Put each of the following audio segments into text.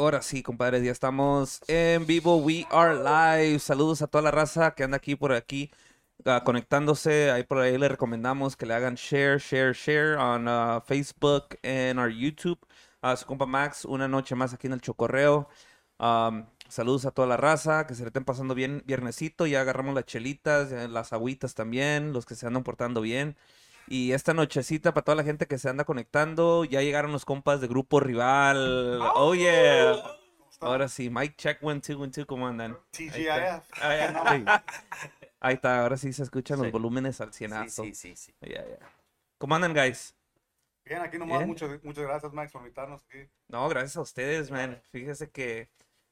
Ahora sí, compadres, ya estamos en vivo. We are live. Saludos a toda la raza que anda aquí por aquí uh, conectándose. Ahí por ahí le recomendamos que le hagan share, share, share on uh, Facebook and our YouTube. A su compa Max, una noche más aquí en el Chocorreo. Um, saludos a toda la raza, que se le estén pasando bien viernesito. Ya agarramos las chelitas, ya las agüitas también, los que se andan portando bien. Y esta nochecita para toda la gente que se anda conectando, ya llegaron los compas de Grupo Rival. Oh, yeah. Ahora sí, Mike check one, two, one, two, ¿cómo andan? TGIF. Ah, ya. Ahí está, ahora sí se escuchan los volúmenes al Sí, cienazo. sí, sí, sí. ¿Cómo andan, guys? Bien, aquí nomás, Bien. muchas, muchas gracias, Max, por invitarnos aquí. No, gracias a ustedes, man. Fíjese que,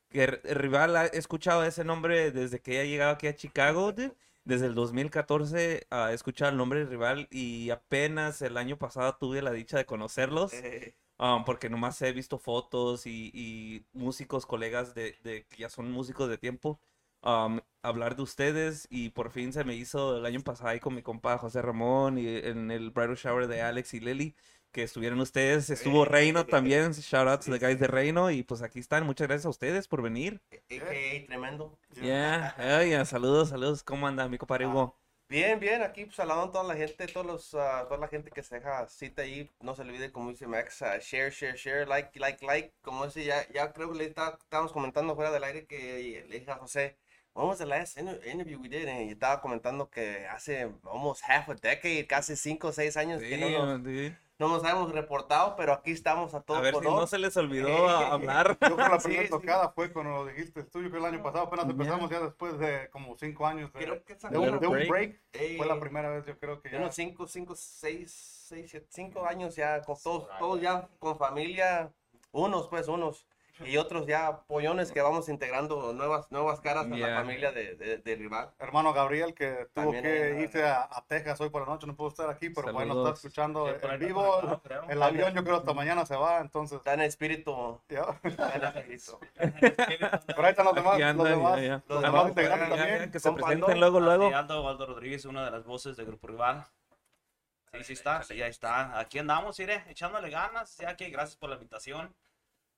que Rival, ha- he escuchado ese nombre desde que he llegado aquí a Chicago, dude. Desde el 2014 ah, he escuchado el nombre de Rival y apenas el año pasado tuve la dicha de conocerlos. Eh, um, porque nomás he visto fotos y, y músicos, colegas de, de que ya son músicos de tiempo, um, hablar de ustedes y por fin se me hizo el año pasado ahí con mi compa José Ramón y en el bridal shower de Alex y Lily que estuvieron ustedes, estuvo Reino también, shout out to the guys de Reino y pues aquí están, muchas gracias a ustedes por venir. AKA tremendo. Yeah, yeah, yeah, saludos, saludos, ¿cómo anda mi compadre Hugo? Bien, bien, aquí pues saludando a toda la gente, todos los, ah, toda la gente que se deja cita ahí, no se olvide como dice Max, ah, share, share, share, like, like, like, como dice, ya, ya creo que le está- estábamos comentando fuera del aire que le dije a José, when was the last inter- interview we did? Y estaba comentando que hace almost half a decade, casi cinco o seis años que no nos, Damn, dude. No nos habíamos reportado, pero aquí estamos a todo A ver si no se les olvidó a- hablar. Yo creo que la Sí, primera sí. tocada fue cuando lo dijiste tú, yo que el año pasado apenas empezamos ya después de como cinco años de, Creo que esa- de un, de un break. break. Ey, Fue la primera vez, yo creo que De ya. unos 5, 5, 6, 6, 5 años ya, con todos, todos ya con familia, unos pues, unos, y otros ya pollones que vamos integrando nuevas, nuevas caras a Yeah. la familia de, de, de rival. Hermano Gabriel, que tuvo También que irse a, a Texas hoy por la noche, no pudo estar aquí, pero bueno, está escuchando Sí, en vivo. conectado, creo. El avión, yo creo hasta mañana se va, entonces. Está en espíritu. ya. está en espíritu. Pero ahí están los demás, Aquí los demás, ya. los demás integrantes Ya, ya, también. que se presenten Aldo. luego, luego. Así, Aldo Aldo Rodríguez, una de las voces de Grupo Rival. Sí, sí está, sí, ya está. Aquí andamos, iré, echándole ganas. Ya que gracias por la invitación.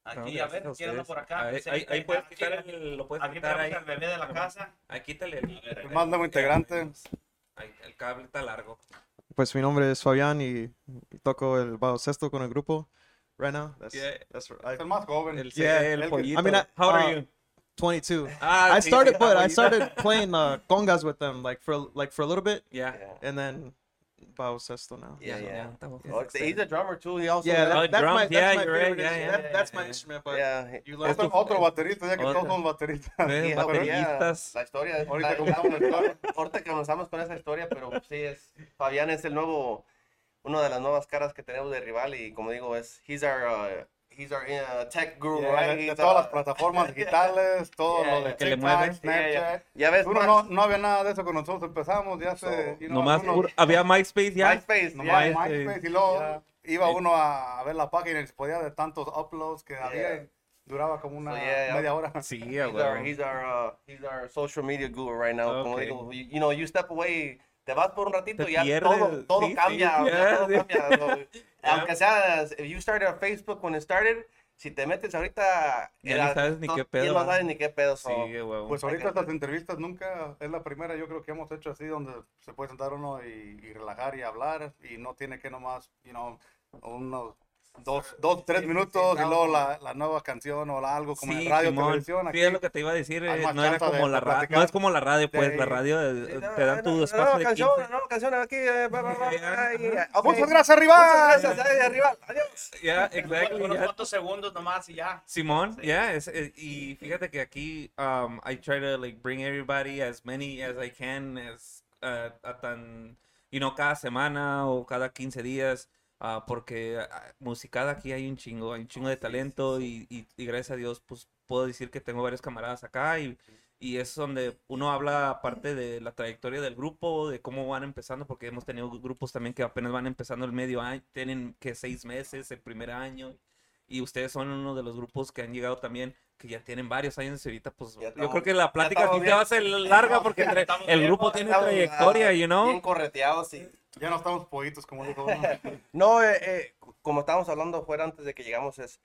Aquí, No, a ver, gracias ¿quién anda ustedes. por acá? Ahí, ahí- ahí puedes aquí- quitar el, lo puedes Aquí quitar ahí. al bebé de la casa. Ahí quítale el, más nuevo integrante. ahí, el cable está largo. Pues mi nombre es Fabián y, y toco el baloncesto con el grupo right now. That's, Yeah. that's Es I, el más joven. El, Yeah, el el que- pollito. I mean, I- How old are uh, you? 22. Ah, I started, sí, but I started playing uh, congas with them like for like for a little bit, Yeah. Yeah. and then baloncesto now. Yeah, Ya, yeah. ya, estamos Oh, he's a drummer too. He also Yeah, that, that's my that's yeah, my right, favorite yeah, instrument. yeah, That- that's my yeah. instrument, but Yeah, you learn Otro, to otro baterista, ya que todos somos bateristas. Yeah, bateristas. la historia, Ahorita comenzamos con esa historia, pero sí es, Fabián es el nuevo, una de las nuevas caras que tenemos de rival y como digo, es, he's our, uh, he's our uh, tech guru, Yeah, right? de, todas las plataformas digitales, todo Yeah, lo de que le mueve. Snapchat. Ya ves, Uno Max, no, no había nada de eso cuando nosotros empezamos, ya So, se... you know, Nomás uno- puro- había MySpace ya. MySpace, nomás yeah, MySpace. MySpace, y luego Yeah. iba Sí. uno a, ver la página y se podía de tantos uploads que había duraba como una So, yeah, media hora. Sí, He's our, güey. he's our, uh, he's our social media guru right now. Como Okay. digo, you, you know, you step away, te vas por un ratito y ya pierdes, todo, todo sí, cambia, todo sí. Aunque sea, if you started on Facebook when it started, si te metes ahorita, Ya ni sabes ni to- qué ya pedo, no sabes ni qué pedo. so. Pues ahorita estas entrevistas nunca es la primera, yo creo que hemos hecho así, donde se puede sentar uno y, y relajar y hablar y no tiene que nomás, you know, unos dos, dos tres minutos y luego la, la nueva canción o la- algo como en Sí, radio, Simón. televisión. Sí, Aquí, es lo que te iba a decir. eh, no era de- como de la radio. No es como la radio, pues. Sí. La radio eh, Sí, te dan no, tu no, espacio no, de canción, 15. no, canción aquí. eh, va, va, va, Ya. ay, ya, ok. Muchas gracias, rival. Muchas gracias, ay, arriba. Adiós. Yeah, Unos exactly. unos yeah. cuantos segundos nomás y ya. Simón, Sí. yeah, es- eh, y fíjate que aquí um, I try to like bring everybody as many as I can as uh, a tan you know cada semana o cada 15 días ah, porque ah, musicada aquí hay un chingo, hay un chingo de talento y, y, y gracias a Dios pues puedo decir que tengo varios camaradas acá y y es donde uno habla aparte de la trayectoria del grupo, de cómo van empezando, porque hemos tenido grupos también que apenas van empezando el medio año, tienen que seis meses, el primer año, y ustedes son uno de los grupos que han llegado también, que ya tienen varios años y ahorita pues Ya yo creo que la plática aquí bien. va a hacer larga porque el bien, grupo tiene trayectoria, ah, you know. Bien correteados y... Ya no estamos pollitos, como dijo. No, eh, eh, como estábamos hablando fuera antes de que llegamos, es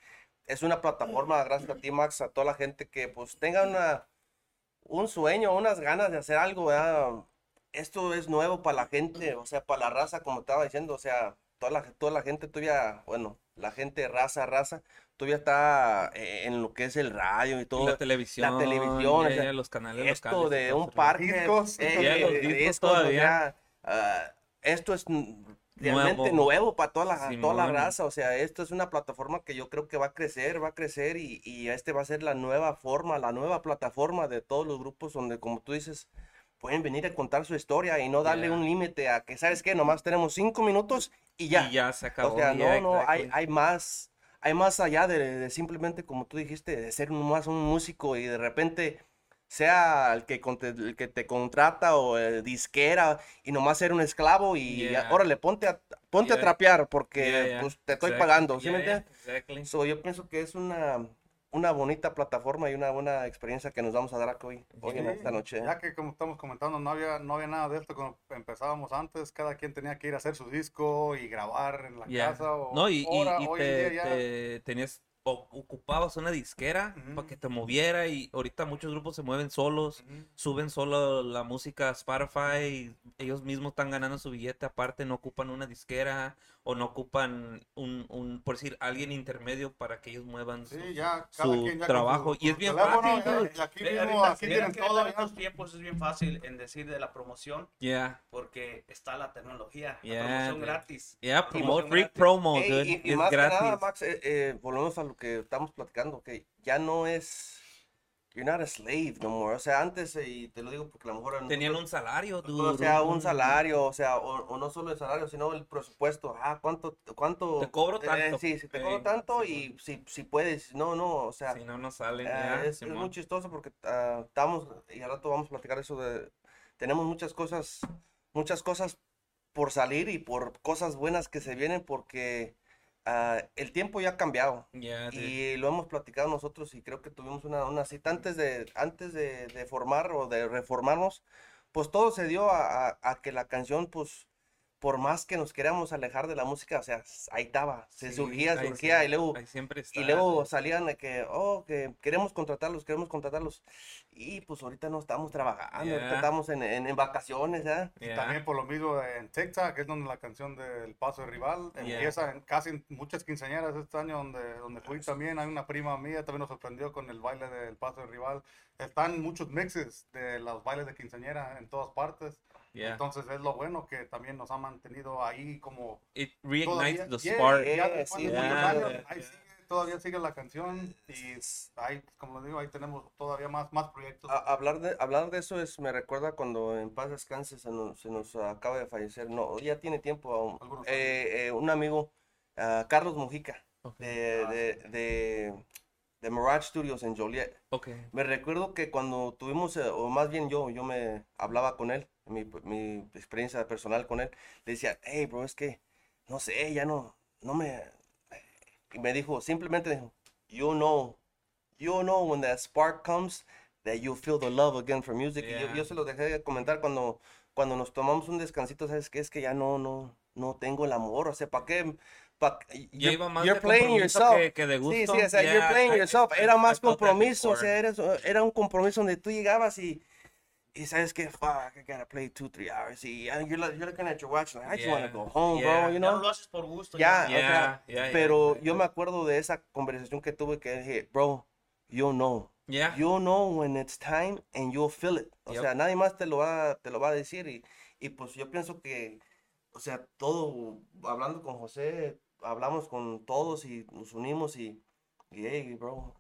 es una plataforma, gracias a ti, Max, a toda la gente que pues tenga una, un sueño, unas ganas de hacer algo, ¿verdad? Esto es nuevo para la gente, o sea, para la raza, como estaba diciendo, o sea, toda la, toda la gente todavía, bueno, la gente raza, raza, todavía está eh, en lo que es el radio y Y todo. la televisión. la televisión, ya, ya, los canales esto locales. de un parque, Discos. eh, los de discos discos, o todavía. ah, esto es realmente Nuevo. nuevo, para toda la, toda la raza, o sea, esto es una plataforma que yo creo que va a crecer, va a crecer y, y este va a ser la nueva forma, la nueva plataforma de todos los grupos donde, como tú dices, pueden venir a contar su historia y no darle un límite a que, ¿sabes qué? Nomás tenemos cinco minutos y ya. Y ya se acabó. O sea, no, no, hay, hay más, hay más allá de, de simplemente, como tú dijiste, de ser más un músico y de repente sea el que, el que te contrata o el disquera y nomás ser un esclavo y Yeah. órale, ponte a, ponte a trapear porque Yeah, pues, te estoy Exactly. pagando, ¿sí me entiendes? exactly. So, yo pienso que es una, una bonita plataforma y una buena experiencia que nos vamos a dar aquí hoy, hoy en Sí, esta noche. ¿eh? Ya que como estamos comentando, no había, no había nada de esto cuando empezábamos antes, cada quien tenía que ir a hacer su disco y grabar en la Ya. casa. O, No, y, y- ahora, y hoy en te, día ya- te- tenías, o- ocupabas una disquera Ujú. para que te moviera y ahorita muchos grupos se mueven solos, Ujú. suben solo la música a Spotify, y ellos mismos están ganando su billete aparte, no ocupan una disquera o no ocupan un, un por decir, alguien intermedio para que ellos muevan su- Sí, ya cada su quien ya con trabajo. su- Y es bien teléfono, fácil, ya, aquí Eh, mismo, ahorita- aquí tienen todo. en ya. estos tiempos es bien fácil en decir de la promoción Yeah, porque está la tecnología, Yeah, la promoción gratis. yeah, La promote, free gratis. promo, dude, y, y es más que gratis. nada, Max, eh, eh, volvemos a lo que estamos platicando, que ya no es, you're not a slave no more. O sea, antes, eh, y te lo digo porque a lo mejor... Tenían nosotros- un salario, o dude. sea, un salario, o sea, o, o no solo el salario, sino el presupuesto. Ah, ¿cuánto? cuánto Te cobro eh, tanto. sí, si te cobro tanto y si, si puedes, no, no, o sea, Si no, no salen, ya, es, muy chistoso porque ah, estamos, y al rato vamos a platicar eso de, tenemos muchas cosas, muchas cosas por salir y por cosas buenas que se vienen porque ah, el tiempo ya ha cambiado. Yeah. Y lo hemos platicado nosotros y creo que tuvimos una, una cita antes de, antes de, de formar o de reformarnos, pues todo se dio a, a- a que la canción, pues, por más que nos queramos alejar de la música, o sea, ahí estaba, se Sí, surgía, ahí surgía sie- y luego, ahí siempre está. y luego salían de que, oh, que queremos contratarlos, queremos contratarlos. Y pues ahorita no estamos trabajando, ahorita Ya. estamos en, en, en vacaciones, ¿ya? Y Yeah. también por lo mismo en TikTok, que es donde la canción del Paso de Rival Yeah. empieza en casi muchas quinceañeras este año donde, donde fui también. Hay una prima mía, también nos sorprendió con el baile del Paso de Rival. Están muchos mixes de los bailes de quinceañera en todas partes. Yeah. Entonces es lo bueno que también nos ha mantenido ahí como It reignites todavía. the Yeah, spark. después sí, yeah. años, ahí sigue, todavía sigue la canción y ahí, como les digo, ahí tenemos todavía más, más proyectos. A- hablar de hablar de eso es me recuerda cuando en paz descanse se nos, se nos acaba de fallecer no ya tiene tiempo aún, Algunos eh, eh, un amigo ah, Carlos Mujica Ok. de, de, de, de Mirage Studios en Joliet Ok. me recuerdo que cuando tuvimos eh, o más bien yo yo me hablaba con él mi, mi experiencia personal con él le decía hey bro es que no sé ya no no me y me dijo simplemente dijo you know you know when that spark comes that you feel the love again for music. Y yo, Yeah. yo se lo dejé de comentar cuando, cuando nos tomamos un descansito, ¿sabes qué? Es que ya no, no, no tengo el amor, o sea, ¿para qué? Pa, Ya iba más you're de playing yourself. que, que de gusto. Sí, sí, o sea, you're Yeah, playing I- yourself. I- Era más compromiso, o sea, eres- era un compromiso donde tú llegabas y, y sabes que, fuck, I gotta play two, three hours. Y uh, you're, like- you're looking at your watch, like, I just wanna Yeah, go home, yeah. bro, you know? no lo haces por gusto. Ya, o Yeah, sea, yeah, yeah, Pero yo me acuerdo de esa conversación que tuve que dije, bro, you know. Yeah. You know when it's time and you'll feel it. O Yep. sea, nadie más te lo va, te lo va a decir. Y, y pues yo pienso que, o sea, todo, hablando con José, hablamos con todos y nos unimos y, y hey, bro,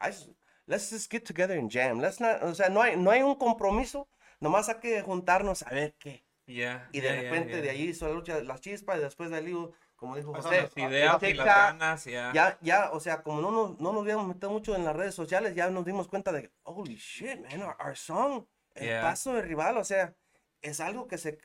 I just- let's just get together and jam. Let's not, o sea, no hay, no hay un compromiso, nomás hay que juntarnos a ver qué. Yeah, Y de yeah, repente yeah. de ahí hizo la lucha, las chispas y después de ahí, como dijo Pues José, las Las ideas y las ganas, ya, ya, o sea, como no nos, no nos habíamos metido mucho en las redes sociales, ya nos dimos cuenta de, holy shit, man, our, our song, el paso de rival, o sea, es algo que se...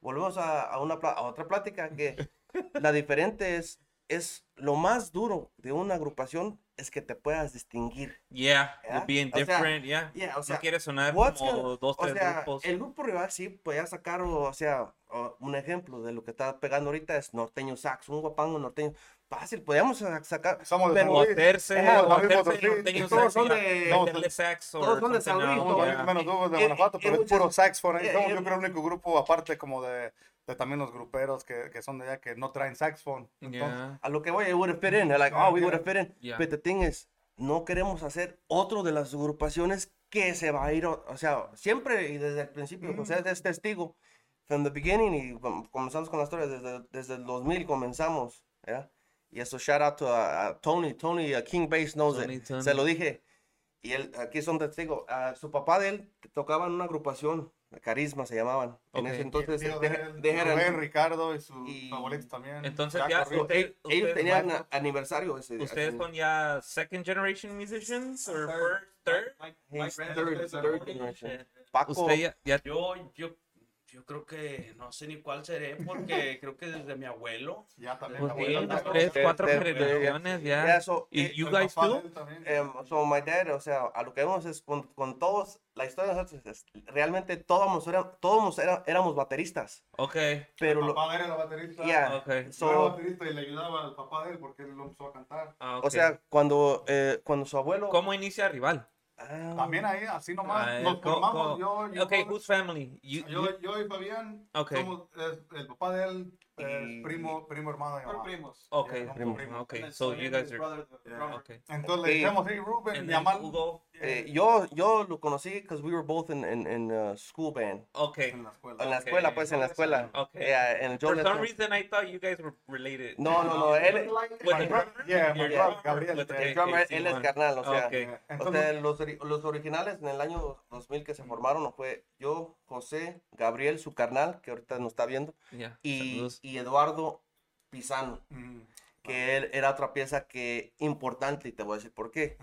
Volvemos a, a una, a otra plática que la diferente es, es lo más duro de una agrupación es que te puedas distinguir. Yeah, you're being O sea, different, yeah. yeah, o sea, no quieres sonar como gonna- dos, o tres sea, grupos. el grupo rival sí podía sacar, o sea, o un ejemplo de lo que está pegando ahorita es Norteño Sax, un guapango norteño. fácil, podíamos sa- sacar. Somos de pero-. Boterse, Ajá, Potosí. norteño Todos son sax, de- y meterle sax todos son de San Luis, Somos menos dúos de Eh, Guanajuato, eh, pero es muchas- puro saxophone. eh, Somos eh, yo creo el único grupo, aparte como de, de también los gruperos que, que son de allá, que no traen saxophone. Entonces, Yeah. a lo que voy, it would have fit in. They're like, oh, we would have fit in. Yeah. But the thing is, no queremos hacer otro de las agrupaciones que se va a ir, o o sea, siempre y desde el principio, José es testigo, from the beginning, y com- comenzamos con la historia, desde, desde el 2000 comenzamos, ¿ya? Y eso, shout out to uh, uh, Tony, Tony, uh, King Bass knows Tony, it. Tony. Se lo dije, y él, aquí son testigos, uh, su papá de él tocaba en una agrupación, Carisma se llamaban, en Ok. ese entonces, tío de, de él, de- eran- Rubén, Ricardo y sus y- abuelitos también. Entonces ya, usted- ellos ustedes- tenían aniversario ese día. ¿Ustedes son ya second generation musicians or first, third? Third, is third third. generation. Paco, Usted ya, ya Yo, yo, yo creo que no sé ni cuál seré porque creo que desde mi abuelo. Ya también. pues unas Ricardo. tres, cuatro generaciones yeah, ya. so, ¿Y eh, you El guys too? em, so my dad, o sea, a lo que vemos es con, con todos, la historia de nosotros es, realmente todos, era, todos era- éramos bateristas, Ok, pero el lo, papá de él era baterista. yeah, ok. Yo era so, baterista y le ayudaba al papá de él porque él lo empezó a cantar. Ah, o ok. sea, cuando, eh, cuando su abuelo, ¿Cómo inicia Rival? Ah, También ahí, así nomás, Ah, nos formamos. Yo, yo, Ok, family? You, yo, you- yo y Fabián Ok. somos el papá de él, primo, primo hermano de mi mamá. primos. Ok, Yeah, primo. primo. ok. So you guys are... Yeah. Okay. Entonces le decíamos, hey, Ruben, And mi. Hugo. Eh, yo, yo lo conocí because we were both in, in, in uh, school band, Ok. En la escuela. en la escuela, pues, en la escuela, Ok. Yeah, and yo For some reason I thought you guys were related. no, no, no, él, With the drummer? Yeah, my Yeah. brother, Gabriel. With the drummer, él es carnal, o sea, Ok. O Entonces, sea, los, los originales en el año 2000 que se formaron fue yo, José, Gabriel, su carnal, que ahorita nos está viendo, Yeah. y, Saludos. y Eduardo Pisano, mm, que él era otra pieza que importante, y te voy a decir por qué.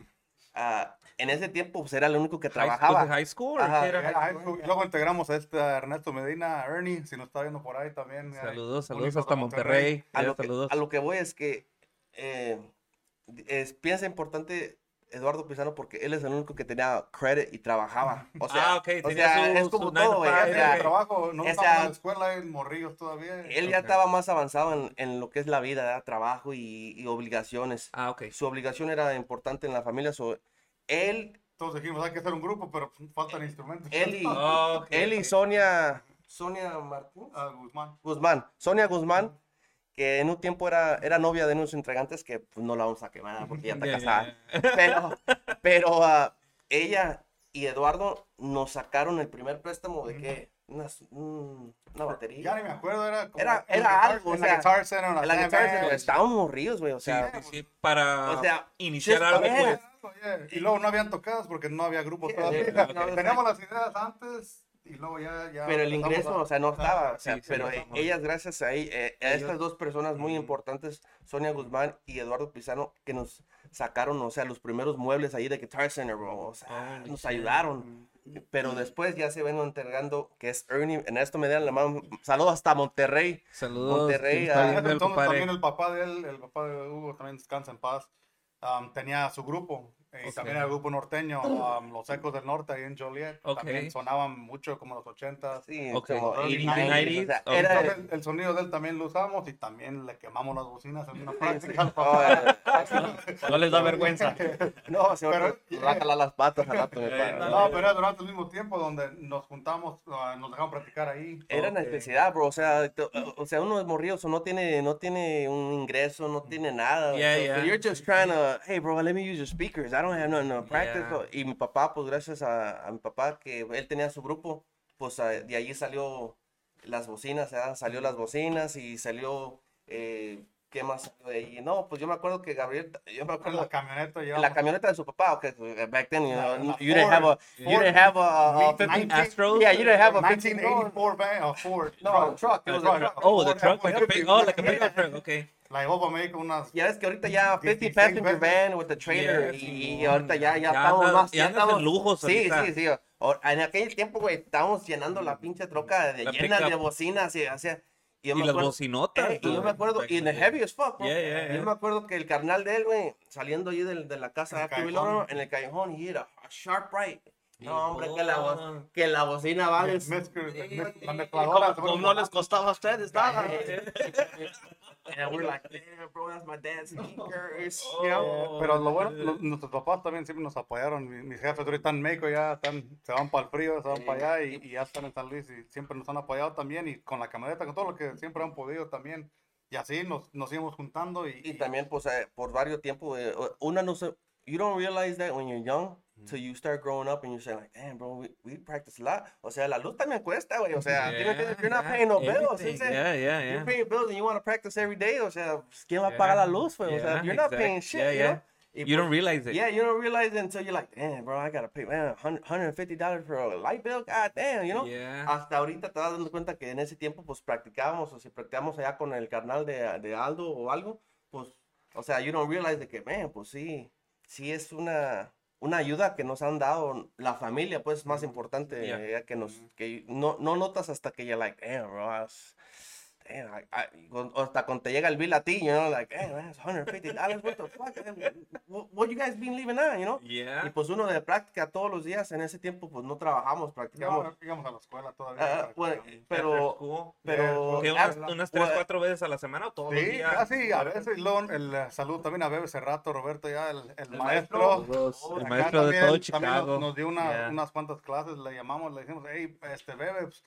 Ah, en ese tiempo pues, era el único que High, trabajaba. high school or Ajá. qué era? yeah, high school. Luego integramos a este a Ernesto Medina, a Ernie, si nos está viendo por ahí también. Saludos, saludos Únicos hasta de Monterrey. A lo, que, saludos. a lo que voy es que eh, es piensa importante Eduardo Pisano porque él es el único que tenía credit y trabajaba. O sea, Ah, ok, o sea, su- es como todo, güey, o sea, trabajo, no esa- estábamos en la escuela, en morrillos todavía. Él ya Ok. estaba más avanzado en, en lo que es la vida, ¿verdad? trabajo y, y obligaciones. Ah, ok. Su obligación era importante en la familia. so, él, Todos dijimos, hay que hacer un grupo, pero faltan instrumentos. él y, Oh, ok, él y. Sonia, Sonia Martínez, Ah, Guzmán. Guzmán, Sonia Guzmán, que en un tiempo era, era novia de unos entregantes que pues, no la vamos a quemar porque ya está Yeah, casada. yeah, yeah. Pero, pero ah, ella y Eduardo nos sacaron el primer préstamo de que unas- un- una batería. Ya ni me acuerdo, era como Era- era la Guitar- algo, o en la sea, Guitar Center, en la la Band. se- estábamos ríos, güey. O sea, Sí, sí, para o sea, iniciar algo, pues. Y luego no habían tocadas porque no había grupos Yeah, todavía. no, Teníamos las ideas antes y luego ya. ya pero el ingreso, a- o sea, no estaba. o sí, sea, sí, pero eh, estamos. ellas, gracias a, ahí, eh, a estas dos personas muy importantes, Sonia Guzmán y Eduardo Pisano, que nos sacaron, o sea, los primeros muebles ahí de Guitar Center, bro. O sea, Holy nos ayudaron. Pero después ya se ven entregando, que es Ernie, en esto me dan la mano. Saludos hasta Monterrey. Saludos. Monterrey, ¿quién está ah, el compadre? también el papá de él, el papá de Hugo, también descansa en paz, um, tenía su grupo. Y también el grupo norteño, um, Los Ecos del Norte, ahí en Joliet. También sonaban mucho como los ochentas. Sí, Ok. como Early 80s, 90s, o sea, ok. era, Entonces el, el sonido de él también lo usamos y también le quemamos las bocinas en una práctica. Oh, eh, No les da vergüenza. no, Pero- rácala las patas al rato, mi padre. no, No, pero era durante el mismo tiempo donde nos juntamos, uh, nos dejaban practicar ahí. Era necesidad, bro. O sea, o sea, uno es morrido, so no tiene, no tiene un ingreso, no tiene nada. Yeah, so yeah. you're just trying to, hey, bro, let me use your speakers. I don't have no, no practice. Yeah. Y mi papá, pues gracias a, a mi papá, que él tenía su grupo, pues ah, de allí salió las bocinas, ¿verdad? Salió las bocinas y salió, eh, ¿qué más salió de ahí? No, pues yo me acuerdo que Gabriel, yo me En acuerdo la camioneta en llevamos la camioneta de su papá, okay, back then, you, know, la you didn't have a, you Ford- didn't have a, a, Ford 50 19 Astros? yeah, you didn't have a 50 1984 van, a Ford. No, truck, it was a truck. Oh, the Ford truck, like a F-150. big, oh, like a big truck, okay. La llevó para México unas Ya ves que ahorita ya 50 16 passenger van with the trailer Yeah, y, y ahorita ya, ya, Ya estamos andas- más, ya ya en estamos, lujos sí, ahorita. sí, sí, o- en aquel tiempo, güey, estábamos llenando la pinche troca de La llenas de bocinas y, sea, y yo Y me las acuerdo, bocinotas. eh, y yo me acuerdo, y in the heavy as fuck, bro. Yeah, yeah, Yo yeah. me acuerdo que el carnal de él, güey, saliendo ahí de, de la casa En de el Active callejón. Loro, en el callejón, y era a sharp right. No, hombre, que la, bo- que la bocina vale. Mezcla- la ¿Y mezcladora. cómo, cómo no les costaba a ustedes nada? And we're like, damn, bro, that's my dad's speakers. You know? Eh, Pero lo bueno, lo- nuestros papás también siempre nos apoyaron. Mi- Mis jefes ahorita en México ya están, se van para el frío, se van para allá y, y ya están en San Luis y siempre nos han apoyado también y con la camioneta, con todo lo que siempre han podido también. Y así nos, nos íbamos juntando y, Y también, pues, eh, por varios tiempos, eh, una no se, you don't realize that when you're young, till you start growing up and you say like, damn, bro, we, we practice a lot. O sea, la luz también cuesta, güey. O sea, ¿sí me entiendes? you're not paying no bills. ¿sí? everything. Yeah, yeah, You're yeah. paying bills and you want to practice every day. O sea, pues, ¿quién va a pagar la luz, güey? O sea, Yeah, you're not exact- paying shit, yeah, you yeah. know? You don't pues, realize it. Yeah, you don't realize it until you're like, damn, bro, I gotta pay, man, $100 $150 for a light bill. God damn, you know? Yeah. Hasta ahorita te vas dando cuenta que en ese tiempo, pues practicábamos, o si practicamos allá con el carnal de, de Aldo o algo, pues, o sea, you don't realize de que, man, pues sí, sí es una, una ayuda que nos han dado la familia, pues, más importante, Yeah. ya que nos, que no, no notas hasta que you're like, damn, bro, damn, I- I- con- o hasta cuando te llega el bill a ti, you know, like, damn, man, it's $150, what the fuck, what, what you guys been living on, you know? Y Yeah. pues uno de práctica todos los días, en ese tiempo, pues no trabajamos, practicamos. íbamos, íbamos a la escuela todavía. Ah, bueno, practicamos. pero, pero, ¿Qué, ah, unas, unas tres, bueno, cuatro veces a la semana o todos los Sí, días? casi a veces. y luego el eh, saludo también a Bebe hace rato, Roberto ya, el, el El maestro. maestro, el maestro de también- todo también nos- Chicago. Nos, dio una- Yeah. unas cuantas clases, le llamamos, le dijimos, hey, este Bebe, pues,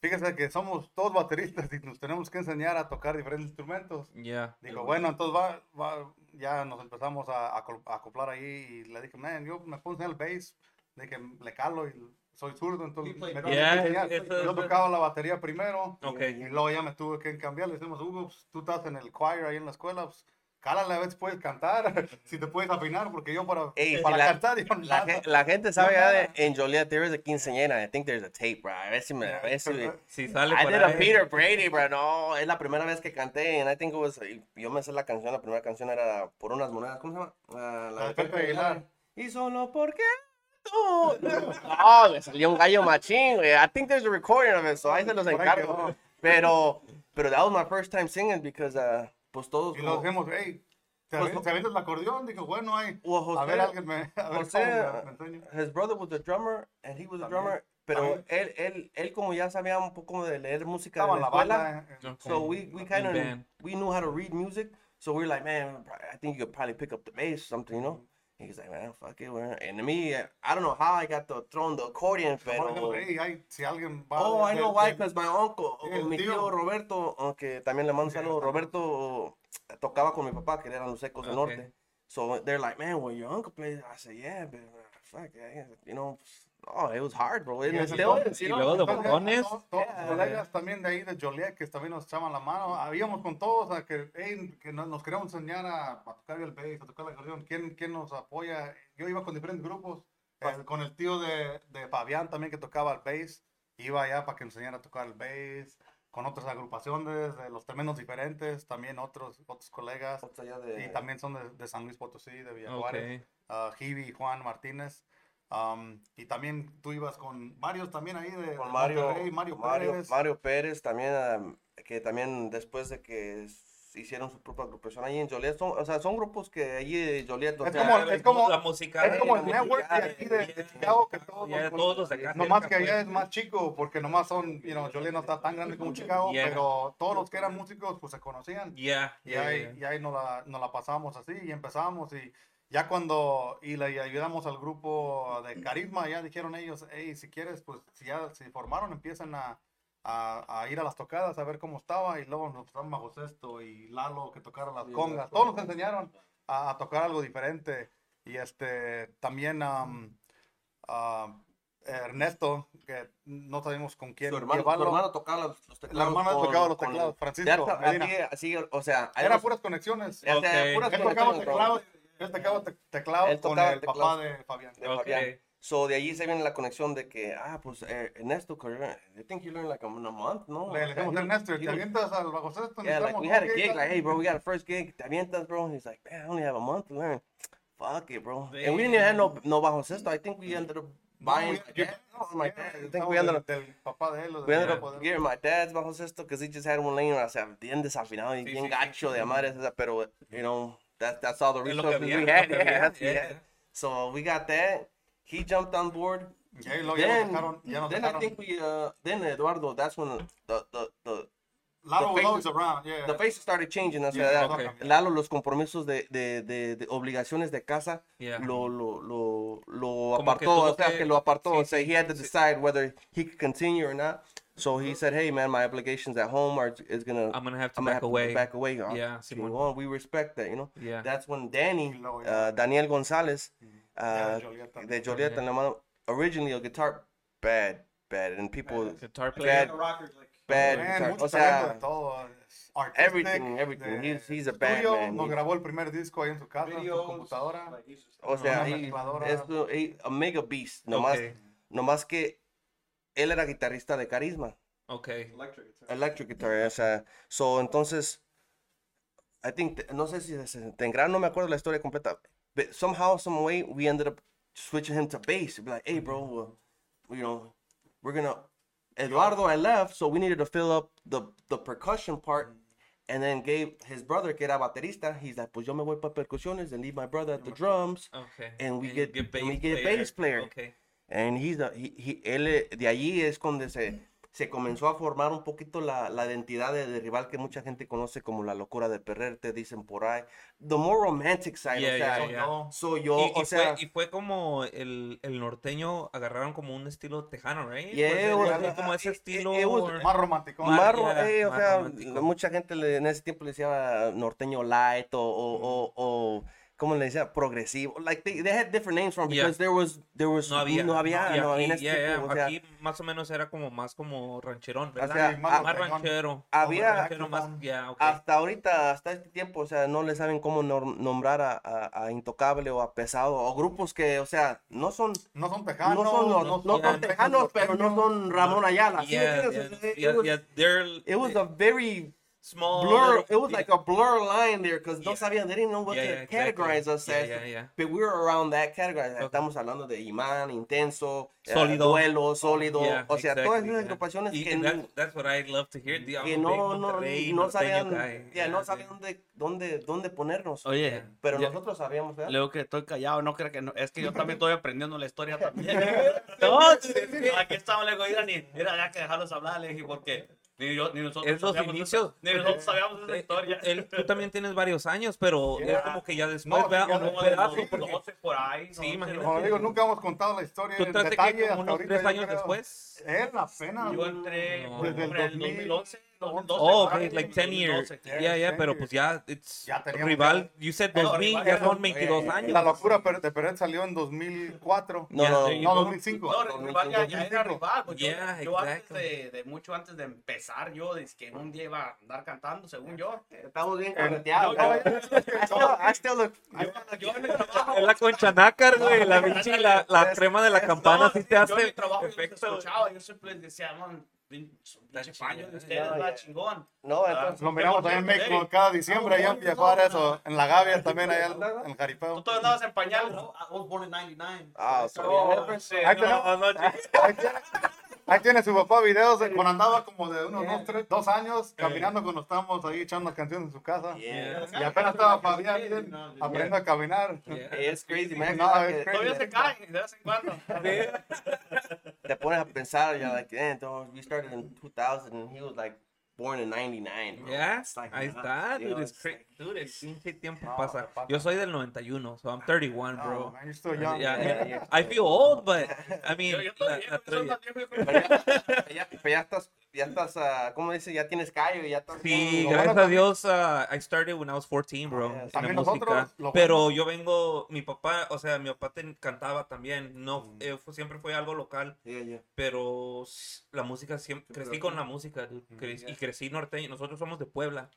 fíjese que somos todos bateristas y nos tenemos que enseñar a tocar diferentes instrumentos. Yeah. Digo, bueno, entonces va, va- ya nos empezamos a, a acoplar ahí y le dije, man, yo me puse en el bass, de que le calo y soy zurdo, entonces me tuve que Yeah, enseñar. eso- Yo tocaba la batería primero Ok. y luego ya me tuve que cambiar. Le decimos, Hugo, pues, tú estás en el choir ahí en la escuela, pues, cálale a ver si puedes cantar, si te puedes afinar, porque yo para, Ey, para la- cantar, yo la, nada. la gente sabe ya nada. de, en Joliet, there is a quinceañera, I think there's a tape, bro, a ver si me, a ver si Si sale I did a. Peter Brady, bro, no, es la primera vez que canté, and I think it was, yo me sé la canción, la primera canción era Por unas monedas, ¿cómo se llama? Ah, La de Pepe Aguilar. Y solo porque. No, me salió un gallo machín, güey. I think there's a recording of it, so ahí se los encargo. Pero, pero that was my first time singing because, uh, pues todos. Y dijimos, hey, ¿te Pues, el acordeón? Dijo, bueno, José- a ver, alguien me, a ver José, cómo me, me enseña. his brother was a drummer and he was a drummer, pero él, él, él como ya sabía un poco de leer música Estaba de la la escuela, banda. eh, so we, we kind of, we knew how to read music, so we were like, man, I think you could probably pick up the bass or something, you know? He was like, man, fuck it, we're... and to me, I don't know how I got the thrown the accordion, pero... hey, ay, si alguien va. Oh, I know de- why, because my uncle, el mi tío tío. Roberto, aunque también le mando un saludo, Roberto tocaba con mi papá, que eran los Ecos del Okay. Norte. So they're like, man, well, your uncle plays. I said, yeah, but uh, fuck, yeah, you know, oh, it was hard, bro. It Y is, you y luego de Entonces, botones. todos- Yeah. los colegas también de ahí de Joliet que también nos echaban la mano. Habíamos con todos a que, hey, que nos, nos queríamos enseñar a, a tocar el bass, a tocar la acordeón. ¿Quién, ¿Quién nos apoya? Yo iba con diferentes grupos. eh, con el tío de, de Fabián también que tocaba el bass. Iba allá para que enseñara a tocar el bass. Con otras agrupaciones de los tremendos diferentes. También otros, otros colegas. De- Y también son de, de San Luis Potosí, de Villa Juárez. Ok. uh, Jibi y Juan Martínez. Um, y también tú ibas con varios también ahí de, con de Mario, Monterrey, Mario, Mario, Pérez. Mario Pérez también, um, que también después de que hicieron su propia agrupación ahí en Joliet, son, o sea, son grupos que allí de Joliet, o Es como- es como- la música es como el network de aquí de, de Chicago que todos, Ya los- todos los de acá. nomás cerca, que allá es más chico porque nomás son, you know, Joliet no está tan grande como Chicago, Yeah. pero todos los que eran músicos pues se conocían. Yeah, Y ahí, yeah. y ahí nos, la, nos la pasamos así y empezamos y ya cuando y le ayudamos al grupo de Carisma, ya dijeron ellos, hey, si quieres, pues si ya se formaron, empiezan a, a, a ir a las tocadas a ver cómo estaba y luego nos pusieron bajo sexto y Lalo que tocaron las Sí, congas, todos nos enseñaron a, a tocar algo diferente y este también am, am, Ernesto, que no sabemos con quién su hermano, su llevarlo. hermano tocaba los, los teclados. hermano con- tocaba los teclados, Ya Francisco así, así, o sea, Era unos- puras conexiones. ya sea, Ok. puras Él tocaba él tocaba te- teclado Él con tocaba el teclado. papá de Fabián. de Ok. Fabián. So de allí se viene la conexión de que, ah, pues eh, Ernesto, I think you learned like in a month, no? Le dijimos a Ernesto, ¿te avientas al bajo sexto? Yeah, like we had a gig, like, hey, bro, we got a first gig. ¿Te avientas, bro? He's like, man, I only have a month to learn. Fuck it, bro. And we didn't even have no, no bajo sexto. I think we ended up buying. No, yeah, no, my dad. I think we ended up. del, del papá de él. We ended up getting my dad's bajo sexto because he just had one laying, o sea, bien desafinado y Sí, bien sí, sí. gacho de amar, esa, pero, you know, that, that's all the lo resources we lo had. Yeah, yeah. yeah. So we got that. He jumped on board. Y ahí luego ya nos then, dejaron, then I think we, uh, then Eduardo, that's when the, the, the, Lalo the was always faces- around, yeah. the faces started changing. O sea, Yeah, okay. Lalo, los compromisos de, de, de, de obligaciones de casa, Yeah. lo, lo, lo, lo apartó, o sea, que- que lo apartó. sí, o sea, he had to sí. decide whether he could continue or not. So he said, hey, man, my obligations at home are is gonna, I'm gonna have to I'm back have away. to back away. Ah, Yeah, Simón. chingón, we respect that, you know. Yeah. That's when Danny, Y luego ya- uh, Daniel González, Ya, uh, de Jolieta. de Jolieta, le originally a guitar, bad, bad, and people, Guitar player. bad, rockers like bad, Man, guitar. o sea, de todo. es artistic, everything, everything. de He's- he's a bad estudio, man. Nos He's- grabó el primer disco ahí en su casa, en su videos. computadora. Like, o sea, una he- mezcladora. es he- a mega beast, nomás, Okay. nomás que él era guitarrista de carisma. Okay. electric guitar. Electric guitar, o sea, so entonces, I think, th- no sé si se tendrá, no me acuerdo la historia completa, but somehow, some way, we ended up switching him to bass. Be like, hey, bro, well, you know, we're gonna, Eduardo, I left, so we needed to fill up the, the percussion part, and then gave his brother, que era baterista, he's like, pues yo me voy para percusiones and leave my brother at the drums, Okay. And we get- and we get bass player. Okay. And he's the, he, he- él, eh, de allí es donde se, se comenzó a formar un poquito la, la identidad de, de rival que mucha gente conoce como la locura de perder, te dicen por ahí. The more romantic side, Yeah, o sea, yeah, yeah. Soy yo, y, y o sea, fue, y fue como el, el norteño agarraron como un estilo tejano, right? Yeah, Was it- it it como ese it- estilo. it was- or- Más romántico. Más- eh, o más sea, romántico. mucha gente le- en ese tiempo le decía norteño light o, o, o, o ¿cómo le decía? Progresivo. Like, they, they had different names from Yeah. because there was, there was, no había. no había, no había en aquí, yeah, tiempo, yeah, o sea, aquí más o menos era como más como rancherón, o ¿verdad? sea, Sí, más a- más ranchero. había, ranchero más, yeah, okay. hasta ahorita, hasta este tiempo, o sea, no le saben cómo nor- nombrar a, a- a Intocable o a Pesado o grupos que, o sea, no son, No son tejanos. no son, no, no son tejanos, pero no son Ramón Ayala. ¿sí yeah, entiendes? yeah, It yeah, yeah, It was a very small blur. little- It was like a blur line there because no Yeah. sabían. They didn't know what Yeah, to yeah, exactly. categorize us Yeah, as. yeah, yeah. But we were around that category. Okay. Estamos hablando de Imán, Intenso, eh, Sólido. Duelo, Sólido. Yeah, o sea, todas exactly, esas yeah. agrupaciones Y- que, and that's, that's what I love to hear. A que no, no, no sabían, no sabían dónde, dónde, dónde ponernos. Oye, Pero ya- nosotros sabíamos, ¿verdad? Leo que estoy callado, no creo que no. Es que yo también estoy aprendiendo la historia también. no, aquí estamos, le digo, mira, ya que dejarlos hablar, le dije, porque ni, yo, ni nosotros Es los sabíamos inicios. esa- ni nosotros sabíamos esa Eh, historia. él- tú también tienes varios años, pero es como que ya después, No, pedazo, sí, porque 12 por ahí. Sí, imagínate. Como digo, nunca hemos contado la historia tú en detalle que como hasta unos ahorita, tres años creo. después. Él apenas. Yo entré No. Desde el en el 2000, 2011, 2012. Oh, okay, like 10 years. 2012. Yeah, yeah, pero pues ya, it's Ya rival. You said No, 2000, rival ya son no, 22 eh, años. La locura per- de Peret salió en 2004. No, Yeah, no, No, go. 2005. No, el rival ya, ya era 2005. rival. Pues yo, Yeah, yo antes exactly. de, de mucho antes de empezar, yo es que un día iba a andar cantando, según yo. Estamos bien correteados. yo- güey. I still- I still look- Yo en el trabajo, Es la concha nácar, güey, la pinche, la, la crema de la campana sí te yo en hace mi trabajo yo escuchaba, yo siempre les decía, man, pinche paño de ustedes, ya. chingón. No, entonces, Lo miramos allá en México cada diciembre, allá en Villajuárez o en La Gavia también, allá en el Tú Jaripeo. todavía andabas en pañales. I was born in 99. Ah, so so- yeah. Sí, Ahí tenemos- chico. Ahí tiene, su papá videos de cuando andaba como de unos dos, tres, dos años caminando cuando estábamos ahí echando canciones en su casa. Yeah. Y apenas estaba Fabián bien, aprendiendo a caminar. It's crazy, man. No, it's crazy. Todavía se caen de vez en cuando. Te pones a pensar, you're like, eh, entonces, we started in 2000 and he was like born in 99. bro. Ya, It's like, ahí nah, está, you know, dude, it's it's dude, el pinche tiempo No, pasa. Yo soy del 91, so I'm 31, No, bro. man, you're still young. Yeah, Yeah, yeah. I feel old, but I mean, Yo, yo la- todavía, la pero ya, pero ya estás, ya estás, ah, ¿cómo dice? Ya tienes callo y ya estás. Sí, gracias a Dios, uh, I started when I was 14, bro. Yeah, la también nosotros, lo Pero yo vengo, mi papá, o sea, mi papá te- cantaba también. No, eh, fue- siempre fue algo local, Yeah, yeah. pero la música siempre, crecí con la música, dude, cre- y crecí norteño. Nosotros somos de Puebla.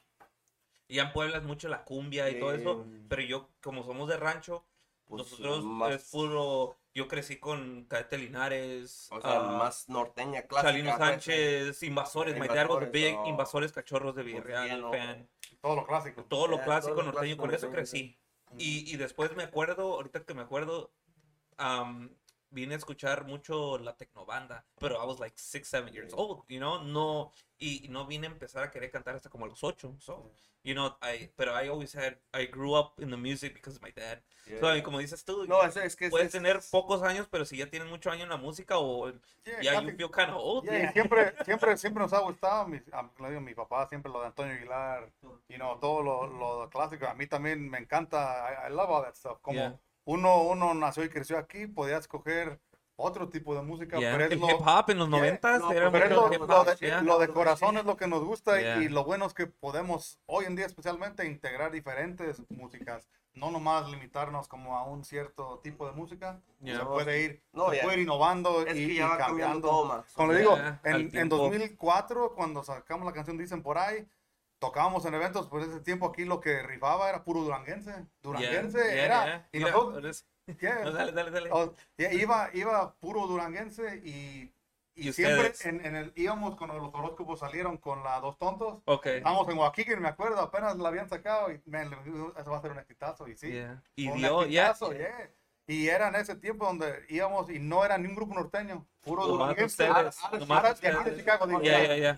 Y ya en Puebla es mucho la cumbia y todo eso, pero yo, como somos de rancho, Pues, nosotros más- es puro, yo crecí con Cadete Linares, O sea, ah, más norteña, clásica. Salino pues, Sánchez, Invasores, My Dad was a Invasores, big oh. Invasores Cachorros de Villarreal, bien, fan. Todo lo clásico. Todo lo Ya, clásico todo lo norteño, clásico con eso crecí. Y, y después me acuerdo, ahorita que me acuerdo, vine a escuchar mucho la tecnobanda, pero I was like six, seven years old, you know, no, y, y no vine a empezar a querer cantar hasta como a los ocho, so, you know, I, pero I always had, I grew up in the music because of my dad. So, y como dices tú, No, es, es que es- puedes es- tener pocos años, pero si ya tienes mucho años en la música o Yeah, ya casi- you feel kind of old. Yeah, siempre, siempre, siempre nos ha gustado, mi, a- mi papá, siempre lo de Antonio Aguilar, you know, todo lo, lo clásico. A mí también me encanta, I, I love all that stuff. Como Yeah. Uno, uno nació y creció aquí, podía escoger otro tipo de música, Yeah. pero es El lo, hip hop en los Yeah. noventas No, era pero es lo, hip lo hop, de, yeah. lo de corazón es lo que nos gusta y- Yeah. y, lo bueno es que podemos hoy en día especialmente integrar diferentes músicas, no nomás limitarnos como a un cierto tipo de música, Yeah. se puede ir, No, se puede ir innovando Es y, que y cambiando. Como le digo, Yeah, en, en tiempo. 2004, cuando sacamos la canción Dicen por ahí, tocábamos en eventos, pues ese tiempo aquí lo que rifaba era puro duranguense. Duranguense yeah, era. yeah. Y nosotros, no, dale, dale, dale. iba, iba puro duranguense y, y, ¿Y siempre en, en el, íbamos cuando los horóscopos salieron con la Dos Tontos. Ok. Estábamos en Joaquín, me acuerdo, apenas la habían sacado y man, eso va a ser un exitazo. Y sí. Y un dio, ya. exitazo. Y era en ese tiempo donde íbamos y no era ni un grupo norteño, puro Nomás duranguense. ahora de aquí de. Chicago, digo,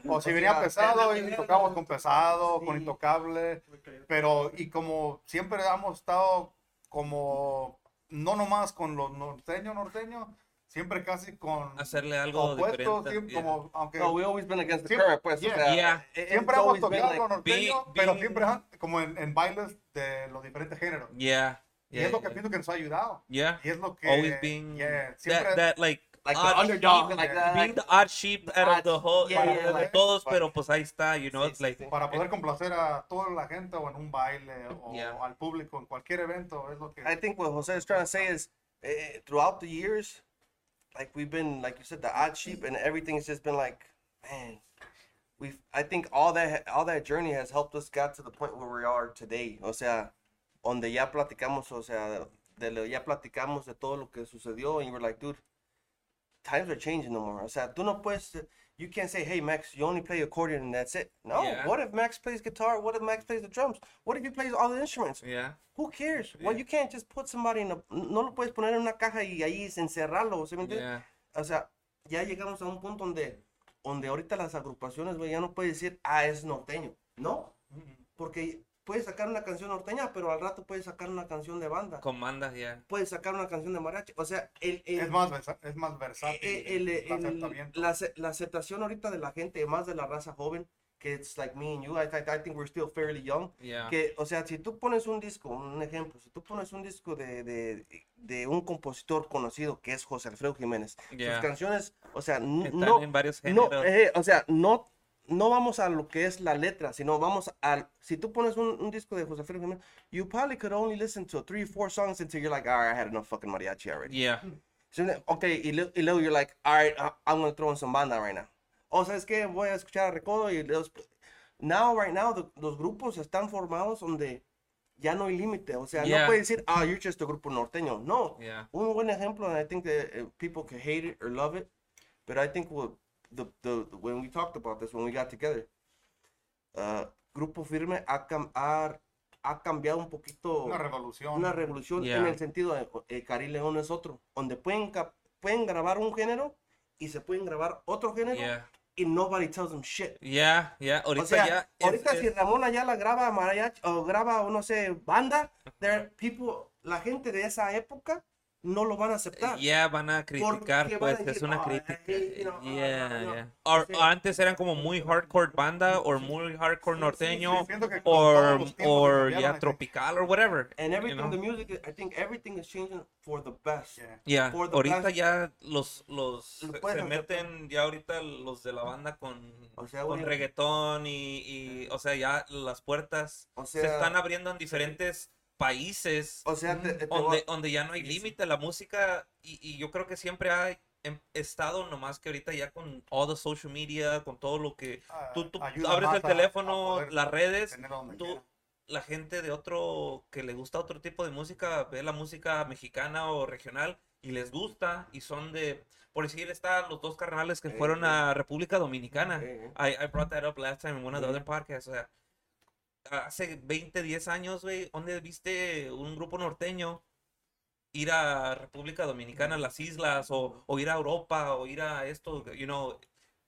o si O venía pesado y tocamos con pesado, Sí. con intocable, pero y como siempre hemos estado como no nomás con los norteños norteños, siempre casi con Hacerle algo diferente. siempre yeah. como aunque No, we always been against the Siempre- current, pues. yeah. o sea, Yeah. it- it's siempre hemos tocado like- norteño, Being- pero siempre como en, en bailes de los diferentes géneros. Yeah. Y Yeah, es lo que yeah. pienso que nos ha ayudado. Yeah. Y es lo que Always being yeah, siempre that, that like, Like the underdog, sheep, like yeah. that. being the odd sheep out of the whole, Yeah, de- yeah, like- todos, pero pues ahí está, you know, Sí, it's sí, like, sí. para poder complacer a toda la gente o en un baile o Yeah. al público en cualquier evento es lo que I think what Jose is trying to say is eh, throughout the years, like we've been, like you said, the odd sheep, and everything's just been like, man, we've. I think all that all that journey has helped us get to the point where we are today. O sea, donde ya platicamos, o sea, de lo ya platicamos de todo lo que sucedió, and you were like, dude, times are changing no more. O sea, tú no puedes. You can't say, hey Max, you only play accordion and that's it. No. Yeah. What if Max plays guitar? What if Max plays the drums? What if he plays all the instruments? yeah, Who cares? Well, Yeah. you can't just put somebody in a... No lo puedes poner en una caja y ahí encerrarlo, ¿sí me yeah, O sea, ya llegamos a un punto donde, donde ahorita las agrupaciones, güey, ya no puedes decir, ah, es norteño. No, porque puedes sacar una canción norteña, pero al rato puedes sacar una canción de banda. comandas, yeah. Puedes sacar una canción de mariachi. O sea, el... el es más versa- es más versátil eh, el- el, el- la, la aceptación ahorita de la gente, más de la raza joven, que it's like me and you, I, I, I think we're still fairly young. Yeah. Que, o sea, si tú pones un disco, un ejemplo, si tú pones un disco de, de, de un compositor conocido que es José Alfredo Jiménez, Yeah. sus canciones, o sea, Están no, en varios no, géneros. eh, o sea, no, no vamos a lo que es la letra, sino vamos al, si tú pones un, un disco de José Jiménez, you probably could only listen to three, four songs until you're like, all right, I had enough fucking mariachi already. yeah, So, okay, y, y luego you're like, all right, I'm gonna throw in some banda right now. O sea, es que voy a escuchar a Recodo y los... Now, right now, the- los grupos están formados donde ya no hay límite. O sea, Yeah. no puedes decir, ah, you're just a grupo norteño. No. yeah. Un buen ejemplo, and I think that uh, people can hate it or love it, but I think what the, the, when we talked about this, when we got together, uh, Grupo Firme ha, cam- ha, ha cambiado un poquito una revolución. una revolución en Yeah. el sentido de eh, Cari León es otro, donde pueden, pueden grabar un género y se pueden grabar otro género Yeah, y nobody tells them shit. yeah, yeah. Ahorita o sea, ya. es- ahorita si es- Ramón Ayala graba mariachi o graba, no sé, banda, there people, la gente de esa época no lo van a aceptar. Ya van a criticar, van pues a es una "Oh, crítica. hey, you know, oh, Yeah, no, no". yeah. Or- Sí. o antes eran como muy hardcore banda o muy hardcore norteño I ya tropical or whatever. And you everything, know? the music, I think everything is changing for the best. Yeah. Yeah, for the ahorita best- ya los los Lo se, meten ya ahorita los de la banda con O sea, con reggaetón y, y o sea, ya las puertas o se están abriendo en diferentes países o sea, te- te voy a- donde, donde ya no hay límite la música y, y yo creo que siempre ha em- estado nomás que ahorita ya con all the social media, con todo lo que Ah, tú, tú abres el teléfono, las redes, donde tú- la gente de otro que le gusta otro tipo de música ve la música mexicana o regional y les gusta y son de por decir están los dos carnales que Eh, fueron eh. a República Dominicana. Eh. I, I brought that up last time in one of the other podcasts. O sea, hace 20, 10 años, güey, ¿dónde viste un grupo norteño ir a República Dominicana, las islas, o, o ir a Europa, o ir a esto, you know,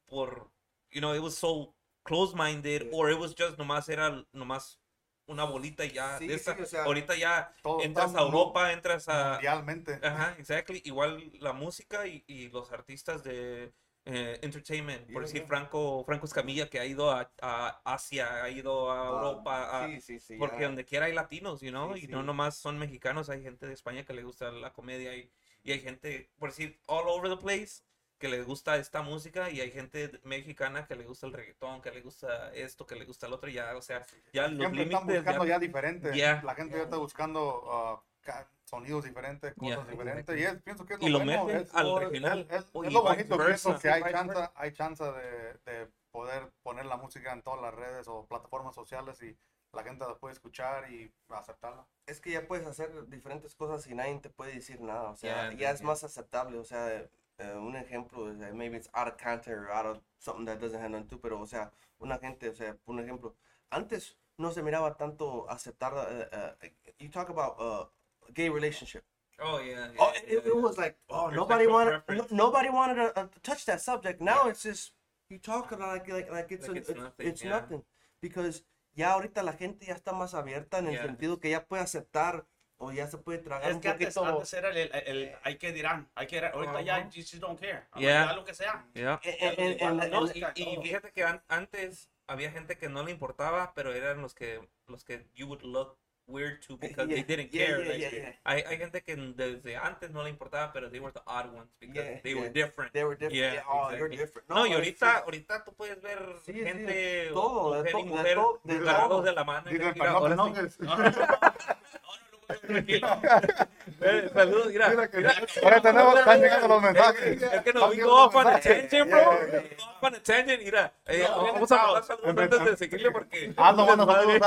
por, you know, it was so close-minded, or it was just nomás era nomás una bolita y ya. Sí, de esta- sí, o sea, ahorita ya Todo entras a Europa, entras a... Mundialmente. Ajá, exactly. Igual la música y, y los artistas de eh, entertainment. Por decir. Franco, Franco Escamilla, que ha ido a, a Asia, ha ido a Europa, a- Sí, sí, sí. porque donde quiera hay latinos, you know, y no nomás son mexicanos, hay gente de España que le gusta la comedia y, y hay gente, por decir, all over the place que le gusta esta música y hay gente mexicana que le gusta el reggaetón, que le gusta esto, que le gusta el otro, ya, o sea, ya los Siempre están límites buscando ya- ya, diferente. Yeah. La gente ya está buscando ca- sonidos diferentes, cosas Yeah, diferentes. Y es, pienso que es Y lo bueno, meten es, al es- regional, Es, es y lo bonito, pienso que hay chance, hay chance de, de poder poner la música en todas las redes o plataformas sociales y la gente la puede escuchar y aceptarla. Es que ya puedes hacer diferentes cosas y nadie te puede decir nada. O sea, Yeah, ya es yeah. más aceptable. O sea, eh, un ejemplo, maybe it's out of context or out of something that doesn't have nothing to, pero, o sea, una gente, o sea, un ejemplo, antes no se miraba tanto aceptar, eh, eh, you talk about uh, gay relationship. Oh, yeah, Oh, yeah, it, yeah. it was like, oh, nobody wanted, no, nobody wanted to, uh, to touch that subject. Now it's just you talk about like like like it's Like a- it's nothing, it's yeah. nothing because ya ahorita la gente ya está más abierta en el Yeah. sentido que ya puede aceptar o ya se puede tragar Es un que antes, poquito. antes era el, el, el- hay que dirán, hay que ahorita ya you just don't care. Ya lo que sea. Y fíjate que an- antes había gente que no le importaba, pero eran los que los que you would look weird to because they didn't yeah, care. yeah, like, yeah, yeah. Hay, hay gente que desde antes no le importaba, pero they were the odd ones because Yeah, they were different. They were different. Yeah, Yeah, oh, you're different. No, y ahorita, ahorita tú puedes ver Sí, sí, gente, todo, de y de mujer, de agarrados todo. de la mano. y Dicen, mira, "Pero no Eh, Saludos, mira. Mira que- mira. Ahora tenemos, están llegando los mensajes. Es que nos los off on a tangent, bro. Off on a tangent, mira. Eh, No, vamos a mandar saludos antes de seguirle porque... Ando mando saludos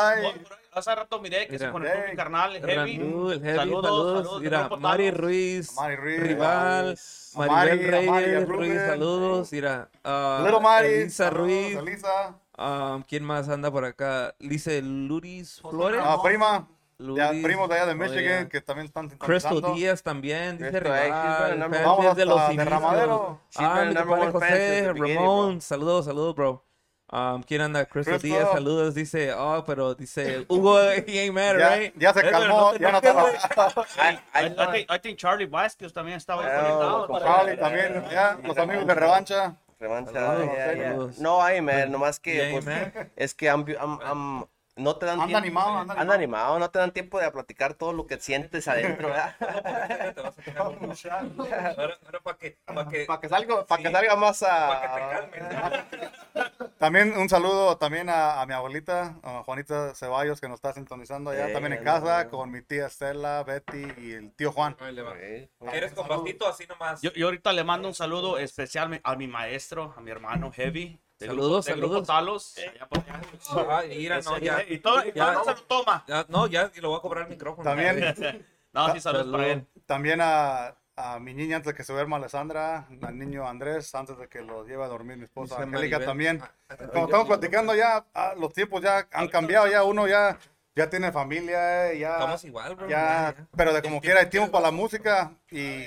Hace rato miré que Mira. se conectó mi carnal, el Heavy. Ranú, el Heavy, Saludos, saludos. saludos, Mira, Mari. Ruiz, Mari Ruiz, Rival, Maribel Reyes. Ruiz, saludos. Mira, ah, Little Mari. Elisa saludos, Ruiz. Elisa. ah, ¿Quién más anda por acá? Lice Luris Flores. Ah, prima. Ya, Luris, primos de allá de oh, Michigan yeah. que también están Crystal sintonizando. Díaz también, dice Rival. Vamos los hasta. Derramadero. She's been Ah, mi compadre José, Ramón, saludos, saludos, bro. Um, ¿Quién anda? Crystal Crystal. Díaz, saludos, dice, oh, pero dice, Hugo, he ain't mad, Ya, right? ya se calmó, te ya no. I, I, I, I think, I think Charlie Vázquez también estaba ahí Ah, conectado. con Charlie también, ya, los amigos de revancha. Revancha, Saludos, yeah, yeah. saludos. No hay, man, nomás que Yeah, pues, es que I'm- I'm- I'm- no te dan Anda tiempo. animado, anda Anda animado. animado, no te dan tiempo de platicar todo lo que sientes adentro, ¿verdad? Te vas a quedar con un shot. Ahora, ahora para que, para que, Para que salga, que más que te. También un saludo también a, a mi abuelita, a Juanita Ceballos, que nos está sintonizando allá también en casa, no. con mi tía Estela, Betty y el tío Juan. Sí. ¿Quieres con bastito así nomás? Yo, yo ahorita le mando un saludo especial a mi maestro, a mi hermano Heavy. Del Saludos, grupo, del grupo saludos. Talos. allá por allá. Mira, no, ya, Y todo, y Ya. todo se lo toma. ya, no, ya y lo voy a cobrar el micrófono. También, No, sí, saludos para él. también a, a mi niña antes de que se duerma Alessandra, al niño Andrés, antes de que lo lleve a dormir mi esposa Dice Angélica Maribel. también. Ah, Como estamos platicando ya, ah, los tiempos ya han cambiado, ya uno ya, ya tiene familia, ya... Estamos igual, bro. ya, pero de como quiera hay tiempo para la música y,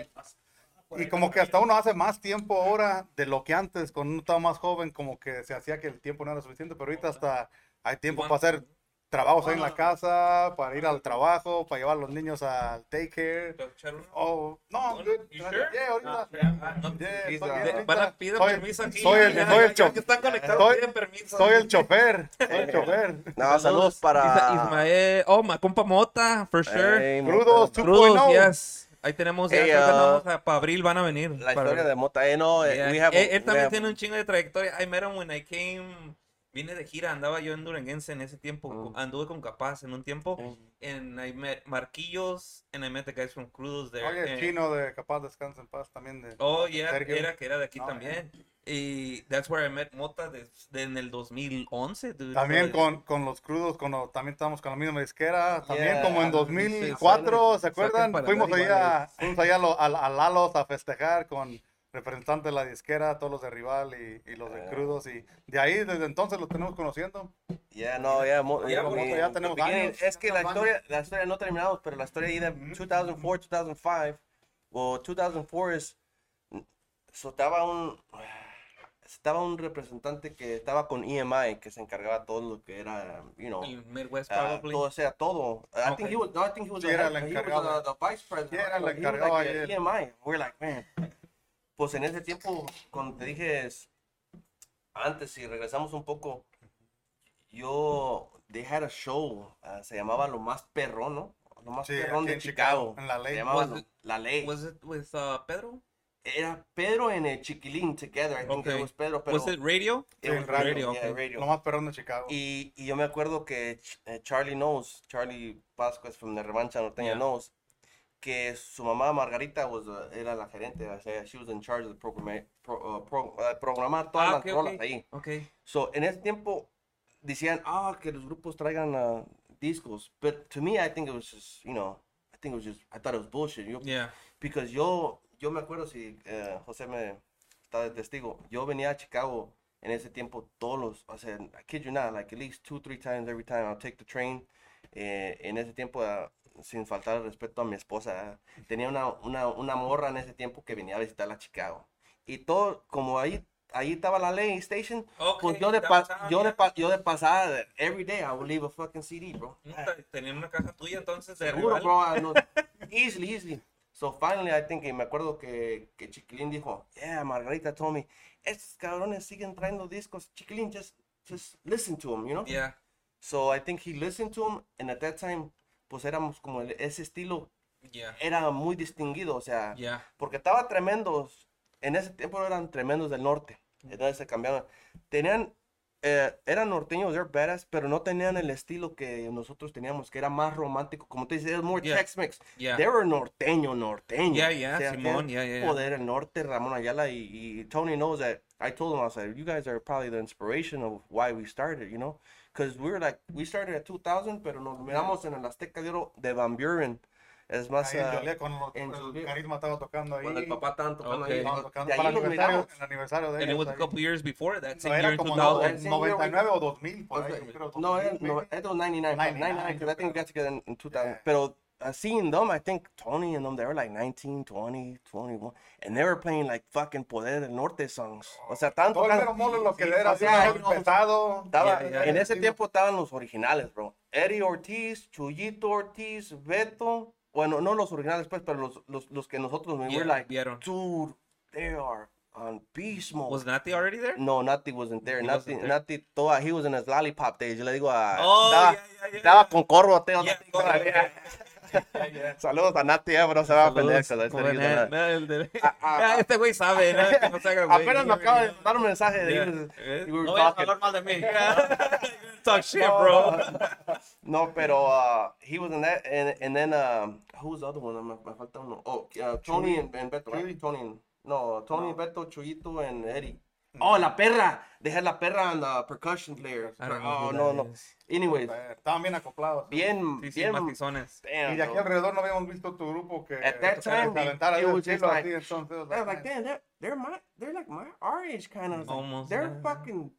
y como que hasta uno hace más tiempo ahora de lo que antes, cuando uno estaba más joven, como que se hacía que el tiempo no era suficiente, pero ahorita hasta hay tiempo para hacer trabajos ahí en la casa, para ir al trabajo, para llevar a los niños al daycare. Oh, no, ahorita. Ah, no, Yeah, He's, estoy bien de- ahorita. Van a pedir Soy- permiso aquí. soy el- soy el chofer, soy el chofer. No, saludos para... Ismael, oh, ma compa Mota, for sure. Hey, Crudos, Mota. Crudos, 2.0. Ahí tenemos, ya Hey, uh, andamos a- para abril van a venir. La historia de Mota, eh, no, eh, Yeah. have... él, él we también have- tiene un chingo de trayectoria. I met him when I came. Vine de gira, andaba yo en Duranguense en ese tiempo. Mm. Anduve con Capaz en un tiempo. And I met Marquillos, and I met the guys from Crudos there. Oye, el and- chino de Capaz Descansa en Paz también de... Oh, yeah, Sergio. era que era de aquí No, también. Y that's where I met Mota de, de- en el 2011, dude. También con, con los crudos, cuando también estábamos con la misma disquera, también Yeah. como en Sí, 2004, ¿se acuerdan? Fuimos allá, fuimos allá a, a, a Lalos a festejar con, representante de la disquera, todos los de rival y, y los de Ah. crudos. Y de ahí, desde entonces, los tenemos conociendo. Ya, no, ya, mo- Ya, tenemos años, Es que la historia, la historia no terminamos, pero la historia ahí de 2004, 2005, o 2004 es, so, estaba un, estaba un representante que estaba con EMI, que se encargaba de todo lo que era, you know, El Midwest, ah, probably. todo, o sea, todo. I think Okay. he was, no, I think he was, Sí, the era el he was encargado. the, the vice president. Sí, era el encargado like. EMI. We're like, man. Pues en ese tiempo, cuando te dije, es- antes, si regresamos un poco, yo, they had a show, ah, se llamaba Lo Más Perrón, ¿no? Lo Más Sí, Perrón de en Chicago. Chicago, en La Ley. Se llamaba Lo- it- La Ley. Was it with uh, Pedro? Era Pedro en el Chiquilín together. I think Okay. it was Pedro, pero Was it radio? it Sí, was radio, radio, yeah, okay. radio. Lo más perrón de Chicago. Y, y yo me acuerdo que Ch- eh, Charlie knows, Charlie Pascuas from the Revancha Norteña Yeah. knows, que su mamá Margarita was, uh, era la gerente, o sea, she was in charge of the program, pro, uh, pro- uh, programar todas Ah, las okay, rolas okay. ahí. Okay. So, en ese tiempo decían, ah, que los grupos traigan uh, discos. But to me, I think it was just, you know, I think it was just, I thought it was bullshit. Yo, Yeah. because yo, yo me acuerdo si eh, José me está de testigo, yo venía a Chicago en ese tiempo todos los, o sea, I kid you not, like at least two, three times every time I'll take the train. Eh, en ese tiempo, ah, sin faltar el respeto a mi esposa, ah, tenía una, una, una morra en ese tiempo que venía a visitar a Chicago. Y todo, como ahí, ahí estaba la ley station, pues Okay, yo de, pa- yo, de pa- yo de pasada, every day I would leave a fucking CD, bro. Puta, Tenían una caja tuya entonces de Seguro, rival. bro. Know. easily, easily. So finally, I think, y me acuerdo que, que Chiquilín dijo, yeah, Margarita told me, estos cabrones siguen trayendo discos. Chiquilín, just, just listen to them, you know? Yeah. So I think he listened to them, and at that time, pues éramos como ese estilo, Yeah. era muy distinguido, o sea, Yeah. porque estaba tremendos, en ese tiempo eran tremendos del norte, entonces se cambiaban. Tenían, eh, eran norteños, they're badass, pero no tenían el estilo que nosotros teníamos, que era más romántico, como tú dices, era more Yeah. Tex-Mex. Yeah. They were norteño, norteño. Yeah, yeah, O sea, Simón, yeah, yeah, yeah. Poder el norte, Ramón Ayala, y, y Tony knows that, I told him, I said, you guys are probably the inspiration of why we started, you know? Because we were like, we started at 2000, pero nos miramos en el Azteca de Oro de Van Buren. Es más, Ahí en ah, Joliet, cuando en el Joliet. Carisma estaba tocando ahí. cuando el papá estaba tocando Ok. ahí. Estaban De tocando ahí para el aniversario, el aniversario de And it was a ahí. couple years before that, No, same year era in como 2000. Sí, 99 o 2000, por ahí, Okay. creo, No, era, 2000, no, it was 99, 99, because I think we got together in, in 2000. Yeah. Pero uh, seeing them, I think Tony and them, they were like 19, 20, 21, and they were playing like fucking Poder del Norte songs. O sea, tanto. Todo el mero mole lo que era, o así, sea, medio pesado. Estaba, Yeah, yeah, en yeah. ese tiempo estaban los originales, bro. Eddie Ortiz, Chuyito Ortiz, Beto. Bueno, no los originales, pues, pero los, los, los que nosotros, we Yeah, were like, vieron. dude, they are on beast mode. Was Nati already there? No, Nati wasn't there. He Nati, wasn't there. Nati, toda, he was in his lollipop days. Yo le digo a. Oh, estaba, yeah, yeah, yeah, estaba yeah. con corvo, Teo. Yeah, Saludos a Nati, eh, bro. Se va a de- Ah, Este güey sabe, ¿no? Apenas me acaba de mandar un mensaje de. Eh, No vayas a hablar mal de mí. Talk shit, bro. No, pero uh, he was in that, and, and then um, who's the other one? Me, me falta uno. Oh, uh, Tony and, and Beto. Chuy. Tony and, no, Tony, Beto, Chuyito, and Eddie. Oh, La Perra. They had La Perra and the percussion player. I don't know Oh, no, no. is. Anyways, Estaban bien acoplados. bien, Sí, sí, bien. matizones. Damn, Y de aquí bro. alrededor no habíamos visto tu grupo que At that time, aventara it was just like- así, entonces, I was like, damn, they're, they're my, they're like my our age kind of. Almost, They're yeah. fucking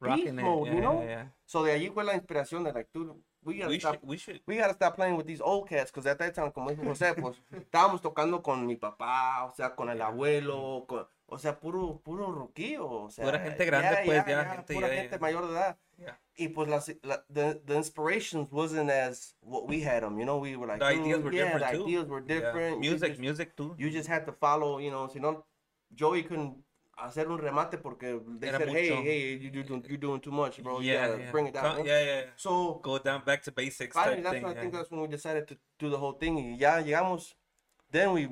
Rocking it. mode, yeah, you know? yeah, yeah. So de allí fue la inspiración de like, dude, we gotta We stop. should, we should. We gotta stop playing with these old cats, because at that time, como dijo José, pues, estábamos tocando con mi papá, o sea, con el abuelo, con, o sea, puro, puro ruquillo, o sea. Pura gente grande, pues, ya, gente pura gente mayor de edad. Yeah. Y pues las, la, the, the inspirations wasn't as what we had them, you know, we were like, The ideas "Mm, were yeah, different the too. ideas were different. Music, just- music too. you just had to follow, you know, si no, Joey couldn't hacer un remate porque they Era said, hey, mucho. hey, you, you, doing, you're doing too much, bro. You yeah, gotta yeah. bring it down. Co- ¿no? Yeah, yeah, yeah. So, Go down back to basics finally, type that's thing. when I yeah. think that's when we decided to do the whole thing. Y ya llegamos, then we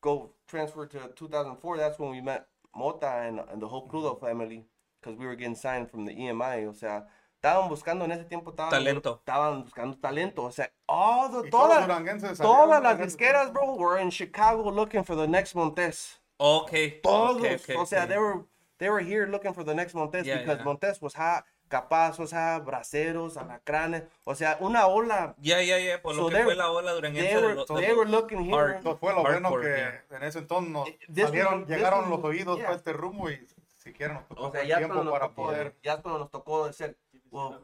go transfer to 2004. That's when we met Mota and, and the whole Crudo mm-hmm. family because we were getting signed from the EMI. O sea, estaban buscando en ese tiempo, estaban, Talento. estaban buscando talento. O sea, all the, Y todos todas, duranguenses todas salieron las en ese disqueras, bro, were in Chicago looking for the next Montes. Okay. Todos, okay, okay, o sea, okay. they were they were here looking for the next Montes Yeah, because yeah. Montes was hot. capaz, o sea, braceros, alacranes, o sea, una ola. Ya, ya, ya, por lo So que fue la ola duranguense They de were, they were looking here. hard. Entonces fue lo bueno que en ese entonces nos Eh, salieron, llegaron was- los oídos yeah. para este rumbo y siquiera nos tocó O sea, el ya tiempo nos para tocó, poder. ya cuando nos tocó decir, well,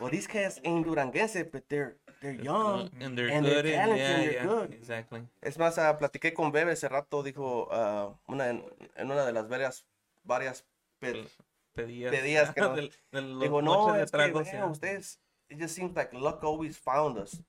well, these guys ain't duranguense, but they're, they're young. And they're and they're good. and- talented, yeah, and they're yeah, good. Exactly. Es más, ah, platiqué con Bebe ese rato, dijo, ah, una, en, en una de las varias, varias pe- Pedías. Pedías que no- del- de los Digo, no, es que, man, ustedes, it just seems like luck always found us.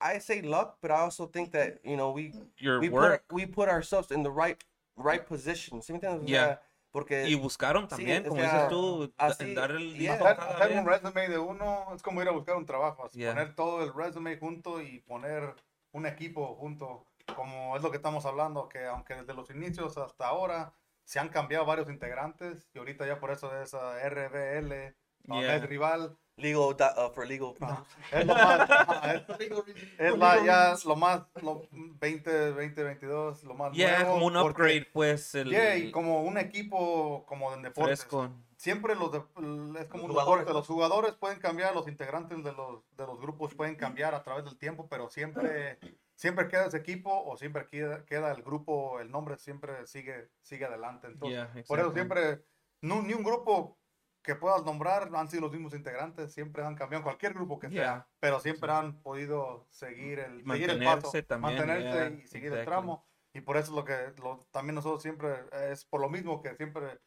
I say luck, but I also think that, you know, we, Your we, work. put, we put ourselves in the right, right position. ¿Sí me entiendes? O Yeah. sea, porque Y buscaron Sí, también, o como sea, dices tú, así, dar el yeah. Hacer, un resume de uno es como ir a buscar un trabajo, así, Yeah. poner todo el resume junto y poner un equipo junto, como es lo que estamos hablando, que aunque desde los inicios hasta ahora se han cambiado varios integrantes y ahorita ya por eso es ah, RBL, no, Yeah. es rival, legal, uh, for legal. es lo más, es, es la- ya lo más, lo 20, 20, 22, lo más Ya, nuevo, como un porque- upgrade, pues, el Yeah, y como un equipo como en deportes. fresco. Siempre los de- es como Los un jugadores, deporte, ¿no? los jugadores pueden cambiar, los integrantes de los, de los grupos pueden cambiar a través del tiempo, pero siempre, siempre queda ese equipo o siempre queda, queda el grupo, el nombre siempre sigue, sigue adelante. Entonces, Yeah, por eso siempre, no- ni un grupo que puedas nombrar han sido los mismos integrantes, siempre han cambiado, cualquier grupo que sea, Yeah. pero siempre han podido seguir el, seguir el paso, también, mantenerse yeah, y seguir el exactly. tramo. Y por eso es lo que lo- también nosotros siempre, es por lo mismo que siempre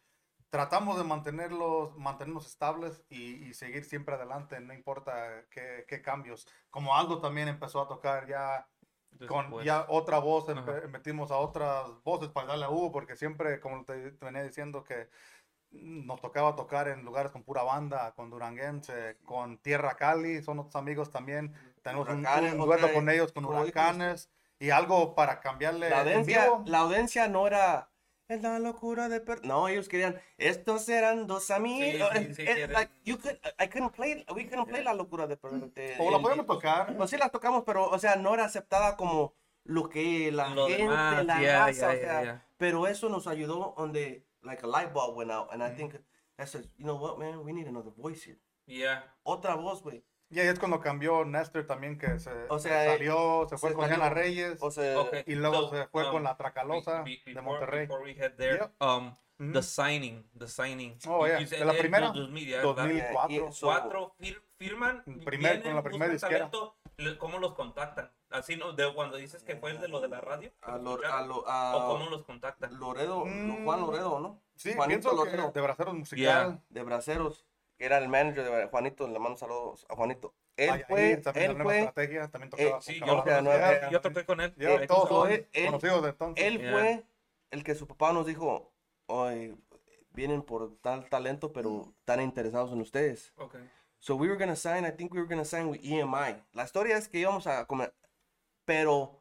tratamos de mantenerlos, mantenernos estables y, y seguir siempre adelante, no importa qué, qué cambios. Como algo también empezó a tocar ya con Después. ya otra voz, Ajá. empe- metimos a otras voces para darle a Hugo, porque siempre, como te, te venía diciendo, que nos tocaba tocar en lugares con pura banda, con Duranguense, con Tierra Cali, son otros amigos también. Tenemos un, Huracanes, un o dueto sea, con ellos, con huracanes, y algo para cambiarle La en audiencia, vivo. la audiencia no era es la locura de per no ellos querían estos eran dos amigos Sí, sí, sí, Eh, quieren. like, you could, I couldn't play we couldn't play la locura de pervertir O la podemos tocar. pues sí las tocamos pero o sea no era aceptada como lo que la Lo gente demás, la yeah, raza yeah, o yeah, sea yeah. pero eso nos ayudó donde like a light bulb went out and I think that says you know what man we need another voice here Yeah. otra voz güey Y ahí es cuando cambió Nestor también, que se O sea, salió, se fue se con. Diana Reyes. o sea Okay. Y luego So, se fue um, con la Tracalosa be- be- de before- Monterrey. Before we head there, Yep. um, Mhm. the signing, the signing. Oh, yeah. you said De la primera, 2000, ya, 2004. Yeah, y so- Cuatro fir- firman, Primer- vienen, con la primera disquera. talento, le- ¿Cómo los contactan? Así, ¿no? De cuando dices que fue el de lo de la radio. a, lo, ¿escucharon? a, lo- ¿O cómo los contactan? Loredo Mm. Juan Loredo no Sí, Juanito Lotero. de Braceros Musical. Yeah. de Braceros, que era el manager de Juanito, le mando saludos a Juanito. Él Ay, fue, él fue, estrategia, también tocaba eh, Sí, yo, o sea, yo- no, eh, yo toqué con él. Ahí todos él- él- conocidos de entonces. él Yeah. fue el que su papá nos dijo, hoy vienen por tal talento, pero están interesados en ustedes. Okay. So we were gonna sign, I think we were gonna sign with EMI. La historia es que íbamos a comer, pero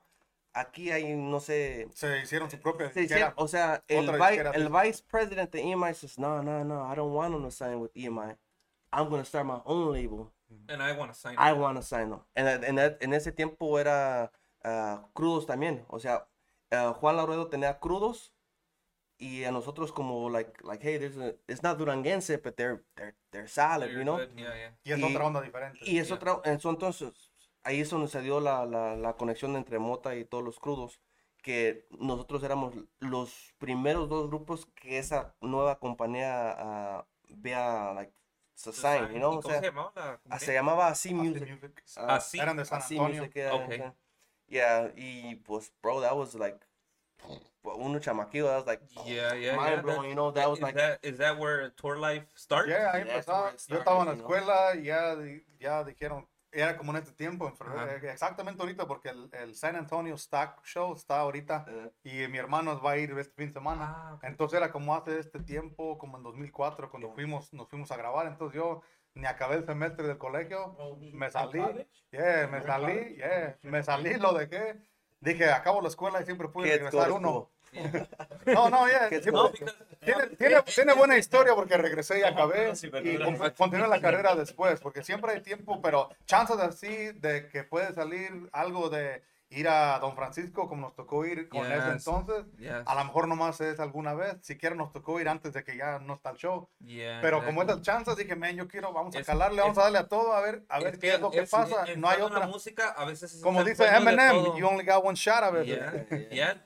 aquí hay, no sé, Se hicieron su propia se disquera. hicieron- o sea, el, vi- el vice president de EMI says, no, no, no, I don't want them to sign with EMI. I'm gonna start my own label. And I want to sign. I want to sign them. En, en, en ese tiempo era ah, crudos también. O sea, ah, Juan Laredo tenía crudos y a nosotros como like like hey, there's a, it's not duranguense, but they're they're they're solid, you know. Yeah, yeah. Y es y- otra onda diferente. Y es Yeah. otra, eso entonces ahí es donde se dio la, la, la conexión entre Mota y todos los crudos que nosotros éramos los primeros dos grupos que esa nueva compañía ah, vea like sign, you know, ¿Y o ¿Cómo sea, se llamaba la ah, se llamaba así music. Music. Ah, Así. Eran de San Así Antonio. music era, Ok. o sea, Yeah, y pues, bro, that was like, uno chamaquillo, that was like, Yeah, yeah, mind yeah. blowing, that- you know, that was is like, that is that where tour life starts? Yeah, ahí Yeah, empezaba. Yo estaba en la escuela y ya, ya dijeron, era como en este tiempo, en febrero, Ajá. eh, exactamente ahorita, porque el, el San Antonio Stock Show está ahorita eh, y mi hermano va a ir este fin de semana. Ah. Entonces era como hace este tiempo, como en 2004, cuando fuimos, nos fuimos a grabar. Entonces yo ni acabé el semestre del colegio, me salí, yeah, me salí, yeah, me salí, lo dejé. Dije, acabo la escuela y siempre pude ¿qué regresar uno. No, no, yeah, ¿Qué siempre- No, tiene, tiene, tiene buena historia porque regresé y acabé y continué la carrera después, porque siempre hay tiempo, pero chances así de que puede salir algo de ir a Don Francisco como nos tocó ir con ese entonces. Yes. A lo mejor nomás es alguna vez, siquiera nos tocó ir antes de que ya no está el show. Yeah, Pero como exactly. esas chances, dije, man, yo quiero, vamos a Es- calarle, vamos es- a darle a todo, a ver, a ver Es qué es lo que es- pasa. No hay otra. música a veces es Como el dice Eminem, you only got one shot a veces. Yeah.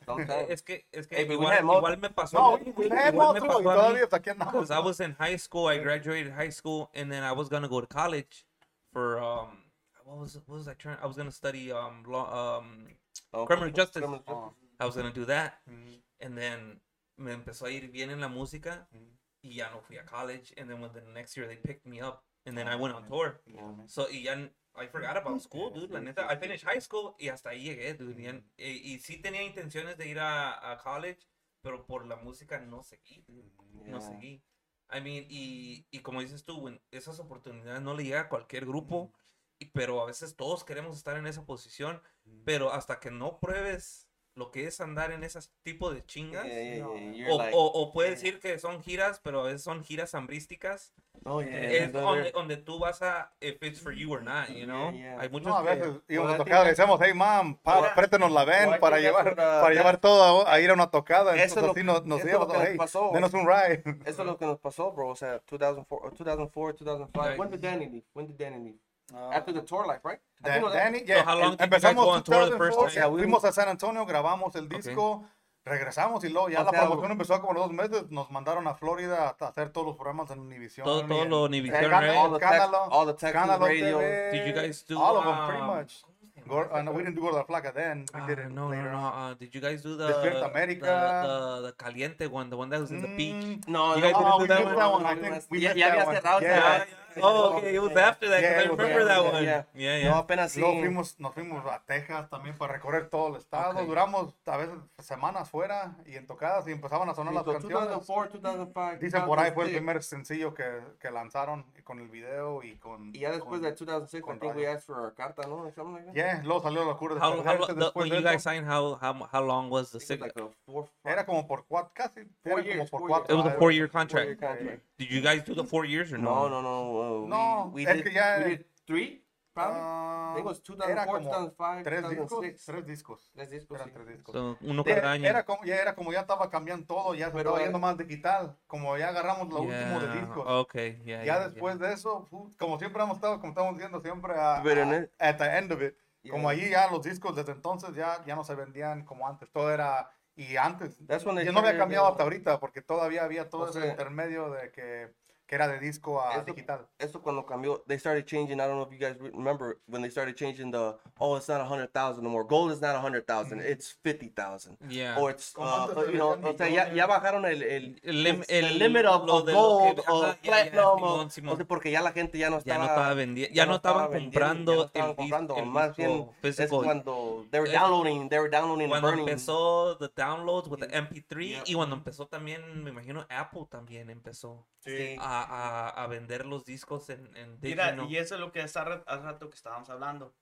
Es que, es que Hey, igual, me pasó. No, igual me pasó y todavía aquí andamos. I was in high school, I graduated high school, and then I was gonna go to college for um, what was what was I trying? I was gonna study um, law, um, Oh, criminal justice. criminal justice. Oh. I was gonna do that, Mm, and then me empezó a ir bien en la música, mm. y ya no fui a college, and then when the next year they picked me up, and then I went on tour. Yeah. So, y ya, I forgot about school, dude. La neta, I finished high school y hasta ahí llegué, dude. Y, en- y, y sí tenía intenciones de ir a, a college, pero por la música no seguí, dude. No Yeah. seguí. I mean, y, y como dices tú, when esas oportunidades no le llega a cualquier grupo, y, pero a veces todos queremos estar en esa posición, pero hasta que no pruebes lo que es andar en ese tipo de chingas, Yeah, yeah, o, like, o, o puedes yeah. decir que son giras, pero a veces son giras hambrísticas, oh, yeah, es donde, donde tú vas a, if it's for you or not, you know? Yeah, yeah. Hay muchos No, a que- veces íbamos Well, a tocar, le decíamos, hey, mam, pa, préstenos la ven para llevar, uh, para llevar todo a, a ir a una tocada. Eso es Entonces lo- así nos, nos íbamos, que nos hey, pasó. denos un ride. Eso es lo que nos pasó, bro. O sea, 2004, 2004 2005. Right. When did Danny leave? When did Danny leave? Ah, After the tour life, right? Da- Danny, yeah, how long did you guys empezamos go on tour the first 2004, time? Yeah, we- fuimos a San Antonio, grabamos el disco, regresamos y luego ya O la promoción empezó como los dos meses, nos mandaron a Florida a hacer todos los programas en Univision. todo, todo lo Univision, right? all the Escándalo, all the Texas radio. TV, Did you guys do, all of them, pretty um, much. Gor- uh, no, we didn't do Gorda Flaca then. We Ah, did it no, no, later no. Uh, did you guys do the Despierta the, América. the, the caliente one, the one that was in the beach? Mm, No, You no, guys oh, didn't we do that one? that one. No, I we think missed- we ya- missed ya that one. Yeah. ya. Oh, okay, it was after that. Yeah, I remember after that one. yeah. Yeah, yeah. No, apenas sí. Luego fuimos, nos fuimos a Texas también para recorrer todo el estado. Ok. Duramos a veces semanas fuera y en tocadas y empezaban a sonar Sí, las so canciones. 2004, 2005. Dicen por ahí fue el 2006. primer sencillo que, que lanzaron con el video y con. Y ya después con- de 2006, I con think we asked for a carta, ¿no? Or something like that. Yeah, luego salió la locura de How, how, the, después when de you guys signed, how, how, how long was the I like four, Era como por cuatro, casi. Four era years, como por four cuatro It was a four-year four-year contract. contract. Did you guys do the four years or No, no? no, no. uh, No, we, we did, que ya- we did three, probably. It was era 2004, como 2005, tres discos. 2006. Tres discos. Tres discos. Eran sí. tres discos. So, uno Ya- cada año. Era como, ya era como ya estaba cambiando todo, ya Pero estaba era- yendo más digital. Como ya agarramos lo último de Yeah, discos. Okay, yeah, ya yeah, después de eso, como siempre hemos estado, como estamos diciendo siempre, a, a- el- at the end of it, como Yeah. allí ya los discos desde entonces ya, ya no se vendían como antes, todo era, y antes, ya no había cambiado hasta ahorita, porque todavía había todo O ese sea, intermedio de que, que era de disco a Eso- digital. Esto cuando cambió, they started changing. I don't know if you guys re- remember when they started changing the. Oh, it's not a hundred thousand no more. Gold is not a hundred thousand. It's fifty thousand. Yeah. Or it's uh, you know, o sea, ya, ya bajaron el el, El el, el- limit of, of gold que- o ya, ya, platinum, o- sea, porque ya la gente ya no ya estaba no estaba vendiendo, ya no estaban comprando ya no estaban comprando, el más bien es cuando they were downloading, they were downloading and Cuando burning. empezó the downloads with the Yeah. MP3 Yeah. y cuando empezó también, me imagino Apple también empezó Sí. A, a, a vender los discos en, en Mira, y eso es lo que hace ra- hace rato que estábamos hablando.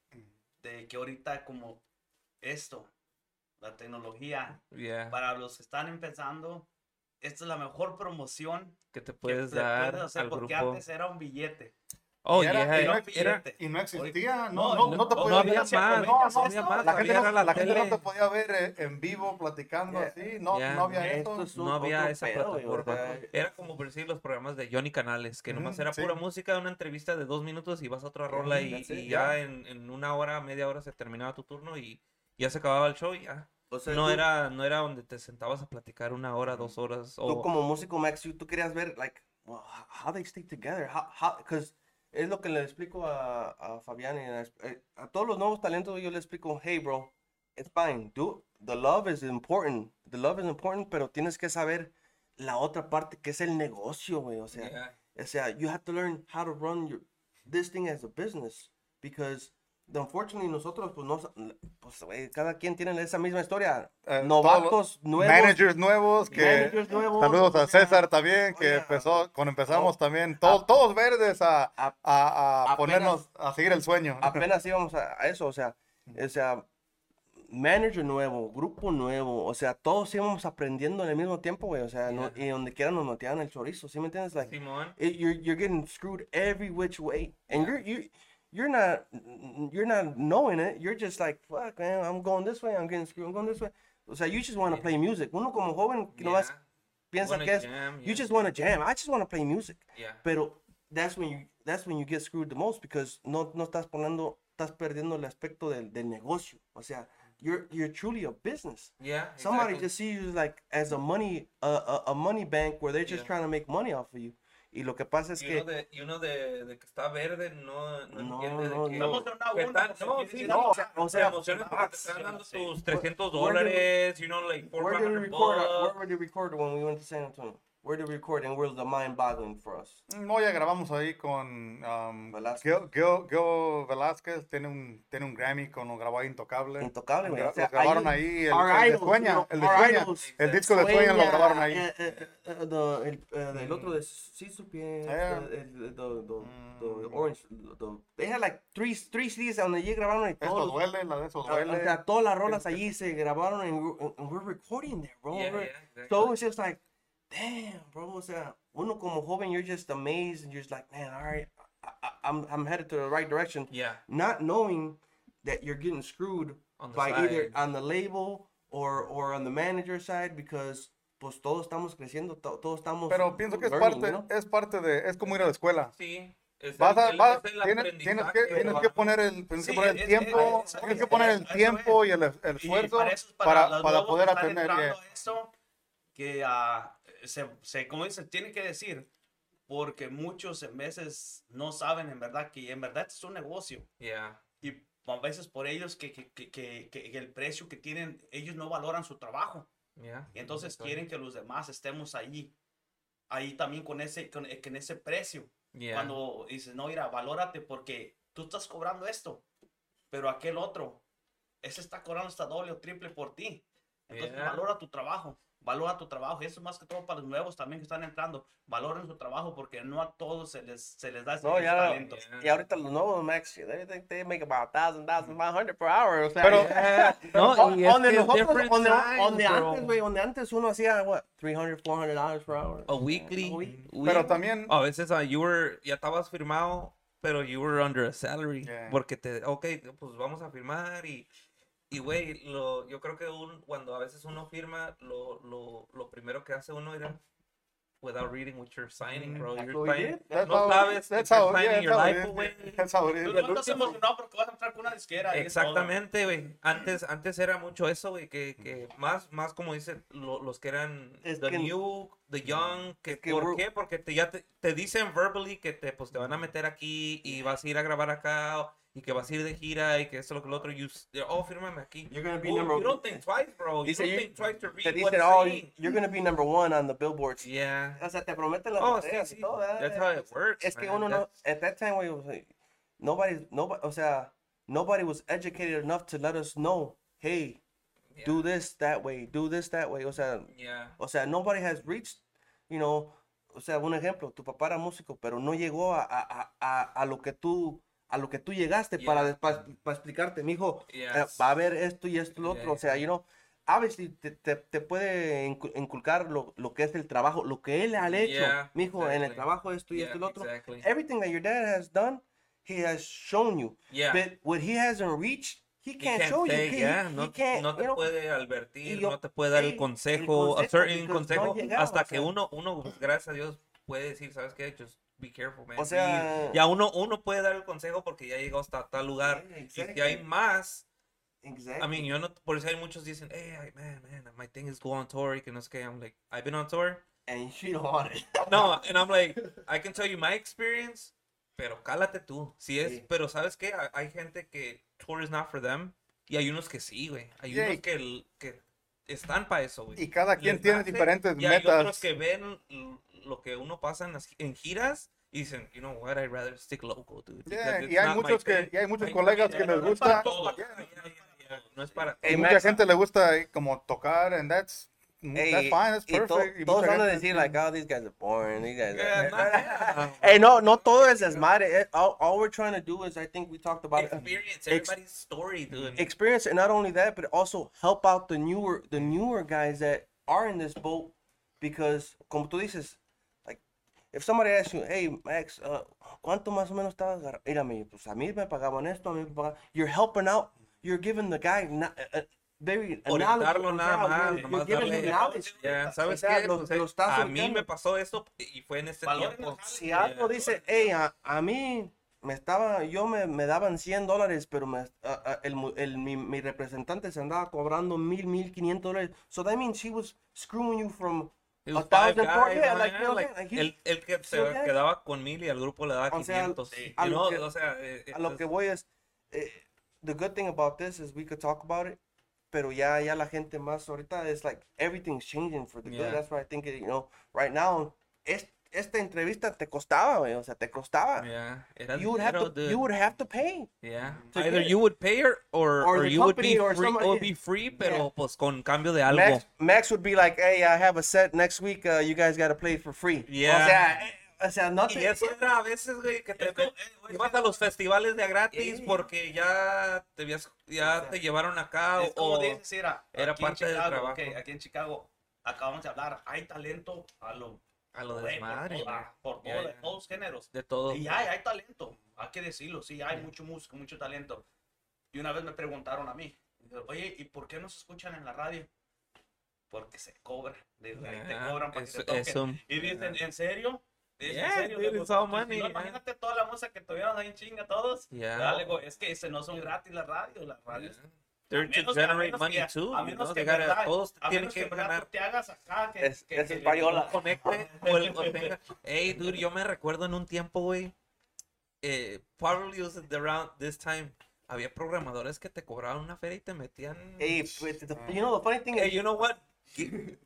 De que ahorita como esto, la tecnología, Yeah, para los que están empezando, esta es la mejor promoción que te que puedes te dar puedes hacer al porque grupo. antes era un billete. Oh, y era, yeah, y no, era- y no existía, No, no, no, te no podías había más, no, no no, había más, la gente, no, la la gente no te podía ver eh, en vivo platicando Yeah. así, no, Yeah. no había Esto eso. es un no había esa pedo, plataforma. Era como por decir los programas de Johnny Canales, que nomás Ujú, era sí. pura música, una entrevista de dos minutos y vas a otra rola y, that's it, y ya. en, en una hora, media hora se terminaba tu turno y ya se acababa el show y ya. o sea, No tú- era, no era donde te sentabas a platicar una hora, dos horas. tú O, como músico Max, tú querías ver like well, how- they stick together, how how because es lo que le explico a, a Fabián y a, eh, a todos los nuevos talentos yo le explico, hey bro, it's fine, do the love is important, the love is important, pero tienes que saber la otra parte que es el negocio, güey, o sea, Yeah. o sea, you have to learn how to run your this thing as a business because unfortunately nosotros pues no pues güey, cada quien tiene esa misma historia, Eh, novatos nuevos, Managers nuevos que managers nuevos, saludos a sea, César también que oye, empezó cuando empezamos oh, también todos todos verdes a, a- a, a apenas- ponernos a seguir el sueño. apenas íbamos a, a eso, o sea, o sea, manager nuevo, grupo nuevo, o sea, todos íbamos aprendiendo en el mismo tiempo, güey, o sea, no- y donde quiera nos metían el chorizo, ¿sí me entiendes? Like, Simón. it- you're, you're getting screwed every which way, and you're, you, you're not you're not knowing it. You're just like, fuck, man, I'm going this way, I'm getting screwed, I'm going this way. O sea, you just want to play music. Uno como joven que nomás piensa Wanna que es, jam, you just want to jam. I just want to play music. Yeah. Pero that's when you that's when you get screwed the most because no no estás poniendo estás perdiendo el aspecto del, del negocio. O sea, you're you're truly a business. Yeah. Somebody exactly. just sees you like as a money a, a, a money bank where they're just Yeah. trying to make money off of you. Y lo que pasa es Y que uno, de, y uno de, de que está verde no, no, No, entiende no, de que... no. No, sí, o sea, o sea, porque te están dando sí. tus 300 Where did we- dólares, you know, like where did we 400 record? Where did we record when we went to San Antonio? Where did we record and where's the mind boggling for us? No, ya grabamos ahí con um, Velázquez. Gil, Gil- Gil Velázquez, tiene un, tiene un Grammy con un grabado intocable. Intocable, güey. O sea, grabaron ahí- ahí, el, el de idols, Sueña, you know, el de Sueña, idols, el disco de Sueña lo grabaron ahí. eh, eh, eh, the- el, eh, el otro de Sí Supiera, Yeah. el- el- the, the, the Mm. Orange, the, they had like three, three CDs donde allí grabaron y Esto todos, duele, la de eso o duele. sea, todas las rolas allí se grabaron and we're, and we're recording there, bro. Yeah, yeah, exactly. So it's just like, damn, bro. O sea, uno como joven, you're just amazed and you're just like, man, all right, I, I, I'm, I'm headed to the right direction. Yeah, Not knowing that you're getting screwed on the by side. either on the label or, or on the manager side because pues todos estamos creciendo, to- todos estamos Pero pienso que es learning, parte, you know? es parte de, es como ir a la escuela. Sí. Es Vas a, el- vas- es el tienes, tienes que, tienes ¿no? que poner el, tienes que Sí, poner el es- tiempo, es- tienes que poner el eso tiempo es. y el, el Y esfuerzo para, eso para, para poder que atender. a esto, que ah, se, se, como dice, tiene que decir, porque muchos en veces no saben en verdad que en verdad es un negocio. Yeah. Y a veces por ellos que, que, que, el precio que tienen, ellos no valoran su trabajo. Yeah. Y entonces quieren que los demás estemos ahí, ahí también con ese, con, con ese precio. Yeah. Cuando dices, no, mira, valórate porque tú estás cobrando esto, pero aquel otro, ese está cobrando hasta doble o triple por ti. Entonces, valora tu trabajo, valora tu trabajo. Y eso es más que todo para los nuevos también que están entrando. Valoren su trabajo porque no a todos se les, se les da ese No, ya, talento. Y ahorita los nuevos Max, they think they make about thousand, thousand, five hundred per hour. O sea, Pero- No, y es donde nosotros, donde, donde antes, güey, donde antes uno hacía, what, 300, 400 dollars per hour. A weekly. A week. Pero también, A veces uh, you were, ya estabas firmado, pero you were under a salary. Yeah. Porque te, ok, pues vamos a firmar y, y güey, lo, yo creo que un, cuando a veces uno firma, lo, lo, lo primero que hace uno era, without reading what you're signing, bro. That's You're signing, no sabes that's que how, estás yeah, signing your how life away. That's how it is. Tú no estás emocionado porque vas a entrar con una disquera. Exactamente, güey. Antes, antes era mucho eso, güey, que, que más, más como dicen lo- los que eran Es the que- new, the young, que, que ¿por qué? Porque te, ya te, te dicen verbally que te, pues, te van a meter aquí y vas a ir a grabar acá o- y que vas a ir de gira y que esto, lo que lo otro. You, oh, fírmame aquí. You're gonna be Oh, number you don't think twice, bro. You Dice, don't you- think twice to read dicen, oh, saying. you're gonna be number one on the billboards. Yeah. O sea, te prometen las Oh, sí, estrellas y sí. todo. That's how it works, Es que man. uno no, at that time, güey, o sea, nobody, nobody, o sea, nobody was educated enough to let us know, hey, Yeah. do this that way, do this that way. O sea, Yeah. o sea, nobody has reached, you know, o sea, un ejemplo, tu papá era músico, pero no llegó a, a, a, a lo que tú, a lo que tú llegaste para, Yeah. para, para explicarte, mijo, eh, Yes. va a haber esto y esto y lo Yeah, otro, o sea, you know, obviously te, te, te puede incu- inculcar lo, lo que es el trabajo, lo que él ha hecho, Yeah, mijo, en el exactly. trabajo esto y esto y lo otro. exactly. Everything that your dad has done, he has shown you. Yeah. But what he hasn't reached, he He can't, can't show say, you. He- yeah, he, no, can't, no te you know, puede advertir, yo- no te puede dar el el consejo, a consejo, certain consejo, no hasta o que sea. uno, uno, pues, gracias a Dios, puede decir, ¿sabes qué? Just be careful, man. O sea- Y ya uno, uno puede dar el consejo porque ya llegó hasta tal lugar. Yeah, Y si hay exactly. más, Exactly. I mean, yo no, por eso hay muchos dicen, hey, man, man, my thing is go on tour, y que no sé qué. I'm like, I've been on tour. and you don't want it. No, and I'm like, I can tell you my experience, pero cálate tú. Si es, Sí. pero ¿sabes qué? Hay- gente que tour is not for them y hay unos que sí, güey. Hay Yeah. unos que, que están para eso, güey. Y cada quien Les tiene nace, diferentes y hay otros metas. que ven lo que uno pasa en, las- en giras y dicen, you know what, I'd rather stick local, dude. Yeah, y hay muchos que, thing." y hay muchos Hay- colegas yeah, que les no gusta. No es para Y mucha gente le gusta eh, como tocar, and that's, that's Hey, fine, that's y to- perfect. y todos mucha van a decir, like, oh, these guys are boring. These guys Yeah, are... Hey, no, no todo es desmadre. Eh, All, all we're trying to do is, I think we talked about it. experience Ex- everybody's story, dude. experience and not only that but also help out the newer the newer guys that are in this boat because como tú dices like if somebody asks you, hey, Max, uh, ¿cuánto más o menos estabas agarrando? Mírame, pues a mí me pagaban esto, a mí me pagaban. You're helping out. You're giving the guy na- uh, very Orientarlo nada yeah, más, nomás darle-. Ya, ¿sabes O sea, qué? lo- Pues, eh, lo estás a mí me pasó esto y fue en este Valoren tiempo. jale. Si algo dice, hey, a, a mí me estaba, yo me, me daban 100 dólares, pero me, a- a- el, el, mi, mi representante se andaba cobrando mil, mil quinientos dólares. So that means he was screwing you from a thousand guys, yeah, like, Yeah, like, like, he- el, el que se okay. quedaba con mil y al grupo le daba O sea, 500. sí, you a lo know, que- o sea, eh, a lo es- que voy es, eh, the good thing about this is we could talk about it, pero ya, ya la gente más ahorita es like everything's changing for the Yeah. good. That's why I think, you know, right now, es, esta entrevista te costaba, güey, o sea, te costaba. yeah, era You would have to, dude. you would have to pay. Yeah. to Either you would pay her or, Or or, you would be or free, somebody- or be free, pero Yeah. pues con cambio de algo. Max, Max would be like, hey, I have a set next week, uh, you guys got to play for free. Yeah. O sea, eh, o sea, no Y te... eso era a veces, güey, que te como, eh, ibas a los festivales de a gratis Sí. porque ya te habías, ya te llevaron acá Es como o dices, mira, era en parte del Chicago, trabajo. ok, aquí en Chicago acabamos de hablar, hay talento a lo a lo güey, desmadre, por, toda- por Ya, todo- ya. todos géneros. de todo. Y hay, hay talento, hay que decirlo, sí, hay mucho músico, mucho talento. Y una vez me preguntaron a mí, oye, ¿y por qué no se escuchan en la radio? Porque se cobra, ahí te Ah, cobran para que te toquen. eso- Y dicen, ¿en serio? Dicen, Yeah, ¿en serio? dude, Digo, all "Pues, money, no, yeah. imagínate toda la música que tuvieron ahí en chinga todos. Yeah. Dale, es que se no son gratis las radios, las radios. They're A to menos que- a generate money que- too. a menos que they gotta- verdad- todos A tienen menos que que verdad ganar. tú te hagas acá. Que, Es- que- es que- española. conecte o el o tenga. Hey, dude, yo me recuerdo en un tiempo, güey. Eh, probably was around this time. Había programadores que te cobraban una feria y te metían. Hey, but the- you know, the funny thing Hey, is, you know what?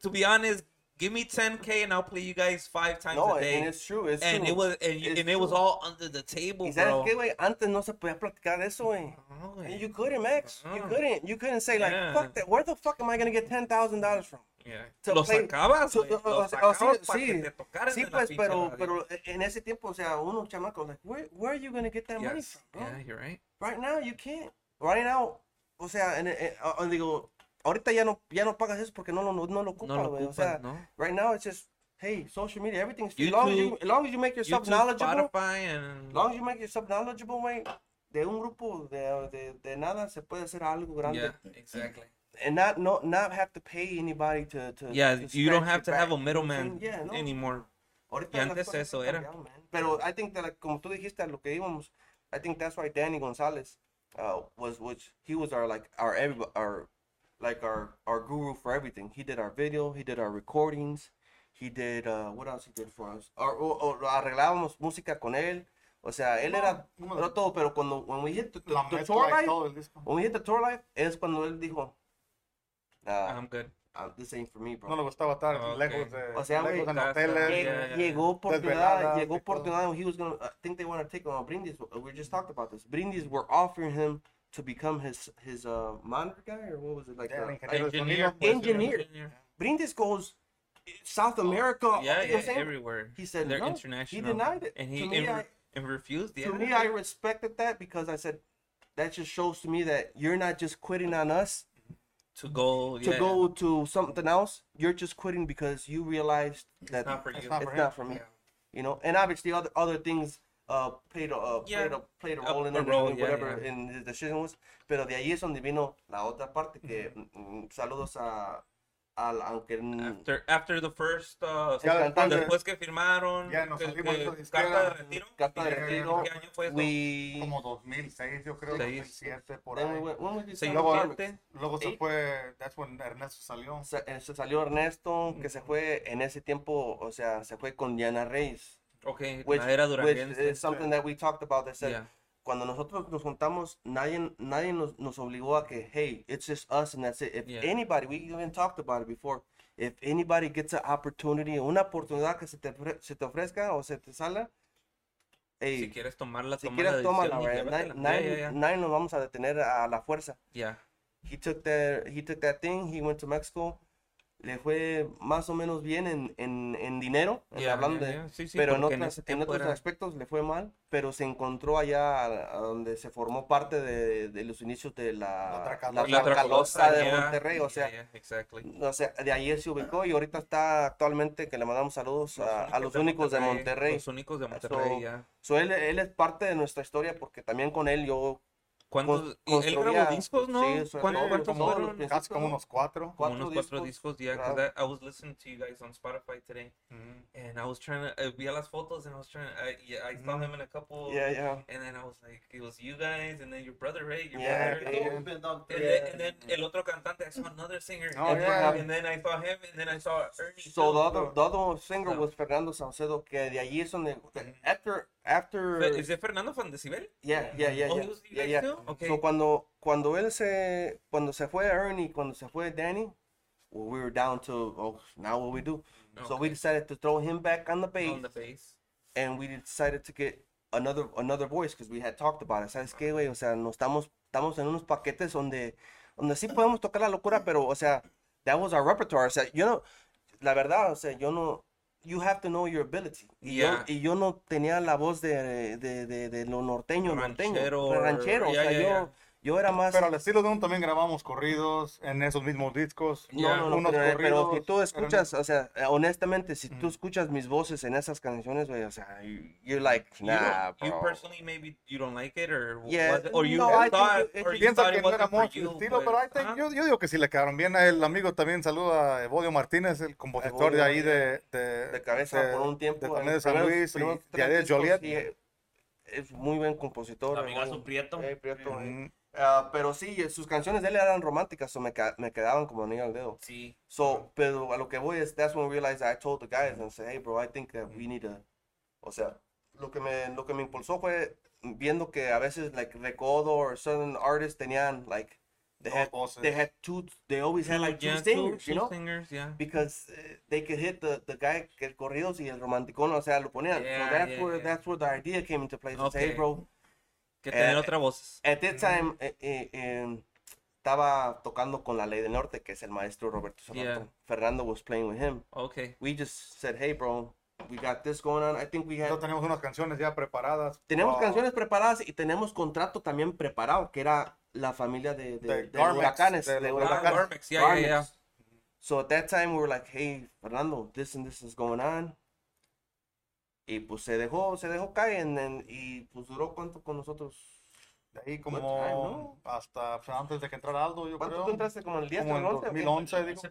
To be honest, give me 10k and I'll play you guys five times no, a day. and it's true, it's and true. it was and, you- and it was all under the table, ¿Y sabes bro. qué, güey? Antes no se podía platicar eso, güey. No, And. You couldn't, Max. You couldn't. You couldn't say like, Yeah. fuck that. Where the fuck am I gonna get ten thousand dollars from? Yeah. to Lo play- sacabas, to- güey. o- Lo o sea, o sacabas sí, para sí. Sí, pues, pero, radio. pero en ese tiempo, o sea, uno chamaco, like, where, where are you gonna get that money from, bro? Yeah, you're right. Right now, you can't. Right now, o sea, en, en- ah, ah, digo, ahorita ya no, ya no pagas eso porque no lo, no, no lo ocupas, right now it's just, hey, social media, everything's free. As long as you, YouTube- as long as you make yourself YouTube, knowledgeable, Spotify, and as long as you make yourself knowledgeable, güey, de un grupo de, de, de nada se puede hacer algo grande. yeah, exactly. And not, no, not have to pay anybody to, to Yeah, to you don't have to have a middleman? Yeah, no. anymore. Ahorita Y las antes eso era. cambiado. Pero I think that, like, como tú dijiste, lo que íbamos, I think that's why Danny Gonzalez uh, was, which he was our, like, our, our, like, our, our guru for everything. He did our video, he did our recordings, he did, uh, what else he did for us? Or, o- o arreglábamos música con él. O sea, él era, no, era todo, pero cuando, when we hit the, the, the tour life, todo el disco. when we hit the tour life, es cuando él dijo, uh, I'm good. uh, this ain't for me, bro. No le gustaba estar Ok. lejos de, O sea, lejos en hoteles. Lle- Yeah, yeah. Llegó oportunidad, llegó oportunidad. He was gonna, I think they want to take him on Brindis. uh, We just talked about this. Brindis were offering him to become his his uh monitor guy or what was it like? Ingeniero Engineer. pues, Engineer. Brindis goes South America. Yeah, you know what yeah, everywhere. He said They're no. He denied it. And he to me, and, I, and refused. Yeah. to me, I respected that because I said that just shows to me that you're not just quitting on us to go. to yeah. go to something else. You're just quitting because you realized that It's not for you. It's not it's for not for me. Yeah. You know, and obviously other other things uh played a uh, Yeah. played a played a A- role in a role, yeah, whatever yeah. in his decision was. Pero de ahí es donde vino la otra parte que mm, saludos a al aunque mm, After after the first. Uh, Ya después de- después que firmaron. Ya nos esa disquera. carta de retiro. carta de retiro. ¿Qué año fue we como 2006, yo creo, Seis. 2007, por we ahí. Se time? Luego-. Luego se fue, that's when Ernesto salió. Se, eh, se salió Ernesto que se fue en ese tiempo, o sea, se fue con Diana Reyes. Okay, Which, which is something that we talked about that said Yeah. cuando nosotros nos juntamos, nadie, nadie nos, nos obligó a que, hey, it's just us and that's it. If Yeah. anybody, we even talked about it before, if anybody gets an opportunity, una oportunidad que se te, se te ofrezca o se te salga, hey, Si quieres tomarla, si quieres, la tómala, right? Nadie, nadie- nadie nos vamos a detener a la fuerza. Yeah. He took that, he took that thing, he went to Mexico, le fue más o menos bien en, en, en dinero, en Yeah, hablando yeah, de, yeah. Sí, sí, pero en, en otras- en tiempo otros era- aspectos le fue mal, pero se encontró allá a, a donde se formó parte de, de los inicios de la, La la La de yeah, Monterrey, o sea, yeah, exactly. o sea, de ahí se ubicó y ahorita está actualmente, que le mandamos saludos a, a los únicos de Monterrey. Los únicos de Monterrey, So, ya. So, él, él es parte de nuestra historia porque también con él yo ¿Cuántos? él grabó discos, ¿no? sí, eso- ¿Cuántos, cuántos como fueron? Casi como ¿no? unos cuatro. Como cuatro unos cuatro discos. discos, yeah, because Claro. I, I was listening to you guys on Spotify today, Mm. and I was trying to, uh, vi las fotos, and I was trying, I, yeah, I saw Mhm. him in a couple, Yeah, yeah. and then I was like, it was you guys, and then your brother, right? Your Yeah, brother. yeah. And, then, and then el otro cantante, I saw another singer, Oh, and, yeah. then, and then I saw him, and then I saw Ernie. So the other, the other singer So- was Fernando Saucedo, que de allí es donde, after, after, Fe- ¿Es de Fernando Fandecibel? yeah, yeah, yeah, Oh, yeah, you yeah, yeah. Okay. So cuando, cuando él se, cuando se fue Ernie, cuando se fue Danny, well, we were down to, oh, now what we do? So we Okay. decided to throw him back on the bass, On the bass. and we decided to get another another voice because we had talked about it. ¿Sabes qué, güey? O sea, no estamos estamos en unos paquetes donde donde sí podemos tocar la locura, pero o sea, that was our repertoire. O sea, yo no la verdad, o sea, yo no you have to know your ability. Y, Yeah. yo, y yo no tenía la voz de, de, de, de lo norteño, norteño, Ranchero, de ranchero. yeah, o sea, yeah, yo, yeah. Yo era más Pero al estilo de uno también grabamos corridos en esos mismos discos. No, no, no, unos pero, pero si tú escuchas, o sea, eh, honestamente, si tú Ujú. escuchas mis voces en esas canciones, güey, o sea, you- you're like, You nah, you, bro. personally maybe you don't like it or Yeah, was it- or you no, think thought it- it or you Piensa thought que it no wasn't era for mucho you, estilo, but- pero I think- Ajá. yo, yo digo que sí le quedaron bien. El amigo también saluda a Evodio Martínez, el compositor Evodio, de ahí de, de, de cabeza de- por un tiempo. de también de San primeros- Luis primeros y ahí de Joliet. sí, eh, es muy buen compositor. Amigazo Prieto. eh, Prieto, eh. Ah, pero sí, sus canciones de él eran románticas, o me, ca- me quedaban como anillo al dedo. Sí. So, pero a lo que voy es, that's when we realized I told the guys and said, hey bro, I think that we need to, o sea, lo que me, lo que me impulsó fue viendo que a veces, like, Recodo or certain artists tenían, like, they had, they had two, they always had like two Yeah, singers, two, you know? singers, yeah. because uh, they could hit the, the guy el corridos y el romanticón, o sea, lo ponían. Yeah, so that's where that's where the idea came into play. So say, hey, Okay. bro, Que tener Eh, otra voz. at that time eh, eh, estaba tocando con la Ley del Norte, que es el maestro Roberto Zapato. Yeah. Fernando was playing with him. Okay. We just said, hey, bro, we got this going on. I think we had Nosotros tenemos unas canciones ya preparadas. tenemos Ah, canciones preparadas y tenemos contrato también preparado, que era la familia de, de, De de Garmex, huracanes. de huracanes. Garmex, yeah, yeah, yeah. So at that time we were like, hey, Fernando, this and this is going on. Y pues se dejó, se dejó caer en- en- y pues duró cuánto con nosotros. De ahí time, como hasta pues, antes de que entrara Aldo, yo ¿Cuánto creo. tú entraste? ¿Como el 10 Como en 11? o qué? 2011, digo.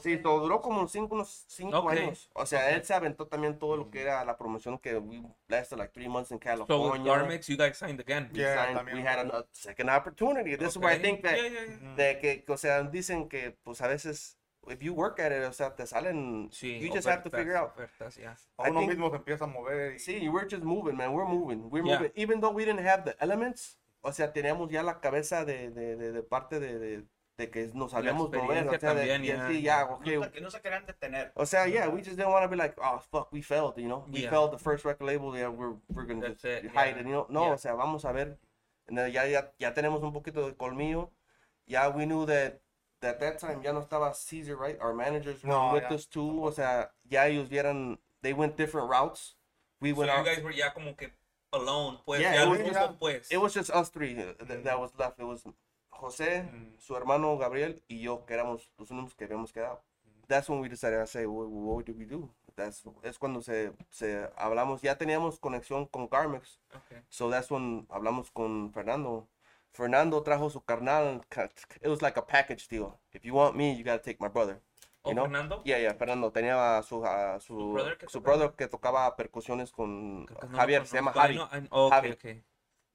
Sí, todo duró como cinco, unos 5 Ok. años. O sea, él se aventó también todo lo que era la promoción que we lasted like 3 months in So with California. Garmex, you guys signed again. we, Yeah, signed- también. we had a second opportunity. This is where I Okay. think that, Yeah, yeah, yeah. De que, o sea, dicen que pues a veces, if you work at it, o sea, te salen, Sí, you just have to ofertas, figure out. ofertas, yeah. I uno think- mismo se empieza a mover. Y, Sí, we're just moving, man. We're moving. We're Yeah. moving. Even though we didn't have the elements, o sea, teníamos ya la cabeza de, de, de, de parte de, de, de que nos sabíamos mover. O sea, también, y ya, así, ya. okay. No, que no se querían detener. O sea, yeah, we just didn't want to be like, oh, fuck, we failed, you know? We Yeah. failed the first record label, yeah, we're, we're going to That's just it, hide yeah. it, you know? No, Yeah. o sea, vamos a ver. And then ya, ya, ya tenemos un poquito de colmillo. Ya we knew that at that time ya no estaba Caesar, right? Our managers were No, with us too. O sea, ya ellos vieron, they went different routes. We So went you out. guys were ya como que alone, pues. Yeah, ya it was- pues. It was just us three uh, that, that was left. It was José, Mm. su hermano Gabriel, y yo, que éramos los únicos que habíamos quedado. That's when we decided to say, what, what do we do? That's, es cuando se, se hablamos, ya teníamos conexión con Garmex, Okay. so that's when hablamos con Fernando. Fernando trajo su carnal, ca- it was like a package deal. If you want me, you gotta take my brother. Oh, You know? Fernando? Yeah, yeah, Fernando tenía a su, a su, ¿Su brother que su tocaba? brother que tocaba percusiones con no Javier, se llama. Javi. Oh, okay, Javi. okay.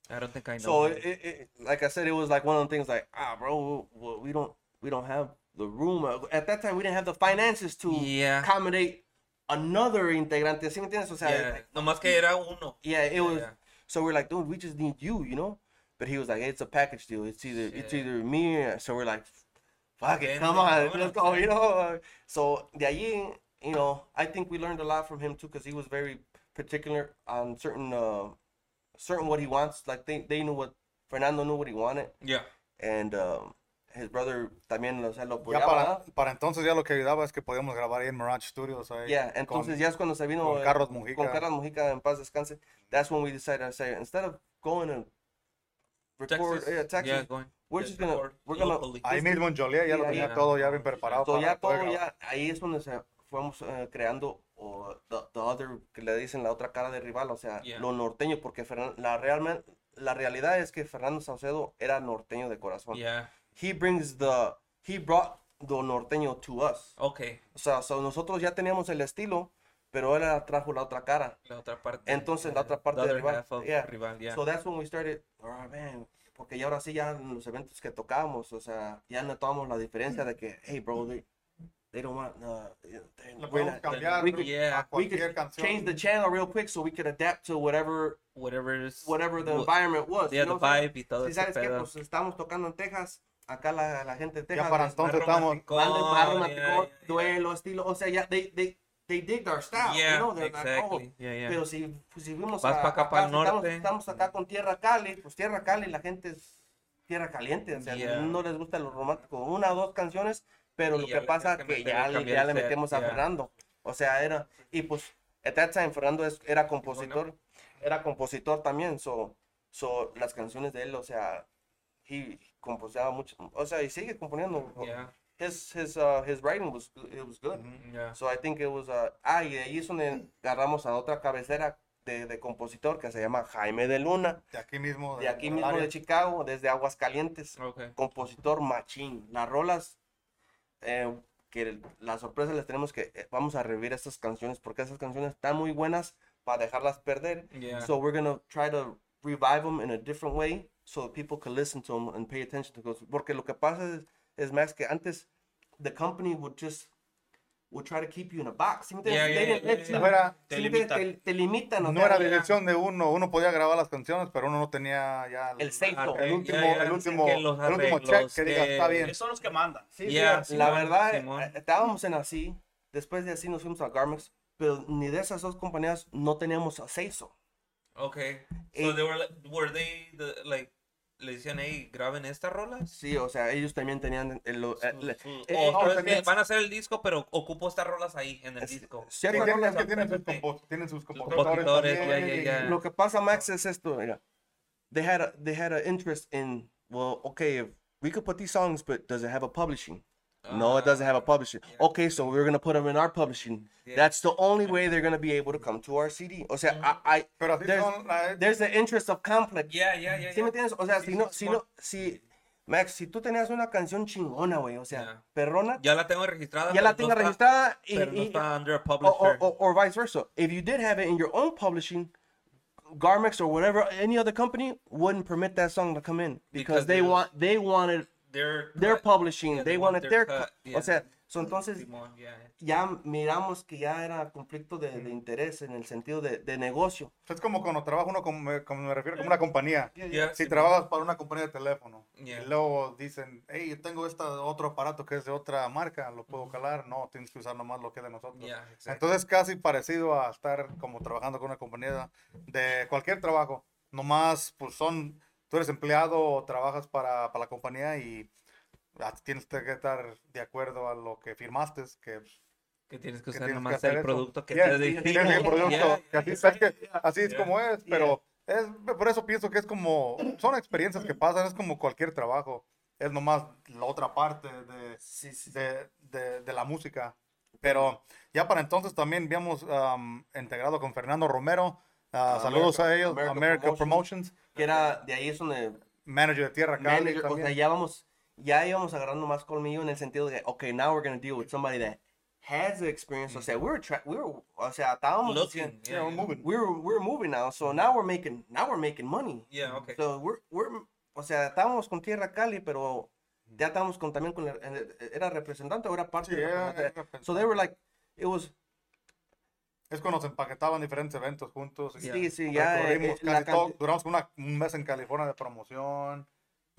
I don't think I know. So it, it, like I said, it was like one of the things like, ah, bro, we don't we don't have the room. At that time, we didn't have the finances to yeah. accommodate another integrante. ¿Sí me entiendes? O sea, yeah. like, Nomás que era uno. yeah, it Yeah, was. yeah. So we're like, dude, we just need you, you know. But he was like, it's a package deal. It's either it's either me. Or, so we're like, fuck it, come on, let's go, you know. So de allí, you know, I think we learned a lot from him too, because he was very particular on certain uh certain what he wants. Like they they knew what Fernando knew what he wanted Yeah. and um, his brother también, o sea, lo Ya apoyaba. para, para entonces ya lo que ayudaba es que podíamos grabar ahí en Mirage Studios. Ahí Yeah, con- entonces ya es cuando se vino con Carlos Mujica. con Carlos Mujica en paz descanse. That's when we decided to say instead of going and record Texas. yeah, Texas, Yeah, going. we're just just gonna record we're gonna locally. Ahí mismo en Joliet ya lo tenía todo ya bien preparado. so para ya todo ya ahí es donde se fuimos eh, creando o the, the other que le dicen la otra cara de rival, o sea, Yeah. lo norteño porque Fernan- la realmente la realidad es que Fernando Saucedo era norteño de corazón. Yeah. He brings the he brought the norteño to us. Okay. O sea, so nosotros ya teníamos el estilo, pero él trajo la otra cara. La otra parte. Entonces, la otra parte the de other rival. Yeah. rival, yeah. So that's when we started, oh, man, porque ya ahora sí ya en los eventos que tocábamos, o sea, ya notamos la diferencia de que, hey bro, they, they don't want, uh, they- Le we're podemos not- cambiar we could- yeah, a we cualquier could canción. change the channel real quick so we could adapt to whatever, whatever is whatever the environment was. yeah, you know the vibe y todo Si ese sabes que pedo. pues estamos tocando en Texas, acá la, la gente de Texas. Ya para les- entonces Más estamos... romanticón, Banda más yeah, romántico, yeah, yeah. duelo, estilo, o sea, ya, they, they, they digged our style, you Yeah, know, they're exactly. Yeah, yeah. Pero si, pues, si fuimos Vas a, pa' acá, acá, pa' el si estamos, norte. estamos acá con Tierra Cali, pues Tierra Cali la gente es tierra caliente, o sea, Yeah. no les gusta lo romántico, una o dos canciones, pero Y lo que pasa tienes que ya, le- ya le metemos a. Fernando, o sea, era, y pues, at that time Fernando es- era compositor, era compositor también, so, so, las canciones de él, o sea, he composaba mucho, o sea, y sigue componiendo, Yeah. His, his, uh, his writing was, it was good. Yeah. So I think it was uh, ah, y de ahí es donde agarramos a otra cabecera de, de compositor que se llama Jaime de Luna, De aquí mismo. de aquí del mismo área. de Chicago, desde Aguascalientes, Okay. compositor machín. Las rolas, eh, que la sorpresa les tenemos que eh, vamos a revivir estas canciones porque esas canciones están muy buenas para dejarlas perder. Yeah. So we're gonna try to revive them in a different way so people can listen to them and pay attention to those. Porque lo que pasa es, es Max que antes the company would just would try to keep you in a box. ¿Sí? Yeah, No era- ¿sí Te limitan. Te, te limitan. o No sea, era dirección de uno, uno podía grabar las canciones, pero uno no tenía ya El say so. el último, el último, que los el último check arreglos, que diga está bien. Son los que mandan. Sí, Yeah, sí, la Simón, verdad, Simón. eh, estábamos en así. Después de así nos fuimos a Garmex. Pero ni de esas dos compañías no teníamos acceso. Okay. Eh, So they were like, were they the, like le decían, hey, graben estas rolas? Sí, o sea, ellos también tenían el, lo- eh, eh, o van a hacer el disco, pero ocupo estas rolas ahí en el Es- disco. Sí, tienen, rolas- es que tienen sus, tienen sus compositores, compositores, ya, también, ya, ya. y- Lo que pasa, Max, es esto, mira. They had a, they had an interest in, well, okay, if we could put these songs, but does it have a publishing? No, it doesn't have a publishing. Uh, okay, so we're gonna put them in our publishing. Yeah. That's the only way they're gonna be able to come to our CD. O sea, mm-hmm. I, I Pero así there's, son, la- there's the interest of conflict. Yeah, yeah, yeah. ¿Sí me entiendes? O sea, Sí, si no, sí, no, si, Max, si tú tenías una canción chingona, güey, o sea, Yeah. perrona, Ya la tengo registrada. ya la pero tenga no está- registrada y, Pero no y- está under a or, publisher. or, or vice versa. If you did have it in your own publishing, Garmex or whatever, any other company wouldn't permit that song to come in because, Because they they- want they wanted Their their cut. publishing, Yeah, they they want wanted their their, cut, cut. yeah. o sea, so entonces ya miramos que ya era conflicto de, de interés en el sentido de, de negocio. es como cuando trabaja uno, como me, como me refiero, como una compañía. Yeah, Si trabajas para una compañía de teléfono Yeah. y luego dicen, hey, yo tengo este otro aparato que es de otra marca, ¿lo puedo calar? No, tienes que usar nomás lo que es de nosotros. Yeah, exactly. Entonces casi parecido a estar como trabajando con una compañía de cualquier trabajo. Nomás, pues son, tú eres empleado o trabajas para, para la compañía y ah, tienes que estar de acuerdo a lo que firmaste, que que tienes que que usar tienes nomás hacer el producto que Yeah, te el producto, Yeah, que así, yeah, es, que así es Yeah. como es, pero es, por eso pienso que es como, son experiencias que pasan, es como cualquier trabajo, es nomás la otra parte de, Sí, sí. de, de, de la música. Pero ya para entonces también habíamos am, integrado con Fernando Romero. ah, saludos a ellos, America America, Promotions. Promotions, Que era, de ahí es donde manager de Tierra Cali manager, o sea, ya vamos, ya íbamos agarrando más colmillo en el sentido de, okay, now we're gonna deal with somebody that has the experience. O sea, we were, tra- we were, o sea, estábamos Looking. Yeah, we're moving. we're we're moving now, so now we're making now we're making money. Yeah, okay. So we're we're o sea, estábamos con Tierra Cali, pero ya estábamos con también con el- el- era representante o era parte Sí, de representante. era So they were like it was Es cuando se empaquetaban diferentes eventos juntos. y sí, sí, ya eh, recorrimos eh, casi todo. Duramos una- un mes en California de promoción.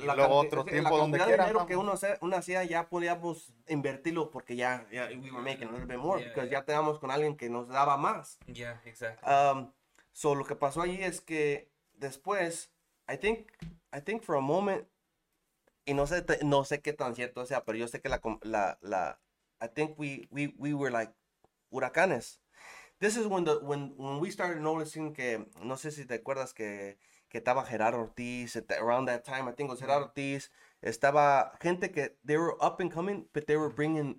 Y la luego otro es tiempo la donde quiera. dinero que uno, hace- uno hacía ya podíamos invertirlo porque ya, ya we were making a little bit more Yeah, because yeah. ya teníamos con alguien que nos daba más. Yeah, exactly. Um, so lo que pasó allí es que después, I think, I think for a moment, y no sé, no sé qué tan cierto sea, pero yo sé que la, la, la, I think we, we, we were like huracanes. This is when the, when, when we started noticing que, no sé si te acuerdas que, que estaba Gerardo Ortiz, around that time, I think it was Gerardo Ortiz, estaba gente que, they were up and coming, but they were bringing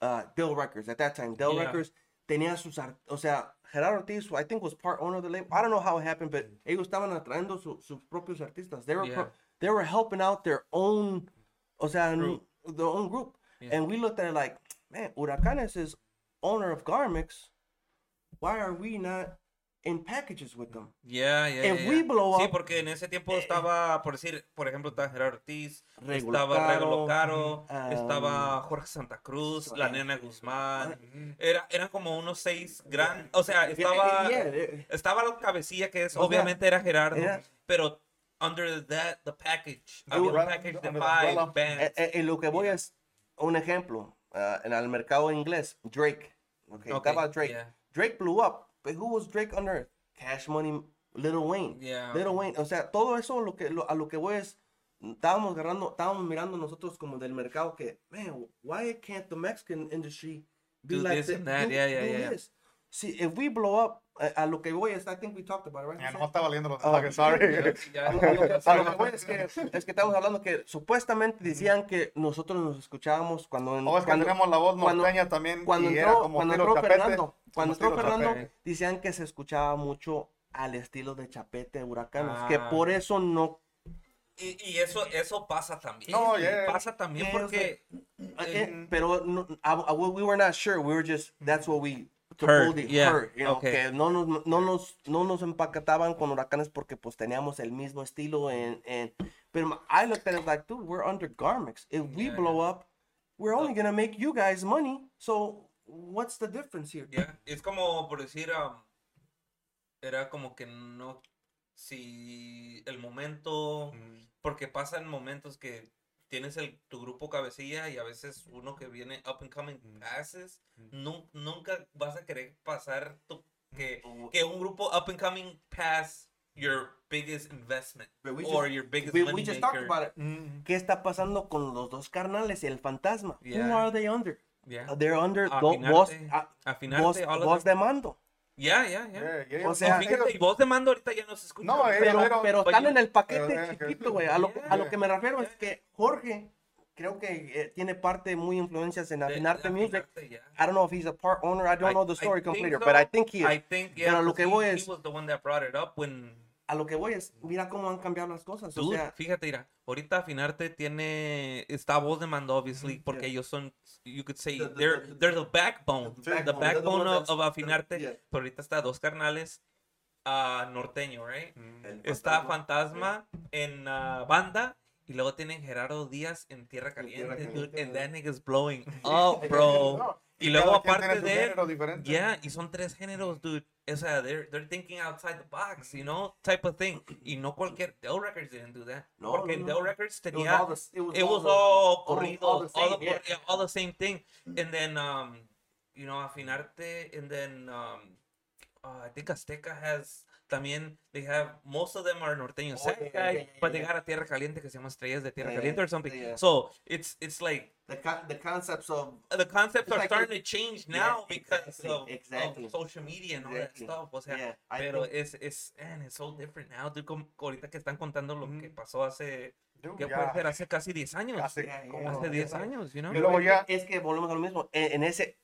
uh, Dell Records at that time. Dell Yeah. Records tenía sus, art- o sea, Gerardo Ortiz, I think was part owner of the label. I don't know how it happened, but ellos estaban atrayendo su- sus propios artistas. They were, pro- they were helping out their own, o sea, Group. their own group. Yeah. And we looked at it like, man, Huracanes is owner of Garmix. Why are we not in packages with them? Yeah, yeah, If yeah, we yeah. blow Sí, up- porque en ese tiempo estaba, por decir, por ejemplo, estaba Gerardo Ortiz, Rego estaba Caro, Rego Caro, um, estaba Jorge Santa Cruz, la uh, nena Guzmán. Era, eran como unos seis gran, o sea, estaba, Yeah, estaba la cabecilla que es, O sea, obviamente era Gerardo, era- pero under that, the package, The había un umbrella- package de five bands. Eh, eh, lo que voy es un ejemplo ah, en el mercado inglés Drake okay, Ok, estaba Drake. Drake blew up but who was Drake under Cash Money Little Wayne Yeah. Little Wayne o sea todo eso lo que lo- a lo que voy es estábamos agarrando estábamos mirando nosotros como del mercado que man why can't the Mexican industry be Do like this thi- and that, do- yeah, yeah, do yeah. this? See, if we blow up a, a lo que voy es I think we talked about it right Ya no estaba leyendo los Oh, sorry. A lo- que- que voy es que, es que estamos hablando que supuestamente decían que nosotros nos escuchábamos cuando, O es que cuando, tenemos la voz cuando- norteña también cuando y era entró, como cuando entró chapete. Fernando, cuando entró Fernando, chapete. decían que se escuchaba mucho al estilo de Chapete Huracanes, que Ah. por eso no Y, y eso, eso pasa también. No, yeah. Pasa también Yeah, porque eh, pero no, I- I- we were not sure, we were just that's what we Heard, supposedly yeah, heard, you know, okay. que no nos, no nos, no nos empacataban con Huracanes porque pues teníamos el mismo estilo en, en pero I looked at it like, dude, we're under Garmix. If we Yeah, blow up, we're only gonna make you guys money. So what's the difference here? Ya, Es como, por decir, um, era como que no, si el momento, porque pasan momentos que tienes el, tu grupo cabecilla y a veces uno que viene up and coming passes, nun- nunca vas a querer pasar tu- que, que un grupo up and coming pass your biggest investment or just- your biggest We, money we just talked maker. about it. Mm. ¿Qué está pasando con los dos carnales y el fantasma? Who Yeah. are they under? Yeah. They're under Afinarte, all of voz them. de mando. Ya, ya, ya. Yeah, yeah, O sea, fíjate, ellos- y voz de mando ahorita ya no se escucha. No, ellos- pero, pero- pero están en el paquete pero, eh, chiquito, güey. A lo, Yeah. a lo que me refiero es que Jorge creo que eh, tiene parte muy influencias en Afinarte Music. Ya. I don't know if he's a part owner. I don't I- know the story think completely, so. but I think he is. I think, yeah, Pero lo que he- voy he es- was the one that brought it up when A lo que voy es, mira cómo han cambiado las cosas. O Dude, sea, fíjate, mira, ahorita Afinarte tiene, está voz de mando, obviously, porque ellos son, you could say, The- the- they're, the- they're the backbone, the the backbone, backbone, of, of Afinarte, yeah. pero ahorita está dos carnales, ah, norteño, right? el Está fantasma. Fantasma en ah, banda, y luego tienen Gerardo Díaz en Tierra Caliente, Tierra dude, Caliente, and man. that nigga's blowing up, bro. No, Y luego aparte de él. Yeah, y son tres géneros, dude. O sea, they're, they're thinking outside the box, you know, type of thing. Y no cualquier, Dell Records didn't do that. No, Porque no, no. Dell Records It was tenía, all the- it was all all all- the all same, the, yeah. yeah, all the same thing. And then, um, you know, Afinarte, and then, um, uh, I think Azteca has, también, they have, most of them are norteños. Oh, yeah, but they got a Tierra Caliente que se llama Estrellas de Tierra Yeah, Caliente or something. So, it's, it's like, The, con- the concepts of the concepts are like starting a- to change Yeah, now because exactly, of, exactly. of social media and all Exactly. that stuff. O sea, Yeah, I pero think- es, es, man, it's so different now. Dude, como ahorita que están contando lo que Mm. pasó hace, Dude, ¿qué ya, puede ser? Hace casi 10 años. hace Yeah, yeah. Hace 10 años, you know? Y luego ya, es que volvemos a lo mismo. En, en ese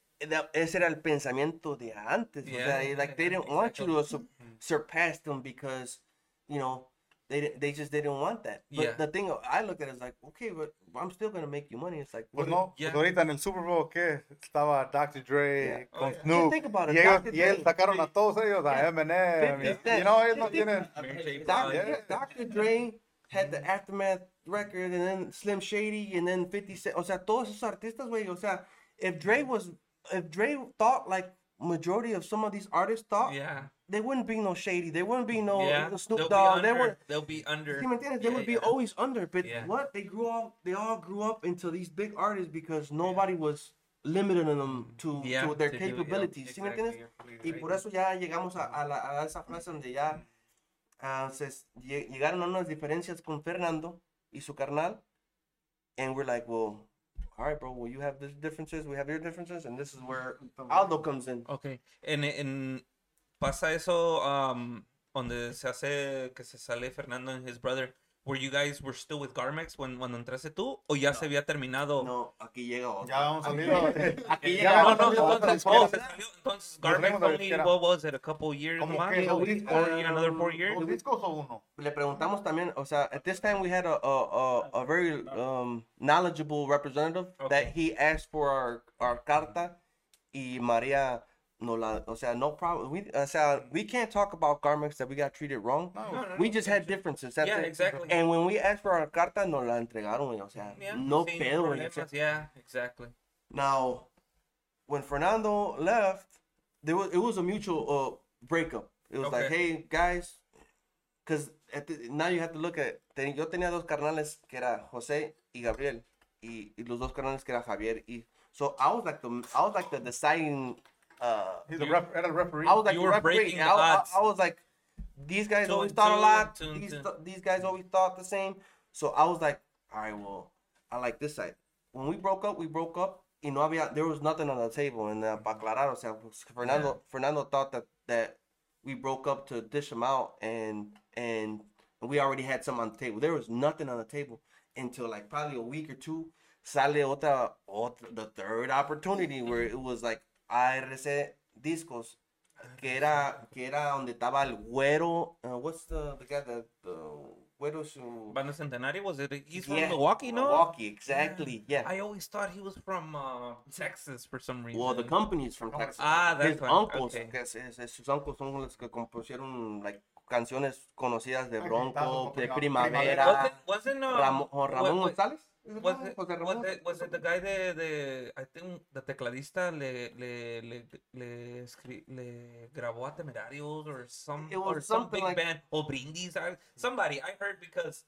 ese era el pensamiento de antes. o sea, Yeah, like they yeah, didn't want you to su- surpass them because you know they didn't, they just didn't want that. But Yeah. the thing I look at it is like, okay, but I'm still gonna make you money. It's like, pues what no, Yeah. pues ahorita en el Super Bowl, ¿qué? Estaba Dr. Dre Yeah. Oh, con yeah. Snoop. Think about it, Y, ellos, Dr. y ellos Dre. sacaron a todos ellos, a Yeah. Eminem. y- 50 Cent. Y no, ellos no 50 tienen... Mary J. Doc- Blige. Yeah. Dr. Dre had the Aftermath record, and then Slim Shady, and then 50 Cent. O sea, todos esos artistas, güey. O sea, if Dre was, if Dre thought like majority of some of these artists thought, Yeah. There wouldn't be no Shady, there wouldn't be no yeah. Snoop They'll Dogg, be there under. would. They'll be under. ¿Sí me entiendes? They Yeah, would be yeah. always under, but Yeah. what they grew up, they all grew up into these big artists because nobody was limiting them to, Yeah, to their to do yeah, capabilities. ¿Sí me exactly, entiendes? you're completely Y right. por eso ya llegamos a, a, la- a esa frase donde ya ah, se, llegaron a unas diferencias con Fernando y su carnal. and we're like, well, all right, bro. Well, you have the differences, we have your differences, and this is where Aldo comes in. Ok. En, en, pasa eso um, donde se hace que se sale Fernando and his brother. Were you guys were still with Garmex when, cuando entraste tú? ¿O ya se había terminado? No, aquí llega otro. Ya hemos salido. Aquí ya llega No, no, entonces, oh, disquera. se salió, entonces Garmex de only, what was it, a couple years ¿Cómo más? que? Or ¿Dos four year, another four years? ¿Dos discos o uno? Le preguntamos también, o sea, at this time we had a a, a, a very um, knowledgeable representative Okay. that he asked for our, our carta y María no la, o sea, no problem. We, o sea, we can't talk about garments that we got treated wrong. No. We just had differences. That's Yeah, it. exactly. And when we asked for our carta, no la entregaron, güey, o sea, Yeah, no sin pedo, o sea. Yeah, exactly. Now, when Fernando left, there was it was a mutual uh, breakup. It was like, hey guys, because now you have to look at. Ten, yo tenía dos carnales que era José y Gabriel, y, y los dos carnales que era Javier. Y so I was like the I was like the deciding. Uh, He's a ref, era el referee. I was like You the were referee. breaking I, the I- I was like, these guys Two always and thought a lot. two These two. th- these guys always thought the same. So I was like, all right, well, I like this side. When we broke up, we broke up. Y no había, there was nothing on the table. And uh, para aclarar, o sea, pues, Fernando, Fernando thought that that we broke up to dish him out, and and we already had some on the table. There was nothing on the table until like probably a week or two. Sale otra, otra the third opportunity where it was like ARC discos que era que era donde estaba el güero uh, what's the the guy that the güero su Banda Centenario, was it? He's Yeah, from Milwaukee, no? Milwaukee exactly yeah, I always thought he was from uh, Texas for some reason. well the company is from Oh, Texas Ah, that's his uncles okay. que es- es- es- sus uncles son los que compusieron like canciones conocidas de Bronco de Primavera. Uh, Ramón González Was it, José was it, was it the guy de, de I think, the tecladista le, le, le, le, escri- le grabó a Temerarios or some, It or some big like- band, o Brindis, I, somebody, I heard because,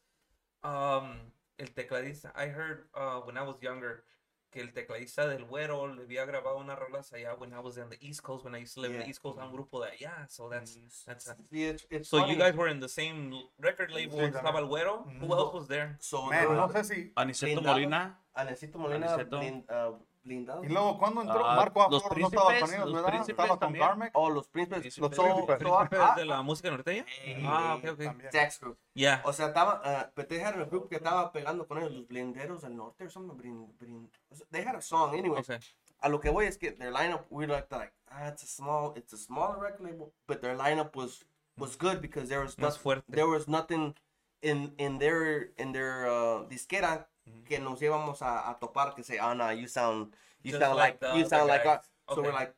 um, el tecladista, I heard, uh, when I was younger, que el tecladista del Güero le había grabado unas rolas allá when I was in the East Coast, when I used to live in Yeah. the East Coast, a un grupo de allá, so that's, that's, a- Sí, it's, it's so you funny. guys were in the same record label, Sí, estaba el Güero, who else was there? So, Man, there no sé si. Aniceto. Molina. Anecito Molina Aniceto. ah, blindado Y luego, ¿cuándo entró Ah, Marco los Aflor? No estaba con príncipes, ellos, los ¿verdad? príncipes Estaba con. Carmex. Oh, los príncipes. Príncipes. Los so, Príncipes. so, ¿Príncipes ah, de la música norteña? Hey, Ah, ok, ok. También. Sex group. Yeah. O sea, estaba, uh, but they had a group que estaba pegando con ellos, los blinderos del norte or something. Blind, blind, they had a song, anyway. Okay. A lo que voy es que their lineup, we were like, like, ah, it's a small, it's a smaller record label, but their lineup was was good because there was Más nothing, fuerte. there was nothing in in their in their uh, disquera que nos íbamos a, a topar que say, oh no, you sound you Just sound like like, the you sound like us. So we're Okay. like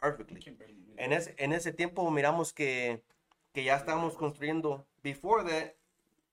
perfectly. En ese, en ese tiempo miramos que, que ya estábamos construyendo. Before that,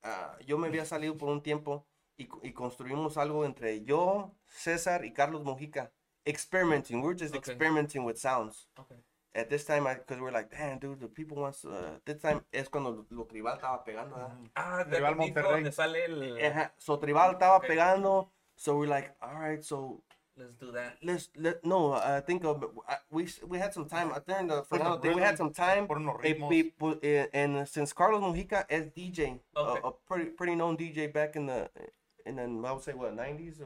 ah, yo me había salido por un tiempo y, y construimos algo entre yo, César y Carlos Mojica. Experimenting. We're just Okay. experimenting with sounds. Okay. At this time, I because we're like, damn, dude, the people want. Uh, this time es cuando lo, lo tribal estaba pegando. ¿verdad? Ah, de Rival el disco Monterrey. donde sale el... Ajá, So tribal estaba Okay. pegando. So we're like, all right, so Let's do that. let's let no. I think of I- we we had some time during the Fernando thing. We had some time. Por unos Eh, we put- eh, and since Carlos Mujica is DJ, Okay. a, a pretty pretty known DJ back in the in the I would say what nineties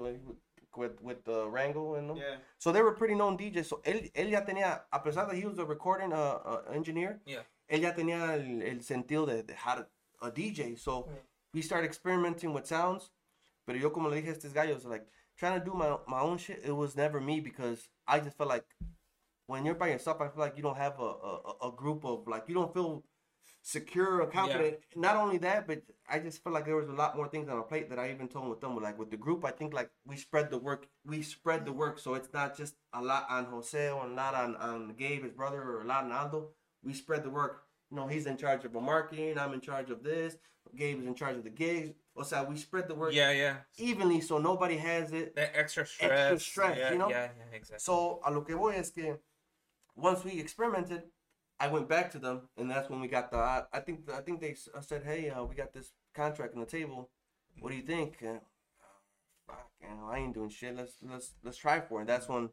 with with the Rango and them. Yeah. So they were pretty known DJs. So él él ya tenía a pesar de he was a recording uh, uh, engineer. Yeah. Él ya tenía el, el sentido de, de how to, a DJ. So we started experimenting with sounds. Pero yo como le dije a estos gallos like trying to do my my own shit. It was never me because I just felt like when you're by yourself, I feel like you don't have a, a, a group of like you don't feel secure or confident. Not only that, but I just felt like there was a lot more things on my plate that I even told them with them. Like with the group, I think like we spread the work. We spread the work, so it's not just a lot on Jose or a lot on on Gabe, his brother, or a lot on Aldo. We spread the work. You know, he's in charge of the marketing. I'm in charge of this. Gabe is in charge of the gigs. O sea, we spread the work Yeah, yeah. evenly, so nobody has it. That extra stress. Extra stress, yeah, you know? Yeah, yeah, exactly. So, a lo que voy es que once we experimented, I went back to them, and that's when we got the. I, I think I think they s- uh, said, "Hey, uh, we got this contract on the table. What do you think?" Uh, fuck, you know, I ain't doing shit. Let's let's let's try for it. That's when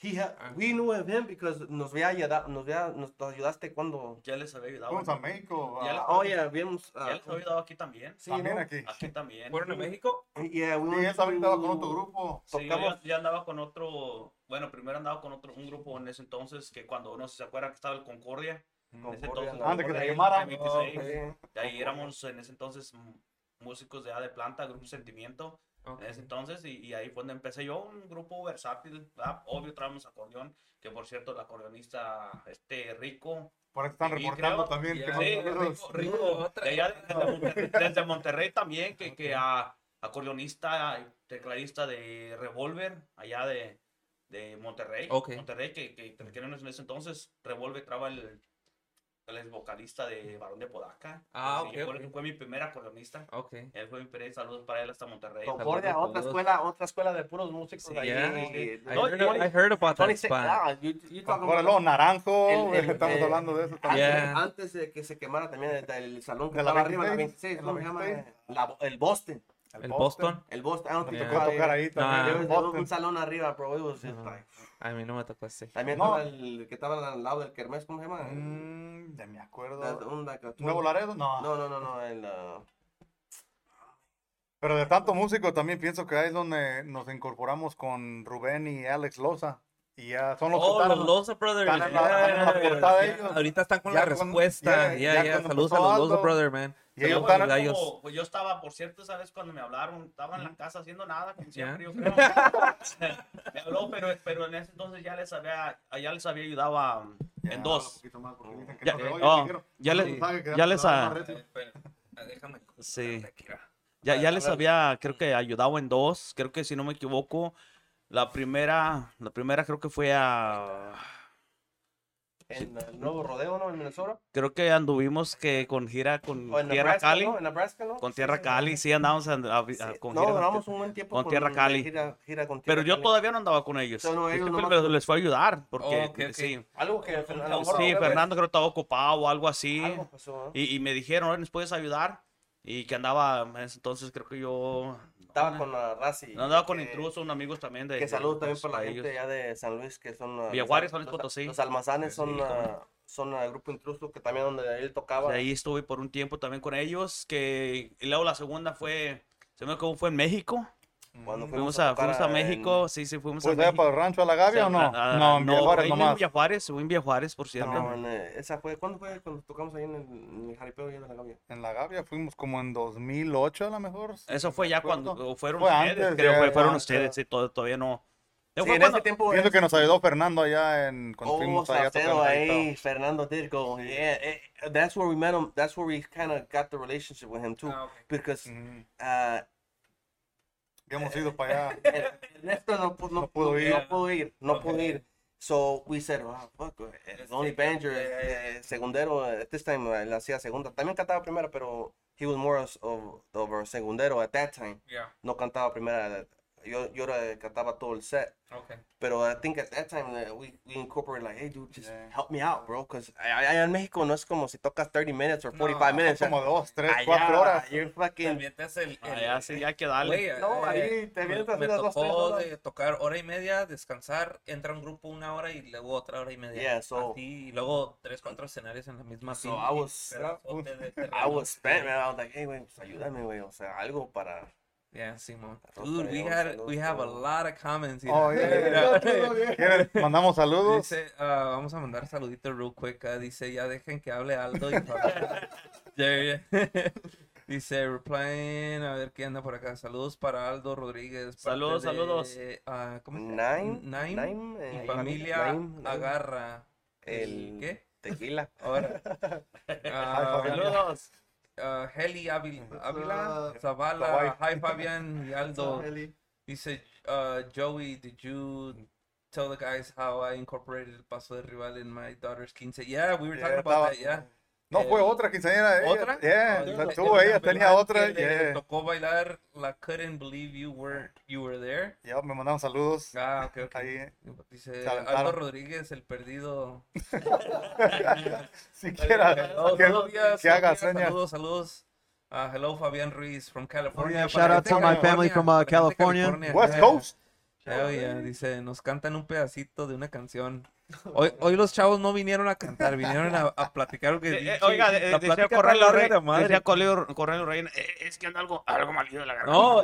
He ha- we knew of him because nos había ayudado, nos, había, nos ayudaste cuando. Ya les había ayudado. Fuimos a México. Ya les- Oh, yeah, vimos. Ya Uh, les había ayudado aquí también. sí, también ¿no? aquí. Aquí también. ¿Fueron a México? Yeah, we Sí, también estaba con to- otro grupo. Sí, yo ya, ya andaba con otro, bueno, primero andaba con otro, un grupo en ese entonces que cuando, no sé si se acuerdan que estaba el Concordia. En ese Concordia, entonces, Antes que se Concordia, quemaran. 26, Sí. y ahí éramos en ese entonces músicos de A de Planta, Grupo Sentimiento, Ok. en ese entonces, y, y ahí fue donde empecé yo, un grupo versátil, ¿verdad? obvio traemos acordeón, que por cierto el acordeonista este Rico, Por eso están reportando creo- también. Ya, que. Rico, Rico, de allá desde Monterrey, desde Monterrey también, que, que a acordeonista, y tecladista de Revolver, allá de, de Monterrey. Ok. Monterrey, que, que, que en ese entonces Revolver traba el, el ex vocalista de Barón de Podaca. Ah, Sí, ok, fue, ok. fue mi primer acordeonista. Ok. Él fue mi primer saludos para él hasta Monterrey. Concordia, Saludos, otra escuela, otra escuela de puros músicos Sí, de allí. yeah. y- I no, heard, I heard about that 26 spot. Naranjo. El- el- estamos eh, hablando de eso Antes, también. Yeah. antes de que se quemara también el, el salón que ¿De la estaba arriba, la 26? 26, ¿En ¿cómo la se llama? 26? La- el Boston. El Boston. El Boston. Don't Me think tocó tocar ahí No, también. Un salón arriba, bro. It was just like- A mí no me tocó ese. También No. estaba el que estaba al lado del Kermés, ¿cómo se llama? Mm, ya me acuerdo. un, like a- ¿Nuevo Laredo? No. No, no, no, no, el... uh, Pero de tanto músico también pienso que ahí es donde nos incorporamos con Rubén y Alex Loza. Y ya son los que Oh, están- los Loza Brothers. están en la- están en la yeah. portada Ya, ellos. Ahorita están con Ya la con- respuesta. ya- Ya, ya ya. cuando Saludos a los Loza. Brothers, man. Y ellos Yo, están- como- pues yo estaba, por cierto, ¿sabes? Cuando me hablaron, estaba en la casa haciendo nada, como siempre, yo creo. me habló, pero, pero en ese entonces ya les había, ya les había ayudado a- Ya, en dos. que Ya, no se oye, oh, dijeron, ya "No les- que recio". Déjame. Sí. Ya, ya les había, creo que ayudado en dos. Creo que si no me equivoco, la primera, la primera creo que fue a, en el nuevo rodeo, ¿no? En Minnesota. creo que anduvimos que con gira con O en Tierra Nebraska, Cali, ¿no? En Nebraska, ¿no? con Tierra sí, Cali, sí andamos a- a- a- sí. con No, gira. un buen tiempo con Tierra Cali. Gira, gira con Pero Tierra yo Cali. todavía no andaba con ellos. No, ellos nomás- les, fue a ayudar porque Oh, ok, ok. sí, Algo que a lo mejor sí, Fernando creo que estaba ocupado o algo así. Algo pasó. Y, y me dijeron, "Oye, ¿nos puedes ayudar? Y que andaba, entonces creo que yo Estaba con la Razi. no, andaba con que- intrusos, unos amigos también de. Que saludos también por la gente ya de San Luis que son. Villa los- Juárez, San Luis Potosí. Los almazanes son, Sí, uh, cómo son el grupo intruso que también donde él tocaba. De ahí estuve por un tiempo también con ellos. Que, y luego la segunda fue, se me acuerdo, fue en México. Cuando Mm. Fuimos a, tocar fuimos a en- México, sí, sí, fuimos Pues a México. para el rancho a la Gavia o no? Ah, no, en Villa Juárez ahí en. Villa Juárez, fue en Villa Juárez, por cierto. No, en, eh, esa fue, ¿cuándo fue cuando tocamos ahí en el, en el jaripeo allá de la Gavia? En la Gavia fuimos como en 2008 a lo mejor. Eso no fue ya cuando fueron Fue ustedes, antes, creo que fueron ustedes, sí, to- todavía no. Sí, Fue en cuando- ese tiempo. Pienso que nos ayudó Fernando allá en cuando Oh, fuimos allá a el ahí. Fernando did go. Yeah, eh, that's where we met him. That's where we kind of got the relationship with him too, Ah, ok. because Mm, uh, Habíamos ido para allá. Ernesto no, pu- no, No pudo ir. No pudo ir. No pudo ir. So we said, oh, fuck, eh, Donny Banger, eh, segundero, eh, this time eh, él hacía segunda. También cantaba primera, pero he was more of, of, of a segundero at that time. Yeah. No cantaba primera. Yo, yo era- cantaba todo el set. Okay. Pero I think at that time uh, we, we incorporated like, hey dude, just Yeah. help me out, bro. Because allá en México no es como si tocas 30 minutes or 45 No, minutes. Como dos, tres, Allá, cuatro horas. You're fucking... También te hace el. el- Allá sí, ya hay que darle. Güey, No, ahí eh, te vienes así me las dos, tres horas. de tocar hora y media, descansar, entra un grupo una hora y luego otra hora y media. Yeah, so- Así, y luego tres, cuatro escenarios en la misma So I was- I was spent, man. I was like, hey, güey, pues ayúdame, güey. O sea, algo para... Yeah, Simón. Dude, we had we have a lot of comments. here. Oh, yeah. ¿Quieren? Mandamos saludos. Dice, ah, vamos a mandar saluditos real quick. ah, dice, ya dejen que hable Aldo. Y Fabián". Yeah, yeah. Dice, replying, a ver qué anda por acá. Saludos para Aldo Rodríguez. Saludos, de, saludos. ¿Cómo se llama? Nine, Nine. Nine, Y eh, familia agarra. el ¿Qué? tequila. Ahora. Ah. Saludos. Ah, Heli Ávila up? Zavala. Hi y Aldo. Eli. Dice, uh, Joey, did you tell the guys how I incorporated el paso de rival in my daughter's quince? Yeah, we were Yeah, talking about that, yeah. No, fue otra quinceañera. ¿Otra? Yeah, Oh, la tuvo el ella, tenía otra. Yeah. tocó bailar la Couldn't Believe You Were, you were There. Ya me mandaron saludos. Ah, ok, ok. Ahí, Dice. Aldo Rodríguez, el perdido. siquiera Hello, que, Sofía, que haga señas. Saludos, saludos. Ah, hello, Fabián Ruiz from California. yeah, Para shout out to my family from, uh, California. California, West yeah. Coast. Hell yeah, dice, nos cantan un pedacito de una canción. Hoy, hoy los chavos no vinieron a cantar, vinieron a, a platicar lo que Eh, eh, oiga, la de- decía está Corralo larga Rey, de madre. decía Corralo Reina, "Eh, es que anda algo, algo malito de la garganta. No,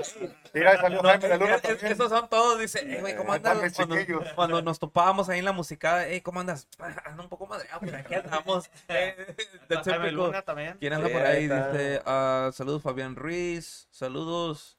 Mira, salió no, Jaime de Luna es- es- también. esos son todos, dice, eh, güey, ¿cómo están andas? Cuando, nos topábamos ahí en la musicada, hey, ¿cómo andas? "Ah, Ando un poco madreado, pero aquí andamos. Eh, Jaime Luna también. ¿Quién anda Sí, por ahí. Dice, ah, saludos Fabián Ruiz, saludos.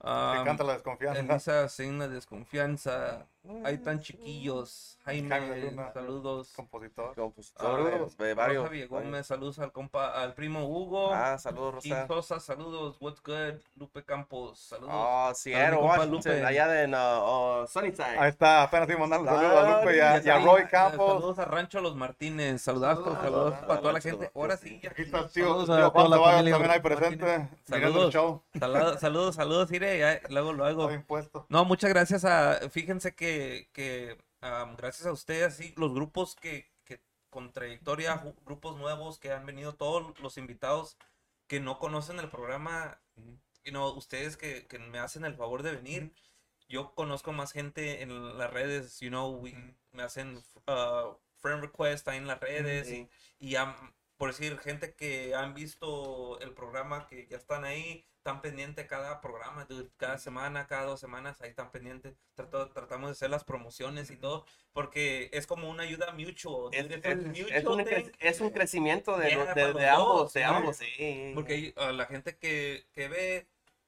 Que ah, canta la desconfianza. Elisa Signa Desconfianza. Ahí tan chiquillos. Jaime Jaime, Luna. saludos. Compositor. Compositor, de Rosa varios. Villagómez, saludos al compa, al primo Hugo. Ah, saludos, Rosa. Sosa, saludos. What's good? Lupe Campos, saludos. Oh, Washington, Lupe. allá en uh, uh, Sunnyside. Ahí está, apenas estoy mandando saludos a Lupe y a, y a Roy eh, Campos. Saludos a Rancho Los Martínez. Saludos, saludos, para toda la gente. Ahora sí. Aquí está el tío, Saludos tío familia también ahí presente. Martínez. Mirando el Saludos. show. Saludos, saludos, saludos. Ya, luego lo hago. No, muchas gracias a, fíjense que, que am, gracias a ustedes, sí, los grupos que, que con trayectoria, grupos nuevos que han venido, todos los invitados que no conocen el programa, y no, ustedes que, que me hacen el favor de venir, yo conozco más gente en las redes, you know, we- me hacen uh, friend request ahí en las redes, Sí. y han- por decir, gente que han visto el programa, que ya están ahí, están pendientes cada programa, dude, cada semana, cada dos semanas, ahí están pendientes. Trato- tratamos de hacer las promociones y todo, porque es como una ayuda mutual. Es, dude, es- es un, es un crecimiento de, Yeah, de, de ambos, dos, de ¿no? ambos, sí. Porque uh, la gente que, que ve,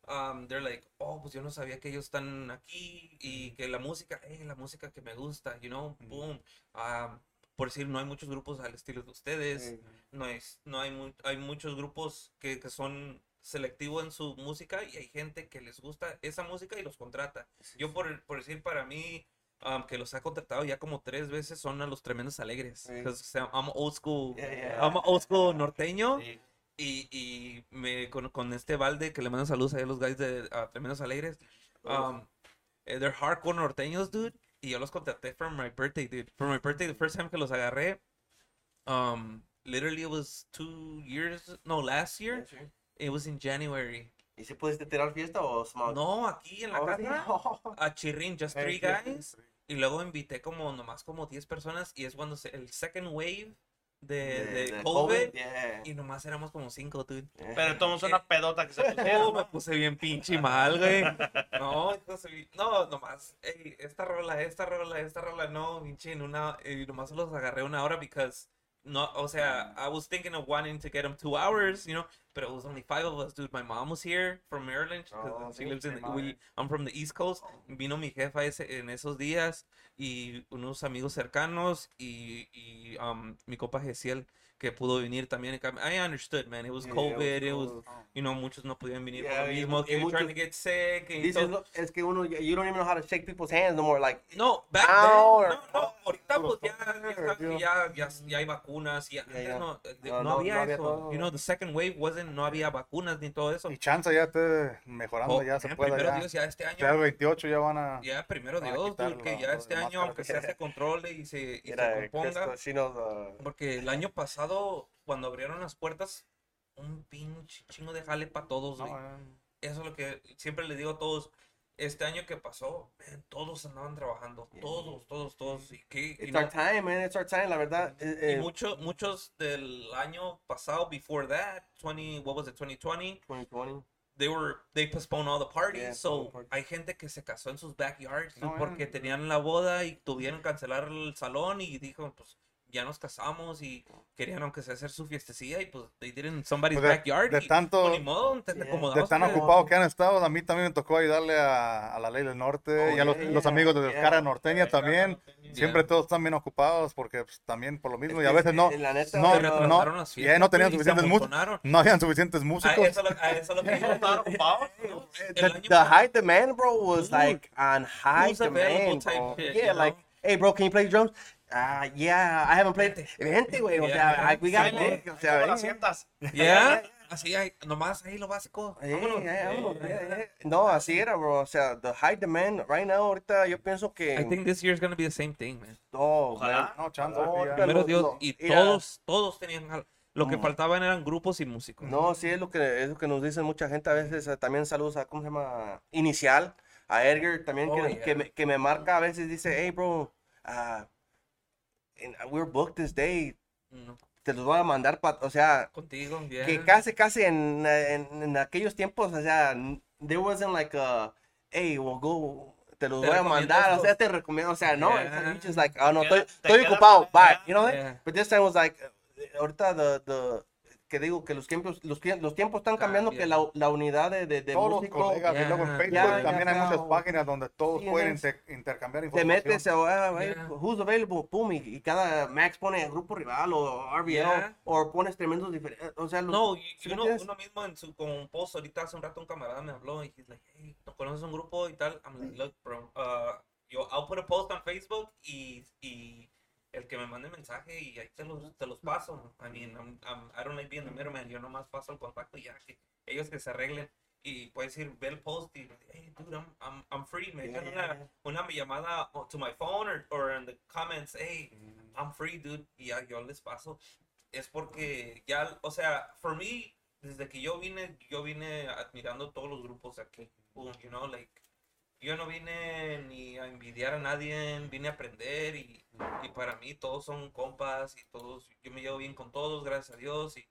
um, they're like, oh, pues yo no sabía que ellos están aquí y que la música, hey, la música que me gusta, you know, boom. Um, por decir, no hay muchos grupos al estilo de ustedes Sí. no hay, no hay, mu- hay muchos grupos que, que son selectivos en su música y hay gente que les gusta esa música y los contrata. Yo por, por decir para mí, um, que los ha contratado ya como tres veces, son a los tremendos alegres. Sí. 'Cause, I'm old school, Yeah, yeah. I'm old school norteño Sí. y, y me, con, con este balde que le mando saludos a los guys de Tremendos Alegres. Um, they're hardcore norteños, dude. Y yo los contraté for my birthday, dude. For my birthday, the first time que los agarré, um, literally it was two years, no, last year. Sí. It was in January. ¿Y si pudiste tirar fiesta o small? No, aquí en la Oh, casa, a Chirrin, just three guys. Y luego invité como nomás como 10 personas y es cuando se- el second wave de, de, COVID. yeah. Y nomás éramos como 5, dude. Pero tomamos una pedota que se Oh, pusieron. me puse bien pinche mal, güey. No, entonces, no, nomás, ey, esta rola, esta rola, esta rola, no, pinche, en una, y nomás los agarré una hora because, no, o sea, I was thinking of wanting to get them two hours, you know, but it was only five of us, dude. My mom was here from Maryland, 'cause Oh, she lives in, madre. we, I'm from the East Coast. Vino mi jefa ese, en esos días y unos amigos cercanos y, y um, mi copa Gesiel que pudo venir también. I understood, man. It was Yeah, COVID, it it was was- you know, muchos no podían venir Yeah, por lo mismo, que muchos- trying to get sick. y todo. es que uno, you don't even know how to shake people's hands no more, like, No, back then, or- no, no, ahorita pues ya, ya, ya, ya, hay vacunas, ya, Yeah. No, eh, No, no había no había eso, todo. you know, the second wave wasn't, no había vacunas ni todo eso. Y chance ya esté mejorando, Oh, ya se puede. primero Ya, Dios, ya este año, ya el 28 ya van a. ya primero Dios, quitar dude, que lo- ya este año, aunque sea se controle y se, y se componga, she knows, uh, porque el año pasado, cuando abrieron las puertas, un pinche chingo de jale para todos, No, güey. eh, Eso es lo que siempre le digo a todos. Este año que pasó, man, todos andaban trabajando. Yeah. Todos, todos, todos. Y, que, y it's no- our time, man, it's our time, la verdad. eh, y eh, mucho- muchos del año pasado, before that, 20, what was it, 2020, 2020. they were, they postponed all the parties. Yeah, so, hay gente que se casó en sus backyards No, porque eh. tenían la boda y tuvieron que cancelar el salón y dijo, pues, ya nos casamos y querían aunque sea hacer su fiestecilla y pues they did it in somebody's Pues de- backyard de y, tanto- pues, ni modo, te, te Yeah. De tan ocupados que han estado, a mí también me tocó ayudarle a, a la ley del norte Oh, y a los, yeah, los yeah, amigos de yeah. Descarga Norteña también. Siempre Yeah. todos están bien ocupados porque pues, también por lo mismo Es y a veces no, la neta, no, no, ya no tenían suficientes músicos. no habían suficientes A músicos. eso, lo- a eso lo que iba. ¿Estaban ocupados? El the, high demand, bro, was like on high demand, bro. yeah, like, hey, bro, can you play drums? Ah, yeah, I haven't played. Vente, güey, o Yeah, sea, we got it, o sea, ¿Cómo las sientas? Ya, así nomás ahí lo básico. eh, eh, eh. No, así era, bro. O sea, the high demand right now, ahorita yo pienso que. I think this year is gonna be the same thing, man. Oh, Ojalá. No, chance. No, Primero Dios, y todos, todos tenían Lo que faltaban eran grupos y músicos. No, sí es lo que es lo que nos dicen mucha gente a veces. También saludos a cómo se llama Inicial, a Edgar también Oh, que, yeah. me, marca a veces, dice, hey, bro, uh, and we're booked this day, No, te los voy a mandar, pa o sea, contigo, yeah. que casi, casi en, en, en aquellos tiempos, o sea, there wasn't like a, hey, we'll go, te los Te voy a mandar, o sea, te recomiendo, o sea, no, Yeah. just like, oh, no, estoy, estoy ocupado, bye, you know? Yeah. But this time was like, eh, ahorita the, the, que digo que los tiempos, los, los tiempos están cambiando, que la, la unidad de, de, de Todos los músicos, colegas y Ya, luego en Facebook ya, también ya, hay muchas páginas donde todos Sí, pueden intercambiar te información. metes, oh, ah, hey, Yeah. who's available, pum, y, y cada Max pone grupo rival o RBL, Yeah. o pones tremendos diferentes, o sea, los, No, y, ¿sí y me uno, uno mismo en su con un post ahorita hace un rato un camarada me habló y he's like, hey, ¿no conoces un grupo y tal? I'm like, look, bro, uh, yo, I'll put a post on Facebook y, y el que me mande mensaje y ahí te los, te los paso. I mean, I'm, I'm- I don't like being the middleman, yo nomás paso el contacto y ya, que ellos que se arreglen. Y puedes ir, ve el post y, hey, dude, I'm, I'm, I'm free. Me Yeah, una, yeah. una llamada to my phone or, or in the comments, hey, Mm. I'm free, dude, y ya yo les paso. Es porque ya, o sea, for me, desde que yo vine, yo vine admirando todos los grupos aquí. Boom, you know, like, yo no vine ni a envidiar a nadie, vine a aprender y, y para mí todos son compas y todos, yo me llevo bien con todos, gracias a Dios. Y,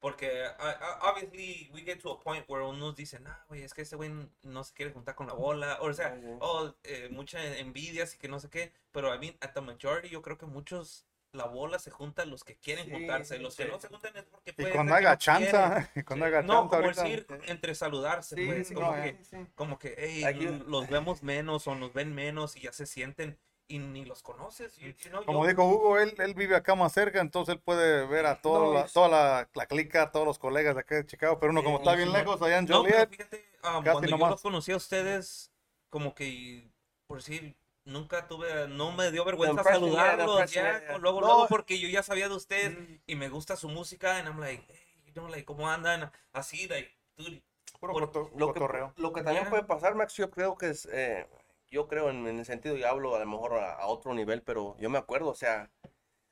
porque, a- a- obviously, we get to a point where unos dicen, ah, güey, es que ese güey no se quiere juntar con la bola. O sea, oh, eh, mucha envidia, así que no sé qué. Pero, I mean, at the majority, yo creo que muchos, la bola se junta los que quieren Sí, juntarse. Los que sí. no se juntan es porque Y puede cuando haga no chanza, y cuando haga No, chanza como ahorita. decir, entre saludarse, Sí, pues, sí, como, no, que, como que, hey, Aquí- los vemos menos o nos ven menos y ya se sienten y ni los conoces. you- know, Como yo- dijo Hugo, él, él vive acá más cerca, entonces él puede ver a toda, No, la, toda la, la clica, todos los colegas de acá de Chicago, pero uno como está bien lejos allá en No, Joliet, fíjate, um, casi cuando yo nomás. los conocí a ustedes, como que, por decir, nunca tuve, no me dio vergüenza yeah, the saludarlos, ya, yeah, yeah. luego, No. luego, porque yo ya sabía de ustedes Mm. y me gusta su música, and I'm like, hey, you know, like, ¿cómo andan? Así, like, dude, puro por- coto- lo que, lo que también Ya. puede pasar, Max, yo creo que es, eh, yo creo en, en el sentido, y hablo a lo mejor a, a otro nivel, pero yo me acuerdo, o sea,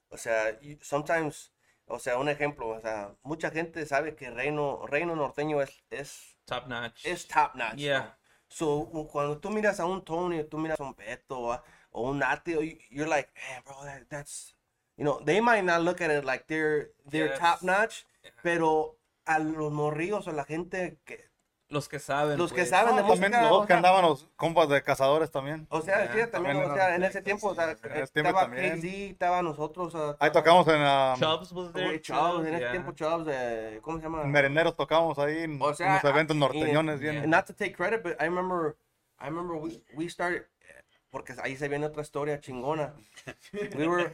o sea, sometimes, o sea, un ejemplo, o sea, mucha gente sabe que Reino, Reino Norteño es, es, top notch. es top notch. Yeah. ¿no? So, cuando tú miras a un Tony, tú miras a un Beto a- o un Nati, you- you're like, hey, bro, that, that's, you know, they might not look at it like they're, they're Yes. top notch, Yeah. pero a los morrillos o la gente que, Los que saben. los que pues. saben de también música, los que sea, andaban los compas de cazadores también. O sea, sí, también, también o sea, eran- en ese tiempo, o sea, estaba. KZ, estaba nosotros, ah, Ahí tocamos en Chubbs was there. güey, Chubbs, en ese yeah. tiempo Chubbs, eh, ¿cómo se llama? en Merenderos tocamos ahí en O sea, unos eventos y- norteñones yeah. bien. And not to take credit, but I remember, I remember we, we started, porque ahí se viene otra historia chingona. We were,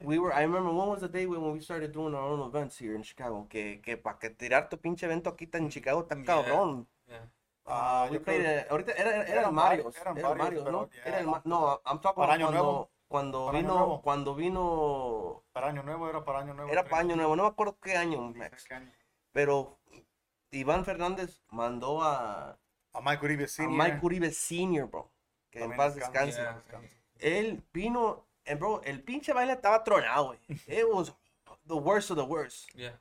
we were, I remember, when was the day when we started doing our own events here in Chicago? Que, que para que tirar tu pinche evento aquí en Chicago está Yeah. cabrón. Yeah. Ah, We played, eh, ahorita era, era, era Marios, eran era Marios, pero ¿no? ya Era el no. I'm talking Para Año cuando, Nuevo. cuando Para Año vino, Nuevo. cuando vino, para año nuevo, era para año nuevo. era para año nuevo, no me acuerdo qué año, Max, año. pero Iván Fernández mandó a, A Mike Uribe a Sr. Mike Uribe Senior, bro, que en paz descanse. Yeah. Él vino, and bro, el pinche baile estaba tronado, güey. It was the worst of the worst. Yeah.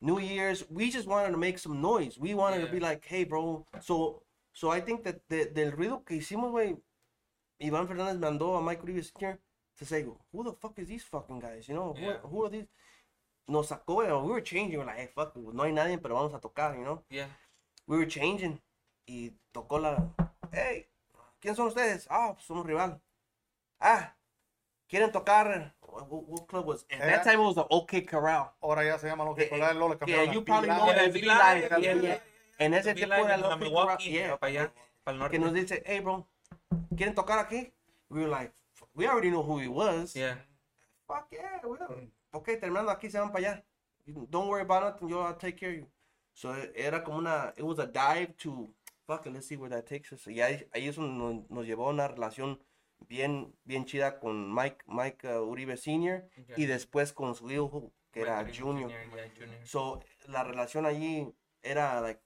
New Year's, we just wanted to make some noise. We wanted to be like, hey, bro. So, so I think that de- del ruido que hicimos, güey, Iván Fernández mandó a Mike Uribe Sr. to say, who the fuck is these fucking guys? You know, who, Yeah. who are these? Nos sacó, güey. We were changing. We're like, hey, fuck, no hay nadie, pero vamos a tocar, you know? Yeah. We were changing. Y tocó la, hey, ¿quién son ustedes? Ah, pues somos rival. Ah, ¿quieren tocar? What, what- club was? At Era- that time it was the OK Corral. Ahora ya se llama lo Eh, que Lola Yeah, you probably know Yeah, that Be Be Live, Live, yeah, yeah, yeah. yeah. En ese tiempo era el OK Corral. Yeah. para allá, para el norte. Que nos dice, hey, bro, ¿quieren tocar aquí? We were like, we already know who he was. Yeah. Fuck yeah, we don't. Ok, terminando aquí se van para allá. Don't worry about nothing, yo I'll take care of you. So eh, era como una, it was a dive to, fuck it, let's see where that takes us. Y ahí, ahí eso nos, nos llevó a una relación bien, bien chida con Mike, Mike uh, Uribe Sr. Yeah. y después con su hijo, que era Mike Junior. yeah, Junior. So la relación allí era like,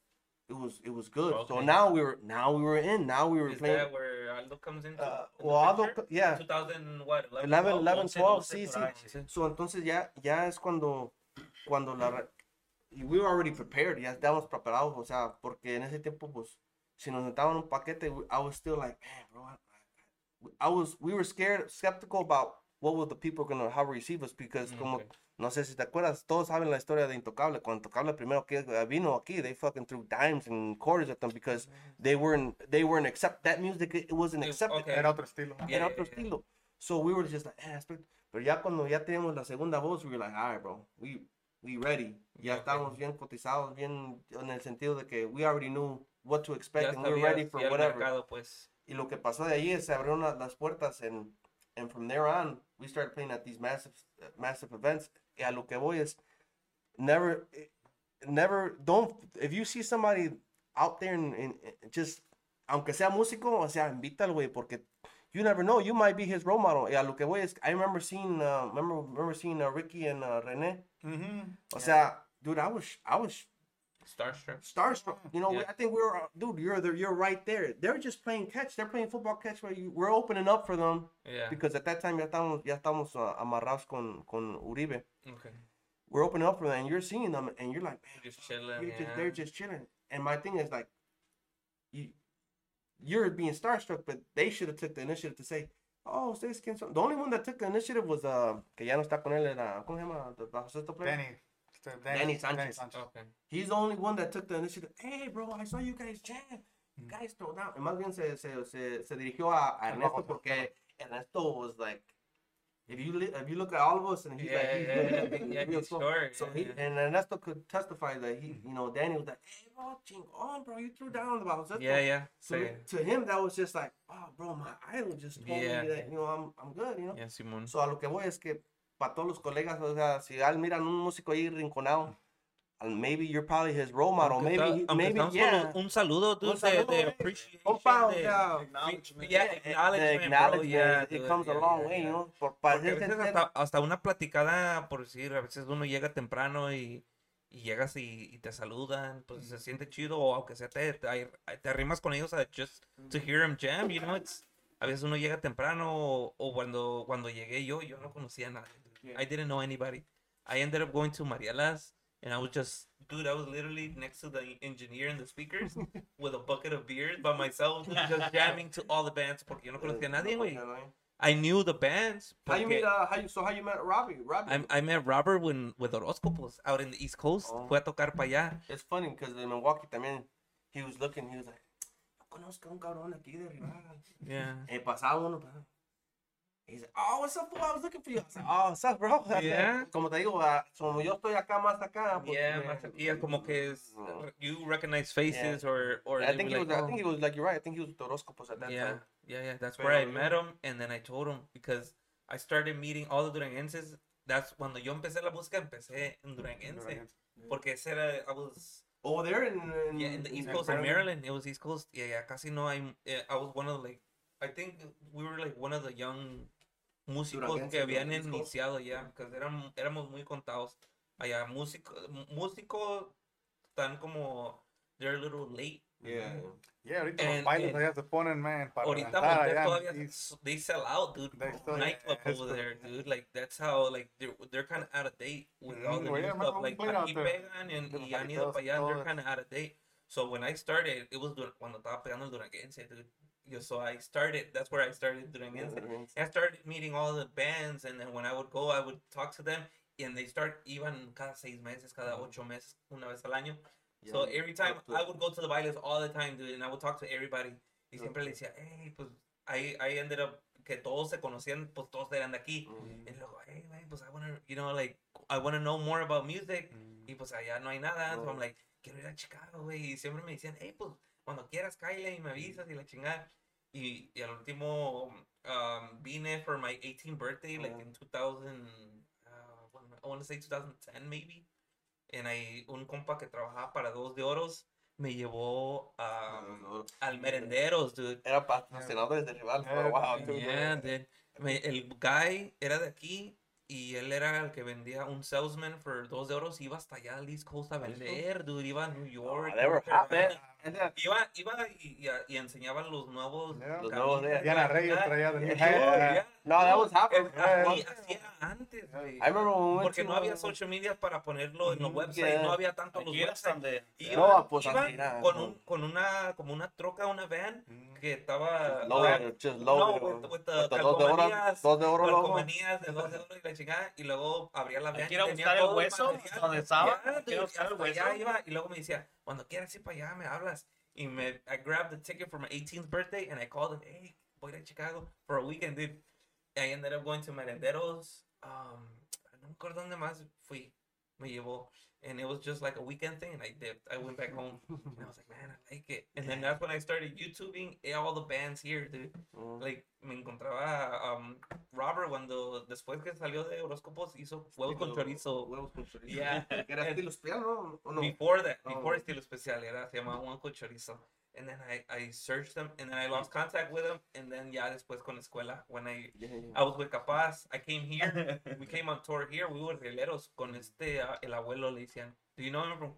it was, it was good. So now we were, now we were in, now we were Is playing. that where Aldo comes in? Uh, well, Aldo, yeah. 2000, what, 11, 11, 12, sí, sí. So, entonces ya, ya es cuando, cuando la... we were already prepared, ya estábamos preparados, o sea, porque en ese tiempo, pues, si nos en un paquete, I was still like, man, bro, I, I- was, we were scared, skeptical about what were the people gonna how receive us because como, Okay. no sé si te acuerdas, todos saben la historia de Intocable. Cuando Intocable primero que vino aquí, they fucking threw dimes and quarters at them because they weren't, they weren't accept that music. It wasn't accepted. okay. Era otro estilo. Yeah, Era yeah, otro yeah. estilo. So we were just like, eh, espera. Pero ya cuando ya teníamos la segunda voz, we were like, all right, bro, we, we ready. Ya Okay. estábamos bien cotizados, bien en el sentido de que we already knew what to expect and we were ready for whatever. mercado, pues. Y lo que pasó de ahí es se abrieron las puertas and, and from there on, we started playing at these massive, massive events. Y a lo que voy es, never, never, don't, if you see somebody out there and, and just, aunque sea músico, o sea, invítalo, güey, porque you never know, you might be his role model. Y a lo que voy es, I remember seeing, uh, remember, remember seeing uh, Ricky and uh, René. Ujú. O sea, dude, I was, I was Starstruck. starstruck. You know, Yeah. I think we were, uh, dude, you're there, you're right there. They're just playing catch. They're playing football catch where you, we're opening up for them Yeah. because at that time ya estamos, ya estamos uh, amarrados con, con Uribe. Okay. We're opening up for them, and you're seeing them, and you're like, man, Just chilling. you're just, yeah. they're just chilling. And my thing is like, you, you're being starstruck, but they should have took the initiative to say, oh, ustedes quién son. The only one that took the initiative was uh, que ya no está con él, era, ¿cómo se llama? The baloncesto player. Danny. Este, Danny Sanchez. Okay. He's the only one that took the initiative. Hey, bro, I saw you guys jam. You mm. guys throw down. Y más bien se, se, se, se dirigió a, a Ernesto porque Ernesto was like, if you li- if you look at all of us and he's like, Yeah, he's yeah, yeah, big, yeah, real he's slow. short, So yeah, he and Ernesto could testify that he, mm. you know, Danny was like, hey, bro, chingón, bro, you threw down the ball. Yeah, yeah. So Sí. to him, that was just like, oh, bro, my idol just told Yeah. me that, you know, I'm, I'm good, you know. Yeah, Simón. So a lo que voy es que para todos los colegas, o sea, si al miran un músico ahí rinconado, maybe you're probably his role model, Aunque maybe, maybe, yeah. un saludo, dude, Un de, saludo, de eh. appreciation. Compa, o de- sea, Acknowledgement. yeah, acknowledgement, bro, acknowledgement, yeah, it comes yeah, a long yeah, way, yeah. you know. Por, para Porque a veces hasta, hasta una platicada, por decir, a veces uno llega temprano y, y llegas y, y te saludan, pues se siente chido, o aunque sea te, te, te arrimas con ellos a just to hear them jam, you know, it's, a veces uno llega temprano, o, o cuando, cuando llegué yo, yo no conocía a nadie, dude. I didn't know anybody. I ended up going to Mariela's, and I was just, dude, I was literally next to the engineer and the speakers with a bucket of beers by myself, dude, just jamming to all the bands, porque yo no conocía a nadie, güey. I knew the bands. How you meet, uh, how you, so how you met Robbie? Robbie. I, I met Robert when, with Horóscopos out in the East Coast. Oh. Fue a tocar para allá. It's funny because in Milwaukee también, he was looking, he was like, conozco un cabrón aquí de Rivera. Yeah. Y pasaba uno, like, oh, what's up, fool? I was looking for you. I was like, oh, what's up, bro? Yeah. Como te digo, ah, como yo estoy acá más acá. pues, Yeah, más es como que es, No. you recognize faces or, or I think he was, like, I think he was like, you're right. I think he was with Horóscopos at that yeah, time. yeah, yeah. That's Pero where I yo- met him, and then I told him because I started meeting all the Duranguenses. That's cuando yo empecé la búsqueda, empecé en Duranguense. Porque ese era, I was Over there in, in, yeah, in the East in Coast of Maryland. It was East Coast. Yeah, yeah. Casi no, I, eh, I was one of the, like, I think we were like one of the young músicos que habían iniciado ya, porque éramos, éramos muy contados. Allá, músico, músicos están como, they're a little late. Yeah. Yeah, ahorita And- los bailes allá se ponen, man, para Ahorita allá. todavía, s- they sell out, dude. Still- Nightclub over the- there, dude. Like, that's how, like, they're, they're kind of out of date with all Mm, the well, new yeah, stuff. Like, aquí pegan and, y han ido para allá, they're kind of out of date. So when I started, it was cuando estaba pegando el Duranguense, dude. Yo, so I started, that's where I started Duranguense. I started meeting all the bands, and then when I would go, I would talk to them, and they start even cada seis meses, cada ocho meses, una vez al año. So every time I would go to the bailes all the time, dude, and I would talk to everybody. Y siempre le decía, hey, pues, I, I ended up, que todos se conocían, pues todos eran de aquí. Y luego, hey, man, pues I want to, you know, like, I want to know more about music. Mm. Y pues allá no hay nada. So. I'm like, quiero ir a Chicago, güey. Y siempre me decían, hey, pues cuando quieras, Kyle, y me avisas y la chingada. Y, y al último, um, vine for my 18th birthday, like Ajá. in 2000, uh, I- want to say 2010 maybe. And I, un compa que trabajaba para Dos de Oros me llevó a, al Merenderos, dude. Era patrocinador de rival for a Yeah, while, too. Yeah, dude. Me- el guy era de aquí y él era el que vendía un salesman por dos euros. Iba hasta allá al East Coast a vender, dude. Iba a New York. they were hot, man. Iba, iba y, y, y enseñaba los nuevos. Yeah. Los nuevos de- Diana Reyes traía de ya. No, that was Yeah. Así, así era antes, güey. I remember when Porque no había social media para ponerlo en los websites, yeah. no había tanto los websites. donde... Iba, No, pues iba así era, con, no. un, con una, como una troca, una van Mm. que estaba... Low, just no, dos de oro, calcomanías, dos de dos de oro y la chingada, y luego abría la van tenía buscar el hueso, donde estaba, dude, buscar el hueso. iba, y luego me decía, cuando quieras ir para allá, me hablas. Y me, I grabbed the ticket for my 18th birthday, and I called him, hey, voy a Chicago for a weekend, dude. I ended up going to Merenderos, um, no me acuerdo dónde más fui, me llevó. And it was just like a weekend thing, and I dipped. I went back home, and I was like, man, I like it. And then that's when I started YouTubing all the bands here, dude. Mm. Like, me encontraba um, Robert cuando después que salió de Horóscopos hizo Huevos con Chorizo. Huevos con chorizo. Yeah. Era estilo ¿no? ¿O no? Before that, Oh. before Estilo Especial, era, se llamaba Juan con Chorizo. And then I, I searched them, and then I lost contact with them, and then ya después con la escuela, when I, Yeah, yeah. I was with Capaz, I came here, we came on tour here, we were rieleros con este, uh, el abuelo le decían, do you know him from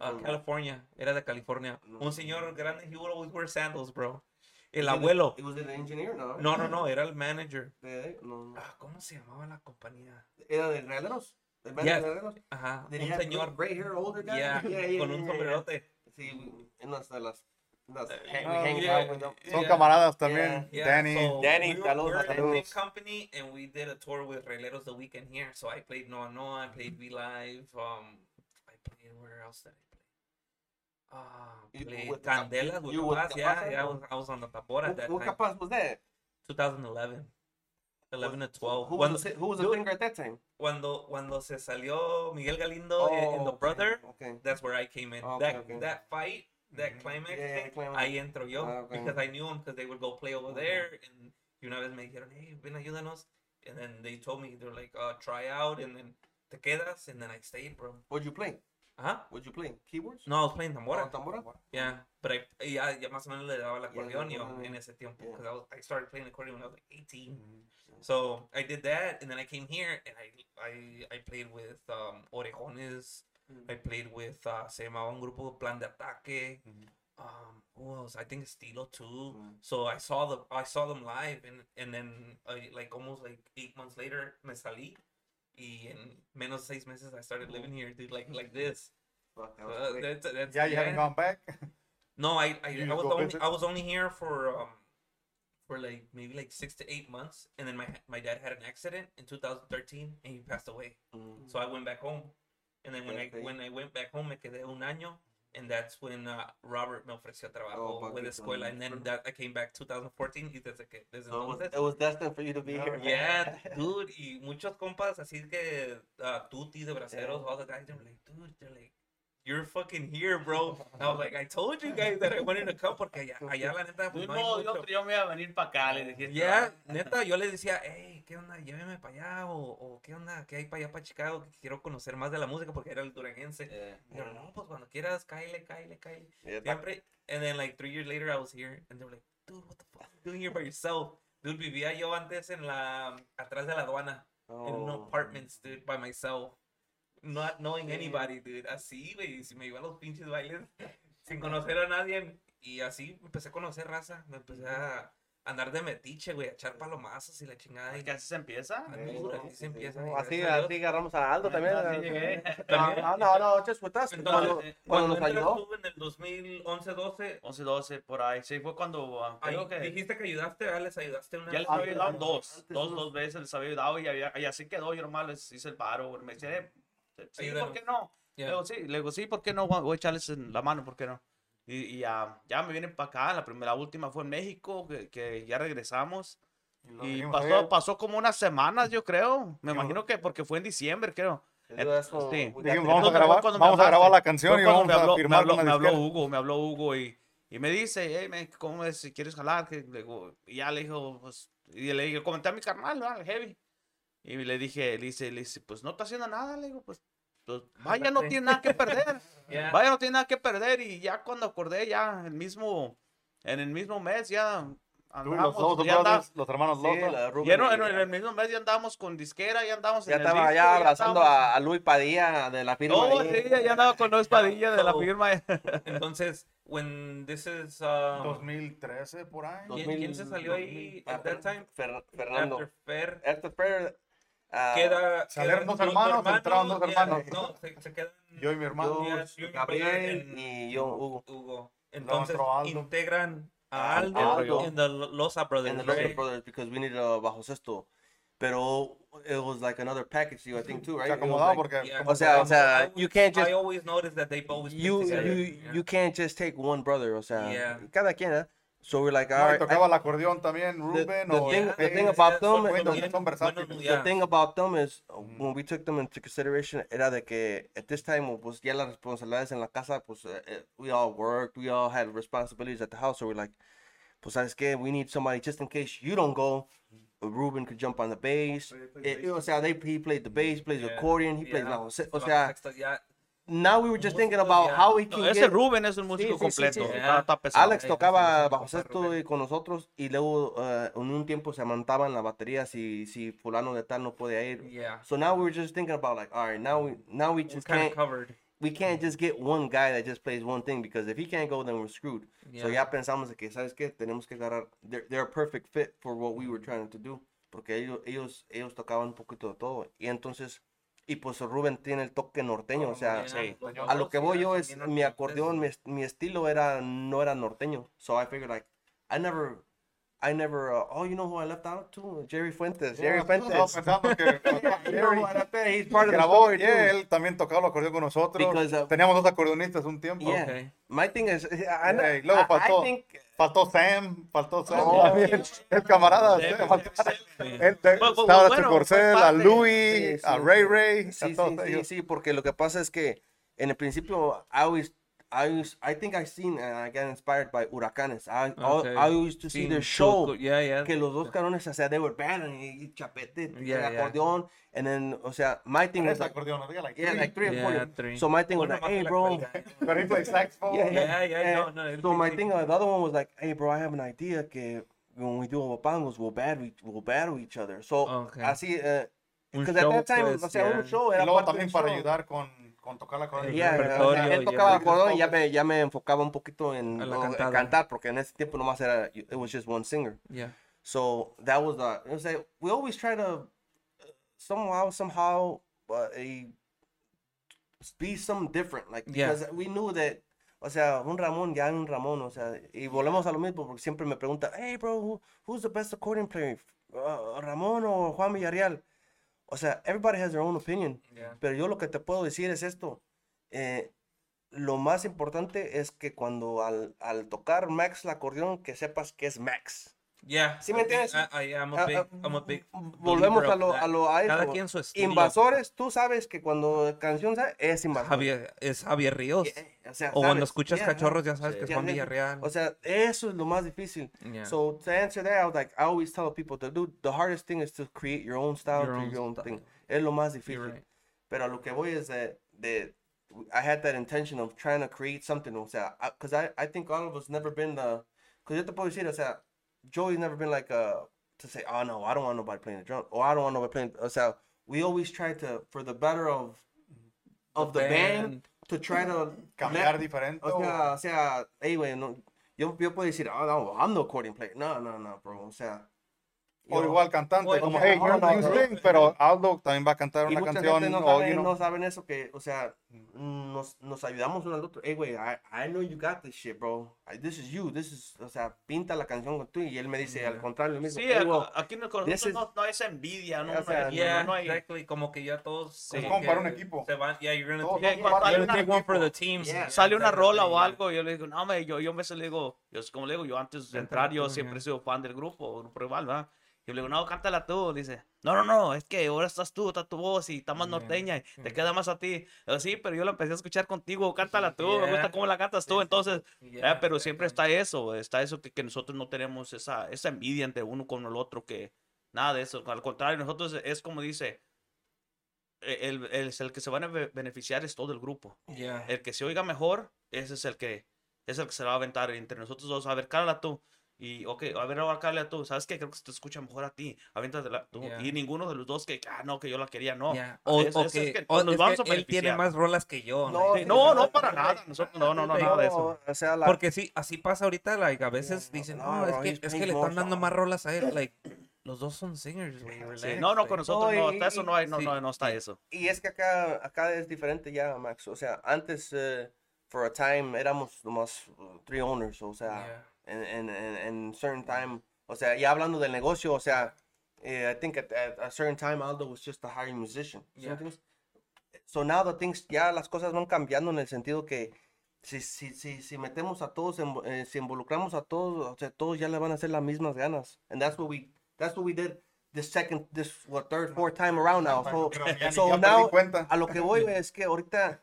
uh, From- California? Era de California. No. Un señor grande, he would always wear sandals, bro. El Was abuelo. It was an engineer, ¿no? No, no, no, era el manager. De- no, no. Ah, ¿Cómo se llamaba la compañía? Era de he un señor, gray hair, older guy? yeah, con un yeah, yeah. sombrerote. Sí, en las de las. Eh, hang- oh, hang yeah, out with them. Son Yeah. camaradas también. Yeah, Danny. so Danny, we were, saludos, we were in the saludos. company, and we did a tour with Releros the weekend here. So I played Noa Noa, I played V Live. Um, I played where else did I play? Uh, You- played with the Cap- Candela with you with Capaz. Yeah, Capaz, yeah, I was, I was on the Tabora at that Who, who time. capaz was that? 2011, 11 to 12. Who was, the, who was the singer at that time? cuando, cuando se salió Miguel Galindo in, in The Oh, okay, Brother, Okay. that's where I came in. Okay, that okay. that fight, that climax, Yeah, yeah, thing, climax. ahí entro yo Ah, okay. because I knew them because they would go play over Okay. there and y una vez me dijeron, hey, ven ayúdanos, and then they told me they're like, uh, try out and then te quedas and then I stayed, bro. What'd you play? Uh huh? What'd you play? Keyboards? No, I was playing tambora. Oh, tambora? Yeah, but I y ya, ya más o menos le daba el Yeah, acordeón yo en ese tiempo Yeah. because I was I started playing accordion when I was like 18. Mm-hmm. So I did that, and then I came here and I I, I played with um, Orejones. Mm. I played with uh, se llamaba un grupo Plan de Ataque. Mhm. Um, who else? I think Estilo too. Mm. So I saw the I saw them live, and and then I, like almost like eight months later me salí. Y en menos seis meses I started living here, dude, like like this. Fuck, that was Uh, that's, that's, Yeah, you haven't gone back. no, I I, I was only visit? I was only here for um for like maybe like six to eight months, and then my my dad had an accident in 2013, and he passed away. Mm. So I went back home, and then when. I when I went back home me quedé un año, and that's when uh, Robert me ofreció trabajo Oh, with escuela, and then that I came back 2014 y desde que desde was, entonces. it was destined for you to be here. Yeah, dude, y muchos compas así que uh, Tuti de Braceros, Yeah. all the guys, they're like, dude, they're like, you're fucking here, bro. And I was like, I told you guys that I wanted to come porque allá, allá la neta, pues no hay no, mucho. yo, me iba a venir para acá, le. Ya, neta, yo les decía, hey, ¿qué onda? Lléveme para allá, o, o ¿qué onda? ¿Qué hay para allá, para Chicago? Que quiero conocer más de la música porque era el duranguense. Eh, Y yo, no, pues cuando quieras, cáile, cáile, cáile. Yeah, Siempre. And then, like, three years later, I was here, and they were like, dude, what the fuck are you doing here by yourself? Dude, vivía yo antes en la, atrás de la aduana, in un oh. apartments, dude, by myself. Not knowing Sí. anybody, dude. Así, güey, si me iba a los pinches bailes sin conocer a nadie. Y así empecé a conocer raza. Me empecé a andar de metiche, güey, a echar palomazos y la chingada. Y que así se empieza. Ah, así se empieza. Así, así agarramos a Aldo también. Así ¿verdad? llegué. No, no, no, us. Entonces, Cuando, cuando nos ayudó. en el 2011-12, 11, 12, por ahí. Sí, fue cuando ah, dijiste que ayudaste, ¿verdad? Les ayudaste una ya les Antes- había ayudado dos. Dos, dos veces les había ayudado y, había- y así quedó. Yo nomás les hice el paro. Me decía, sí, Ayúdanos. ¿por qué no? Ya. Le digo, sí, le digo, sí, ¿por qué no? Voy a echarles en la mano, ¿por qué no? Y, y ya, ya me vienen para acá. La primera, la última fue en México, que, que ya regresamos. Y vinimos pasó, pasó como unas semanas, yo creo. Me imagino que porque fue en diciembre, creo. Sí. Dijimos, the- vamos a grabar, cuando me vamos a grabar la canción y vamos me a habló, me firmar habló, con me habló. Hugo, me habló Hugo y, y me dice, hey, me, ¿cómo es? Si quieres jalar, que le digo, y ya le dijo, pues, y le dije, comenté a mi carnal, el heavy. Y le dije, le dice, le dice, pues no está haciendo nada, le digo, pues, pues vaya, no tiene nada que perder. Ya. Vaya, no tiene nada que perder. Y ya cuando acordé, ya el mismo, en el mismo mes, ya Tú, los andamos, ya Brothers, los hermanos Sí, Rubén ya no, en, en el mismo mes ya andábamos con disquera, ya andábamos Ya en el estaba disco, ya abrazando estábamos- a, Luis Padilla de la firma. Oh, ahí. sí, ya, ya andaba con Luis Padilla de la firma. Entonces, when this is um, 2013 por ahí. ¿Quién- quién se salió ahí at that time? Fer- Fernando. after Fer, After Fer, ah, queda salieron quedan dos hermanos, entraron dos ya, hermanos. No, se, se quedan Yo y mi hermano. yo, ya, yo y mi Gabriel en- y yo, Hugo. Hugo. Entonces integran Ah, a Aldo, Aldo. en the Loza Brothers. And the right? Brothers because we needed a bajo sexto. Pero it was like another package deal, I think, too, right? Se like- porque Yeah. O sea, o sea, you can't just I always notice that they've always you you yeah. you can't just take one brother, o sea, Yeah. cada quien, ¿eh? So we're like, No, all y right. tocaba I- el acordeón también, the Rubén. thing- o the thing about them son is- son versátiles. buenos, the yeah. thing about them is uh, when we took them into consideration era de que at this time pues ya las responsabilidades en la casa pues uh, we all worked we all had responsibilities at the house so we're like pues sabes que we need somebody just in case you don't go Ruben could jump on the bass Eh, o sea they, he played the bass plays Yeah. accordion he plays Yeah. la o sea Bajo sexto, ya. Now we were just thinking about how we No, can ese get Rubén es un músico sí, sí, sí, completo. sí. Está, está pesado. Alex tocaba bajo sexto y con nosotros y luego uh, en un tiempo se amantaban la batería si si fulano de tal no puede ir Yeah. So now we were just thinking about like, all right, now we now we just kind of can't covered. we can't just get one guy that just plays one thing because if he can't go, then we're screwed. So Yeah. ya pensamos que sabes qué tenemos que agarrar. They're, they're a perfect fit for what we were trying to do porque ellos ellos ellos tocaban un poquito de todo y entonces y pues Rubén tiene el toque norteño, o sea. Sí. A lo que voy yo es mi acordeón, mi, mi estilo era no era norteño. So I figured like I never I never uh, oh you know who I left out too Jerry Fuentes. Jerry Fuentes. pensando que left there? He's part of the grabó, story, yeah, él también tocaba el acordeón con nosotros. Because, uh, Teníamos dos acordeonistas un tiempo. Yeah. Okay. My thing is, I, I, Yeah, luego I- I think Faltó Sam, faltó Sam Oh. también. El camarada. Sam, Estaba a bueno, Corcel, a. Louis, Sí, a Ray. Ray, sí, a sí, todos sí, ellos. sí, porque lo que pasa es que en el principio always I always, I think I seen and I got inspired by Huracanes. I Okay. I, I used to see Sí, their show. cool. Yeah, yeah. que los dos carones, o sea, they were bad y, y chapete, Yeah, yeah. acordeón, and then, o sea, my thing was like, acordeones, diga, like yeah, three. like three or four. Yeah, three. So my thing was like, hey, bro. But he plays saxophone. Yeah, Yeah, yeah, yeah. no, no, él So my thing, uh, the other one was like, hey, bro, I have an idea que when we do bopangos, we'll battle, we'll battle each other. So, Okay. así, uh, Un because at show, that time, pues, o sea, un yeah. show Y era luego parte también para show. ayudar con, con tocar la acordeón. Yeah, El repertorio, él yeah. tocaba Porque acordón y ya me, ya me enfocaba un poquito en en cantada. cantar, porque en ese tiempo nomás era, it was just one singer. Yeah. So that was the. It was like we always try to uh, somehow somehow uh, a be some different, like Yeah. because we knew that. O sea, un Ramón, ya un Ramón, o sea, y volvemos a lo mismo porque siempre me pregunta, hey bro, who- who's the best accordion player, Uh, Ramón o Juan Villarreal? O sea, everybody has their own opinion, Yeah. pero yo lo que te puedo decir es esto. eh, lo más importante es que cuando al, al tocar Max el acordeón, que sepas que es Max. Yeah. ¿Sí me I entiendes? I, I a Ah, big, ah, I'm a big Volvemos a of lo, that. a lo a Cada quien su estilo. Invasores, tú sabes que cuando canción es invasor. Javier, es Javier Ríos. Eh, o sea, o cuando escuchas yeah, cachorros ya sabes Sí. que es Juan. Villarreal. O sea, eso es lo más difícil. Yeah. So to answer that, I was like, I always tell people to do the hardest thing is to create your own style, Your do own your own style. thing. Es lo más difícil. right. Pero a lo que voy es de, de I had that intention of trying to create something. O sea, because I, I, think all of us never been the. Because yo te puedo decir, o sea, Joey's never been like a to say, oh no, I don't want nobody playing the drum, or I don't want nobody playing. Uh, o sea, we always try to, for the better of of the, band, to try to Cambiar let- diferente. O sea, o sea, hey, güey, no, yo, yo puedo decir, oh no, I'm no accordion player. No, no, no, bro. O sea, o igual cantante, o- como, o- hey, o- you sing, pero Aldo también va a cantar y una mucha canción. gente no, o, sabe, you know, no saben eso que, o sea, nos, nos ayudamos uno al otro. Hey, güey, I, I know you got this shit, bro. This is you, this is, o sea, pinta la canción con tú. Y él me dice, al contrario, lo mismo. Sí, "Hey, well, aquí no, con this nosotros no, no esa envidia, no, O no sea, Yeah, no hay- exactly. Como que ya todos. Sí. Es como para un equipo. Se van, yeah, you're gonna son you're gonna un take one for the team. Yeah. sale una rola o Yeah. algo, yo le digo, no, me, yo, yo me le digo, yo como le digo, yo antes de entrar, yo siempre he sido fan del grupo, grupo rival, ¿verdad? Yo le digo, no, cántala tú, dice, no, no, no, es que ahora estás tú, está tu voz y está más Yeah. norteña, y te Yeah. queda más a ti. Yo, sí, pero yo la empecé a escuchar contigo, cántala tú, me gusta Yeah. cómo la cantas tú, entonces, Yeah, eh, pero siempre está eso, está eso que, que nosotros no tenemos esa, esa envidia entre uno con el otro, que nada de eso, al contrario, nosotros es como dice, e, el, el, el que se van a be- beneficiar es todo el grupo. Yeah. El que se oiga mejor, ese es el que es el que se va a aventar entre nosotros dos. A ver, cálala tú. Y, ok, a ver, ahora cállate a tú. ¿Sabes qué? Creo que se te escucha mejor a ti. Aviéntatela tú. Yeah. Y ninguno de los dos que, ah, no, que yo la quería, no. Ya. Ah, O, es- o es- es que, que o nos es vamos a que él tiene más rolas que yo. No, like, Sí, No, no, para nada. Nosotros, no, no, no, nada de eso. O sea, la, Porque sí, así pasa ahorita, like, a veces no, dicen, no, no, es que, es que le están dando más rolas a él, like, los dos son singers, güey, Sí, relax, no, no, con nosotros No, no, y- hasta eso no hay, no, sí. no, no está eso. Y es que acá, acá es diferente ya, Max. O sea, antes, eh, for a time, éramos nomás uh, three owners. O sea, en, en, en, en certain time, o sea, ya hablando del negocio, o sea, eh, I think at, at a certain time Aldo was just a hiring musician. ¿sí me Yeah. So now the things, ya las cosas van cambiando en el sentido que si, si, si, si metemos a todos, eh, si involucramos a todos, o sea, todos ya le van a hacer las mismas ganas. And that's what we, that's what we did this second, this, what, third, fourth time around now. So, so now, a lo que voy es que ahorita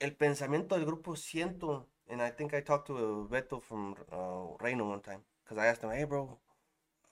el pensamiento del grupo siento, and I think I talked to a Beto from uh, Reino one time, because I asked him, hey bro,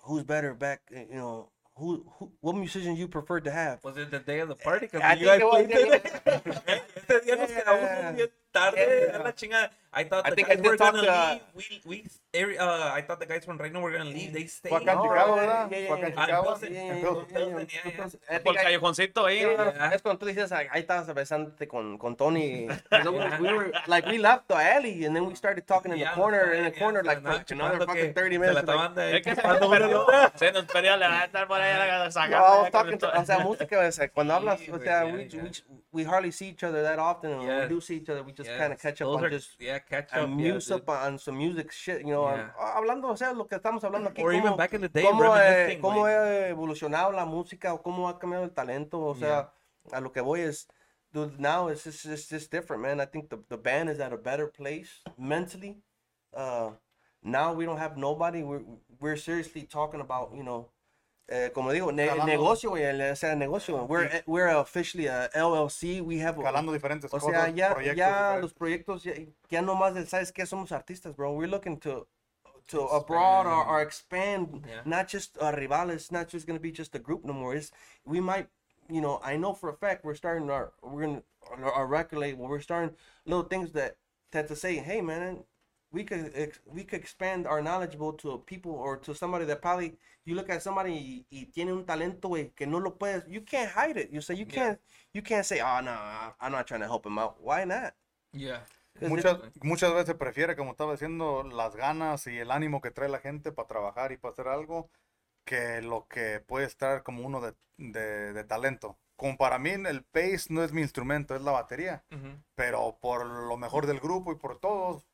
who's better back, eh, you know, who, who what musician you prefer to have? Was it the day of the party? 'Cause I you guys played yeah. Tarde, a la chingada. I thought I the guys were gonna to, uh, leave. We, we, uh, I thought the guys from Reino were gonna leave. They stayed. Fue acá en No, Chicago, yeah, ¿verdad? yeah, Fue acá en yeah, Chicago. entonces- Yeah, yeah, Entonces, yeah, yeah, entonces, yeah. yeah, Entonces, I Por el callejoncito ahí. Yeah, Yeah. Es cuando tú dices, ahí estabas besándote con, con Tony. We- we were, like, we left the alley and then we started talking in the corner, in the corner, like, for another fucking que 30 se minutes. se nos perdió, se nos perdió levantar por ahí la No, sacada. talking to, o sea, música, o sea, cuando hablas, Sí, o güey, sea, ya, we, ya. We, hardly see each other that often, and when we do see each other, we just Yes, kind of catch up those on are- just yeah, catch up. and yeah, muse up on some music shit, you know, Yeah. ah, hablando, o sea, lo que estamos hablando aquí, Or even back in the day, cómo, eh, cómo güey. ha evolucionado la música o cómo ha cambiado el talento, o sea, a lo que voy es, dude, now it's just, it's just different, man. I think the, the band is at a better place mentally. Uh, now we don't have nobody. We're, we're seriously talking about, you know, eh, como digo, ne- Calando. negocio, güey, o sea, negocio. We're, eh, we're officially a LLC. We have, Calando diferentes o cosas, sea, ya, proyectos ya diferentes. los proyectos, ya, ya nomás, del, ¿sabes qué? Somos artistas, bro. We're looking to to abroad or, or expand, Yeah. not just uh, rival. It's not just gonna be just a group no more. It's we might, you know, I know for a fact we're starting our we're gonna our, our record label. We're starting little things that that to say, hey man, we could ex- we could expand our knowledgeable to people or to somebody that probably you look at somebody y, y tiene un talento güey, que no lo puedes. You can't hide it. You say you Yeah. can't you can't say, oh no, I'm not trying to help him out. Why not? Yeah. Muchas, muchas veces prefiere, como estaba diciendo, las ganas y el ánimo que trae la gente para trabajar y para hacer algo que lo que puede estar como uno de, de- de talento. Como para mí el bass no es mi instrumento, es la batería. Mhm. Pero por lo mejor del grupo y por todos,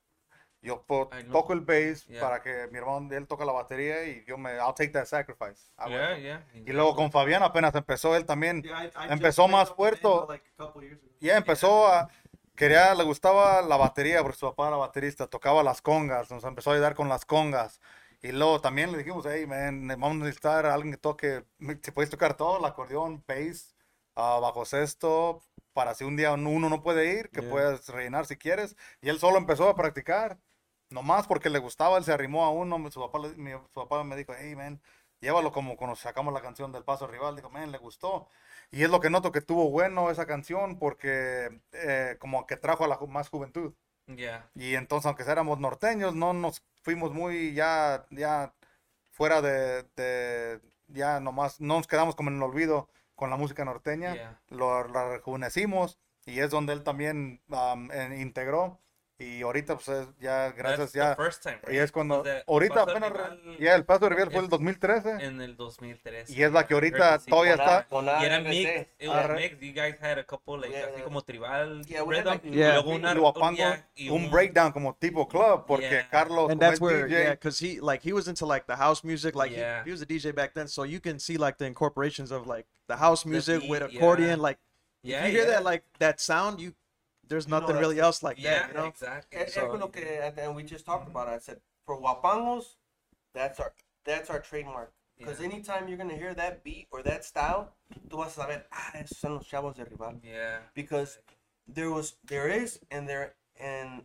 yo po- toco el bass Yeah. para que mi hermano, él toca la batería y yo me, I'll take that sacrifice. Hago Yeah, yeah. Y luego con Fabián apenas empezó él también. Yeah, I- I Empezó más. Daniel, like. Ya empezó a, quería, le gustaba la batería porque su papá era baterista, tocaba las congas, nos empezó a ayudar con las congas. Y luego también le dijimos, hey man, vamos a necesitar a alguien que toque, si puedes tocar todo, el acordeón, bass, ah, bajo sexto, para si un día uno no puede ir, que Yeah. puedas rellenar si quieres. Y él solo empezó a practicar, nomás porque le gustaba, él se arrimó a uno, su papá, mi- su papá me dijo, hey man, llévalo como cuando sacamos la canción del Paso Rival, digo, man, le gustó. Y es lo que noto que tuvo bueno esa canción porque eh, como que trajo a la ju- más juventud. Yeah. Y entonces, aunque éramos norteños, no nos fuimos muy ya, ya fuera de, de- ya nomás, no nos quedamos como en el olvido con la música norteña. Yeah. Lo, la rejuvenecimos y es donde él también integró. Y ahorita, pues es ya, gracias, That's the ya. first time, Y right? es cuando, Was the ahorita apenas, Rival ya el Paso de Riviera fue es- el 2013. En el 2003. Y es la que ahorita Sí, todavía con está. Con Y era mix, it was Arre. mix. You guys had a couple, like, Yeah, así yeah. como tribal Yeah, rhythm. like, y Yeah. luego una, y Huapango, yeah, y un breakdown como tipo club, porque Yeah. Carlos, and that's where DJ, yeah because he like he was into like the house music like he- Yeah. he, was a dj back then so you can see like the incorporations of like the house music with beat, accordion yeah. like Yeah, if you hear yeah. that like that sound you there's know nothing that- really else like Yeah, that you know exactly. Es, es So- lo que, and we just talked about it. I said, for Wapangos, that's our, that's our trademark. Because Yeah. anytime you're going to hear that beat or that style, tú vas a saber, ah, esos son los chavos de rival. Yeah. Because there was, there is, and there, and,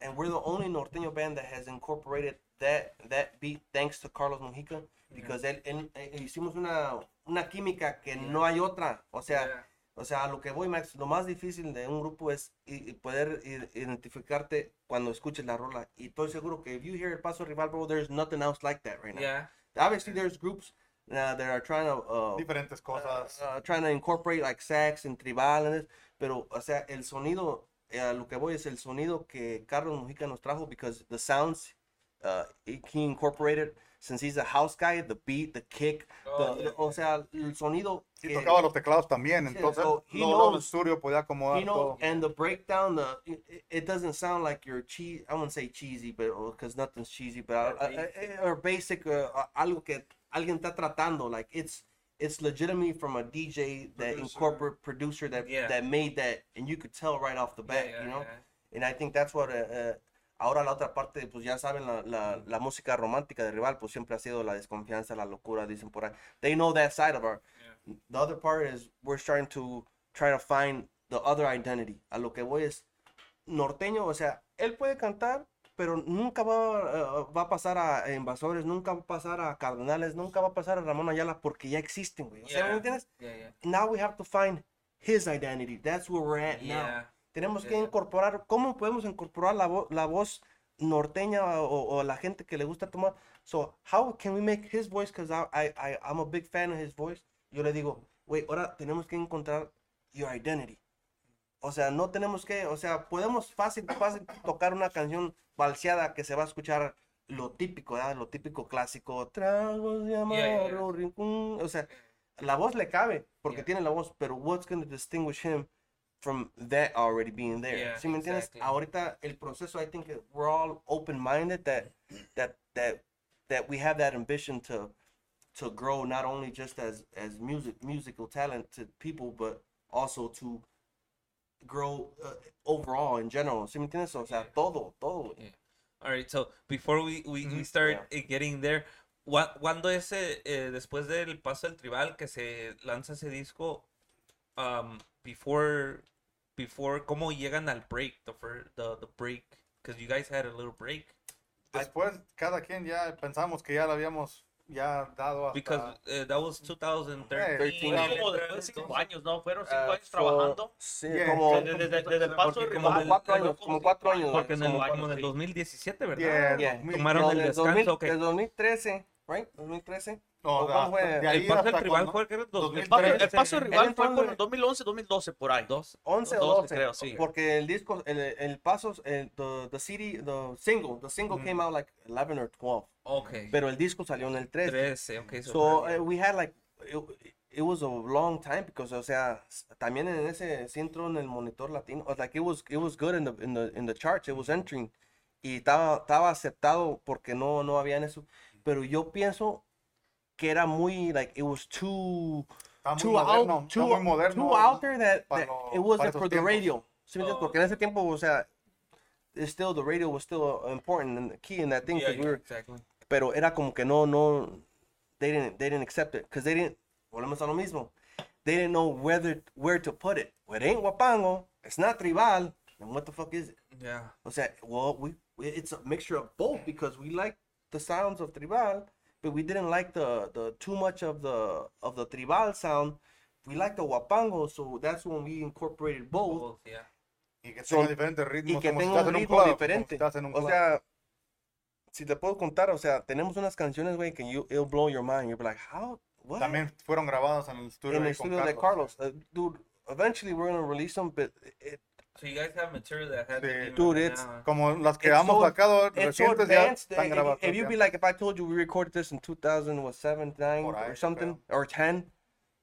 and we're the only norteño band that has incorporated that, that beat thanks to Carlos Mujica. Because él, él- eh, hicimos una, una química que no hay otra. O sea, Yeah. O sea, a lo que voy, Max, lo más difícil de un grupo es i- i- poder identificarte cuando escuches la rola. Y estoy seguro que if you hear El Paso Rival, bro, there's nothing else like that right now. Yeah. Obviously, there's groups uh, that are trying to uh, Diferentes cosas. uh, trying to incorporate like sax and tribal and this, pero o sea el sonido eh, a lo que voy es el sonido que Carlos Mujica nos trajo because the sounds uh, he he incorporated since he's a house guy the beat the kick Oh, the- yeah, o sea el sonido Y que- tocaba los teclados también, Sí, entonces so he luego, luego el estudio podía acomodar you know, todo. and the breakdown, the it, it doesn't sound like you're cheese. I wouldn't say cheesy, but because nothing's cheesy, but Or uh, uh, basic. or basic, uh, uh, algo que alguien está tratando. Like it's it's legitimately from a DJ that Producer. incorporate producer that Yeah. that made that, and you could tell right off the Yeah, bat, yeah, you know. yeah. And I think that's what. Uh, uh, ahora la otra parte, pues ya saben, la, la, la música romántica de rival, pues siempre ha sido la desconfianza, la locura, dicen por ahí. They know that side of our. The other part is we're starting to try to find the other identity. A lo que voy es norteño, o sea, él puede cantar, pero nunca va, uh, va a pasar a Invasores, nunca va a pasar a Cardenales, nunca va a pasar a Ramón Ayala porque ya existen, güey. O sea, Yeah. ¿me entiendes? Yeah, yeah. Now we have to find his identity. That's where we're at now. Yeah. Tenemos que Yeah. incorporar, ¿cómo podemos incorporar la, vo- la voz norteña o, o la gente que le gusta tomar? So, how can we make his voice, because I, I, I, I'm a big fan of his voice. Yo le digo, wait, ahora tenemos que encontrar your identity. O sea, no tenemos que, o sea, podemos fácil, fácil tocar una canción balseada que se va a escuchar lo típico, ¿verdad? Lo típico clásico, tragos de yeah, yeah. amargo, rincón", o sea, la voz le cabe porque Yeah. tiene la voz, pero what's going to distinguish him from that already being there? Yeah, ¿Sí me entiendes? exactly. Ahorita el proceso, I think we're all open-minded that that that that we have that ambition to to grow not only just as as music musical talented people, but also to grow uh, overall in general. ¿Sí me entiendes? O sea, Yeah. todo, todo. Yeah. All right, so before we, we, we start eh, getting there, ¿cuá- ¿cuándo es eh, eh, después del paso del tribal que se lanza ese disco? Um, before, before, ¿cómo llegan al break? The, fir- the, the break, because you guys had a little break. Después, cada quien ya pensamos que ya lo habíamos ya dado hasta... Because uh, that was 2013. Thirteen. Fue y como le- después de cinco años, ¿no? Fueron cinco Ah, años trabajando. Sí, Yeah, como, Desde, desde- desde el paso de como como cuatro años, como cuatro años. Porque en el, como en el sí. 2017, ¿verdad? Yeah, Yeah. 2000. Tomaron No, el descanso, 2000 ok. Del 2013, right? 2013. No, hasta- de El paso del cuando- fue que era El paso, 2013. el paso rival Él fue por de- el 2011, 2012, por ahí. Dos. 11 o 12, 12, creo, sí. Porque el disco, el, el pasos, el the, the CD, the single, the single came out like 11 or 12. Okay. Pero el disco salió en el 13. 13, okay. So, So uh, we had like it, it was a long time because o sea también en ese sí entró en el monitor latino like it was it was good in the in the in the charts it was entering y estaba estaba aceptado porque no no había en eso pero yo pienso que era muy like it was too Está too moderno, out too, moderno too out there that, that lo- it esos for the radio ¿Sí? Oh. porque en ese tiempo o sea it's still the radio was still important and key in that thing yeah, 'cause we yeah, were exactly. pero era como que no, no, they didn't, they didn't accept it, because they didn't, volvemos a lo mismo, they didn't know whether, where to put it. Well, it ain't Wapango, it's not Tribal, then what the fuck is it? Yeah. O sea, well, we, it's a mixture of both, because we like the sounds of Tribal, but we didn't like the, the too much of the, of the Tribal sound. We like the Wapango, so that's when we incorporated both. Both, yeah. Y que So- tenga diferentes ritmos. y que como si tenga estás un en ritmo club, como si diferente. estás en un O club. sea, si te puedo contar, o sea, tenemos unas canciones, güey, que you, it'll blow your mind. You'll be like, how? What? También fueron grabadas en el estudio, en ahí el con estudio de Carlos. Uh, dude, eventually we're gonna release them, but it, So you guys have material that has Sí. to be Dude, right it's- now. Como las que It's hemos so- sacado it's so recientes ya están if, grabadas. if you'd be like, if I told you we recorded this in 2007, 9, Por ahí, or something, creo. or 10,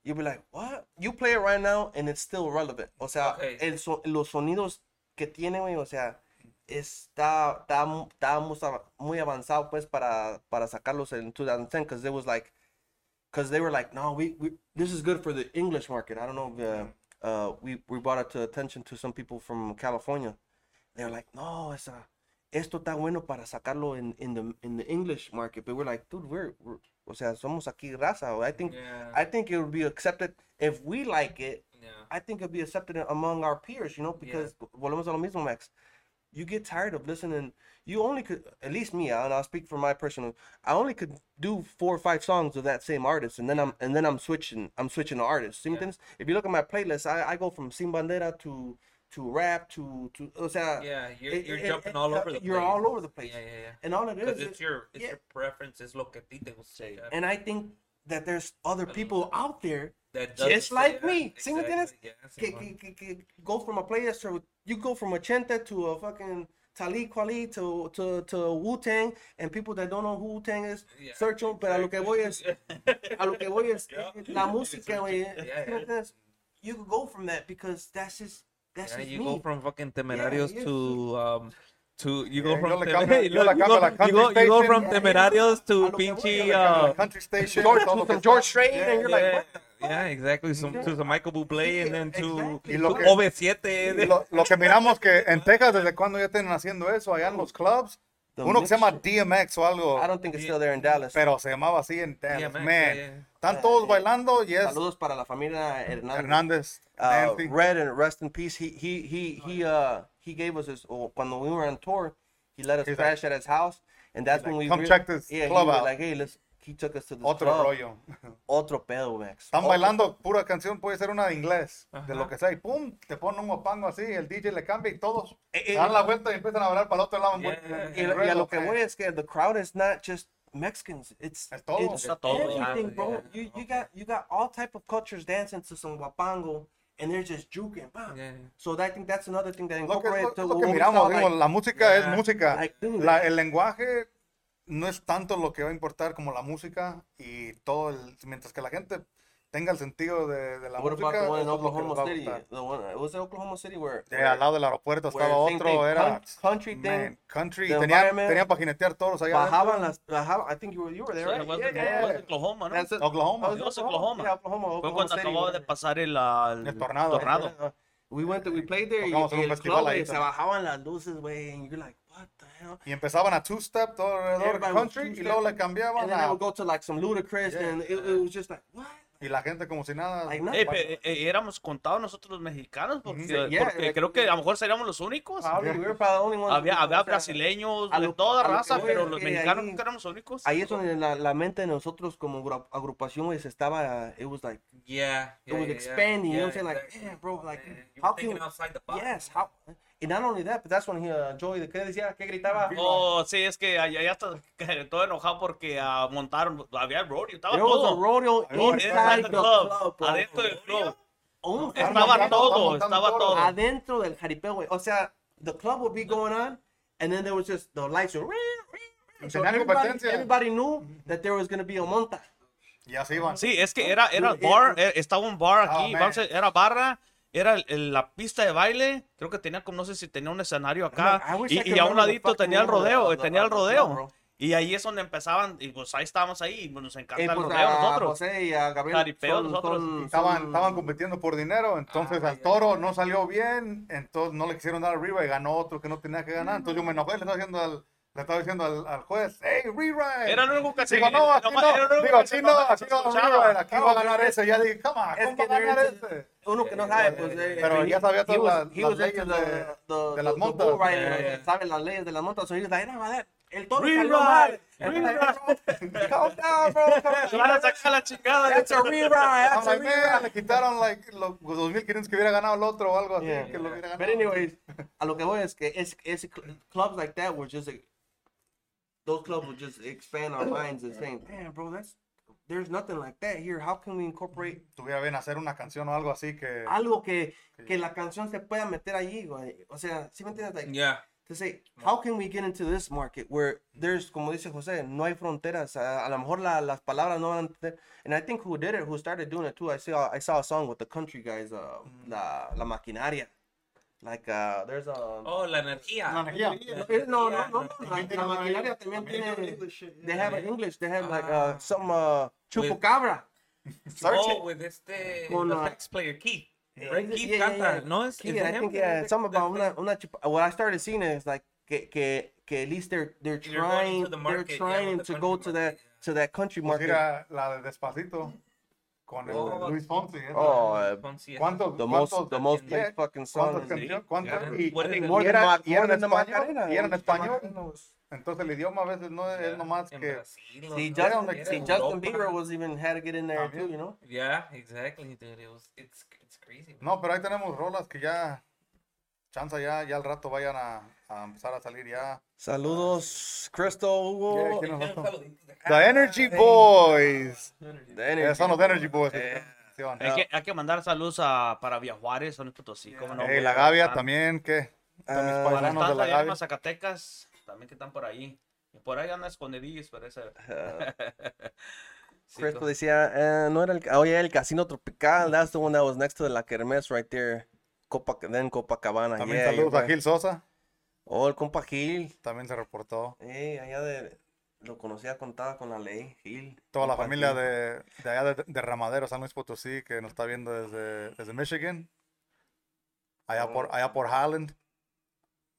you'd be like, what? You play it right now and it's still relevant. O sea, Okay. el so- los sonidos que tiene, güey, o sea, está, está, mu- está muy, muy avanzado, pues, para, para sacarlos en 2010, because it was like, because they were like, no, we, we, this is good for the English market. I don't know if, uh, uh, we, we brought it to attention to some people from California. They're like, no, it's a esto está bueno para sacarlo in, in the in the English market. But we're like, dude, we're, we're o sea, somos aquí raza. I think Yeah. I think it would be accepted if we like it. yeah. I think it'd be accepted among our peers, you know, because volvemos a lo mismo, Max. you get tired of listening. You only could, at least me, and I'll speak for my personal. I only could do four or five songs of that same artist, and then I'm and then I'm switching. I'm switching to artists. ¿Sí me entiendes? If you look at my playlist, I, I go from Sin Bandera to to rap to to. O sea, Yeah, you're, it- you're it- jumping it- all uh, over the. You're all over the place, Yeah, yeah, yeah. and all it is, Because is it's your, it's yeah. your preference, es lo que ti te gusta. and I think that there's other people out there That just like yeah, me. ¿Sí me entiendes? exactly, yeah, que, que, que, que go from a playlist to you go from a Chente to a fucking Talib Kweli to to to Wu Tang and people that don't know who Wu Tang is Yeah, search them. Pero a lo que voy es a lo que voy es la música, güey. Yeah, yeah. You could go from that because that's just that's Yeah, just you me. go from fucking temerarios yeah, to um to you go Yeah, from you go- go go from temerarios to La uh, country station. From George Strait, and you're like, yeah, what the yeah, exactly. Some, to the Michael Bublé and then to. Y lo to que- OV7. Y lo, lo que miramos que en Texas, ¿desde cuando ya tienen haciendo eso? Allá en los clubs. The Uno que se llama. DMX o algo. I don't think it's still there in Dallas. Pero se llamaba así en Dallas. DMX, Man. yeah, yeah. Están todos bailando y es Saludos para la familia Hernández. Hernández. uh. Red and rest in peace. He he he he uh he gave us his oh, when we were on tour. He let us He's crash at his house, and that's when like, we "Come check this yeah, club he was out." Like hey, let's. He took us to this Otro club. rollo. Otro pedo, Max. Están Otro- bailando pura canción, puede ser una de inglés, de Ajá. lo que sea, y pum, te ponen un guapango así, el DJ le cambia y todos Eh, eh, dan la vuelta y empiezan a bailar para el otro lado. en Yeah. en Y, lo- y a lo que voy es que the crowd is not just Mexicans. It's Es todo. it's todo, everything, yeah, bro. yeah. You you got you got all type of cultures dancing to some guapango, and they're just juking. bam. Yeah. So I think that's another thing that Lo que, incorporates lo- to lo que miramos, digo, like- la música es Yeah. música. Like, dude. La- el lenguaje no es tanto lo que va a importar como la música y todo el, mientras que la gente tenga el sentido de, de la What música, about the one in Oklahoma a City? The one, was it Oklahoma City where? Al lado del aeropuerto estaba otro, thing, era coun- country thing. man, country, tenían para jinetear todos allá Bajaban las, bajaban, I think you were, you were there, right? Was, Yeah, yeah, was yeah. Oklahoma, ¿no? It. Oklahoma. Oh, it was was Oklahoma. Yeah, Oklahoma. Fue Oklahoma cuando City, acababa de yeah. pasar el, el El tornado. tornado. We went, to, we played there y, el club, ahí se bajaban las luces, güey, and you're like, what the hell? Y empezaban a two-step todo alrededor was country y luego le cambiaban And then a, would go to like some ludicrous, Yeah. and it, it was just like, what? Y la gente como si nada. No. Eh, pe- eh, éramos contados nosotros los mexicanos porque, Sí, yeah, porque like- creo que a lo mejor seríamos los únicos. Había, había brasileños, a de lo- toda a raza, pero los mexicanos ahí- nunca éramos los únicos. Ahí es donde la, la mente de nosotros como gru- agrupación, se estaba, it was like, Yeah. it was expanding, you know what I'm saying? Like, yeah, bro, like, Yeah, how can, outside the box. yes, how, and not only that, but that's when he, uh, Joey, ¿qué decía? ¿Qué gritaba? Oh, sí, es que allá ya está todo enojado porque ah, montaron, había el rodeo, estaba There todo. rodeo inside Inside the the club, club, adentro del club. Un Estaban Estaba todo, estaba todo. adentro del jaripeo, güey. O sea, the club would be going on, and then there was just the lights were. So everybody, everybody knew that there was gonna be a monta. Y así iban. Sí, es que era, era bar, eh, estaba un bar Oh, aquí, a- era barra, era el- el- la pista de baile, creo que tenía como, no sé si tenía un escenario acá, I y, a un ladito tenía el rodeo, the- tenía el the rodeo, y ahí es donde empezaban, y pues ahí estábamos ahí, y pues nos encanta Eh, el pues, rodeo a nosotros. José y a Gabriel Jaripeo son- nosotros. son- Estaban, son- estaban compitiendo por dinero, entonces Ah, al toro no salió bien, entonces no le quisieron dar arriba y ganó otro que no tenía que ganar. Entonces yo me enojé, le estaba diciendo al, le estaba diciendo al, al juez, hey, rewrite. Era lo único que se Digo, no, aquí no, era digo, no, no, rewrite, va a ganar ese. Ya dije, ¿cómo que va a ganar there is- ese? Uno que no sabe, pues. eh, Pero he- ya sabía todas las- leyes the- de- the- de las montas. eh, sabe las leyes de las montas. Was like, no, joder, el toro salió mal. Calm down, bro. Se van a sacar la chingada. That's a rewrite. That's a like, man, rewrite. le quitaron like, los 2.500 que hubiera ganado el otro o algo así, Yeah. que lo hubiera But anyways, a lo que voy es que es, es clubs like that were just like, those clubs would just expand our minds and saying, damn, bro, that's there's nothing like that here. How can we incorporate Tuviera bien hacer una canción o algo así que... algo que, que la canción se pueda meter allí, güey? O sea, ¿sí me entiendes? Like, Yeah. to say, how can we get into this market where there's, como dice José, no hay fronteras. A, a lo mejor la, las palabras no van a. And I think who did it, who started doing it too, I saw, I saw a song with the country guys, uh, la, la maquinaria. Like, uh, there's a... Oh, la energía. La energía. Eh, No, no, no, no. La, la maquinaria también tiene. They have it English. They have like uh, some uh, chupacabra. Search oh, it. with este Con, the uh, sax player Keith. Yeah, Right? yeah, Keith yeah, canta, yeah. ¿no? Es, Kid, es I him? think yeah, Is something about una, una chupa. What I started seeing is like que que que at least they're they're trying to the they're market, yeah, trying the to go country to that market, to that country Pues market. mira, la de Despacito, con el Oh, Luis Fonsi. Oh, uh, Fonsi, ¿Cuántos, the most, cuántos, the most yeah, fucking song. canciones? ¿Cuántas? Yeah. Y, y era, y era en español. Y era en español. Entonces el idioma a veces no es, es nomás en que... Brasil, See, ¿no? Justin, see. Bieber was even had to get in there too, you know. Yeah, exactly, dude. It was, it's, it's crazy. No, pero ahí tenemos rolas que ya... Chanza ya, ya al rato vayan a, a empezar a salir ya. Saludos, Cristo, Hugo. Yeah. Ah, The Energy Boys. The Energy Eh, son los Energy Boys. Eh. Hay que, hay que mandar saludos a, para San Luis Potosí, ¿cómo no? Ey, la Gavia también, ¿qué? Están mis Ah, Para paisanos de la Gavia. Zacatecas, también que están por ahí. Y por ahí andan escondidillos, pero ese... Sí, Cristo co- decía, eh, no era el, oh yeah, el Casino Tropical. That's the one that was next to la Kermés right there. Copa, then Copacabana. También yeah, saludos a right. Gil Sosa. Oh, el compa Gil. También se reportó. Eh, allá de, lo conocía, contaba con la ley, Gil. Toda la familia Gil. de, de allá de, de Ramadero, San Luis Potosí, que nos está viendo desde, desde Michigan. Allá por, allá por Highland.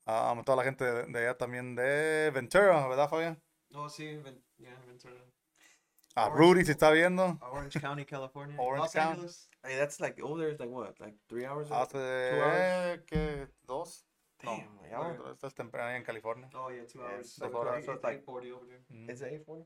Ah, toda la gente de, de allá también de Ventura, ¿verdad, Fabián? Oh, sí, Ven- yeah, Ventura. A Rudy se está viendo. Orange County, California. Orange Los County. Angeles. Hey, that's like over there. It's like what, like three hours? Hace, hours? ¿qué? ¿Dos? Damn, no, yeah. no, esto es temprano ahí en California. Oh, yeah, two Yeah, hours. it's like horas. Eight- so it's like- 840 over there. Mm. It's eight forty.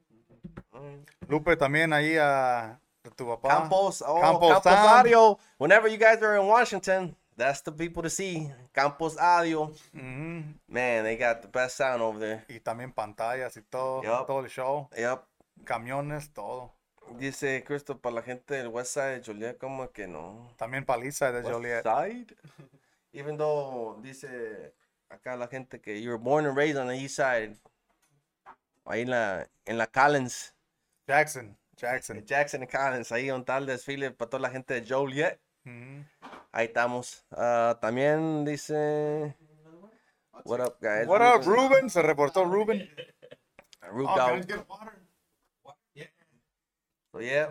Alright. Lupe también ahí a de tu papá. Campos, oh, Campos Campos. Audio. Whenever you guys are in Washington, that's the people to see. Campos Audio. Ujú. Man, they got the best sound over there. Y también pantallas y todo, Yup. todo el show. Yep. Camiones, todo. Dice Cristo, para la gente del West Side, Joliet, como que no. También de West Joliet. Side? Even though dice acá la gente que you were born and raised on the East Side. Ahí en la, en la Collins. Jackson, Jackson. Jackson y Collins, ahí un tal desfile para toda la gente de Joliet. Ujú. Ahí estamos. Ah, también dice. What up, guys? What up, Ruben? Se reportó Ruben. Ruben Oh, can I Gau. get water? So, yeah.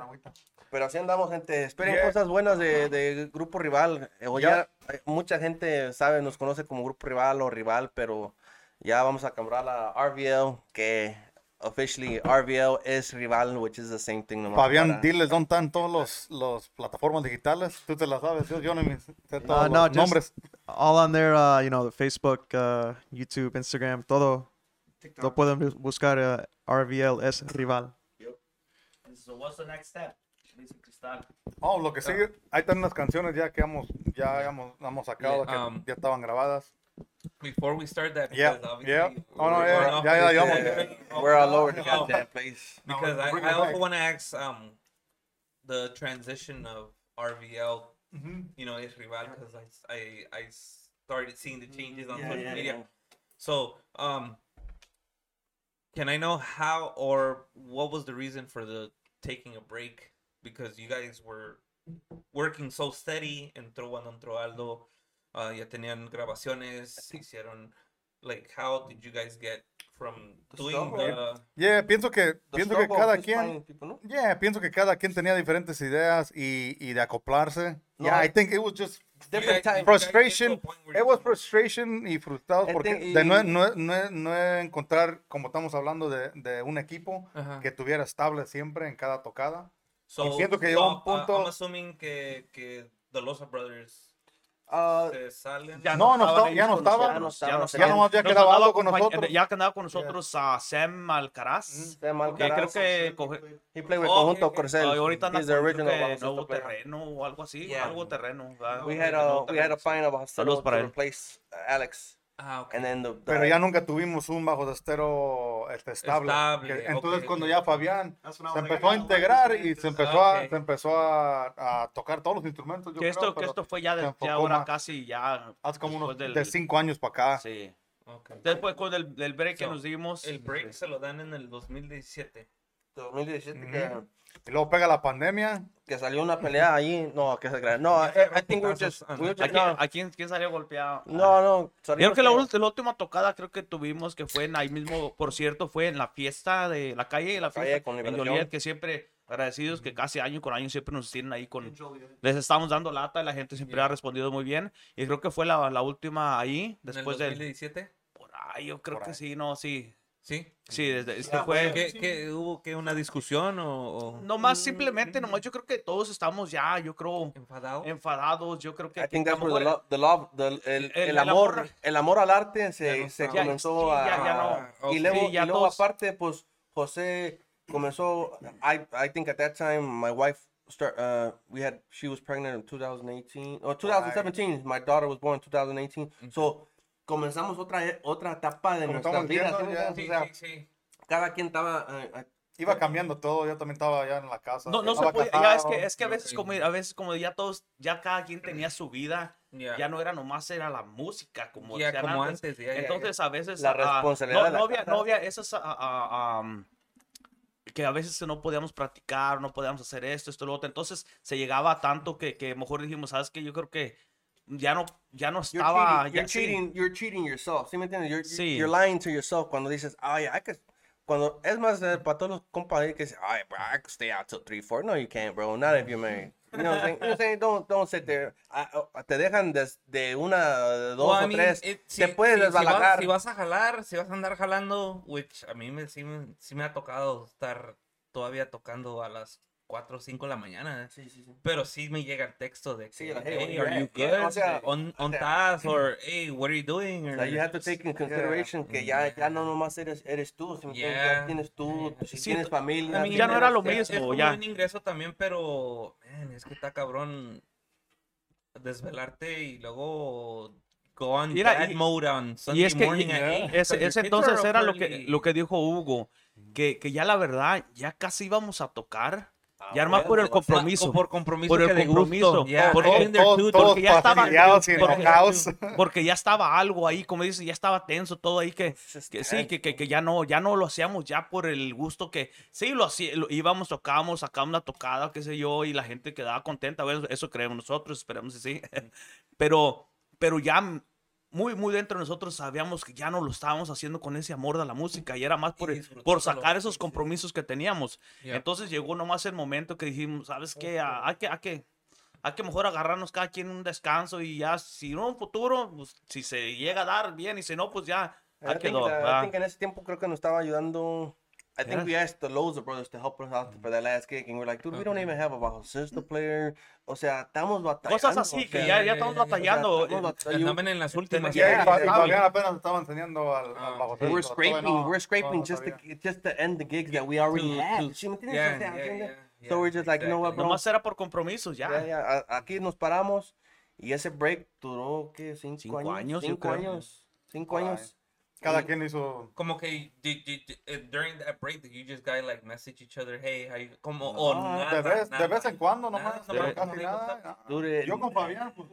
Pero así andamos, gente. Esperen Yeah. cosas buenas de, de Grupo Rival. Eh, o ya, eh, mucha gente sabe, nos conoce como Grupo Rival o Rival, pero ya vamos a cambiar a RVL, que officially RVL es Rival, which is the same thing. nomás Fabián, para- diles dónde están todos los, los plataformas digitales. Tú te las sabes, yo, yo no me sé todos Uh, los no, just nombres. all on there, uh, you know, the Facebook, uh, YouTube, Instagram, todo. Lo pueden bus- buscar uh, RVL es rival. So what's the next step? Dice Cristal. Oh, lo que sigue, hay también unas canciones ya que hemos, ya hemos, hemos sacado, Yeah, que um, ya estaban grabadas. Before we start that, Yeah, because obviously yeah. Oh, no, we're yeah, going off yeah, yeah, this, yeah, yeah. We're all over the Yeah. goddamn place. No, Because I, bring I also back. want to ask um the transition of RVL, Ujú. you know, is rival because I, I I started seeing the changes on Yeah, social yeah, media. yeah. So um, can I know how or what was the reason for the taking a break? Because you guys were working so steady, entró cuando entró Aldo, uh, ya tenían grabaciones, hicieron, like, how did you guys get from doing the, Yeah, pienso que, pienso que cada quien, people, ¿no? yeah, pienso que cada quien tenía diferentes ideas y, y de acoplarse. No, yeah, I I- think it was just Different time. frustration. It was frustration y frustrados porque think de no, y- no, no, no encontrar, como estamos hablando, de, de un equipo Ajá. que tuviera estable siempre en cada tocada. So, siento que llegó un uh, punto- I'm assuming que, que the Losa Brothers Se salen. ya No, no estaba- ya no con nosotros, estaban. Ya no estaban. Ya no o sea, Ya nomás ya Nos quedaba andaba algo con nosotros. Ya que andaba con nosotros a Sam Alcaraz. Sam Que creo Alcaraz. que coge- He played with Oh, Conjunto okay, okay. Corcel. Ah, ahorita He's the original nuevo player. terreno o algo así. Yeah. Algo terreno. We had a we had a Bajastero Saludos para él. replace Alex, Ah, ok. and then the, the Pero ya nunca tuvimos un bajo de estero este, estable. Estable, Que- entonces cuando ya Fabián I se empezó a integrar y se empezó, a, se empezó a, a tocar todos los instrumentos. Yo Que creo, esto, que esto fue ya, de, ya ahora más. casi ya. hace como unos del- de cinco años para acá. Sí. Después con el, del break que nos dimos. El break se lo dan en el 2017. 2017 Ujú. que, Y luego pega la pandemia. que salió una pelea ahí. No, que se crea. No, I, I think we were just. we were ¿A just quién, no, a quién- quién salió golpeado? no, no. Creo que la, la última tocada creo que tuvimos que fue en ahí mismo, por cierto, fue en la fiesta de la calle, la calle fiesta con en. Joliet, que siempre agradecidos que casi año con año siempre nos tienen ahí con les estamos dando lata y la gente siempre Yeah. ha respondido muy bien y creo que fue la, la última ahí ¿En el después del 2017? por ahí yo creo Por que ahí. sí no sí Sí. Sí, desde, este Ya, fue... ¿Qué, qué, ¿Hubo que una discusión o, o Nomás simplemente, nomás yo creo que todos estamos ya, yo creo, enfadado? enfadados, yo creo que... I think that's where the love, the love, the- el, El- el, el amor, amor- el amor al arte Ya se, no se comenzó sí, a, ya- ya no. Ah, y luego, Sí, ya y luego todos- aparte, pues, José comenzó, I, I think at that time, my wife, start, uh, we had, she was pregnant in 2018, or 2017, my daughter was born in 2018, so, comenzamos otra, e- otra etapa de Como nuestras estamos vidas, viendo, ¿sí O sea, sí, sí. cada quien estaba, eh, eh, Iba cambiando todo, yo también estaba ya en la casa. No, no se podía, ya es que, es que a veces como, a veces como ya todos, ya cada quien tenía su vida, Ya. ya no era nomás era la música como, Ya, decían como antes, ya. Entonces a veces La ah, responsabilidad no, de la no había, casa. no había esas ah, ah, am, que a veces no podíamos practicar, no podíamos hacer esto, esto, lo otro. Entonces se llegaba a tanto que, que mejor dijimos, sabes que yo creo que ya no, ya no You're estaba. cheating, ya- you're, sí. cheating, you're cheating yourself. ¿Sí me entiendes? You're, Sí. you're lying to yourself cuando dices, ay, I could, cuando, es más, eh, para todos los compas ahí que dicen, ay, bro, I could stay out till 3, 4. No, you can't, bro. Not if you're married. You know what I'm saying? You know what I'm saying? Don't, don't sit there. Ah, ah, te dejan des- de una, dos Well, I o mean, tres. it- te si- puedes si- si vas- desbalagar. Si vas, a jalar, si vas a andar jalando, which a mí me, sí, me, sí me ha tocado estar todavía tocando a las 4 o 5 de la mañana. Sí, sí, sí. Pero sí me llega el texto de que, Sí, like, hey, hey, are you at? Yeah, good? o sea, on, on o sea, task, or hey, what are you doing? Or, sea, you have to take in consideration que ya, ya no nomás eres, eres tú, ¿sí me entiendes? Ya Yeah. tienes tú, si Sí, tienes familia. Mean, ya no era lo es- Es, mismo, ya. un ingreso también, pero, man, es que está cabrón desvelarte y luego go on Mira, bad y- mode on Sunday Y es que y- morning eight, ese, ese entonces era lo que, lo que dijo Hugo, que, que ya la verdad, ya casi íbamos a tocar. Ah, Ya más por el bueno, compromiso. Por compromiso Por el que compromiso. Yeah, todos, too- todos porque ya estaba- y porque-. Porque ya estaba algo ahí, como dices, ya estaba tenso todo ahí que, just que sí, tense, que, que, que ya no, ya no lo hacíamos ya por el gusto que, sí, lo hacía, lo- íbamos, tocábamos, sacábamos una tocada, qué sé yo, y la gente quedaba contenta, bueno, eso creemos nosotros, esperamos que sí, pero, pero ya muy, muy dentro de nosotros sabíamos que ya no lo estábamos haciendo con ese amor de la música, y era más por, por sacar esos compromisos que teníamos. Yeah. Entonces llegó nomás el momento que dijimos, ¿sabes qué? Ah, Hay que, hay que, hay que mejor agarrarnos cada quien un descanso y ya, si no un futuro, pues, si se llega a dar bien y si no, pues ya, I think, quedó. uh, I think en ese tiempo creo que nos estaba ayudando. I think Yeah. we asked the loads of brothers to help us out for that last gig, and we're like, dude, we don't even have a bajo sister player. O sea, estamos batallando. Cosas así, o que sea, ya, ya ya, estamos batallando. O sea, estamos en las últimas. Y Yeah, ahí fa- y yeah. Fabián apenas estaban enseñando al, al bajo okay. We're scraping, no- we're scraping no just to just to end the gigs that we already To- had. ¿Sí me entiendes? yeah, yeah, ¿entiendes? yeah, So we're yeah, just like, you know what, exactly. bro? Nomás era por compromisos, ya. Ya, a- aquí nos paramos y ese break duró, ¿qué? Cinco, Cinco años. años, Cinco años. Cinco años. Cada quien hizo. Como que did, did, did- eh, during that break, did you just guys like message each other, hey, how you, como, o No, nada, de, vez, de nada? vez en cuando Nada, nomás, como casi nada. Dude, Yo con Fabián, pues,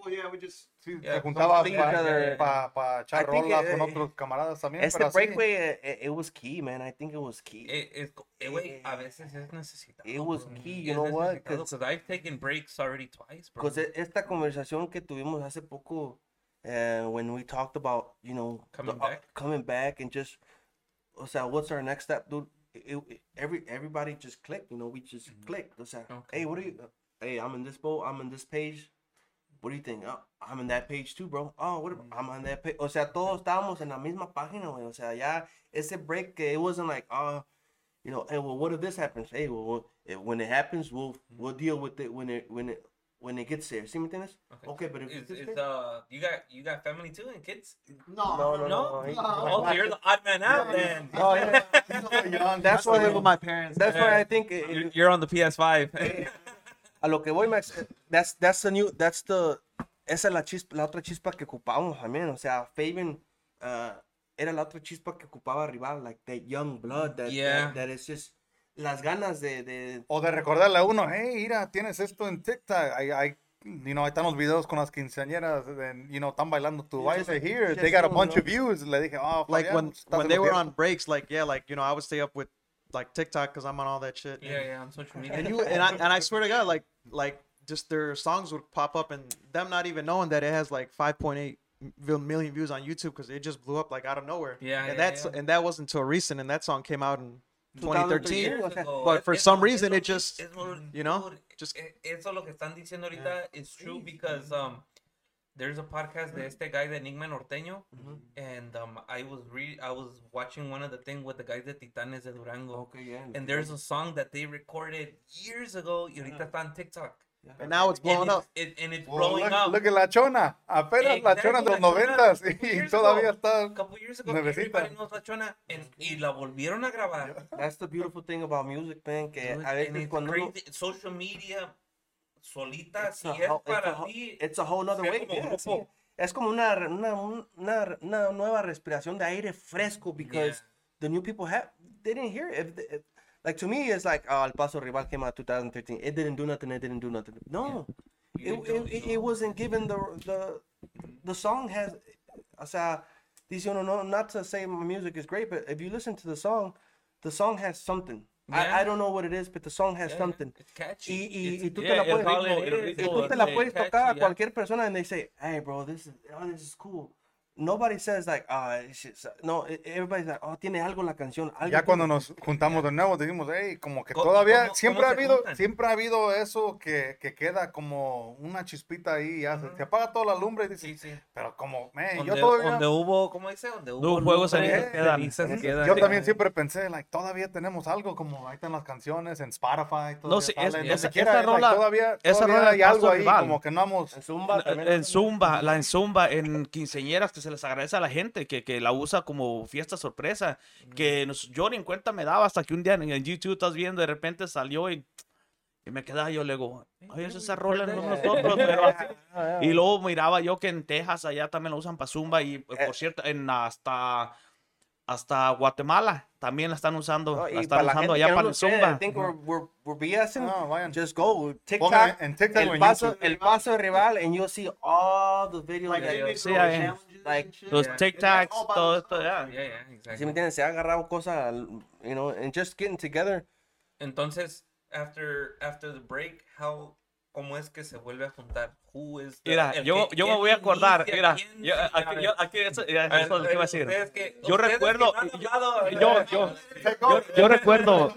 sí, Yeah, se juntaba para echar I think, rolas eh, con otros camaradas también. Este pero así, break, güey, eh, eh, it was key, man. I think it was key. Eh, co- eh, güey, a veces es necesitado. It was key, you know what? necesitado, 'Cause- 'cause I've taken breaks already twice, bro. Because esta conversación que tuvimos hace poco, uh, when we talked about, you know, Coming the- uh, back. coming back and just, o sea, what's our next step, dude? It, it- every everybody just clicked, you know, we just clicked. O sea, Okay. hey, what do you? Hey, I'm in this boat. I'm in this page. What do you think? Oh, I'm in that page too, bro. Oh, what? ab- I'm on that page. O sea, todos estábamos en la misma página, güey. O sea, ya ese break, que it wasn't like, oh, you know, hey, well, what if this happens? Hey, well, well, if- when it happens, we'll we'll deal with it when it when it when it gets there. ¿Sí me entiendes? Okay. Okay, but if Is, this is, uh, you got you got family too and kids? no, no, no, No? he- Oh, you're the odd man out then. Oh, yeah. young, That's I why live with my parents. That's why I think it- You're, you're on the PS5. a lo que voy, Max, eh, that's that's the new that's the esa es la chispa, la otra chispa que ocupábamos también, o sea, Fabian uh, era la otra chispa que ocupaba rival, like that young blood, that Yeah. that, that is just las ganas de, de O de recordarle a uno, hey, mira, tienes esto en TikTok. Hay, hay, you know, ahí están los videos con las quinceañeras, and, you know, están bailando tu Yeah, baile just- here. They got a bunch no? of views. Le dije, oh, like Fabián, when when they were cierto." on breaks, like yeah, like you know, I would stay up with like TikTok because I'm on all that shit. yeah, yeah, on social media. And you and I and I swear to God, like like just their songs would pop up and them not even knowing that it has like 5.8 million views on YouTube because it just blew up like out of nowhere. Yeah, and yeah, that's yeah. and that wasn't until recent, and that song came out in 2013. But for some reason, it just, you know, just- e- eso lo que están diciendo ahorita is true because um there's a podcast de este guy de Enigma Norteño, and um, I was re I was watching one of the thing with the guys de Titanes de Durango, Okay, yeah. and there's a song that they recorded years ago. Y ahorita está en TikTok. And now it's blowing and up. It, and it's Well, blowing look, up. look at la chona. Apenas la chona de los noventas y todavía ago. está. A couple years ago, knows la chona, and, y la volvieron a grabar. That's the beautiful thing about music, man. Que Dude, a veces it's cuando uno-. Social media, solita, it's si a es whole- it's a para whole- ti. it's a whole other way. como yeah, sí. Es como una, una, un- una, una nueva respiración de aire fresco because Yeah. the new people have they didn't hear it. If, if, like to me, it's like oh, El Paso Rival came out 2013. It didn't do nothing. It didn't do nothing. No, it, it, it, it wasn't given the the the song has. O sea, dice you know not to say my music is great, but if you listen to the song, the song has something. I, Yeah. I don't know what it is, but the song has Yeah, something. It's catchy. Y, y, It's- y tú te la el puedes, ritmo, y tú te la puedes catchy, tocar a yeah. cualquier persona and they say, hey bro, this is, oh, this is cool. Nobody says like, ah, just- no, e- everybody's like, oh, tiene algo la canción. algo Ya tiene". cuando nos juntamos de nuevo, dijimos, hey, como que todavía ¿cómo- siempre cómo ha se habido, juntan? siempre ha habido eso que, que queda como una chispita ahí, ya se, se apaga toda la lumbre y dices, Sí, sí. pero como, man, Donde, yo todavía, donde hubo, ¿cómo dice? Donde hubo No, fuegos lumbre, cenizas quedan. cenizas quedan. yo también siempre pensé, like, todavía tenemos algo, como ahí están las canciones en Spotify, todavía sí, es- salen, esa- quiera, esa like, rola- todavía, esa todavía rola hay algo ahí, Rival. como que no hemos, En Zumba. En Zumba, la en Zumba, en quinceñeras, que se les agradece a la gente que, que la usa como fiesta sorpresa. Que nos- yo ni en cuenta me daba hasta que un día en, en YouTube estás viendo, de repente salió y, y me quedaba yo, le digo, oye, es esa rola no nosotros, pero así". Y luego miraba yo que en Texas allá también la usan para Zumba y Eh. por cierto, en hasta, hasta Guatemala también la están usando, No, la están usando allá para el Zumba. Just go TikTok, en el paso, YouTube. el paso rival, and you'll see all the videos. Like that- challenges Like, and shit. Los Yeah. All by todo esto, ya. Yeah, yeah, ¿sí me exactly. entiendes? Se ha agarrado cosas, you know, and just getting together. Entonces, after, after the break, how, ¿cómo es que se vuelve a juntar? Who is the- Mira, yo, que- yo me voy a acordar, mira, quién yo, aquí, yo, aquí, eso, ver, eso es lo que iba a decir. que- Yo que recuerdo- no yo- hablado, yo- yo- Yo, yo recuerdo,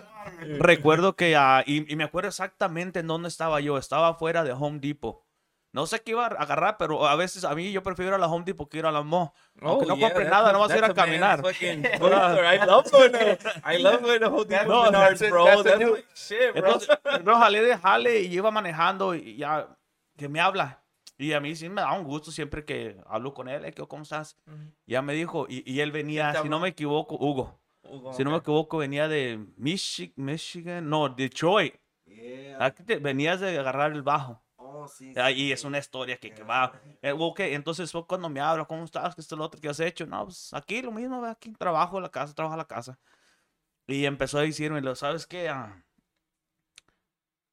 recuerdo que, ah, y, y me acuerdo exactamente en dónde estaba yo, estaba fuera de Home Depot. No sé qué iba a agarrar, pero a veces a mí yo prefiero ir a la Home Depot que ir a la Mo. Aunque no Oh, yeah, compre nada, no vas a ir a caminar. fucking. I love going to, I love going to Home Depot No, Menards, that's bro. that's That's new- shit, bro. Entonces, no jalé de jale y iba manejando y ya, que me habla. Y a mí sí me da un gusto siempre que hablo con él, eh, ¿qué- ¿cómo estás? Ujú. Ya me dijo, y, y él venía, si no me equivoco, Hugo. Hugo, Si no me equivoco, venía de Michi- Michigan, no, Detroit. Aquí te- venías de agarrar el bajo. Oh, sí. Ahí es una historia que, que va. Eh, ok, entonces fue cuando me habla, ¿cómo estás? ¿Qué es lo otro que has hecho? No, pues aquí lo mismo, aquí trabajo en la casa, trabajo en la casa. Y empezó a decirme, ¿sabes qué? Ah,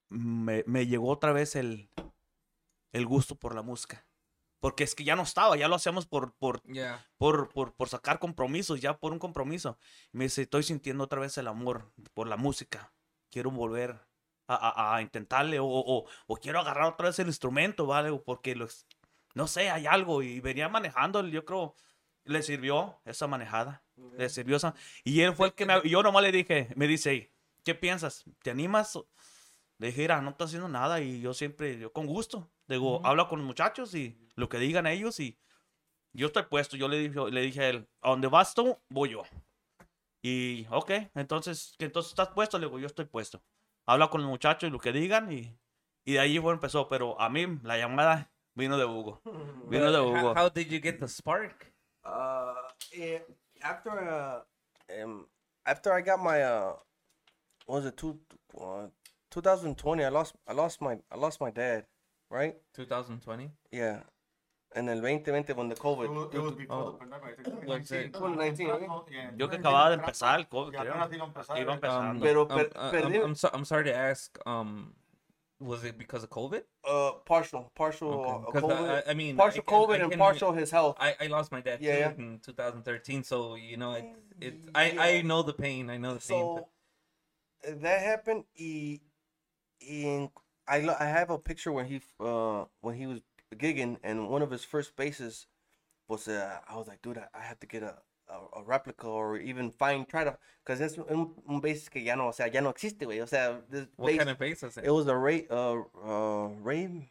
me, me llegó otra vez el, el gusto por la música. Porque es que ya no estaba, ya lo hacíamos por, por, Yeah. por, por, por sacar compromisos, ya por un compromiso. Me dice, estoy sintiendo otra vez el amor por la música. Quiero volver a, a- a intentarle o, o- o quiero agarrar otra vez el instrumento, ¿vale? Porque los, no sé, hay algo y venía manejando, yo creo, le sirvió esa manejada. Le sirvió esa. Y él fue el que me... Yo nomás le dije, me dice, ¿qué piensas? ¿Te animas? Le dije, mira, no está haciendo nada y yo siempre, yo con gusto. Digo, habla con los muchachos y lo que digan ellos y yo estoy puesto. Yo le dije, le dije a él, a donde vas tú, voy yo. Y, ok, entonces, que entonces estás puesto, le digo, yo estoy puesto. Habla con los muchachos y lo que digan y, y de ahí fue, empezó. Pero a mí la llamada vino de Hugo. Vino de How, Hugo. how did you get the spark? Uh, eh, after uh, um, after I got my uh, what was it two, uh, 2020? I lost I lost my I lost my dad, right? 2020. Yeah, en el 2020 when the COVID. It was before Oh. the pandemic, I think What's it? 2019, right? Yeah, Yo que acababa de empezar el COVID, Ya creo. apenas iba a empezar, Iba eh. empezando. Pero Um, per- uh, perdí- I'm, I'm, so, I'm sorry to ask. Um, was it because of COVID? Uh, partial, partial Okay. uh, 'Cause COVID, I, I mean, partial I can- COVID I and partial his health. I, I lost my dad Yeah, too yeah. in 2013, so you know it. it I, I know the pain. I know the pain. So that happened. He, in I I have a picture when he uh when he was gigging and one of his first bases was uh I was like dude I, I have to get a, a, a replica or even find try to because it's un, un base que ya no o sea ya no existe güey o sea this what base, kind of bass is it? it was a Ray uh uh Ray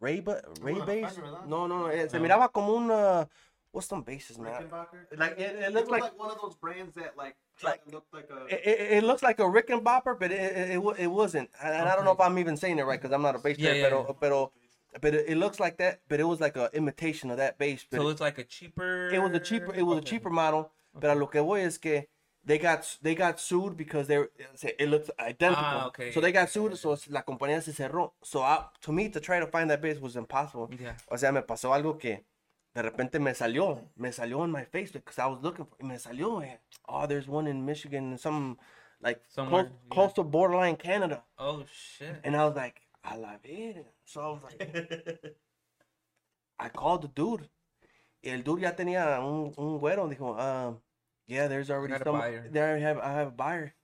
Ray, ba- Ray Como la bass. Fender. No, no, no. eh, Se No. miraba como un. uh, what's some bases, man? Like it, it It looks looked like like one of those brands that like Like- look like a. it, it, it looks like a Rickenbacker, but it it, it, it wasn't. And, and I don't know if I'm even saying it right because I'm not a bass Yeah, player. yeah, pero, pero, but it, it looks like that. But it was like a imitation of that base. But So it, it's like a cheaper. it was a cheaper. It was a cheaper model. But a lo que voy es que they got they got sued because they were- it looks identical. Ah, okay, So they got sued. So la compañía se cerró. So I, to me to try to find that base was impossible. Yeah. O sea, me pasó algo que de repente me salió, me salió en my Facebook because I was looking for, me salió, eh, oh, there's one in Michigan, and some like Somewhere, close, yeah. close to borderline Canada, Oh shit. and I was like, a la verga. So I was like, I called the dude. El dude ya tenía un, un güero. Dijo, um, yeah, there's already some. buyer. There I have, I have a buyer.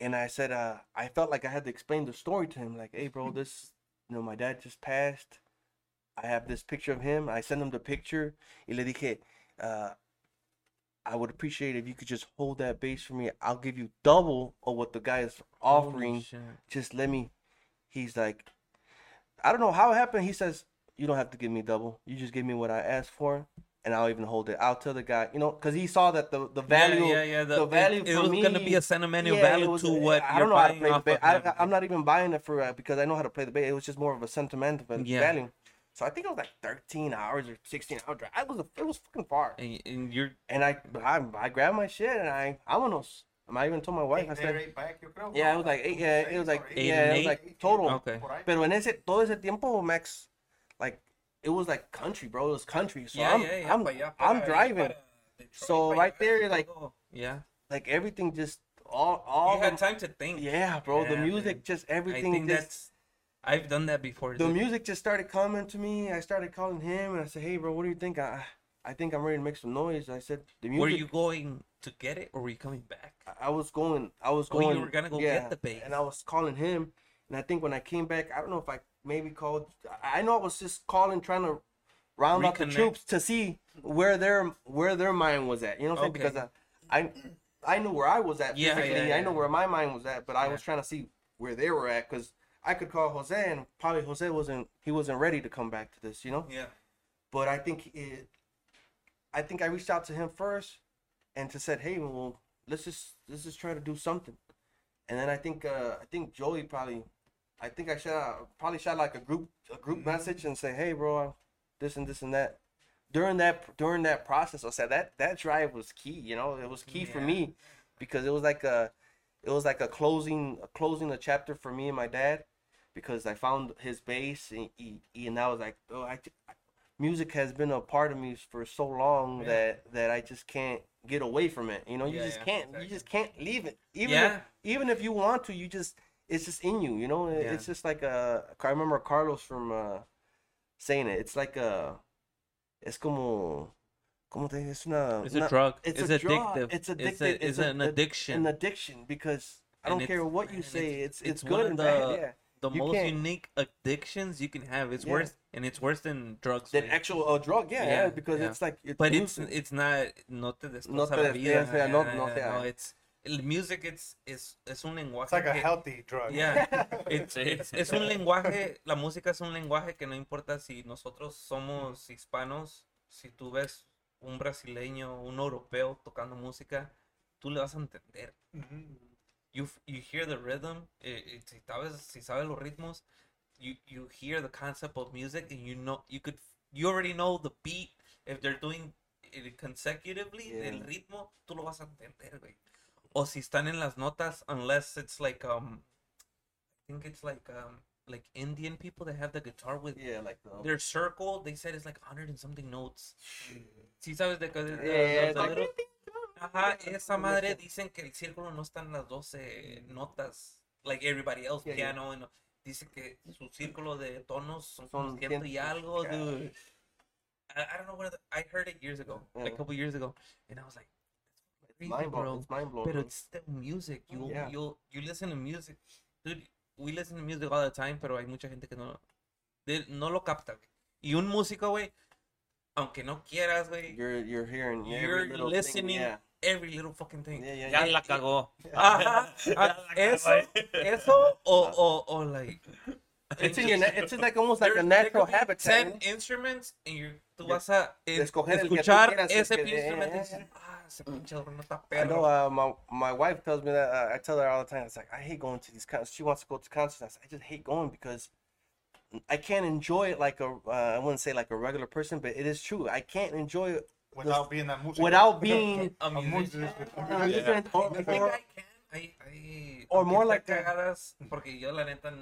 And I said, uh, I felt like I had to explain the story to him. Like, hey, bro, this, you know, my dad just passed. I have this picture of him. I sent him the picture. Y le dije, uh, I would appreciate if you could just hold that base for me. I'll give you double of what the guy is offering just let me he's like i don't know how it happened. He says you don't have to give me double. You just give me what i asked for and i'll even hold it. I'll tell the guy you know because he saw that the the value Yeah, yeah, yeah. the, it- value It, for was me gonna be a sentimental yeah, value was- to what i don't know how to play the ba- I, I'm not even buying it for uh, because i know how to play the bass it was just more of a sentimental Yeah. value. So i think it was like 13 hours or 16 hour drive it was a, it was fucking far. And, and you're and I, I i grabbed my shit and i vámonos I even told my wife, I said, there, eight back, yo creo. yeah, it was like eight, yeah, it was like, Eight yeah, it was like total. okay. Por ahí. Pero en ese, todo ese tiempo, Max, like, it was like country, bro. It was country. So yeah, I'm, yeah, yeah. I'm, pa' I'm driving. Detroit, So pa' right allá, there, like- yeah, Like, everything just, all, all, you had time to think. yeah, bro. the music, man. just I everything think just, that's. I've done that before. the dude. music just started coming to me. I started calling him, and I said, hey, bro, what do you think? I, I think I'm ready to make some noise. I said, the music. Were you going to get it, or were you coming back? I- I was going. I was Oh, you were gonna go yeah, get the bass. and I was calling him. And I think when I came back, I don't know if I maybe called. I know I was just calling, trying to round up the troops to see where their where their mind was at. You know what I'm Okay. saying? Because I, I, I knew where I was at Yeah, physically. yeah, I know where my mind was at, but I was trying to see where they were at because I could call Jose, and probably Jose wasn't. He wasn't ready to come back to this. You know. Yeah. But I think it. I think I reached out to him first, and to said, "Hey, well, let's just let's just try to do something." And then I think uh, I think Joey probably, I think I shot out, probably shot like a group a group message and say, "Hey, bro, this and this and that." During that during that process, I said that that drive was key. You know, it was key for me because it was like a it was like a closing a closing a chapter for me and my dad because I found his base and he, he- and I was like, oh, I, music has been a part of me for so long Yeah. that that I just can't get away from it. You know, you Yeah, just yeah, can't. exactly. You just can't leave it. Even if, even if you want to, you just it's just in you. You know, it's just like uh, I remember Carlos from uh, saying it. It's like a, it's como, como te es una. It's a una- drug. It's, It's, a drug. addictive. It's It's, addictive. a, It's it's a- an addiction. An addiction because I don't care what you say. It's it's- it's, it's good and the- bad. Yeah. The you most can't- unique addictions you can have. It's Yeah. worse, and it's worse than drugs. Than güey. actual uh, drug. Yeah, yeah, Yeah, because yeah. it's like it's but it's music. it's not no te No te la vida. yeah, no- yeah, no no, it's el music it's es es un lenguaje It's like a que- healthy drug. yeah it's, it's- es un lenguaje la música es un lenguaje que no importa si nosotros somos hispanos si tú ves un brasileño un europeo tocando música tú le vas a entender Mhm. You you hear the rhythm eh, eh, si sabes si sabes los ritmos you you hear the concept of music and you know you could you already know the beat if they're doing it consecutively el Yeah. ritmo tú lo vas a entender güey o si están en las notas unless it's like um I think it's like um like Indian people that have the guitar with yeah, like the, their circle they said it's like 100 and something notes si sabes de que de- de- Yeah, Ajá, esa madre dicen que el círculo no está en las 12 notas, like everybody else, Yeah, yeah. piano. and- dice que su círculo de tonos son Son ciento y algo, yeah. dude. I, I don't know the, I heard it years ago, like Yeah. a couple years ago, and I was like, it's mind blowing. It's mind blowing. But it's still music. You Yeah. you you listen to music, dude. We listen to music all the time, pero hay mucha gente que no no lo capta. güey. Y un músico, güey, aunque no quieras, güey, you're you're hearing every you're little thing, listening yeah. Every little fucking thing. Yeah, yeah, Ya yeah. la cagó. Ajá, ah, eso, eso o, o, o like, It's in your, na- it's just like almost like a There- there natural habitat. 10 instruments and you- tú vas a eh, escoger el que tú escuchar quieras, ese el que- instrumento y eh, dices, ah, ese pinche adorno está I know perro. uh, my my wife tells me that uh, I tell her all the time. It's like I hate going to these concerts. She wants to go to concerts. I, say, I just hate going because I can't enjoy it like a uh, I wouldn't say like a regular person, but it is true. I can't enjoy it Without being a músico. without being A A musician. or, I think I can. I, I, Or more like cagadas, porque yo la neta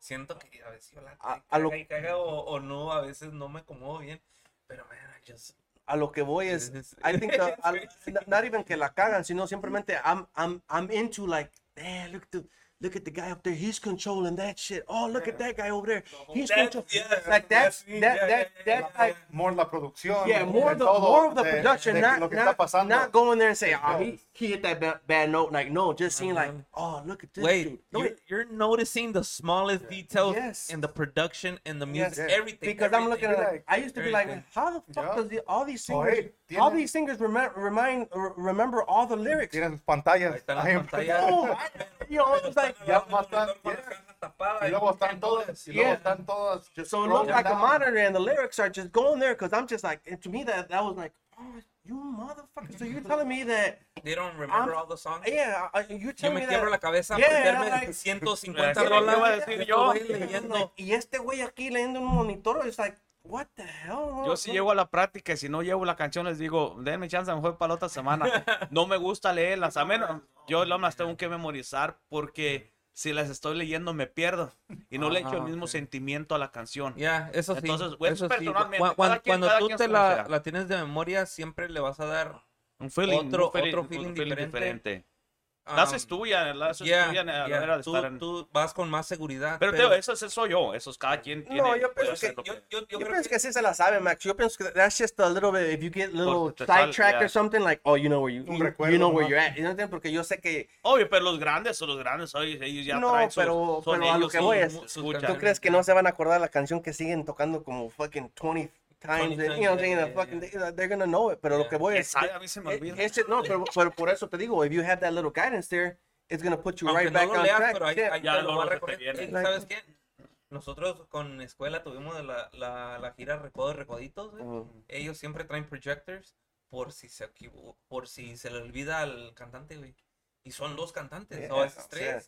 siento que a veces yo la A- caga a lo- y caga o, o no, a veces no me acomodo bien, pero man, I just a lo que voy es I think n- not even que la cagan, sino simplemente I'm I'm I'm into like, man, look the look at the guy up there. He's controlling that shit. Oh, look at that guy over there. He's That- controlling yeah, like that's that's- that yeah, that yeah, yeah, that yeah. like More la producción. yeah, more de the more of the production, de not lo que not, not going there and say, oh, he, he hit that bad, bad note. Like no, just seeing like, Mhm. oh, look at this Wait, dude. You're, wait, you're noticing the smallest details Yes. in the production and the Yes. music, Yeah. everything. because I'm looking at everything. like I used to be like, how the fuck Yeah. does the, all these Oh, singers, hey, all these singers remind remind remember all the lyrics? Tienen sus pantallas. Ahí están las ahí pantallas. Oh, you know, it's like Ya están- Y y luego están todas. todas. Y luego están todas. So it looks like a monitor, and the lyrics are just going there because I'm just like, and to me that that was like, oh, you motherfucker. So you're telling me that, They don't remember I'm- all the songs. yeah, uh, you're Yo telling me me quiebro la cabeza Yeah, aprenderme like- 150 Así rolas. yo. güeyes leyendo. Like, y este güey aquí leyendo un monitor, es like, what the hell? Yo si llego a la práctica y si no llevo la canción les digo, denme chance, a lo mejor para la otra semana. No me gusta leerlas, a menos yo las tengo que memorizar porque si las estoy leyendo me pierdo y no le echo el Ah, mismo ok. sentimiento a la canción. Ya, eso sí. Entonces, bueno, eso sí. personalmente, cada Cuando, quien- cuando cada tú quien te la, la tienes de memoria, siempre le vas a dar. Un feeling, Otro- un feeling, otro un feeling feeling diferente. La um, haces tuya, la haces yeah, tuya a la yeah, manera de tú, estar en- tú vas con más seguridad. Pero, digo, eso, eso soy yo, eso es cada quien tiene. No, yo pienso que- yo, yo, yo creo pienso que que sí se la sabe, Max. Yo pienso que that's just a little bit, if you get little te sal- sidetracked yeah. or something, like, oh, you know where you, you, recuerdo you know where you're at. You know what I'm saying? Porque yo sé que, Obvio, pero los grandes son los grandes, ellos ya No, traen sus- pero- pero a lo ellos que voy es- sus- ¿tú escuchan. ¿tú crees que no se van a acordar la canción que siguen tocando como fucking 20 times? 20 and, you know what I'm saying? times, The fucking, they're gonna know it. Pero lo Yeah. que voy ¿Quién es, sabe? A mí se me eh, olvida. no, pero, pero por eso te digo, if you have that little guidance there, it's gonna put you Aunque right no back lo on leas, track. pero ahí, Yeah. Ya lo va a. Eh, ¿Sabes qué? Nosotros con escuela tuvimos la, la, la gira Recodo Recoditos. güey. Ujú. Ellos siempre traen projectors por si se por si se le olvida al cantante, güey. Y son dos cantantes, Yeah, o a veces o sea.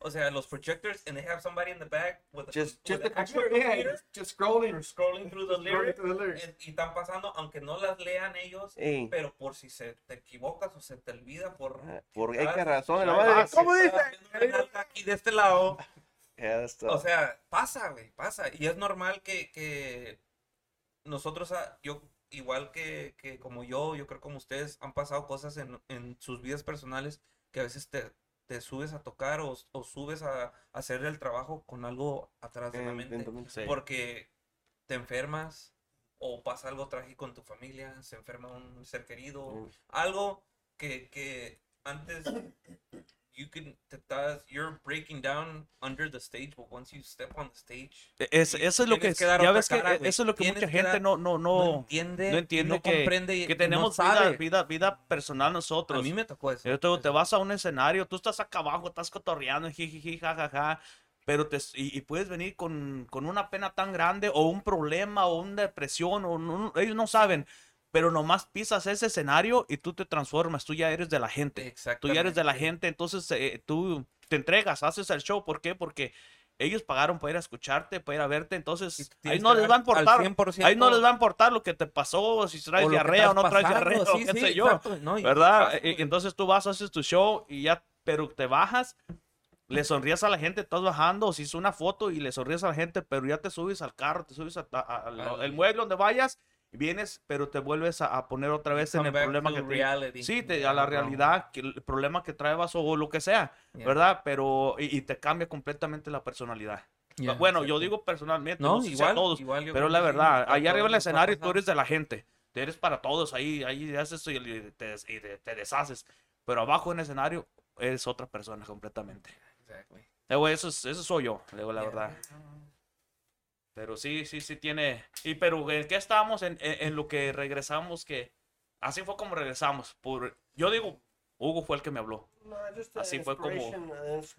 O sea, los projectors, and they have somebody in the back with, a- Just, with just the computer, yeah, computer, just, scrolling. scrolling through the lyrics. through the lyrics. eh, Y están pasando, aunque no las lean ellos, Ey, pero por si se te equivocas o se te olvida por... por hay Ah, que razón, la madre, si ¿cómo dice? Aquí de este lado. Yeah, O sea, pasa, güey, pasa. Y es normal que, que nosotros, ah, yo, igual que, que como yo, yo creo como ustedes, han pasado cosas en, en sus vidas personales que a veces te, te subes a tocar o, o subes a, hacer el trabajo con algo atrás de la En- mente. Sí. Porque te enfermas o pasa algo trágico en tu familia, se enferma un ser querido, Mm. algo que, que antes you can te you're breaking down under the stage but once you step on the stage Es- y eso es lo que, que ya ves que cara, e- güey. eso es lo que mucha que gente dar- no, no, no, no, entiende, no entiende no que- comprende que no tenemos sabe. vida, vida, vida personal a nosotros. mí me tocó eso Yo te, te eso. vas a un escenario, tú estás acá abajo, estás cotorreando, jijiji, jajaja, pero te, y, y puedes venir con, con una pena tan grande o un problema o una depresión, o no- ellos no saben, pero nomás pisas ese escenario y tú te transformas, tú ya eres de la gente, tú ya eres de la gente, entonces eh, tú te entregas, haces el show, ¿por qué? Porque ellos pagaron para ir a escucharte, para ir a verte, entonces ahí no les va a importar, 100% ahí no les va a importar lo que te pasó, si traes diarrea o no traes diarrea, sí, qué sí, sé yo. no, ¿verdad? exacto, E- Entonces tú vas, haces tu show y ya, pero te bajas, le sonrías a la gente, estás bajando, o si es una foto y le sonríes a la gente, pero ya te subes al carro, te subes al mueble donde vayas, vienes, pero te vuelves a, a poner otra vez en el problema to que te, reality. sí, te- Yeah, a la realidad, que el problema que traebas o lo que sea, Yeah. ¿verdad? Pero, y, y te cambia completamente la personalidad. Yeah, bueno, yo digo personalmente, no no, sé si a igual todos, igual yo pero la sí, verdad, a allá arriba nos ha escenario tú eres de la gente. Tú eres para todos, ahí, ahí haces y y te, y te- te deshaces. Pero abajo en el escenario eres otra persona completamente. Exactly. Eso, es- eso soy yo, digo la verdad. Pero sí, sí, sí tiene. Y pero ¿en qué estábamos? En, en, en lo que regresamos, que así fue como regresamos. Por, yo digo, Hugo fue el que me habló. No, Así fue como- of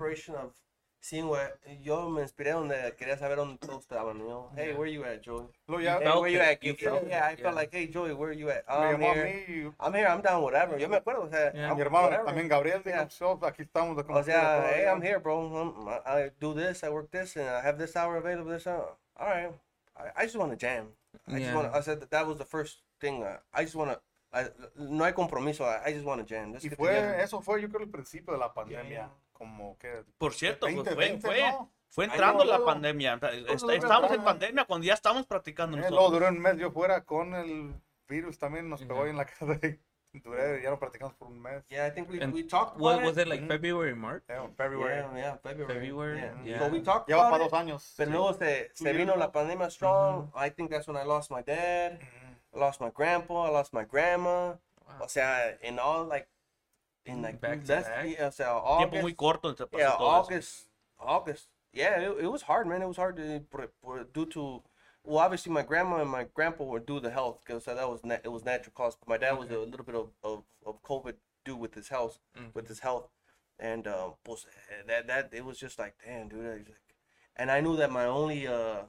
Sí, güey. Yo me inspiré donde quería saber dónde todos estaban. You know? Hey, where you at, Joey? Luego ya Hey, felt where you at? You Yeah, felt yeah, I it, felt yeah. like, hey, Joey, where you at? me I'm here. mí I'm here, I'm down, whatever. Yo me acuerdo, o sea, Yeah. I'm- Mi hermano whatever. también Gabriel dijo, Yeah. "So, aquí estamos de O sea, todavía". hey, I'm here, bro. I'm- I, I do this, I work this, and I have this hour available. This hour. All right. I, I just want to jam. I just Yeah. want. I said that, that was the first thing. Uh, I just want to. I, no hay compromiso. I, I just want to jam. Let's Y get fue, together. eso fue yo creo el principio de la pandemia, como que Por cierto, pues, 2020, fue, fue, ¿no? fue entrando no, la no. pandemia. Estábamos en pandemia cuando ya estábamos practicando Eh, nosotros. duré un mes yo fuera con el virus también, nos pegó ahí en la casa y duré, ya no practicamos por un mes. Yeah, I think we, And we talked about What it. was it like Mhm. February, March? Yeah, February. Yeah, yeah, February. February, Yeah. yeah. So we mm-hmm. talked Lleva about para it, dos años. Pero Sí. luego se, se vino la pandemia strong. Mm-hmm. I think that's when I lost my dad. Ujú. I lost my grandpa. I lost my grandma. Wow. O sea, in all like, in mm, like Back to back. yeah, o sea, Tiempo August. muy corto. yeah, todo eso. August. August. Yeah, it, it was hard, man. It was hard to por, por, due to. Well, obviously, my grandma and my grandpa were due to health because so that was na- it was natural cause. But my dad was a little bit of, of, of COVID due with his health, with his health, and um, pues, eh, that that it was just like, damn, dude. I like, and I knew that my only uh,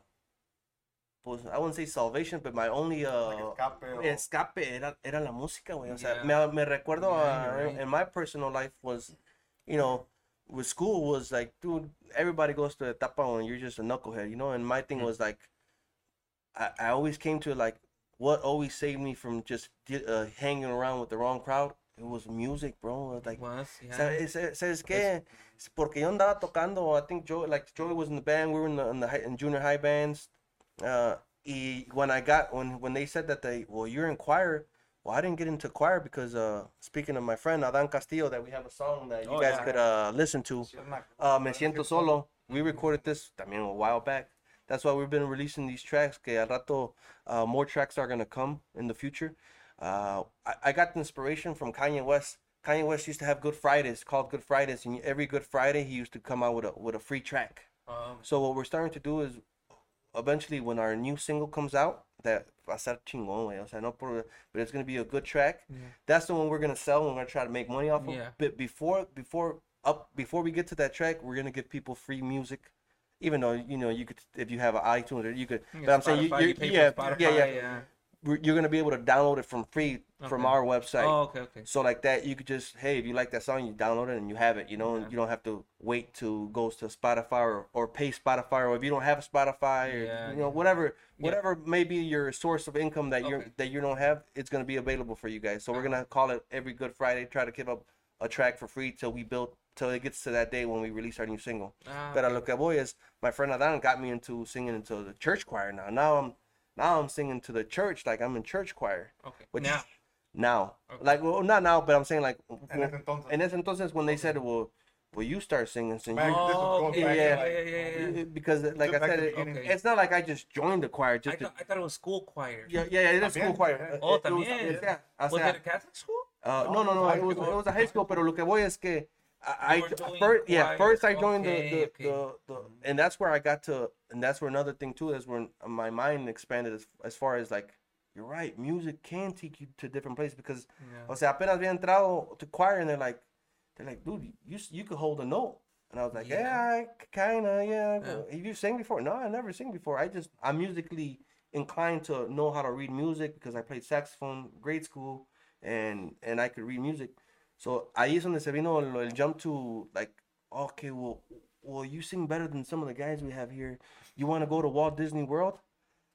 pues, I wouldn't say salvation, but my only uh, Like escape o- escape era, era la música, güey. O sea, Yeah. me, me recuerdo Yeah, uh, in- right. in my personal life was, you know, with school was like, dude, everybody goes to etapa and you're just a knucklehead, you know. And my thing Mhm. was like, I, I always came to like, what always saved me from just uh, hanging around with the wrong crowd. It was music, bro. It Like, Was, yeah. Sa- sa- ¿Sabes qué? Porque yo andaba tocando, I think Joey, like Joey was in the band, we were in the, in the high, in junior high bands. Uh, y when I got, when, when they said that they, well, you're in choir, well, I didn't get into choir because, uh, speaking of my friend Adan Castillo, that we have a song that you Oh, guys yeah. could, uh, listen to, uh, Me Siento Solo. We recorded this, también a while back. That's why we've been releasing these tracks, que al rato, uh, more tracks are gonna come in the future. Uh, I, I got the inspiration from Kanye West. Kanye West used to have Good Fridays called Good Fridays, and every Good Friday he used to come out with a with a free track. Um, So what we're starting to do is, eventually when our new single comes out, that va a ser chingón, güey. O sea, no por, but it's gonna be a good track. Yeah. That's the one we're gonna sell. and We're gonna try to make money off of. Yeah. But before before up before we get to that track, we're gonna give people free music. Even though you know you could, if you have an iTunes, or you could. But I'm saying you, for yeah, Spotify, yeah, yeah, yeah. You're gonna be able to download it from free from our website. Oh, okay, okay. So like that, you could just hey, if you like that song, you download it and you have it. You know, Yeah. and you don't have to wait to go to Spotify or, or pay Spotify, or if you don't have a Spotify, or Yeah, you know whatever whatever may be your source of income that you're Okay. that you don't have, it's gonna be available for you guys. So we're gonna call it every Good Friday. Try to give up a track for free till we build till it gets to that day when we release our new single. Ah, But okay. lo que voy is my friend Adan got me into singing into the church choir now. Now I'm now I'm singing to the church like I'm in church choir. okay. Which Now, now, Okay. like well, not now, but I'm saying like En ese entonces. en ese entonces when they said, well, well, you start singing, sing. Back- this oh, okay, back yeah, to, yeah, like, yeah, yeah, yeah. because like I said, the it, beginning. it's not like I just joined the choir. I, Just to, thought, I thought it was school choir. yeah, yeah, it is school choir. yeah. It- Oh, it was- también. yeah, o Was sea, it a Catholic school? uh, no, no, no, high it was it was a high school, pero lo que voy es que I, You were I doing first yeah first I joined Okay, the, the, okay. the the mm-hmm. and that's where I got to and that's where another thing too is when my mind expanded as, as far as like you're right music can take you to different places because Yeah. o sea apenas había entrado to choir and they're like they're like dude you you could hold a note and I was like Yeah. yeah, I kind of yeah, Yeah. have you sang before no I never sing before I just I'm musically inclined to know how to read music because I played saxophone grade school and and I could read music so ahí es donde se vino el, el jump to like, okay, well, well, you sing better than some of the guys we have here. You want to go to Walt Disney World?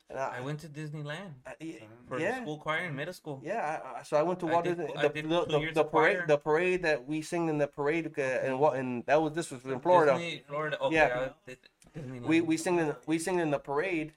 And I went to Disneyland I- for yeah, the school choir in middle school. yeah. I, I- so I went to Walt did- Disney. I The, the, the, parade, choir. the parade that we sing in the parade, and what, and that was this was in Florida. Disney, Florida. Okay, Yeah. I we we sing in we sing in the parade,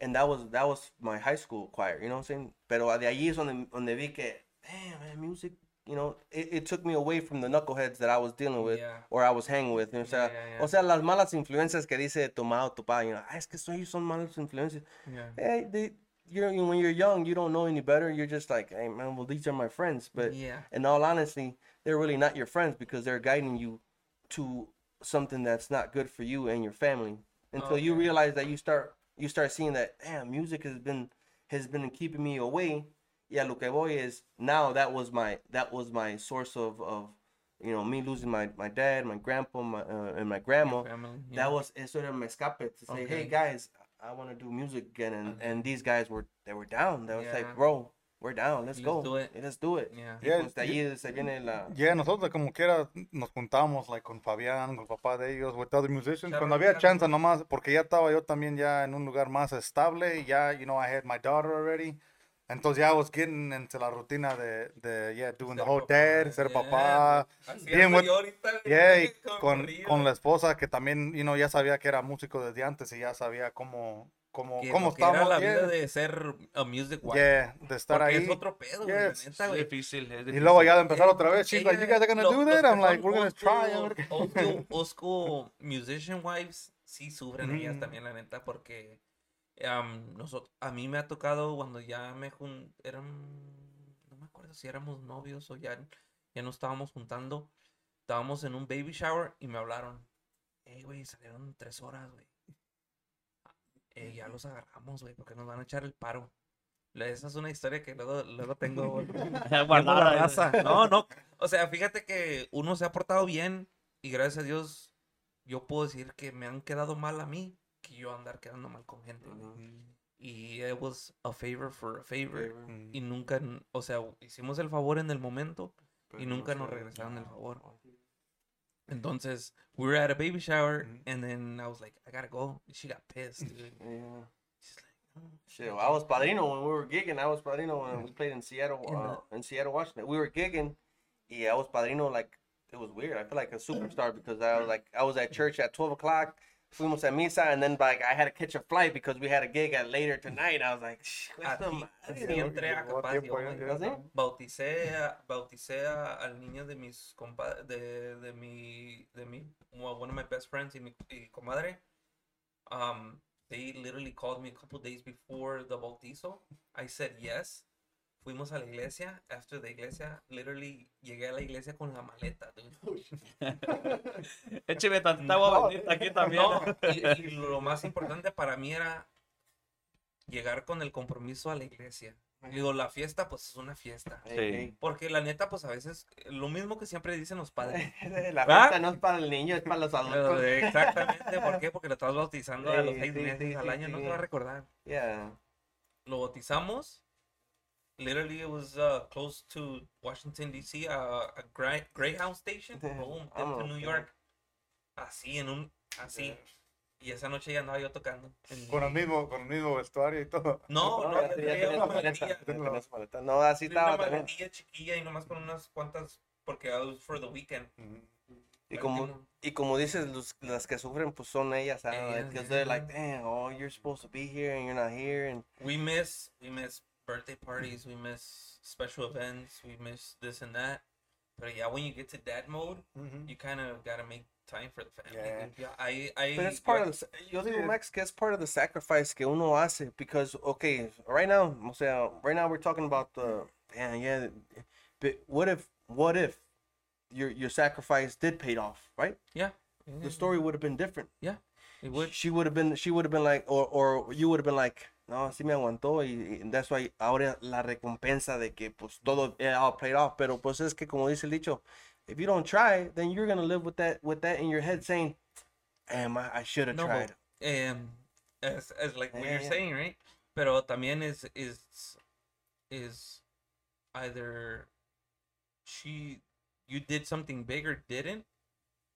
and that was that was my high school choir. You know what I'm saying? Pero de allí es donde donde vi que, damn man, music. You know, it, it took me away from the knuckleheads that I was dealing with Yeah. or I was hanging with. O sea, Yeah, yeah, yeah. o sea, las malas influencias que dice tomado tu padre. You know, "Ah, es que son, ellos son malas influencias. Yeah. Hey, they, you're when you're young, you don't know any better. You're just like, hey man, well these are my friends. But Yeah. in all honesty, they're really not your friends because they're guiding you to something that's not good for you and your family. Until you realize that you start you start seeing that damn music has been has been keeping me away. Yeah, lo que voy is now that was my that was my source of of you know, me losing my, my dad, my grandpa, my, uh, and my grandma, Family, yeah. that was eso era mi escape to say, hey Okay. guys, I want to do music again, and, and these guys were they were down. They was Yeah. like, bro, we're down. Let's, Let's go. do it." Let's do it. Yeah. Y Yeah, pues de ahí se viene la. Yeah, nosotros como quiera nos juntamos like, con Fabián, con el papá de ellos, with other musicians. Cuando había chance nomás, porque ya estaba yo también ya en un lugar más estable, y ya, you know, I had my daughter already. Entonces ya I was getting into la rutina de, de yeah, doing the Ser whole papá, dad, ser yeah. papá. Así Bien, with- Yeah, y con con, la esposa que también, you know, ya sabía que era músico desde antes y ya sabía cómo, cómo, que cómo era estamos. la yeah, vida de ser a music wife. yeah, de estar Porque ahí. es otro pedo, güey, neta, Es güey. difícil, es Y difícil. luego ya de empezar otra vez, she's like, you guys are gonna lo- do that? I'm like, we're gonna try. Old school, musician wives sí sufren ellas Ujú. también, la neta, porque am, nosotros, a mí me ha tocado cuando ya me jun... eran, no me acuerdo si éramos novios o ya, ya no estábamos juntando, estábamos en un baby shower y me hablaron, hey, güey, salieron tres horas, güey. Eh, ya los agarramos, güey, porque nos van a echar el paro. Esa es una historia que luego, luego tengo. raza. No, no. O sea, fíjate que uno se ha portado bien y gracias a Dios yo puedo decir que me han quedado mal a mí que yo andar quedando mal con gente. güey. Y it was a favor for a favor. Y mm. nunca, n- o sea, hicimos el favor en el momento y nunca nos regresaron el favor. Entonces, we were at a baby shower mm. and then I was like, I gotta go. She got pissed. dude. Yeah. She's like, oh, "No." Shit, I was padrino when we were gigging. I was padrino when we played in Seattle, In uh, in Seattle, Washington. We were gigging. Yeah, I was padrino like it was weird. I feel like a superstar because I was mm. like I was at church at twelve o'clock. Fuimos a misa and then like I had to catch a flight because we had a gig at later tonight. I was like, "Shh, Así, esta madre, así güey". entré a Llevó capaz tiempo yo, ya, güey. ya. ¿Así? bauticé bauticé al niño de mis compa de, de mi de mi one of my best friends y mi y comadre um they literally called me a couple days before the bautizo I said yes fuimos a la iglesia after the iglesia literally llegué a la iglesia con la maleta. Écheme tanta agua bendita aquí también. no y, y lo más importante para mí era llegar con el compromiso a la iglesia digo la fiesta pues es una fiesta Hey, Porque la neta, pues a veces, lo mismo que siempre dicen los padres. La ¿Va? fiesta no es para el niño, es para los Pero, adultos. Exactamente, ¿por qué? Porque lo estás bautizando a los Sí, seis sí, meses sí, al sí, año, no sí. te va a recordar. Yeah. Lo bautizamos. Literally, it was uh, close to Washington, D.C., uh, a Grey- Greyhound Station. Boom, into Vámonos, New. York. Así, en un. Así. Y esa noche ya andaba yo tocando. en- Con el mismo, con el mismo vestuario y todo. No, no, ya ya tenía- una maletilla. No, así estaba Una también. maletilla chiquilla y nomás con unas cuantas. Porque I was for the weekend. Y como, y como dices, los, las que sufren, pues son ellas, Ellas, Because they're like, damn, oh, you're supposed to be here and you're not here. And we miss we miss birthday parties, we miss special events, we miss this and that. But yeah, when you get to dad mode, mm-hmm. you kind of gotta make time for the family. Yeah. Yeah, I, I. But it's part of the, yo digo, Max, que es part of the sacrifice que uno hace. Because, okay, right now, o sea, right now we're talking about the, damn, yeah. But what if, what if your your sacrifice did paid off, right? yeah, The story would have been different. Yeah. It would. She would have been, she would have been like, or, or you would have been like, no, sí me aguantó y, y that's why ahora la recompensa de que pues todo it all played off. Pero pues es que como dice el dicho, if you don't try, then you're gonna live with that with that in your head saying, damn, I, I should have No, tried. but, um, as, as like what Yeah, you're yeah. saying, right? Pero también is is is either she you did something big or didn't,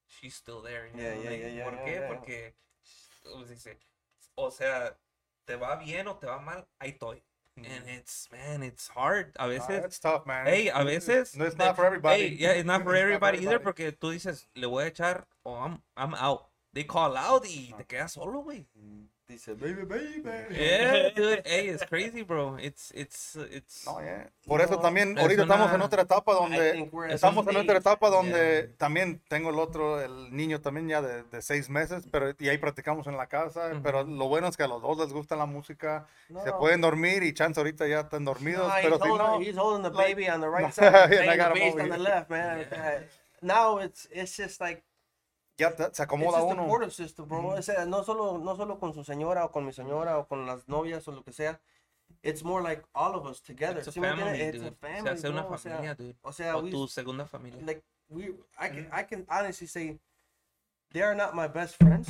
she's still there. you Yeah, know, yeah, like, yeah, yeah, ¿Por yeah, qué? yeah. Porque. O sea, te va bien o te va mal, ahí estoy. And it's man, it's hard. A Ah, veces it's tough, man. Hey, a It's- veces. No, it's not for everybody. Hey, yeah, it's not for It's everybody either, everybody. porque tú dices, le voy a echar, o I'm, I'm out. They call out y te quedas solo, güey. Dice, baby, baby. Yeah, dude. Hey, it's crazy, bro. It's, it's, it's. No, yeah. Por eso también, Es ahorita estamos en una- otra etapa donde estamos en otra etapa donde Yeah. también tengo el otro, el niño también ya de, de seis meses, pero y ahí practicamos en la casa, Ujú. pero lo bueno es que a los dos les gusta la música, se No. pueden dormir y chance ahorita ya están dormidos, No, pero he's, si holding, no, he's holding the like- baby on the right No. side, playing I the got over on the left, man. Yeah. Now it's it's just like ya te- se it's acomoda a uno. supportive system, bro. O sea, no solo no solo con su señora o con mi señora o con las novias o lo que sea. it's more like all of us together. It's a ¿Sí family, It's dude. a family, Se hace una bro, o sea, familia, dude. O sea, O we, tu segunda familia. like we I can I can honestly say they are not my best friends,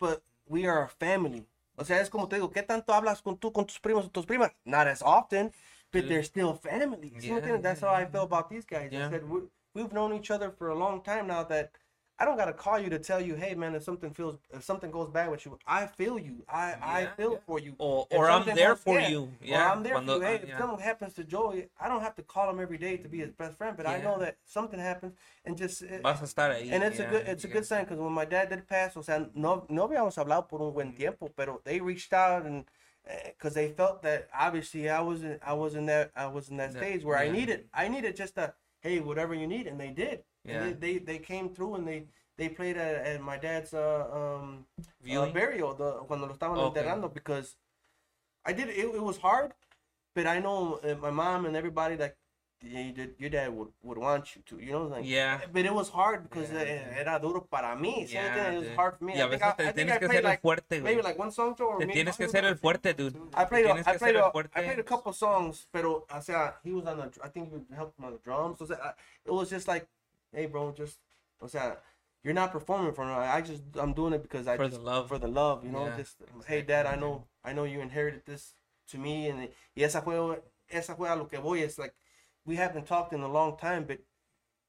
but we are a family. O sea, es como te digo, ¿qué tanto hablas con tú con tus primos o tus primas? Not as often, but Sí. they're still family. ¿Sí me Yeah? That's yeah, how I yeah. feel about these guys. I Yeah. said we, we've known each other for a long time now that I don't gotta call you to tell you, hey man, if something feels if something goes bad with you, I feel you. I I feel yeah. for you. Or, If or I'm there for yeah, you. Yeah. I'm there cuando- for you. Uh, hey, ah, if something happens to Joey, I don't have to call him every day to be his mm-hmm. best friend, but I know that something happens and just it- Vas a estar ahí. and it's a good it's a good sign because when my dad did pass, o sea, no no habíamos hablado por un buen mm-hmm. tiempo, pero they reached out and eh, because they felt that obviously I wasn't I was in that I was in that Yeah, stage where I needed I needed just a hey whatever you need and they did Yeah. and they, they they came through and they they played at, at my dad's uh, um uh, burial the cuando lo estaban Okay. enterrando because I did it, it was hard but I know uh, my mom and everybody like yeah, you did- your dad would, would want you to you know like Yeah. but it was hard because Yeah, era duro para mí. Yeah, it was dude. hard for me. Y a I think veces I- I te think tienes I que played ser el like, fuerte, güey. maybe like one song or Te maybe tienes que ser el fuerte, dude. I played, a, tienes I played, ser a, el. I played a couple songs, pero o sea, he was on the, I think he helped him on the drums. O sea, I- it was just like, hey, bro, just, o sea, you're not performing for me. I just, I'm doing it because I For just, the love. for the love, you know. Yeah, Just, hey, dad, I know, I know you inherited this to me, and y esa fue, esa fue a lo que voy. It's like we haven't talked in a long time, but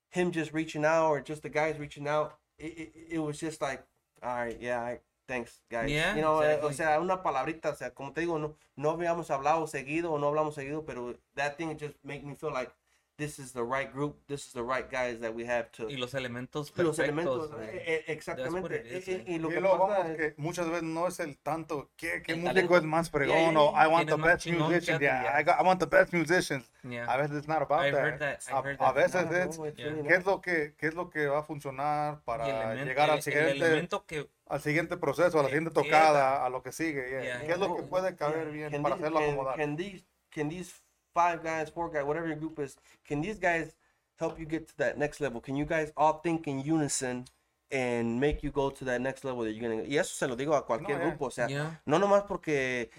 him just reaching out or just the guys reaching out, it, it, it was just like, all right, yeah, I, thanks, guys. Yeah, you know, eh, o sea, una palabrita, o sea, como te digo, no, no habíamos hablado seguido o no hablamos seguido, pero that thing just made me feel like this is the right group, this is the right guys that we have to. Y los elementos los perfectos. elementos, güey. eh, eh, exactamente. is, y, y- y lo Y que luego pasa vamos es- que muchas veces no es el tanto qué, qué El músico talento. es más pregón Yeah, yeah, o I want the best musicians. Yeah, yeah. I, got, I want the best musicians. Yeah. A veces it's not about I that. heard that, A, heard a veces Ah, es no, qué es lo que qué es lo que va a funcionar para elemento- llegar al siguiente que al siguiente proceso, a la siguiente queda. tocada, a lo que sigue. yeah. Yeah. ¿Qué es lo que puede caber bien Can para these- hacerlo can- acomodar? Can these can these five guys, four guys, whatever your group is, can these guys help you get to that next level? Can you guys all think in unison and make you go to that next level that you're gonna? Y eso se lo digo a cualquier No, yeah. grupo, o sea, Yeah. no nomás porque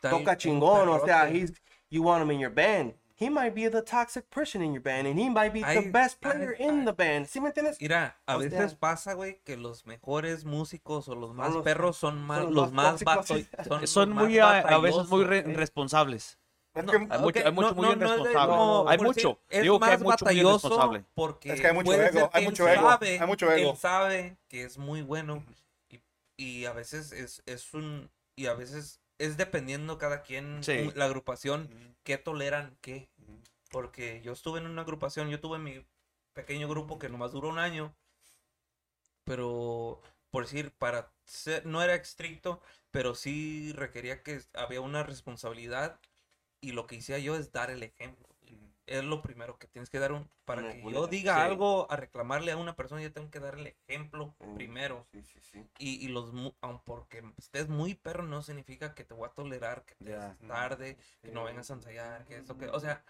toca chingón, o sea, he's you want him in your band. He might be the toxic person in your band, and he might be the best ay, player in the band. ¿Sí me entiendes? Mira, a O sea- veces pasa, güey, que los mejores músicos o los más los- perros son los los más bato- son, muy, más a, a veces muy batallosos. re- irresponsables. Es No, que, Hay mucho- hay mucho no, irresponsable. no, Hay mucho. Es Digo que hay más mucho muy irresponsable. porque Es que hay mucho ego, hay mucho ego, sabe- hay mucho ego. Él sabe que es muy bueno y, y a veces es, es un y a veces es dependiendo cada quien Sí. la agrupación qué toleran qué. Porque yo estuve en una agrupación, yo tuve mi pequeño grupo que nomás duró un año, pero por decir, para ser, no era estricto, pero sí requería que había una responsabilidad y lo que hacía yo es dar el ejemplo. Es lo primero que tienes que dar un, para que yo diga sí. algo a reclamarle a una persona, yo tengo que dar el ejemplo Mm, primero. Sí, sí, sí. Y, y los, mu- aun porque estés muy perro, no significa que te voy a tolerar que te Ya. des tarde, que no vengas a ensayar, que eso, que, o sea,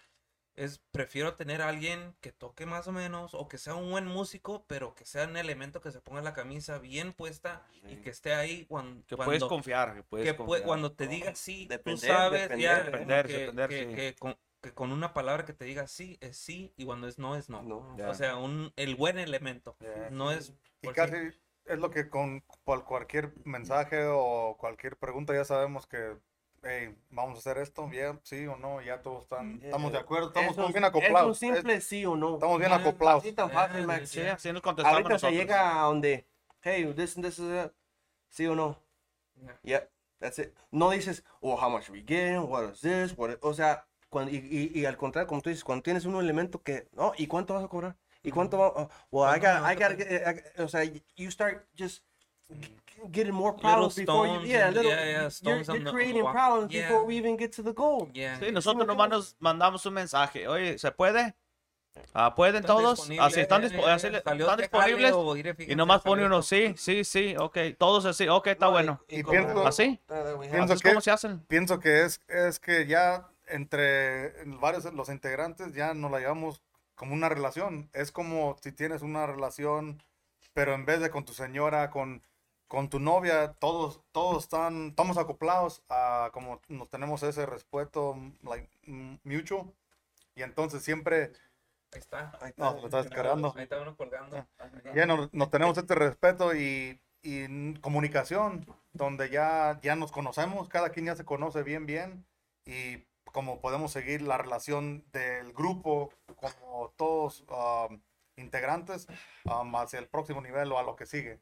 es, prefiero tener a alguien que toque más o menos, o que sea un buen músico, pero que sea un elemento que se ponga la camisa bien puesta y que esté ahí cuando, Que puedes cuando, confiar. Que puedes que confiar. cuando te diga sí, Depender, tú sabes depender, ya, depender, que, depender, que- sí. que con, que con una palabra que te diga sí es sí y cuando es no es no. No. Ya. O sea, un, el buen elemento, no es... Y casi es lo que con cual- cualquier mensaje o cualquier pregunta ya sabemos que hey, vamos a hacer esto, bien, sí o no, ya todos están, estamos de acuerdo, estamos Es todos bien Es acoplados. un simple sí o no. Estamos bien acoplados. Así tan fácil, Max. Sí, así nos contestamos Ahorita se nosotros. llega a donde, hey, this and this is it. ¿Sí o no? Yeah. Yeah, that's it. No dices, oh, how much we getting? What is this? What is-" O sea, cuando, y, y, y al contrario, como tú dices, cuando tienes un elemento que, no, ¿y cuánto vas a cobrar? ¿Y cuánto va? oh, well, I ¿Cuánto me got, I a got, pagar? o sea, you start just getting more problems before you, yeah, little, yeah, yeah, you're, you're the- creating problems yeah. before we even get to the goal. yeah. Sí, nosotros nomás nos mandamos un mensaje. Oye, ¿se puede? Ah, ¿Pueden Están todos? Así están, ya, dispo- ya, así salió están este jale, disponibles. mire, Y nomás pone uno, esto. sí, sí, sí, ok. Todos así, ok, está bueno. Y como- pienso- ¿Así? We have- Pienso Así es que- como se hacen. Pienso que es, es que ya entre varios de los integrantes ya nos la llevamos como una relación. Es como si tienes una relación, pero en vez de con tu señora, con con tu novia, todos, todos están, estamos acoplados a como nos tenemos ese respeto, like, mm, mutual. Y entonces siempre, Ahí está. Ahí está. no, lo estás descargando. Ahí está uno colgando. Ya nos, nos tenemos este respeto y, y comunicación, donde ya, ya nos conocemos, cada quien ya se conoce bien, bien, y como podemos seguir la relación del grupo, como todos um, integrantes, um, hacia el próximo nivel o a lo que sigue.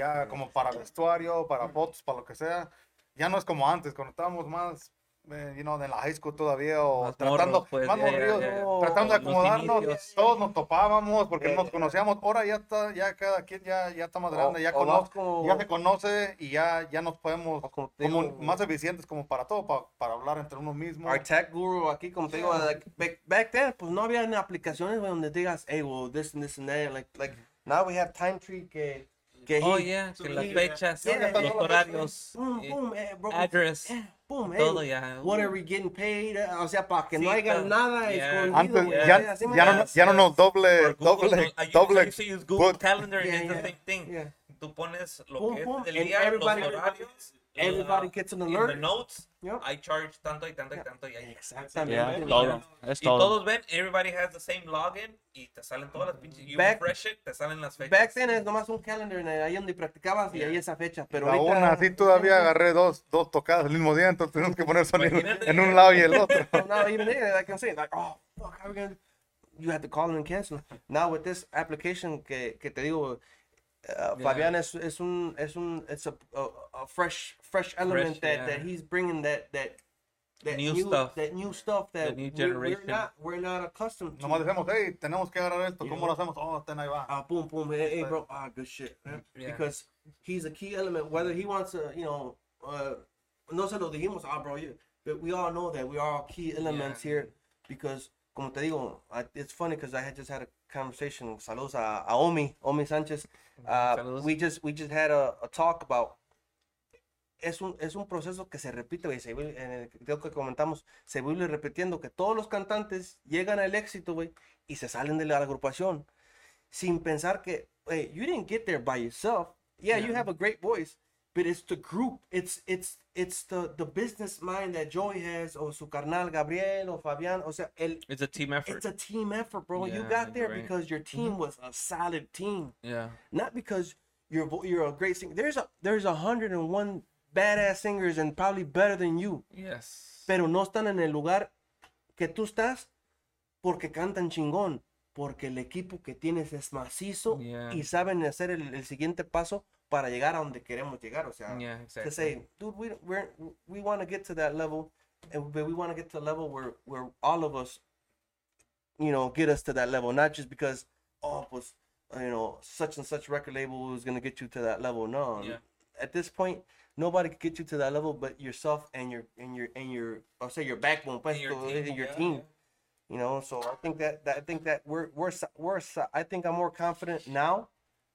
Ya como para vestuario, para fotos, para lo que sea, ya no es como antes, cuando estábamos más, eh, you know, en la high school todavía, o Más tratando, morros, pues, más ya, ya, morridos, ya. tratando de acomodarnos, todos nos topábamos porque Eh, nos conocíamos, ahora ya está, ya cada quien ya, ya está más grande, ya, o cono- más como- ya se conoce y ya, ya nos podemos, como como digo, más eficientes como para todo, pa- para hablar entre unos mismos. Our tech guru aquí, como te digo, like, back, back then, pues no había aplicaciones donde digas, hey, well, this and this and that. Like, like now we have Time Tree que, que Oh, yeah, que las fechas, Yeah, los horarios, Boom, eh, boom, eh, bro, address, yeah, boom, hey, todo ya. What are we getting paid? Eh, O sea, para que no haya nada Yeah. escondido. Ya, no, nos doble, doble, doble. Google. Calendar Yeah, and the same thing. Yeah. Tú pones lo Boom, que boom, es el día, los everybody- horarios. Everybody uh, gets an in alert. the notes, Yep. I charge tanto y tanto y tanto y ahí. Exactamente. Yeah. todo. Es Y todo. todos ven, everybody has the same login y te salen todas las pinches. You Back- refresh it, te salen las fechas. Back then es nomás un calendar en ahí donde practicabas y ahí esa fecha. Pero Pero aún ahorita, así todavía agarré dos, dos tocadas el mismo día, entonces tenemos que poner sonido Imagínate. en un lado y el otro. now even there, like I'm saying, like, oh, fuck, how are we gonna? You have to call and cancel. Now with this application que, que te digo, uh, Fabian es, es un es un it's a, a, a fresh fresh element that, yeah. that he's bringing that that that New stuff. that new stuff that new we- generation. we're not we're not accustomed to. Nomás decimos, hey, tenemos que agarrar esto, ¿cómo lo hacemos? Oh, ten ahí va. Ah, boom, boom, hey, hey, bro, ah, good shit. Yeah. Because he's a key element. Whether he wants to, you know, uh, no se lo dijimos, ah, bro, you, but we all know that we are all key elements Yeah. here. Because, como te digo, I, it's funny because I had just had a conversation. Saludos a, a Omi, Omi Sanchez. Uh, we just we just had a, a talk about. Es un, es un proceso que se repite, güey. Se, en el video que comentamos, se vuelve repitiendo que todos los cantantes llegan al éxito, güey, y se salen de la agrupación sin pensar que, hey, you didn't get there by yourself. Yeah, you have a great voice, but it's the group. It's it's it's the the business mind that Joey has, or su carnal Gabriel, or Fabian. O sea, el, It's a team effort. it's a team effort, bro. you got there right. because your team was a solid team, yeah. not because you're you're a great singer. There's a there's a hundred and one badass singers and probably better than you, Yes. pero no están en el lugar que tú estás porque cantan chingón, porque el equipo que tienes es macizo Yeah. y saben hacer el, el siguiente paso para llegar a donde queremos llegar. O sea, Yeah, to exactly. say, dude, we we're, we want to get to that level, and but we want to get to a level where where all of us, you know, get us to that level, not just because oh, pues, you know, such and such record label is gonna get you to that level. No, Yeah. at this point. Nobody could get you to that level but yourself and your and your and your I'll say your backbone, but And your team, and your yeah, team yeah. you know so i think that, that i think that we're we're we're i think i'm more confident now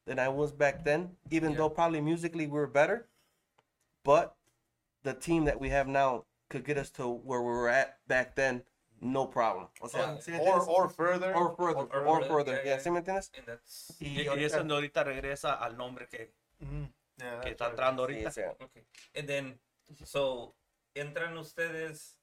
than i was back then even Yeah. though probably musically we're better but the team that we have now could get us to where we were at back then no problem o sea, ¿sí Or, or further. or further or or, further, further yeah, yeah, yeah. ¿sí me entiendes? Y, Y, y ahorita- ahorita regresa al nombre que, Mhm. Yeah, que está entrando sí, ahorita. o sea, okay. And then, so entran ustedes.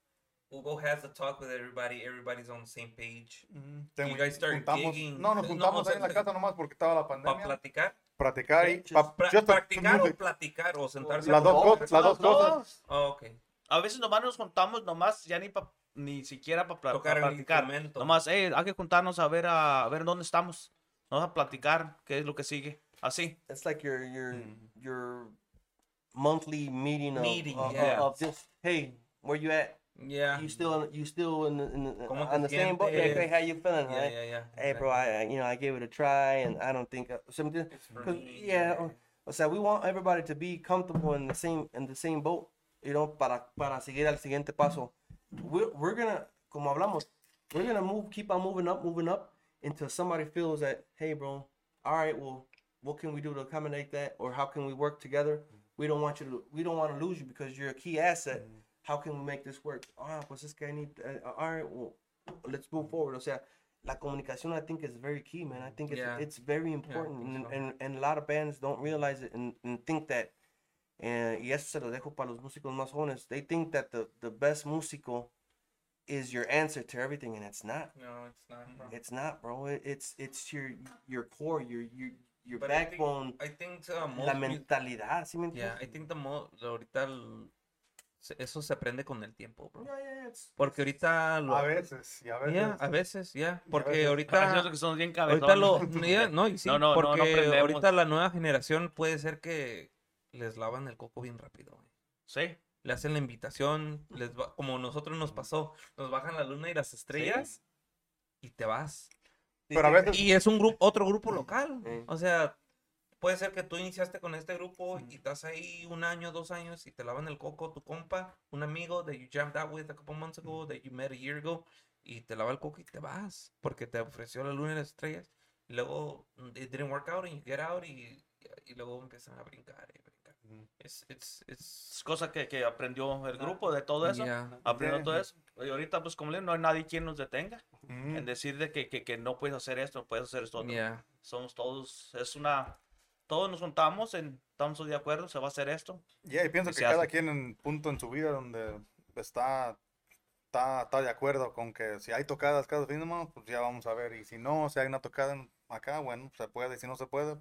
Hugo has to talk with everybody. Everybody's on the same page. Mhm. You Ten- guys start juntamos- gigging. No, nos No, juntamos o sea, ahí en la casa nomás porque estaba la Para pandemia. platicar. Practicar y Just pa- Pra- just to- ¿Practicar to o platicar o sentarse? Las a dos cosas, las dos cosas. Oh, ok. A veces nomás nos juntamos, nomás ya ni pa- ni siquiera para Tocar el platicar. instrumento. Nomás, hey, hay que juntarnos a ver a, a ver dónde estamos. Vamos a platicar qué es lo que sigue. Así. it's like your your your monthly meeting of, Meeting, of, yeah. of just hey where you at Yeah. you still you still in the, in the, ¿Cómo on the same boat yeah, hey, how you feeling Yeah, right? yeah, yeah. hey bro I I- you know I gave it a try and I don't think uh, something for 'cause, me, yeah yeah. o- o sea we want everybody to be comfortable in the same in the same boat you know para para seguir al siguiente paso we're, we're gonna como hablamos we're gonna move keep on moving up moving up until somebody feels that hey bro all right well what can we do to accommodate that or how can we work together we don't want you to we don't want to lose you because you're a key asset how can we make this work ah pues es que I need uh, all right well let's move forward o sea la comunicación I think is very key, man. I think it's Yeah. it's very important, and, so. and and a lot of bands don't realize it and, and think that. eh, y eso se lo dejo para los músicos más jóvenes. They think that the the best músico is your answer to everything, and it's not. No, it's not, bro. It's not, bro. It, it's it's your your core, your your your But I think- I think uh, most la mentalidad. ¿sí me Yeah, entiendes? I think the mo ahorita el- eso se aprende con el tiempo, bro. Yeah, yeah, it's- Porque ahorita lo A veces, y a veces. Yeah, a veces, ya, porque veces. ahorita Parece que somos bien ahorita lo yeah, no, y sí, No, no, no, no porque aprendemos. ahorita la nueva generación puede ser que les lavan el coco bien rápido. güey. Sí. Le hacen la invitación, les va- como nosotros nos pasó, nos bajan la luna y las estrellas y te vas. Pero a veces, Y es un grupo, otro grupo local. Sí. O sea, puede ser que tú iniciaste con este grupo y estás ahí un año, dos años y te lavan el coco tu compa, un amigo that you jammed out with a couple months ago, that you met a year ago, y te lava el coco y te vas porque te ofreció la luna y las estrellas. Y luego mm, it didn't work out and you get out y, y luego empiezan a brincar y it's, it's, Es cosa que, que aprendió el grupo de todo eso. yeah. Aprendió todo eso. Y ahorita, pues, como le digo, no hay nadie quien nos detenga Ujú. en decir de que, que, que no puedes hacer esto, no puedes hacer esto. otro. Yeah. Somos todos, es una, todos nos juntamos, en, estamos de acuerdo, se va a hacer esto. Yeah, y pienso y que cada hace. quien en un punto en su vida donde está, está, está de acuerdo con que si hay tocadas cada fin de semana, pues ya vamos a ver. Y si no, si hay una tocada acá, bueno, se puede. Y si no se puede,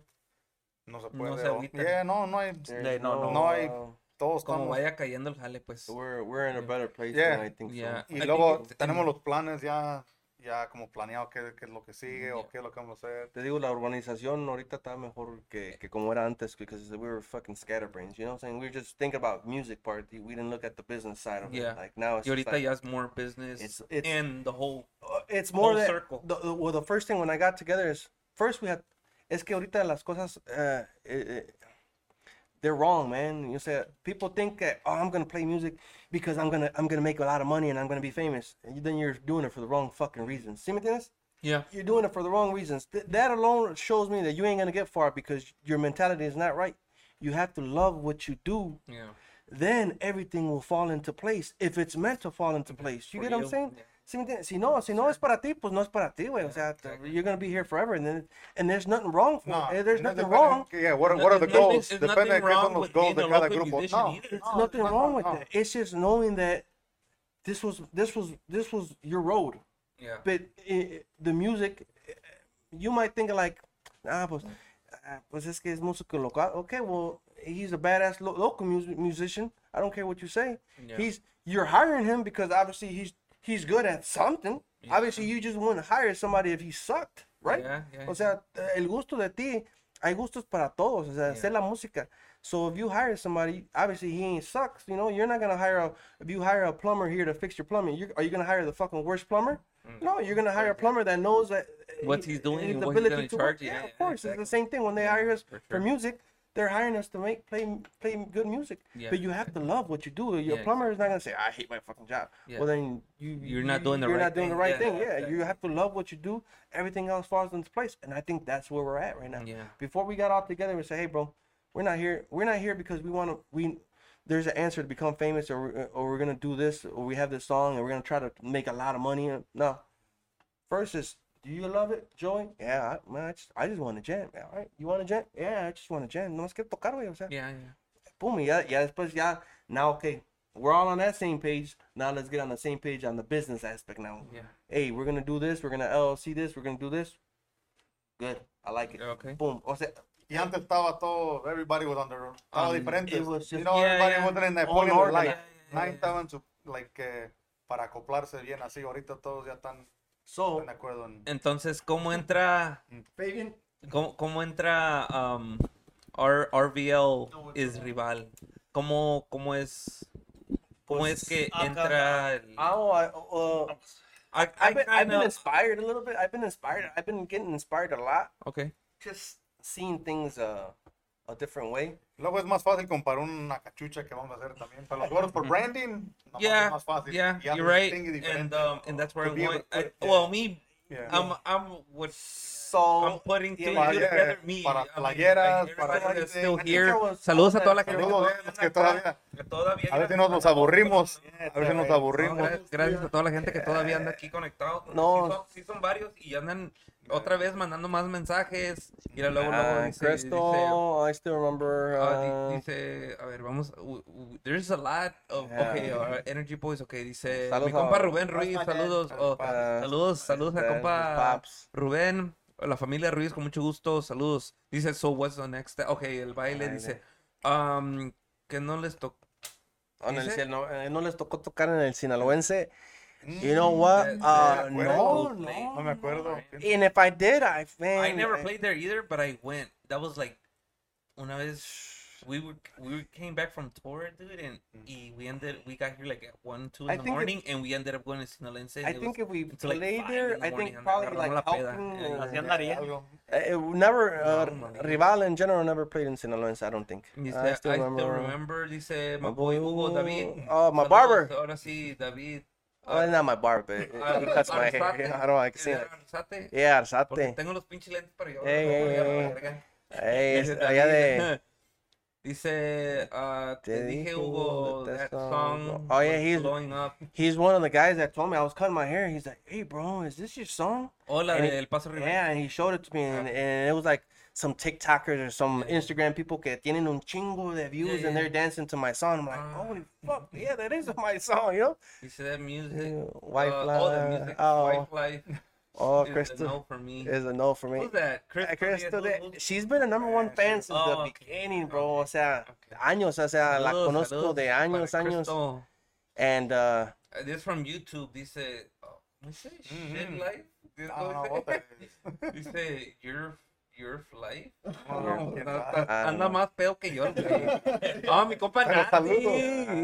no se puede. se o- agüitan. yeah, no, no hay. there's no, no. No hay- Todos Como estamos. vaya cayendo el jale, pues. We're we're in a better place Yeah. than I think Yeah. so. Y I luego think tenemos los planes ya, ya como planeado qué, qué es lo que sigue Yeah. o qué es lo que vamos a hacer. Te digo, la urbanización ahorita está mejor que, que como era antes because we were fucking scatterbrains, you know what I'm saying? We were just thinking about music part. We didn't look at the business side of Yeah. it. Like now it's Y ahorita like, ya es more business It's- it's- and the whole Uh, it's more whole that circle. the- well the first thing when I got together is first we had es que ahorita las cosas uh, eh, they're wrong man you say people think that oh I'm gonna play music because I'm gonna I'm gonna make a lot of money and I'm gonna be famous and then you're doing it for the wrong fucking reasons ¿Sí me? Yeah. you're doing it for the wrong reasons Th- that alone shows me that you ain't gonna get far because your mentality is not right you have to love what you do Yeah. then everything will fall into place if it's meant to fall into place. You For get what I'm saying? yeah. ¿Sí me entiendes? Si no, si no es para ti, pues no es para ti, güey. O sea, exactly. you're gonna be here forever, and then and there's nothing wrong for No, eh, There's no nothing depende- wrong. Yeah, what, are- what are the Nothing- goals? there's Depende nothing de qué son wrong los with goals being de a cada grupo. No, either. There's no, nothing no, wrong with no. that. It's just knowing that this was this was this was your road. Yeah. But eh, the music, eh, you might think like, ah, pues, ah, pues es que es músico local. Okay, well, he's a badass lo- local music musician. I don't care what you say. Yeah. He's you're hiring him because obviously he's he's good at something. Obviously, you just wouldn't hire somebody if he sucked, right? Yeah, yeah, O sea, eh, el gusto de ti, hay gustos para todos. O sea, hacer la música. So if you hire somebody, obviously he ain't sucks. You know, you're not gonna hire a. If you hire a plumber here to fix your plumbing, you're, are you gonna hire the fucking worst plumber? No, you're gonna hire a plumber that knows that Mm. What he- he's doing his he's ability gonna to charge work. you. Yeah, Yeah, of yeah, course, it's the same thing when they hire us For for music. They're hiring us to make play play good music, Yeah. but you have to love what you do. Your Yeah, plumber is not gonna say, "I hate my fucking job." Yeah. Well, then you You're not doing the you're right not doing the thing. right Yeah, thing. Yeah, exactly. you have to love what you do. Everything else falls into place, and I think that's where we're at right now. Yeah. Before we got all together, we say, "Hey, bro, we're not here. We're not here because we want to. We there's an answer to become famous, or or we're gonna do this, or we have this song, and we're gonna try to make a lot of money." No. First is, do you love it, Joey? Yeah, I, man, I just, I just want to jam. All right, you want to jam? Yeah, I just want to jam. No más que tocar, güey. O sea, Yeah, yeah. boom, y ya, ya después ya, now, okay, we're all on that same page. Now let's get on the same page on the business aspect now. Yeah. Hey, we're gonna do this. We're gonna LLC this. We're gonna do this. Good, I like it. Okay. Boom. O sea, Y antes estaba todo, everybody was under, estaba Um, diferente. it you know, Yeah, everybody yeah. wasn't in that All point in their life. organized. Yeah, yeah, Nadie yeah. estaba en su, like, eh, para acoplarse bien así. Ahorita todos ya están, so. Entonces, ¿cómo entra, Fabian, cómo, cómo entra um, R- RVL es rival? ¿Cómo, cómo es, cómo es que acá- entra el... oh, I, uh, I, I I've been, I've been inspired a little bit. I've been inspired. I've been getting inspired a lot. Okay. Just seeing things uh, a different way. Luego es más fácil comparar una cachucha que vamos a hacer también. Para los gorros por branding, nomás Yeah, es más fácil. yeah, Y ya you're right, and um, and that's where I'm going. I, well, me Yeah. I'm, I'm, what, So, I'm putting two yeah, together. Me, para I mean, playeras, para everybody that's still here. Saludos a toda la gente. Saludos, que todavía- que todavía A ver si nos, nos aburrimos. A ver si nos. No, aburrimos. gracias, a toda la gente que todavía anda aquí conectado. No. Sí son, sí son varios y andan otra vez mandando más mensajes. Y luego, luego Ah, dice, Crystal, I still remember. dice, ah, uh, di- dice, a ver, vamos. There's a lot of, Yeah. okay, our Energy Boys, okay, dice, Saludos mi compa a- Rubén Ruiz, saludos. oh, uh, saludos, saludos a uh, compa. Rubén, la familia Ruiz, con mucho gusto, saludos. Dice, so what's the next step? Ok, el baile Baile. dice, um, que no les tocó. Oh, no, ¿Dice? no, eh, no les tocó tocar en el sinaloense. You Mm, know what? Uh, that- no, no. No me acuerdo. And if I did, I, man, I never I- played there either, but I went. That was like una vez we were we came back from tour, dude, and we ended we got here like at one, two in I the think it- morning, and we ended up going to Sinaloense. I think was if we until, like, played there, the I think probably like la helping. and uh, Así andaría. Algo. Uh, never, uh, No. Rival in general never played in Sinaloense, I don't think. Dice, I I still still remember. remember, dice my My boy boy Hugo David. Oh, my Saludos, barber. Ahora sí, David. Well, not my barber, but Ah, he cuts my hair. I don't like seeing it. Arzate? Yeah, Arzate. tengo los pinches lentes, pero yo. Ey, ey, ey. Hey, allá de. Dice, ah, te dije, Hugo, that that song- song Oh, yeah, he's- blowing up. He's one of the guys that told me I was cutting my hair. He's like, "Hey, bro, is this your song?" Hola, And de El Paso Rivera. Yeah, and he showed it to me, and, and it was like some TikTokers or some Instagram people que tienen un chingo de views, Yeah, and they're dancing to my song. I'm like, Ah. holy fuck, yeah, that is my song, you know? Dice that music. Yeah, White uh, Fly. oh, the music. oh, White Life. oh, is a Crystal no for me. is a no for me. Who's that? Uh, Crystal. Crystal, who- who- she's been a number one fan since Oh, the okay. beginning, bro. Okay. O sea, Okay. años, o sea, la conozco saludos de años, años. Crystal. And, uh, Uh, This from YouTube. Dice, oh, dice shit Mhm. life. Dice, No, no, dice- otra vez. dice your life. No, sabe. Ah, Anda no. más feo que yo. Ah, mi compa Pero Nati. saludos.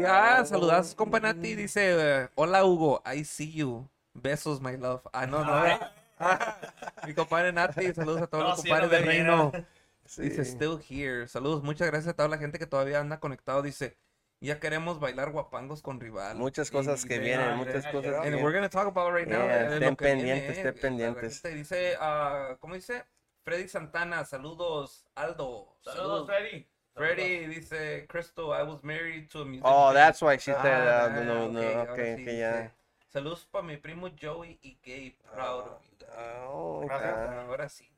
Ah, saludas, compa Nati. Dice, eh, hola Hugo, I see you. Besos, my love. Ah, no, no. eh. Ah, mi compadre Nati, saludos a todos No, los sí, compadres no de Reino. viera. Dice, sí. still here. Saludos, muchas gracias a toda la gente que todavía anda conectado. Dice, ya queremos bailar guapangos con rival. muchas Y cosas que dice, vienen, ah, muchas cosas and que And vienen. we're gonna talk about right now. Yeah, eh, estén que viene, pendientes, estén pendientes. Dice, ah, ¿cómo dice? Freddy Santana, saludos. Aldo, Saludos, Freddy. Freddy dice, Crystal, I was married to a musician. Oh, that's why she said, Ah, uh, no, no, ok, ahora okay, sí, okay, dice, yeah. Saludos para mi primo Joey y Gabe, proud of you. guys". Oh, Gracias. ah. Ahora sí.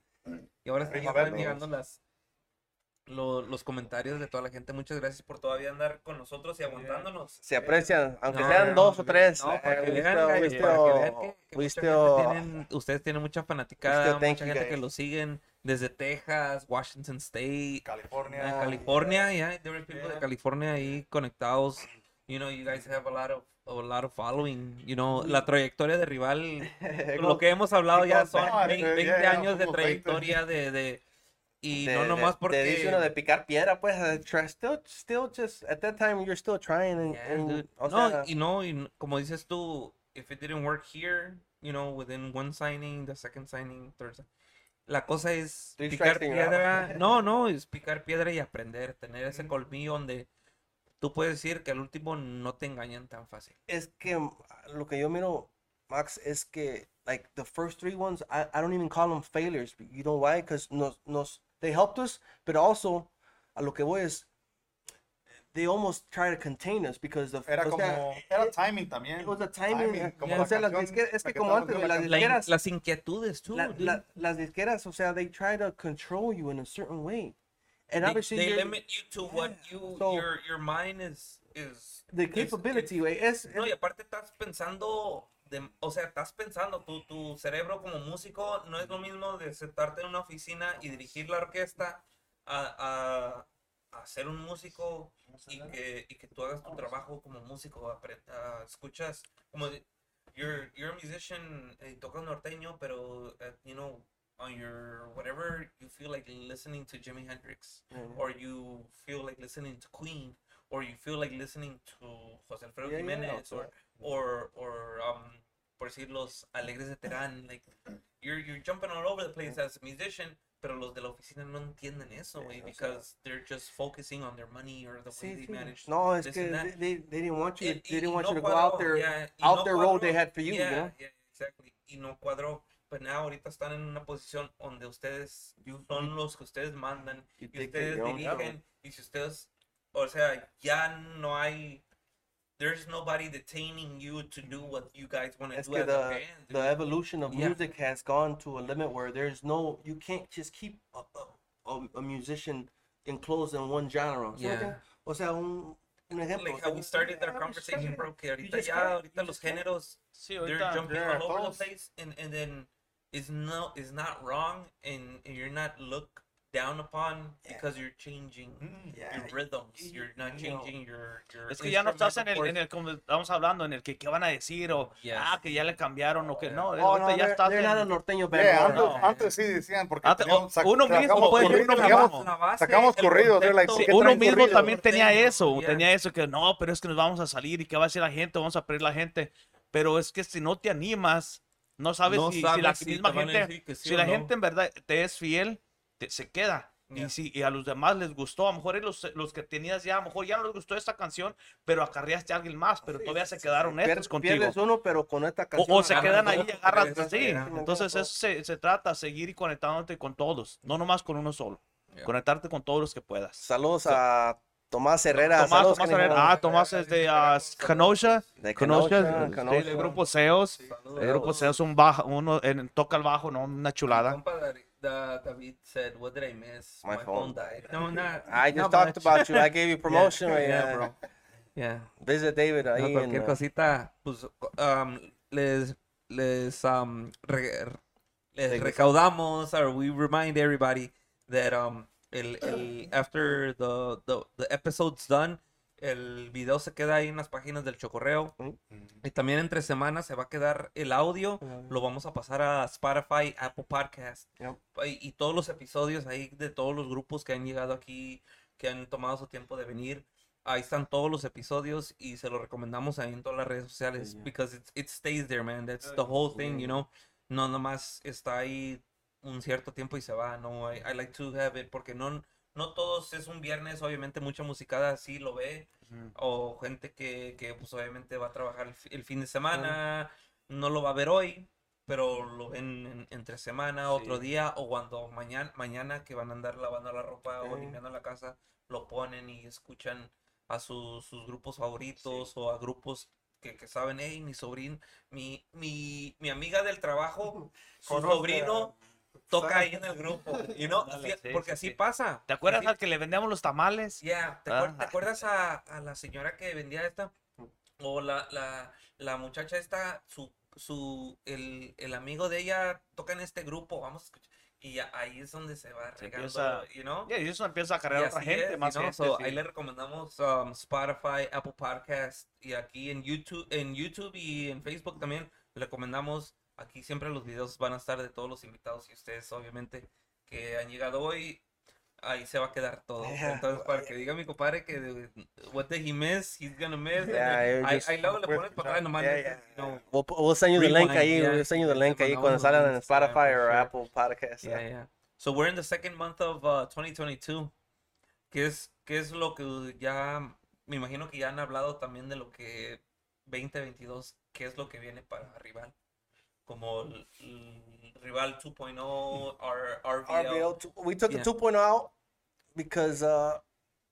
Y ahora sí están llegando las, lo- los comentarios de toda la gente. Muchas gracias por todavía andar con nosotros y aguantándonos. Se aprecian, aunque No, sean no, dos o tres. No, para eh, que we vean, que que, que ustedes tienen mucha fanaticada, mucha you gente que guys. lo siguen desde Texas, Washington State, California. uh, California, yeah, there are people de Yeah. California ahí conectados. You know, you guys have a lot of a lot of following. You know, la trayectoria de rival, lo que hemos hablado ya son No, 20, eh, 20 ya, ya años de somos 20. trayectoria de, de y de, no de- nomás porque de, dice uno de picar piedra, pues, still, still just, at that time, you're still trying, and, Yeah, and, o no, sea, y no, y como dices tú, if it didn't work here, you know, within one signing, the second signing, third si- La cosa es picar piedra. No, no, es picar piedra y aprender, tener ese colmillo donde tú puedes decir que al último no te engañan tan fácil. es que mm, lo que yo miro, Max, es que, like, the first three ones, I, I don't even call them failures. You know why? Because nos, nos, they helped us, but also, a lo que voy es, they almost try to contain us because the, Era o sea, como, eh, era eh, timing también. it was a timing, Timing, eh, como yeah. la o sea, las canción, disqueras, es que que como antes, viendo las la La disqueras, las inquietudes tú. la- la- las disqueras, o sea, they try to control you in a certain way. And they, obviously, they limit you to what you So- your your mind is is the is- capability, is- güey, es, No, y aparte estás pensando, de, o sea, estás pensando, tu, tu cerebro como músico no es lo mismo de sentarte en una oficina y dirigir la orquesta a, a, a ser un músico y que, y que tú hagas tu trabajo como músico, ah, escuchas, como, you're, you're a musician y tocas norteño, pero, eh, you know, on your whatever, you feel like listening to Jimi Hendrix, or you feel like listening to Queen, or you feel like listening to José Alfredo Yeah, yeah, Jiménez, or or or um por decir los alegres de Terán like you're you're jumping all over the place as a musician pero los de la oficina no entienden eso güey because they're just focusing on their money or the way Sí, they sí. manage No, es que they, they, they didn't want you. To, they didn't want no you to go cuadró, out there, yeah, out no their road they had for you. yeah, you know? yeah, exactly y no cuadró but now ahorita están en una posición donde ustedes son los que ustedes mandan You y ustedes dirigen y si ustedes, o sea, ya no hay, there's nobody detaining you to do what you guys want to do que as a the, band. the evolution of Yeah. music has gone to a limit where there's no, you can't just keep a, a, a, a musician enclosed in one genre. ¿Sí me Yeah. entiendes? O sea, un, un ejemplo. like how we started our yeah, we conversation, started- bro, que you ahorita just ya, can't, ahorita you los just can't. géneros, Sí, they're jumping all over the place and, and then it's no it's not wrong and, and you're not looked down upon because you're changing Yeah, your rhythms you're not changing your, your Es que ya no estás en el, en el, como estamos hablando, en el que qué van a decir, o Yes. ah, que ya le cambiaron, o que no, Oh, no, ya they're, estás en... norteño. Yeah, no, antes, no. antes sí decían, porque Antes- teníamos- o- uno mismo sacamos puede ser corridos, uno mismo. La base, sacamos corridos, like, concepto, ¿por qué Uno mismo corridos? también tenía eso, yeah. tenía eso, que no, pero es que nos vamos a salir y qué va a decir la gente, vamos a perder la gente. Pero es que si no te animas, no sabes No si, si sabes la si misma gente, sí si la no. gente en verdad te es fiel, te- se queda. Yeah. Y, si, y a los demás les gustó, a lo mejor los, los que tenías ya, a lo mejor ya no les gustó esta canción, pero acarreaste a alguien más, pero todavía se quedaron Pier- estos contigo. Pierdes uno, pero con esta O, canción. o se agarras quedan ahí y tres, sí. Entonces eso se, se trata, seguir y conectándote con todos, no nomás con uno solo. Yeah. Conectarte con todos los que puedas. Saludos a Tomás Herrera. Tomás, saludos, Tomás. Herrera. Ah, Tomás es de ah, Kenosha. De Kenosha, Kenosha, sí, Kenosha. del grupo Seos. El grupo Seos un bajo, uno en- toca el bajo, no una chulada. Compa Dar- David said, "What did I miss? My phone. died." No, not. I just not talked much. about you. I gave you promotion. Yeah, yeah, yeah, bro. Yeah. Visit David No, ahí en. cualquier uh, cosita, pues um, les les um, re- les recaudamos or we remind everybody that um el, el after the, the the episode's done el video se queda ahí en las páginas del chocorreo. Mm. y también entre semanas se va a quedar el audio lo vamos a pasar a Spotify Apple Podcast. Yep. y, y todos los episodios ahí de todos los grupos que han llegado aquí que han tomado su tiempo de venir ahí están todos los episodios y se los recomendamos ahí en todas las redes sociales Yeah. because it, it stays there man. That's the whole thing you know no nomás está ahí un cierto tiempo y se va no I, I like to have it porque no no todos es un viernes obviamente mucha musicada sí lo ve o gente que, que pues obviamente va a trabajar el, fi- el fin de semana no lo va a ver hoy pero lo ven en- entre semana otro día o cuando mañana mañana que van a andar lavando la ropa o limpiando la casa lo ponen y escuchan a sus, sus grupos favoritos o a grupos que, que saben, hey, mi sobrino, mi, mi, mi amiga del trabajo, su sobrino toca ahí en el grupo, you know, Ándale, así- sí, porque sí, así sí. pasa. ¿Te acuerdas Así- al que le vendíamos los tamales? Yeah, ¿te, acuer- te Ah. acuerdas a, a la señora que vendía esta? O la, la, la muchacha esta, su, su, el, el amigo de ella toca en este grupo, vamos a escuchar. Y ya ahí es donde se va Se regando, empieza- you know? Yeah, y eso empieza a Y cargar a otra gente, es, más you know, gente, so sí. Ahí le recomendamos um, Spotify, Apple Podcast y aquí en YouTube, en YouTube y en Facebook también le recomendamos. Aquí siempre los videos van a estar de todos los invitados y ustedes obviamente que han llegado hoy. Ahí se va a quedar todo. Entonces, para que diga mi compadre que de- what did he miss, he's gonna miss. Yeah, ahí, ahí luego le Pues, pones para atrás nomás. send you the link ahí. yeah. We'll send you the Te link ahí cuando salgan en Spotify or sure. Apple Podcast. Yeah, yeah. So we're in the second month of uh, 2022. ¿Qué es, ¿Qué es lo que ya, me imagino que ya han hablado también de lo que 2022, qué es lo que viene para Rival? Como el, el Rival 2.0, R- RVL. RBL. two- We took Yeah. the 2.0 out because uh,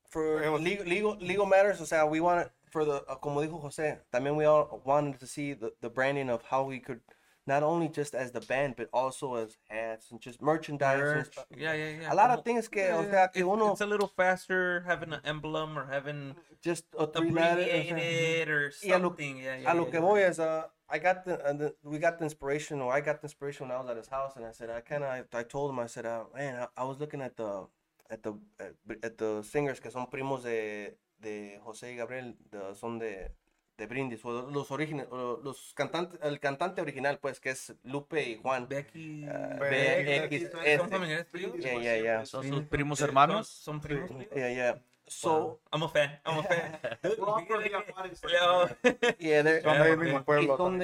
for legal, legal legal matters. O sea, we wanted for the uh, como dijo Jose. También we all wanted to see the, the branding of how we could not only just as the band but also as hats and just merchandise. and stuff. Yeah, yeah, yeah. A lot Como- of things que, o sea, que it's, uno it's a little faster having an emblem or having just a three letter. o sea, abbreviated or Y a lo- Yeah, yeah, a lo yeah, que yeah. voy is uh I got the, uh, the we got the inspiration or I got the inspiration when I was at his house and I said I kind of I, I told him I said uh, man I, I was looking at the at the at, at the singers que son primos de de José y Gabriel de, son de de Brindis o los originales los cantantes el cantante original pues que es Lupe y Juan Becky. Uh, Becky, BX, ¿Son este, familiares tuyos? yeah yeah yeah Son sus primos hermanos. Son primos. yeah yeah so Wow. I'm a fan. I'm a fan. Dude, We're all fíjate from que- Tijuana, so- Leo- yeah they're Son de ahí mismo y pueblo. son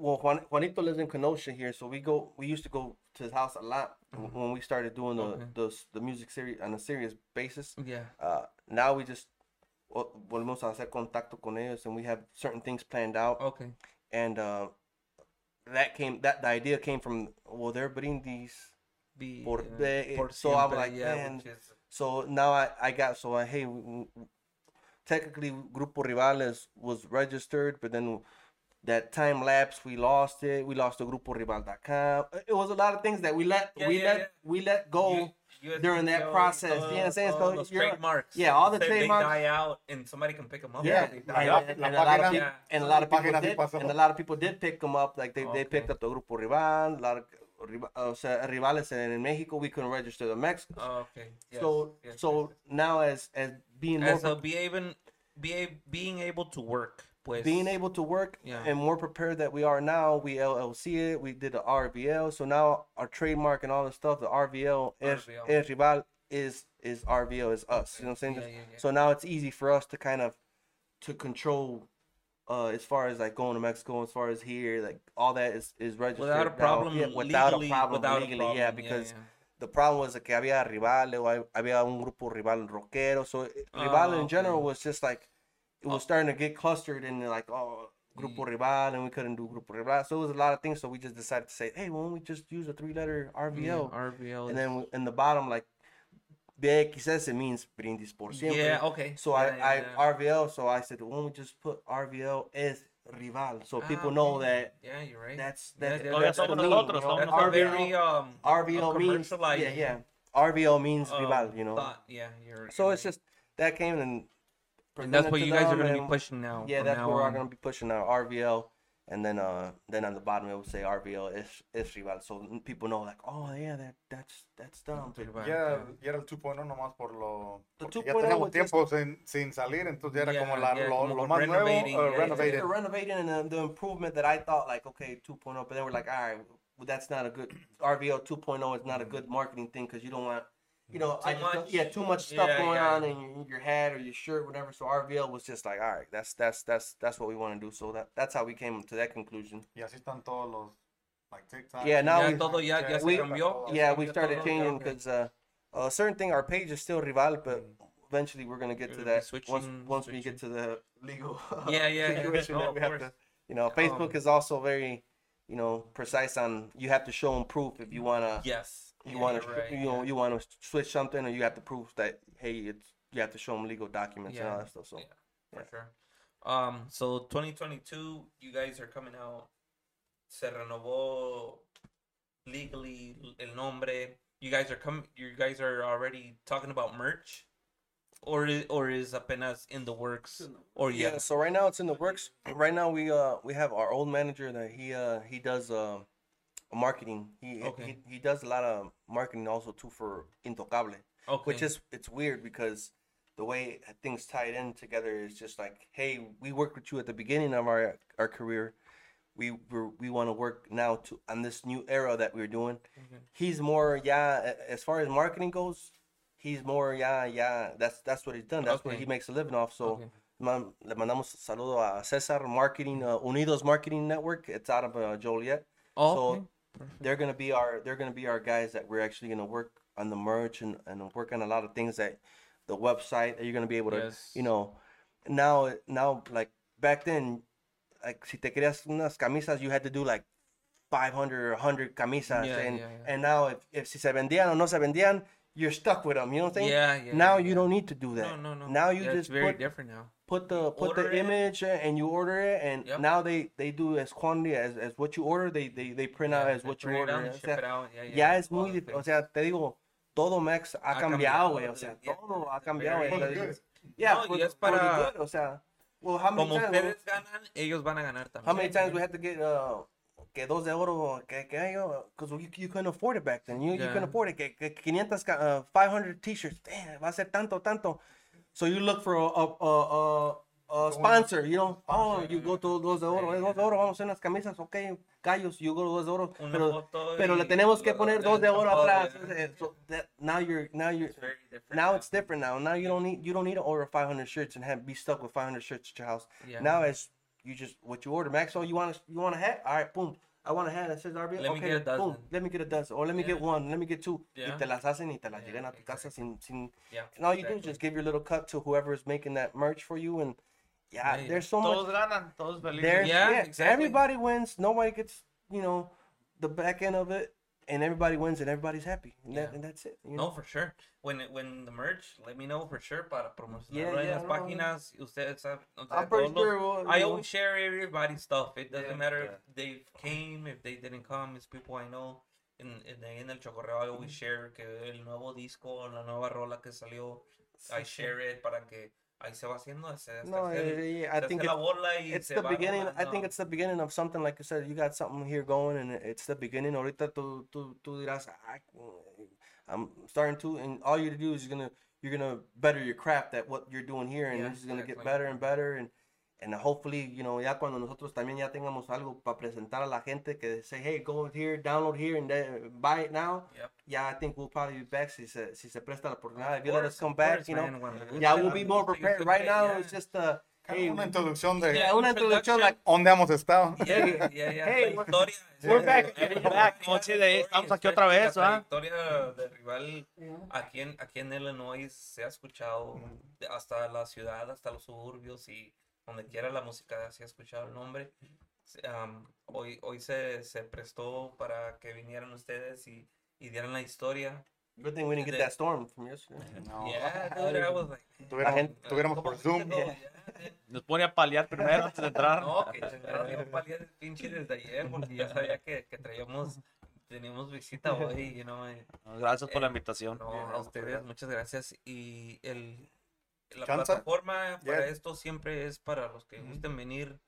well Juan, Juanito lives in Kenosha here so we go we used to go to his house a lot w- when we started doing the Okay. the, the music series on a serious basis Yeah. uh now we just vol- volvemos a hacer contacto con ellos and we have certain things planned out Okay. and uh that came that the idea came from well they're brindis The, por, uh, de- por so I'm like yeah, man which is- so now I, I got so I, hey w- w- technically Grupo Rivales was registered but then that time lapse we lost it we lost the Grupo Rival.com uh, it was a lot of things that we let Yeah, we yeah, let yeah. we let go You- USPTO, during that process, you know what I'm saying? all So those trademarks. yeah, all the They- trademarks- They die out and somebody can pick them up. Yeah, They and, die la- out. and- and a lot of people, Yeah. and a lot of people did, and a lot of people did pick them up. Like they, they picked up the Grupo Rival, a lot of riva- o sea, rivales, and in Mexico we couldn't register the Mexico. Oh, okay. Yes, so yes, so now as as being yes. more As a be even be a, being able to work, pues. being able to work Yeah. and more prepared that we are now, we LLC it, we did the RVL. So now our trademark and all the stuff, the RVL, es, es rival is is RVL is us. You know what I'm saying? Yeah, yeah. So now it's easy for us to kind of to control uh as far as like going to Mexico, as far as here, like all that is is registered without a now. problem. Yeah, without legally, a problem without legally, a problem. yeah, because yeah. the problem was que había rival, había un grupo rival rockero. So it- rival Oh, in general was just like it was ah. starting to get clustered and like oh grupo mm. rival and we couldn't do grupo rival. So it was a lot of things. So we just decided to say, hey, why don't we just use a three letter RVL? Yeah, RVL. and then in the bottom like BXS it means brindis siempre. yeah, okay. So yeah, I, yeah, I. RVL. So I said, why don't we just put RVL es rival, so Ah, people know that Yeah, you're right. that's that's, yeah, that's the somos nosotros, you know? That's RVL, very um. RVL means yeah yeah. RVL means um, rival, you know. thought. Yeah, you're. So you're it's right. just that came and And that's what you guys are gonna be pushing now. Yeah, that's now what we're on. gonna be pushing now. RVL, and then uh then on the bottom it will say RVL is is rival, so people know like oh yeah that that's that's them. Rival, Ya, ya era el 2.0 nomás por lo... The porque ya 2.0 teníamos was just- tiempo sin, sin salir, entonces ya era Yeah, como la, yeah, lo, como lo más nuevo, renovating, uh, yeah, yeah. renovated. The renovating and the, the improvement that I thought like okay 2.0, but then we're like all right, well, that's not a good RVL 2.0 is not a good marketing thing because you don't want. You know, Too I just much. yeah, too much stuff Yeah, going yeah. on in your, your hat or your shirt, whatever. So RVL was just like, all right, that's that's that's that's what we want to do. So that that's how we came to that conclusion. Y así están todos los, like TikTok. Yeah, now Ya we- todo ya, ya we- cambió. yeah, we started changing because uh, a certain thing, our page is still rival, but eventually we're gonna get You're to gonna be that once switching- once we get to the legal Yeah, yeah, yeah. situation No, that of we have course. to. You know, Facebook Um, is also very, you know, precise on you have to show them proof if you wanna Yes. You yeah, wanna you're right, you know yeah. you wanna switch something or you have to prove that hey it's you have to show them legal documents and all that stuff. So yeah. for sure. Um, so 2022, you guys are coming out. Se renovó legally el nombre. You guys are coming. You guys are already talking about merch, or is, or is apenas in the works? Or yeah. yeah, So right now it's in the works. Right now we uh we have our old manager that he uh he does uh marketing. He Okay. he, he does a lot of marketing also too for Intocable, okay. which is it's weird because the way things tied in together is just like, hey, we worked with you at the beginning of our our career. We we're, we want to work now to on this new era that we're doing. Okay. He's more yeah as far as marketing goes. He's more yeah yeah. That's that's what he's done. That's what he makes a living off. So. Okay. Man- le mandamos saludo a Cesar Marketing uh, Unidos Marketing Network. It's out of uh, Joliet. Oh, so they're gonna be our they're gonna be our guys that we're actually gonna work on the merch and, and work on a lot of things that the website that you're gonna be able to Yes. you know now now like back then like si te querías unas camisas you had to do like 500 or 100 camisas Yeah, and yeah, yeah. and now if, if si se vendían o no se vendían you're stuck with them you know what I'm saying Yeah, yeah. now you don't need to do that No, no, no. now you just very put different now. Put the put Order the image and you order it and Yep. now they they do as quantity as, as what you order they they, they print out Yeah, as they what you order out o sea, out. Yeah, yeah. ya es muy o sea te digo todo Max ha, Ha cambiado güey o sea todo ha cambiado yeah No, for, es para- good, o sea well how many Como times ustedes ganan, ellos van a ganar también. how many times we had to get uh que dos de oro que que because you, you couldn't afford it back then you, you Yeah. couldn't afford it que, que 500 ca- uh, 500 t-shirts damn va a ser tanto tanto so you look for a a, a, a sponsor, you know, oh, you go to Dos de Oro, eh, Dos de Oro, vamos a hacer unas camisas, ok, gallos, you go to Dos de Oro, Una pero, pero le tenemos que poner Dos de Oro atrás. eh, So that, now you're, now you're, It's now it's different now. Now you don't need, you don't need to order 500 shirts and have be stuck with 500 shirts at your house. Yeah. Now it's you just what you order. Maxwell, you want a, you want a hat? All right, boom. I want a hat that says RB. Let me okay, get a dozen. boom. Let me get a dozen, or let me get one. Let me get two. Yeah. Y te las hacen y te las Yeah, llegan a tu casa sin, sin. Yeah, And all you do is just give your little cut to whoever is making that merch for you, and yeah, Yeah, there's so much. Todos ganan, todos felices. Yeah, yeah, exactly. everybody wins. Nobody gets you know, the back end of it, and everybody wins and everybody's happy, and, that, and that's it. You No, know? for sure. When it- when the merch, let me know for sure para promocionarlo Yeah, en yeah, las no, no. páginas. Ustedes saben. I'm pretty sure. We'll, I always share everybody's stuff. It doesn't Yeah, matter yeah. if they came, if they didn't come. It's people I know. En, en, en el chocorreo I always mm-hmm. share que el nuevo disco, la nueva rola que salió, I share it para que ahí se va haciendo. Se, se No, el- eh, se I think la it's, bola y it's the beginning. I think it's the beginning of something. Like you said, you got something here going, and it's the beginning. Ahorita tú, tú, tú dirás, "I- I'm starting to, and all you to do is you're gonna you're gonna better your craft at what you're doing here, and Yeah, this is gonna get better and better, and and hopefully, you know, ya cuando nosotros también ya tengamos algo para presentar a la gente que say, hey, go here, download here, and then buy it now. Yep. Yeah, I think we'll probably be back si se, si se presta la oportunidad. If you let us come back, course, you know, man, yeah, we'll be more prepared. Right now, yeah. it's just uh, hey, una introducción de Yeah, una introducción like dónde hemos estado. Yeah, yeah, yeah. Hey, we're- historia. we're back, de- estamos aquí otra vez, La ¿va? trayectoria de rival aquí en, aquí en Illinois se ha escuchado de- hasta la ciudad, hasta los suburbios y donde quiera la música se ha escuchado el nombre. Um, hoy hoy se, se prestó para que vinieran ustedes y, y dieran la historia. Good thing we didn't get that storm from yesterday. No. Yeah, dude, I was like, Tuviéramos, gente- tuviéramos ¿cómo por Zoom. Yeah. Yeah. Nos pone a paliar primero antes de entrar. No, que chingados, yo palía el pinche desde ayer porque ya sabía que, que traíamos, teníamos visita hoy, you know, y- Gracias por la Eh, invitación. No, Yeah, a ustedes, muchas gracias. Y el, la plataforma para Yeah. esto siempre es para los que Ujú. gusten venir.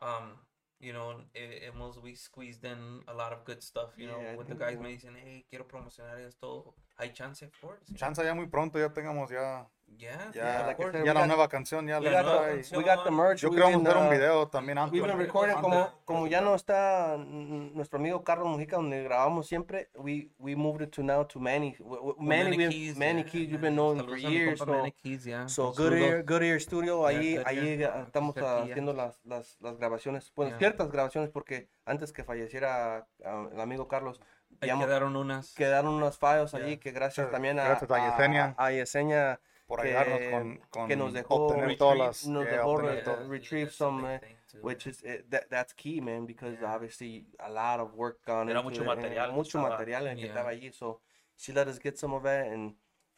Um, you know, eh, hemos we squeezed in a lot of good stuff, you Yeah, know, with the guys me dicen, hey, quiero promocionar esto. Hay chance, of course. Chance ya muy pronto ya tengamos ya, Yeah, ya, yeah, like said, ya we la got- nueva canción, ya La nueva the, canción. we got the merch. Yo we've creo que been, vamos a hacer un video también antes. We've been recording como, como ya no está nuestro amigo Carlos Mujica donde grabamos siempre. We we moved it to now to Manny. Manny, we- Keys, Manny yeah, Keys, you've been knowing for years. So, Manny Keys, yeah. so Good. Ear, Good Ear Studio. Yeah, Ahí Good ahí estamos haciendo las, las, las grabaciones. Bueno, Yeah. ciertas grabaciones porque antes que falleciera uh, el amigo Carlos, ya quedaron unas. quedaron unos files allí que gracias también a, gracias a Yesenia. A, a Yesenia por que- ayudarnos con, con que nos dejó obtener todas las, nos yeah, dejó obtener re- todo. retrieve some, big uh, which is it, that that's key man because obviously a lot of work gone Era into mucho it, and material que mucho estaba- material en que Yeah. estaba allí so she let us get some of that and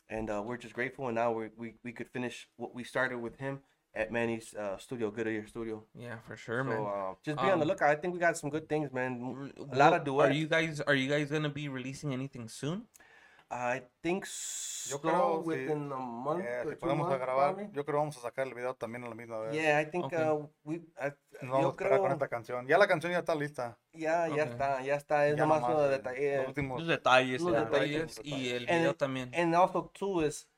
and uh, we're just grateful and now we we we could finish what we started with him at Manny's uh, studio Good Ear Studio Yeah, for sure, so man. uh, just be on the Um, lookout I think we got some good things man R- a lot of duets Are you guys are you guys gonna be releasing anything soon? I think so creo, sí. within a month Yeah, or si two podemos months, grabar, probably. yo creo que vamos a sacar el video también a la misma vez. yeah I think Okay. uh, we I, Nos vamos a yo esperar con creo esta canción. Ya la canción ya está lista. ya ya Ok. está ya está es Ya nomás nomás, uno eh, detalle los últimos Los detalles. Los ya. detalles. Detalles y el And- video también. and also too is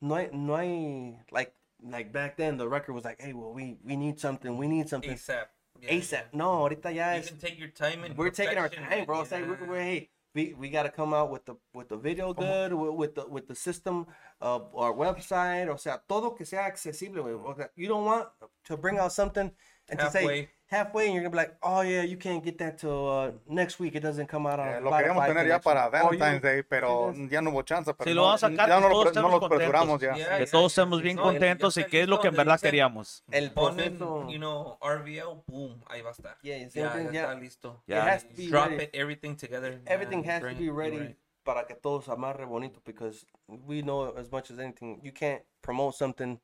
no hay, no hay like like back then the record was like hey well we we need something we need something ASAP. Yeah, ASAP no ahorita ya. You es can take your time and we're taking our time bro it's like we're, we're hey we, we got to come out with the with the video good with, with the with the system of our website o sea todo que sea accesible güey. o sea you don't want to bring out something and to say Halfway. halfway and you're gonna be like oh yeah you can't get that till uh, next week it doesn't come out on Eh, lo queríamos Spotify tener till ya next para week. You- Valentine's Day, pero Sí, ya no hubo chance. Pero Sí, lo no- vamos a sacar, ya que no, todos lo, pre- no estemos los apresuramos ya. Yeah, Que yeah, todos yeah, estamos sí, bien no, ya- contentos ya y está que es lo listo, que en donde verdad dicen, queríamos. el Ponen, proceso you know, RVL, boom, ahí va a estar. Yeah, Ya, same thing, ya yeah. está listo. It has to be Drop ready. it, everything together. everything Yeah, has right, to be you're ready right. para que todo se amarre bonito because we know as much as anything you can't promote something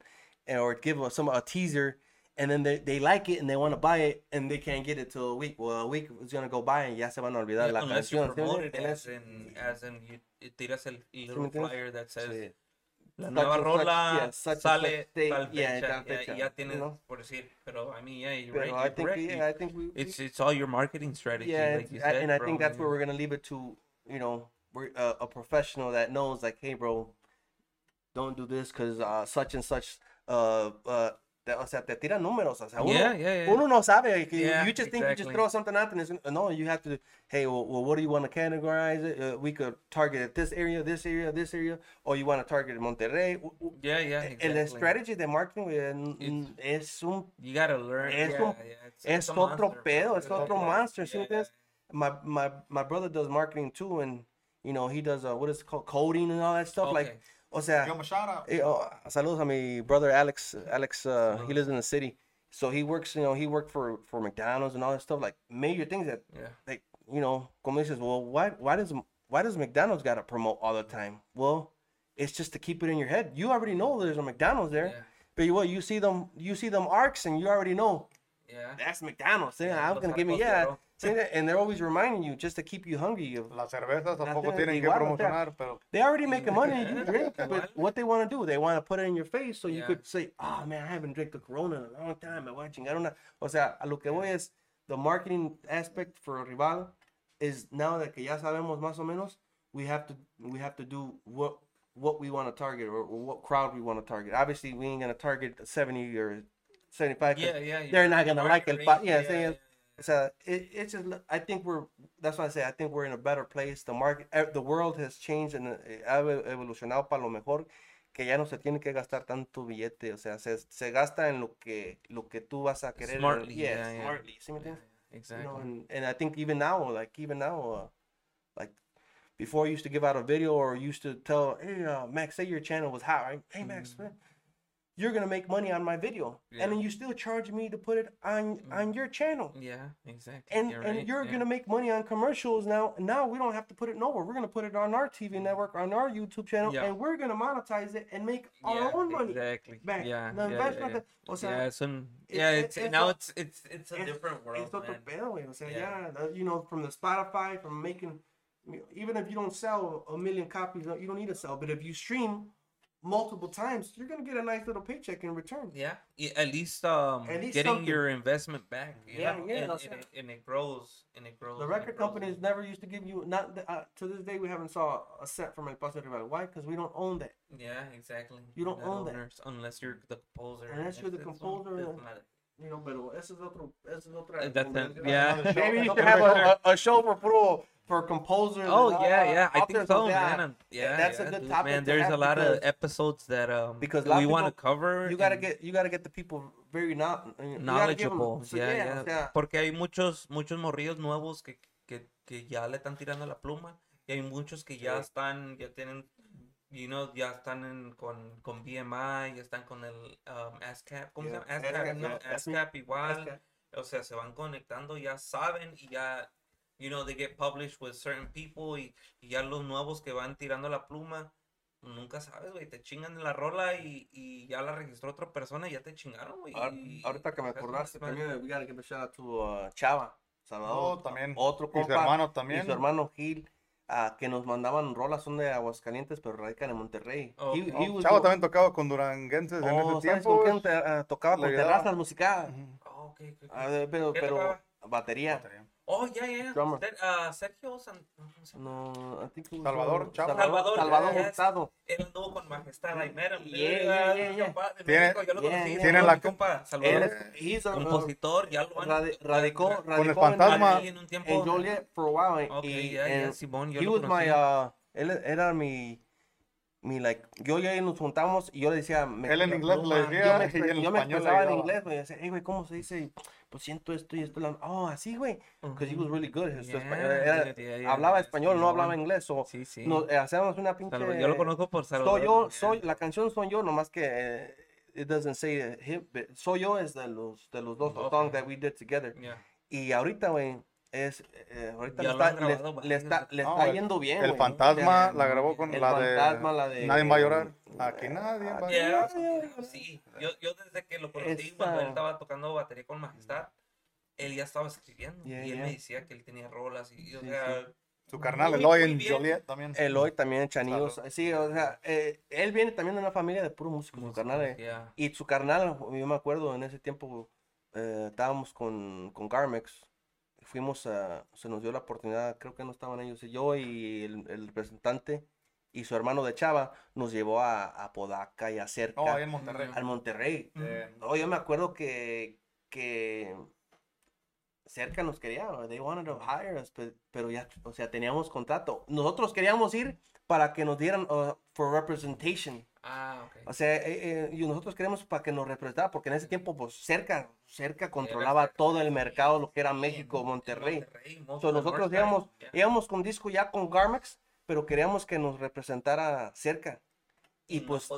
and- or give a, some a teaser and then they, they like it and they want to buy it and they can't get it till a week. Well, a week is gonna go by and ya se van a olvidar Yeah, la unless you canción. ¿sí me promote it as in, as in you, you tiras el little flyer that says Sí. la nueva and such, yeah, sale such tal yeah, fecha, tal yeah, fecha, y ya you tienes know? por decir, pero I mean, yeah, you're right, I think correct. we, I think we, it's it's all your marketing strategy, yeah, like you said, and I bro, think that's where we're gonna leave it to you know we're uh, a professional that knows like hey bro, don't do this because uh, such and such uh uh. Te- O sea, te tiran números. O sea, uno, Yeah, yeah, yeah. uno no sabe. you just think you just throw something out and it's, no, you have to, hey, well, well what do you want to categorize it? Uh, we could target it this area, this area, this area, or you want to target Monterrey. Yeah, yeah, El exactly. strategy de marketing eh, It's- es un You gotta learn. Es un- it's- es otro monster, pedo, es otro monster, my my my brother does marketing too, and you know he does uh, what is it called coding and all that stuff. Like. O sea, Give him a shout out. eh, oh, saludos a mi brother Alex. Alex, uh, he lives in the city. So he works, you know, he worked for for McDonald's and all that stuff, like major things that, Yeah. like, you know, como dices, well, why why does why does McDonald's got to promote all the time? Well, it's just to keep it in your head. You already know there's a McDonald's there, Yeah. but you what you see them you see them arcs and you already know Yeah. that's McDonald's. Yeah, Yeah, I'm los gonna give me yeah. See and they're always reminding you just to keep you hungry. Of, Las cervezas tampoco tienen tienen que igual, o sea, promocionar, pero they already making money. You drink, but what they want to do, they want to put it in your face so you Yeah. could say, "Oh man, I haven't drank the Corona in a long time. I'm watching. I don't know." O sea, a lo que voy es the marketing aspect for Rival is now that que ya sabemos más o menos, we have to we have to do what what we want to target or, or what crowd we want to target. Obviously, we ain't gonna target 70 or 75. Yeah, yeah. yeah. they're not gonna like el market pa- yeah, saying- yeah. So it, it's just I think we're that's why I say I think we're in a better place. The market, eh, the world has changed and eh, ha evolucionado para lo mejor que ya no se tiene que gastar tanto billete, o sea, se, se gasta en lo que lo que tú vas a querer. Smartly, yeah, yeah, yeah. smartly. ¿sí me Yeah, entiendes? You Exactly. know, and, and I think even now, like even now, uh, like before, I used to give out a video or used to tell, hey, uh, Max, say your channel was hot, right? Hey, Max, man, you're gonna make money on my video, Yeah. and then you still charge me to put it on mm. on your channel, Yeah, exactly. and You're and right, you're yeah. gonna make money on commercials now. Now we don't have to put it nowhere. We're gonna put it on our TV mm. network, on our YouTube channel, Yeah. and we're gonna monetize it and make Yeah, our own money Exactly. back. Yeah. The yeah, yeah, yeah. that- o sea, yeah, it's yeah, it's, it's now a- it's it's it's a es- different world, es otro man. pedo, güey. O sea, Yeah. the- you know, from the Spotify, from making, even if you don't sell a million copies, you don't need to sell. But if you stream multiple times, you're gonna get a nice little paycheck in return. Yeah, at least um At least getting something. your investment back. you Yeah, know, yeah, and, and, it. and it grows, and it grows. The record grows. companies never used to give you not the- uh, to this day. We haven't saw a cent from El Paso Rival. Why? Because we don't own that. Yeah, exactly. You don't Not own that. unless you're the composer. Unless you're the composer, one- know, pero ese es otro, ese es otra. Uh, that's a- yeah. Maybe you should have a, a, a show for puro for composers. Oh and, yeah, uh, yeah. I think so, man. Yeah, that's a yeah, good dude, topic Man, there's a lot of because- episodes that um because a we of want to cover. You gotta get you gotta get the people very not 'em- knowledgeable. so, yeah, yeah, yeah. Porque hay muchos muchos morrillos nuevos que, que, que ya le están tirando la pluma y hay muchos que ya están ya tienen you know, ya están en, con, con BMI, ya están con el um, ASCAP, ¿cómo Yeah, se llama? ASCAP, ASCAP, ASCAP igual. ASCAP. O sea, se van conectando, ya saben y ya, you know, they get published with certain people y, y ya los nuevos que van tirando la pluma, nunca sabes, güey, te chingan la rola y, y ya la registró otra persona y ya te chingaron, güey. ahor- y- ahorita que me acordaste también, we gotta give a shout out to uh, Chava, Salvador, Oh, también. otro Y compa, su hermano y también. su hermano Gil, ah, que nos mandaban rolas, son de Aguascalientes, pero radican en Monterrey. Oh, He- oh, he Chavo también tocaba con Duranguenses en Oh, ese ¿sabes tiempo. con quién te- ah, tocaba con terrazas musicales? Ujú. Oh, ok, ok, ok. Ah, pero, ¿Qué pero batería. Batería. Oh, ya, ya, ya. Drummer. Ser- ah, Sergio San... no, ¿cómo se llama? No, I think it was, Salvador, Chava. Salvador, Salvador, Salvador ya, ya. Hurtado. Él anduvo con Majestad. Yeah, yeah, ah, Tiene- México, yo lo yeah, conocí. yeah. Tiene la- mi compa, Él he's a, uh, Compositor, ya lo han... radi- radicó, ra- radicó en- fantasma. en un tiempo. en Joliet for a while. Ok, y, ya, ya, and Simón, yo he lo was my, uh, él era mi, mi, like, yo y él nos juntamos y yo le decía, me- Él en yo- inglés le yo decía me, y en yo me expresaba en inglés, me decía, hey, güey, ¿cómo se dice? Pues siento esto y esto. la- Oh, así, güey. Because he was really good. Su Yeah, español era- dude, yeah, yeah, hablaba español, no hablaba inglés. O Sí, sí. nos, eh, hacíamos una pinche... Yo lo conozco por Salvador. Soy yo, yeah. soy, la canción soy yo, nomás que eh, it doesn't say him, soy yo es de los, de los dos Okay. songs that we did together. Yeah. Y ahorita, güey, es, eh, ahorita le está, le, está, le No, está el- yendo bien, El fantasma O sea, la grabó con el la fantasma, de... la de- Nadie va a llorar. Aquí nadie va a llorar. sí. Yo, yo desde que lo conocí, Esta- cuando él estaba tocando batería con Majestad, él ya estaba escribiendo. Yeah, y él yeah. me decía que él tenía rolas y, o Sí, sea... Su carnal Muy, Eloy muy en. Joliet también. Eloy también, Chanillos. Salud. Sí, o sea, eh, él viene también de una familia de puros músicos, su carnal. eh. Yeah. Y su carnal, yo me acuerdo, en ese tiempo eh, estábamos con, con Garmex. Fuimos a, se nos dio la oportunidad, creo que no estaban ellos, y yo y el, el representante y su hermano de Chava nos llevó a, a Podaca y a Cerca, ahí en Monterrey. al Monterrey. No, yo me acuerdo que, que Cerca nos quería, they wanted to hire us, pe- pero ya, o sea, teníamos contrato. Nosotros queríamos ir para que nos dieran uh, for representation. Ah, ok. O sea, eh, eh, y nosotros queremos para que nos representara, porque en ese tiempo, pues, cerca, cerca controlaba todo el mercado, lo que era México, Monterrey. Monterrey, of the nosotros North íbamos, yeah. íbamos con disco ya con Garmex, pero queríamos que nos representara cerca. Y No pues,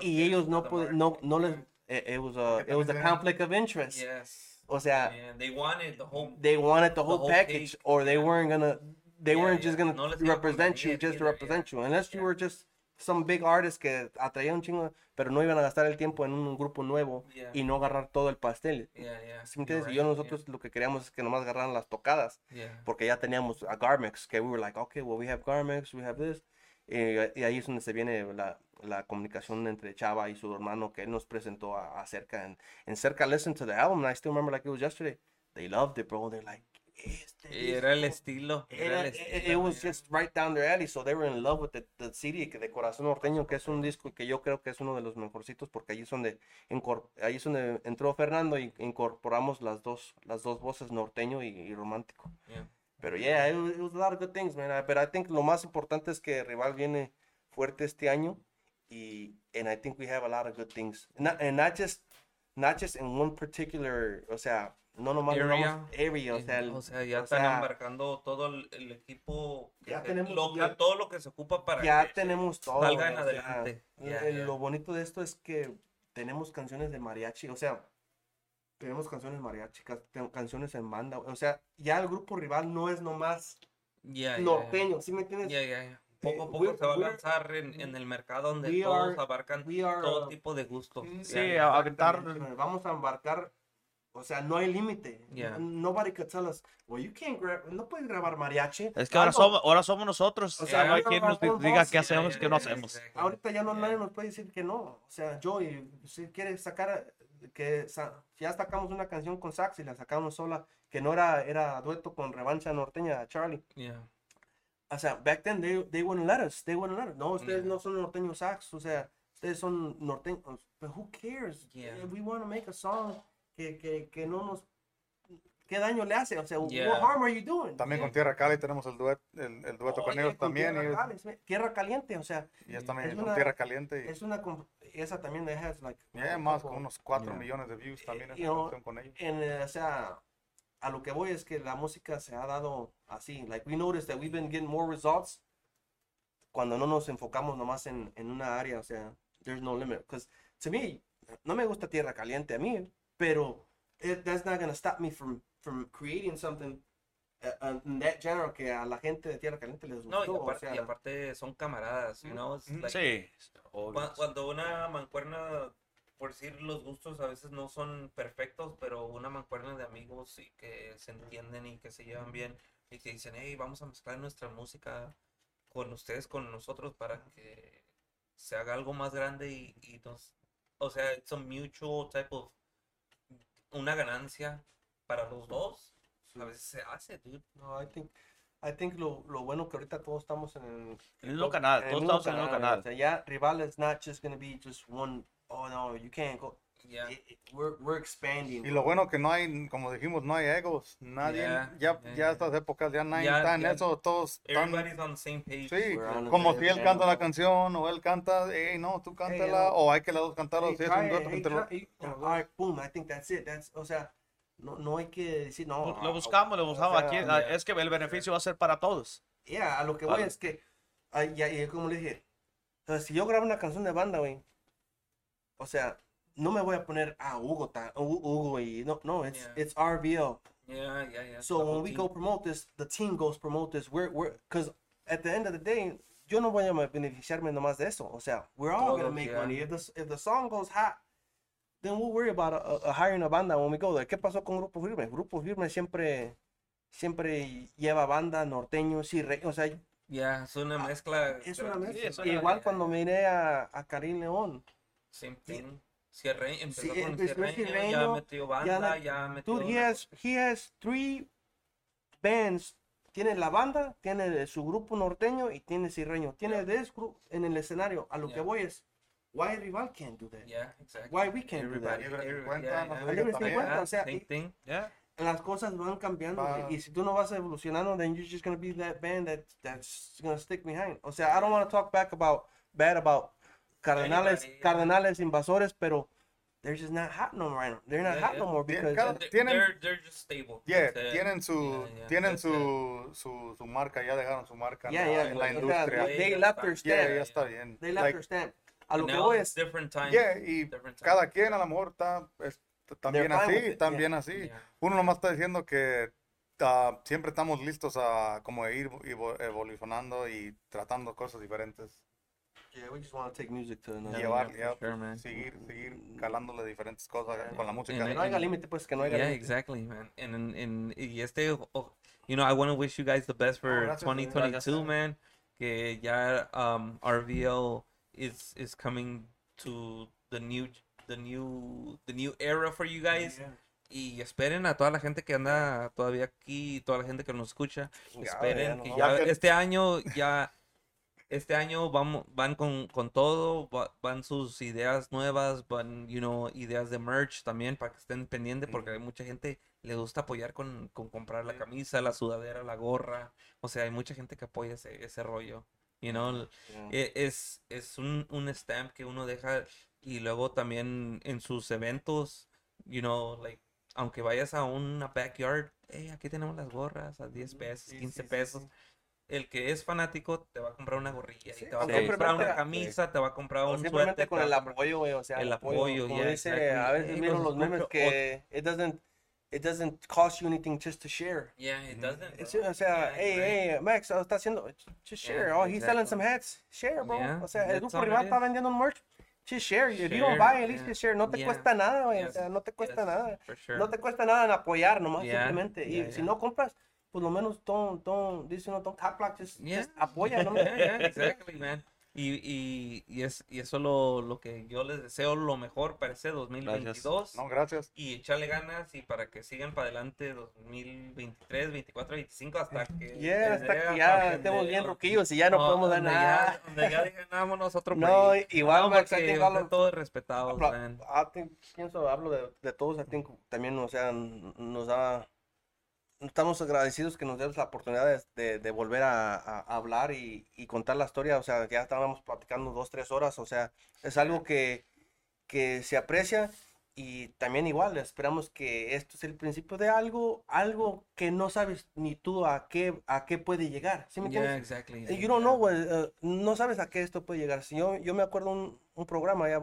y ellos no, the pod- market, no, no les, yeah. It, was a it was a conflict of interest. Yes. O sea, And they wanted the whole. they wanted the whole, whole package, cake, or they yeah. weren't gonna. They Yeah, weren't yeah. just gonna No represent you just to represent yeah. you, unless you Yeah. were just some big artist que atraía un chingo, pero no iban a gastar el tiempo en un grupo nuevo Yeah. y no agarrar todo el pastel. Yeah, yeah. ¿Sí entiendes? Y right, yo nosotros lo que queríamos es que nomás agarraran las tocadas. Porque ya teníamos a Garmex, que we were like, okay, well, we have Garmex, we have this. Y, y ahí es donde se viene la, la comunicación entre Chava y su hermano que él nos presentó a, a Cerca. And Cerca listened to the album, and I still remember like it was yesterday. They loved it, bro. They're like, este era el disco". estilo. Era Era- el it, estilo. it was just right down their alley, so they were in love with the, the CD que de Corazón Norteño, que es un disco que yo creo que es uno de los mejorcitos porque ahí es donde ahí es donde entró Fernando y incorporamos las dos las dos voces norteño y, y romántico. Yeah. Pero yeah, it was, it was a lot of good things, man. But I think lo más importante es que Rival viene fuerte este año y and I think we have a lot of good things. Not, and not just not just in one particular, o sea, no nomás Area. area, o sea, el- o sea, ya o están sea, embarcando todo el, el equipo. que Ya se- tenemos- lo que- ya- todo lo que se ocupa para ya que tenemos todo. salga en o sea, adelante. eh, Ya, ya. Lo bonito de esto es que tenemos canciones de mariachi, o sea, tenemos canciones mariachi, canciones en banda, o sea, ya el grupo rival no es nomás ya, norteño, ¿sí me entiendes? Poco a poco we're- se va a lanzar en, en el mercado donde todos are- abarcan are, todo tipo de gustos. Sí, Ya, ya. a- aventar. Exactamente, Vamos a embarcar, o sea, no hay límite. Yeah. Nobody could tell us, well, you can't grab, no puedes grabar mariachi. Es que ahora somos, ahora somos nosotros. O O sea, no hay quien nos diga qué hacemos y qué no hacemos. exactly. Ahorita ya no Yeah. nadie nos puede decir que no. O sea, Joey, si quiere sacar, que sa- ya sacamos una canción con Sax y la sacamos sola, que no era, era dueto con Revancha Norteña, Charlie. Yeah. O sea, back then they, they wouldn't let us, they wouldn't let us. No, ustedes Yeah. no son norteños sax, o sea, ustedes son norteños. But who cares? Yeah. Eh, We want to make a song que, que, que no nos... ¿Qué daño le hace? O sea, Yeah. what harm are you doing? También Yeah. con Tierra Cali tenemos el, duet, el, el dueto Oh, con yeah, ellos con también. Tierra, Y, Caliente, Tierra Caliente, o sea, y es también es con una- Tierra Caliente. es una... comp- Esa también has like... Y yeah, más con unos 4 Yeah. millones de views también Eh, esa you know, canción con ellos. en, o sea, a lo que voy es que la música se ha dado así. Like, we noticed that we've been getting more results cuando no nos enfocamos nomás en, en una área. O sea, there's no limit. Because, to me, no me gusta Tierra Caliente a mí, pero it, that's not going to stop me from, from creating something uh, uh, in that genre que a la gente de Tierra Caliente les No, gustó. y o aparte, sea, y aparte son camaradas, you Mm. know? It's Mm. like- Sí. Obvio. Cuando una mancuerna, por decir los gustos a veces no son perfectos, pero una mancuerna de amigos y que se entienden y que se llevan bien y que dicen, hey, vamos a mezclar nuestra música con ustedes, con nosotros para que se haga algo más grande y, y nos, o sea, it's a mutual type of, una ganancia para los dos. A veces se hace, dude. no, I think, I think lo, lo bueno que ahorita todos estamos en el mismo canal, en el todos mismo estamos en el mismo O canal. sea, ya rival is not just going to be just one, oh no, you can't go. Yeah. It- it- we're, we're expanding. Y lo bueno que no hay, como dijimos, no hay egos. Nadie, Yeah, ya, yeah, ya yeah. estas épocas ya nadie está en eso, todos están, Everybody's on the same page. sí, como si él canta la canción o él canta, hey, no, tú cántala, no. o hay que las dos cantarlo, Hey, si es un dueto hey, entre los- boom, I think that's it. That's, o sea, no, no hay que decir, no. Lo ah, buscamos, lo o buscamos. sea, Aquí yeah. es que el beneficio va a ser para todos. Yeah, a lo que voy Vale. es que, ay, ya, y como le dije, o sea, si yo grabo una canción de banda, güey, o sea, no me voy a poner, ah, Hugo, ta- Hu- Hugo, y no, no, it's, Yeah. it's RBL. Yeah, yeah, yeah. So when we team. go promote this, the team goes promote this. We're we're because at the end of the day, yo no voy a beneficiarme nomás de eso. O sea, we're all gonna make yeah. money. If the if the song goes hot, then we'll worry about a, a- a hiring a banda when we go there. ¿Qué pasó con Grupo Firme? Grupo Firme siempre siempre lleva banda norteño, sí, re- o sea, Yeah, es una mezcla. es una mezcla. es una- Igual cuando miré a, a Karim León. Same thing. Cierre, empezó Sí, con empezó Cierreño, ya Cierreño, metió banda, ya, metió... Dude, he has he has three bands. Tiene la banda, tiene su grupo norteño y tiene Cirreño. Tiene this group en el escenario. A lo que Yeah. voy es, why rival can't do that? Yeah, exactly. Why we can't do that? Everybody, Libre every- 50, yeah, no yeah. se diga Libre también. 50, o sea, Same y- thing. Yeah. Las cosas van cambiando Va. y si tú no vas evolucionando, then you're just gonna be that band that that's gonna stick behind. O sea, I don't want to talk back about bad about Cardenales, Anybody, yeah. Cardenales invasores, pero they're just not hot no more. right now. They're not Yeah, hot no yeah. more Tien- because They're, tienen- they're, they're just stable. Yeah, tienen su, Yeah, yeah, tienen su, su, su marca, ya dejaron su marca Yeah, en la- yeah, en la industria. they left their Yeah, stamp. ya está bien. They left Like, their stamp. a lo que voy es, different time. Yeah, y different time. cada quien a lo mejor está es- también así, también yeah. así. Yeah. Uno nomás está diciendo que ah, siempre estamos listos a como ir evo- evolucionando y tratando cosas diferentes. Yeah, we just want to take music to another Yeah, llevar, yeah, for ya, sure, man. seguir, seguir calándole diferentes cosas con la música. And Que I- no haya límite, pues, que no haya Yeah, límite. exactly, man. And, and, and y este, oh, you know, I want to wish you guys the best for gracias, 2022, gracias. man. Que ya um, RVL is is coming to the new the new the new era for you guys. Y esperen a toda la gente que anda todavía aquí, toda la gente que nos escucha. Esperen ya, que no. ya Ya que- este año ya este año vamos van con, con todo, va- van sus ideas nuevas, van you know, ideas de merch también para que estén pendientes porque hay mucha gente le gusta apoyar con, con comprar la camisa, la sudadera, la gorra. O sea, hay mucha gente que apoya ese, ese rollo. You know, Yeah. e- es, es un, un stamp que uno deja y luego también en sus eventos, you know, like, aunque vayas a una backyard, hey, aquí tenemos las gorras a 10 pesos, Sí, 15 sí, sí, pesos. sí. El que es fanático te va a comprar una gorrilla Sí, y te va a comprar una camisa, te va a comprar un simplemente suéter. con el apoyo, güey, o sea, el apoyo, como yeah, dice, exactly. a veces Hey, miro los memes que it doesn't, it doesn't cost you anything just to share. Yeah, it doesn't. Sí, bro. o sea, Yeah, hey, right. hey, Max, oh, está haciendo, just share. Yeah, oh, he's selling some hats. Share, bro. Yeah, o sea, el grupo rival está vendiendo un merch. Just share. If you don't buy, at least yeah. just share. No te Yeah. cuesta nada, güey. O sea, no te cuesta yes, nada. for sure. No te cuesta nada en apoyar nomás, Yeah, simplemente. Y yeah, si no compras, por lo menos don't, don't, dice uno, don't top block, just, Yeah. just apoya, ¿no? Yeah, yeah, exactly, man. Y, y, y, es, y eso lo, lo que yo les deseo lo mejor para ese 2022. No, gracias. Y echarle ganas y para que sigan para adelante 2023, 24, 25 hasta que... Yeah, hasta que ya estemos bien ruquillos y ya no, podemos dar nada. Ya, donde ya digan, vámonos otro No, break". igual, Max, todos respetados, Habla- man. I think- pienso, hablo de, de todos, I think también, o sea, nos da, estamos agradecidos que nos des la oportunidad de, de- de volver a, a- hablar y, y contar la historia, o sea, ya estábamos platicando dos, tres horas, o sea, es algo que, que se aprecia y también igual, esperamos que esto es el principio de algo, algo que no sabes ni tú a qué, a qué puede llegar, ¿sí me Yeah, exactly. Eh, You don't know, güey, eh, no sabes a qué esto puede llegar. Si yo, yo me acuerdo un, un programa ya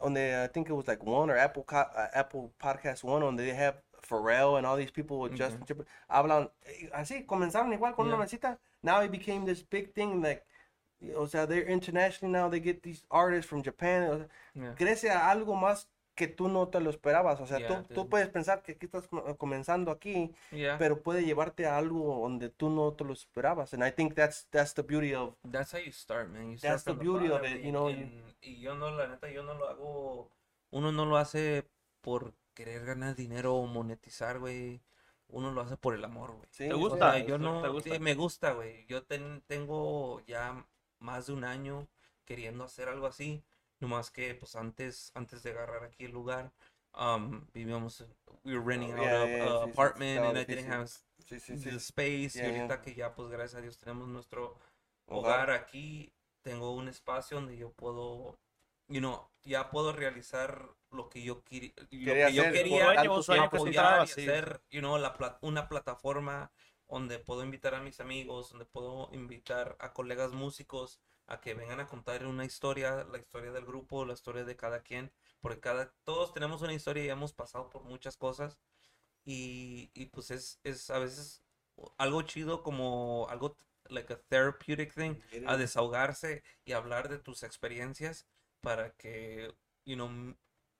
donde I think it was like one or Apple uh, Apple Podcast One, donde they have Pharrell and all these people with Justin Timberlake. Hablan eh, así, comenzaron igual con una Yeah. mesita. Now it became this big thing, like, o sea, they're internationally now, they get these artists from Japan. o sea, Yeah. crece a algo más que tú no te lo esperabas. O sea, Yeah, tú, tú puedes pensar que aquí estás com- comenzando aquí, pero puede llevarte a algo donde tú no te lo esperabas. And I think that's that's the beauty of That's how you start, man. You start That's the from the beauty of it, y- you know, y yo no, la neta, yo no lo hago. Uno no lo hace por querer ganar dinero o monetizar, güey. Uno lo hace por el amor, güey. Sí, ¿Te gusta? yo ¿Te no, gusta? sí, me gusta, güey. Yo ten- tengo ya más de un año queriendo hacer algo así. Nomás que, pues, antes, antes de agarrar aquí el lugar, um, vivíamos, en- we were renting out Oh, Yeah, a, yeah, a sí, sí, apartment and I didn't difícil. have sí, sí, the sí. space. Yeah, y yeah. ahorita que ya, pues, gracias a Dios, tenemos nuestro Hogar. hogar aquí, tengo un espacio donde yo puedo, you know, ya puedo realizar lo que yo, quiri- lo Quería que yo quería años, apoyar y hacer, you know, la pla- una plataforma donde puedo invitar a mis amigos, donde puedo invitar a colegas músicos a que vengan a contar una historia, la historia del grupo, la historia de cada quien, porque cada, todos tenemos una historia y hemos pasado por muchas cosas. Y, y pues es, es a veces algo chido como algo like a therapeutic thing, a desahogarse y hablar de tus experiencias para que, you know,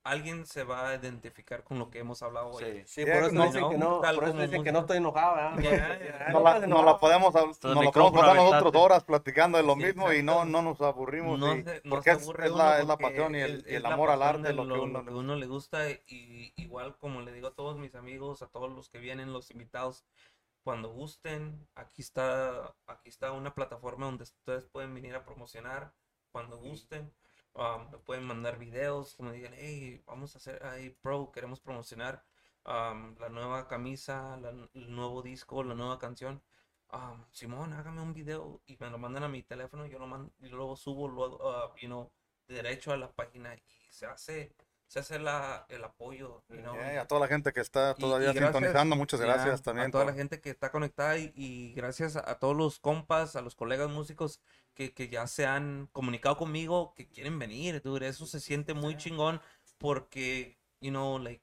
alguien se va a identificar con lo que hemos hablado hoy. Sí, Yeah, por eso no, dicen que no, tal por eso dicen que no estoy ah, No no la, no la podemos, el nos la podemos pasar nosotros horas platicando de lo Sí, mismo y no, no nos aburrimos. No y- se- no porque es, aburre es la, es la pasión y el, es- y el amor al arte de lo que lo, uno lo que uno le gusta y igual como le digo a todos mis amigos, a todos los que vienen, los invitados, cuando gusten, aquí está, aquí está una plataforma donde ustedes pueden venir a promocionar cuando gusten. Um, pueden mandar videos, como digan, hey, vamos a hacer, hey, bro, queremos promocionar um, la nueva camisa, el nuevo disco, la nueva canción. Um, Simón, hágame un video y me lo mandan a mi teléfono, yo lo mando, y luego subo luego, uh, you derecho a la página y se hace, se hace la, el apoyo, you know, Yeah, y a toda la gente que está Y- todavía y gracias, sintonizando, muchas gracias también. A toda la gente que está conectada y, y gracias a, todos los compas, a los colegas músicos que, que ya se han comunicado conmigo, que quieren venir, dude. Eso se siente muy chingón porque, you know, like,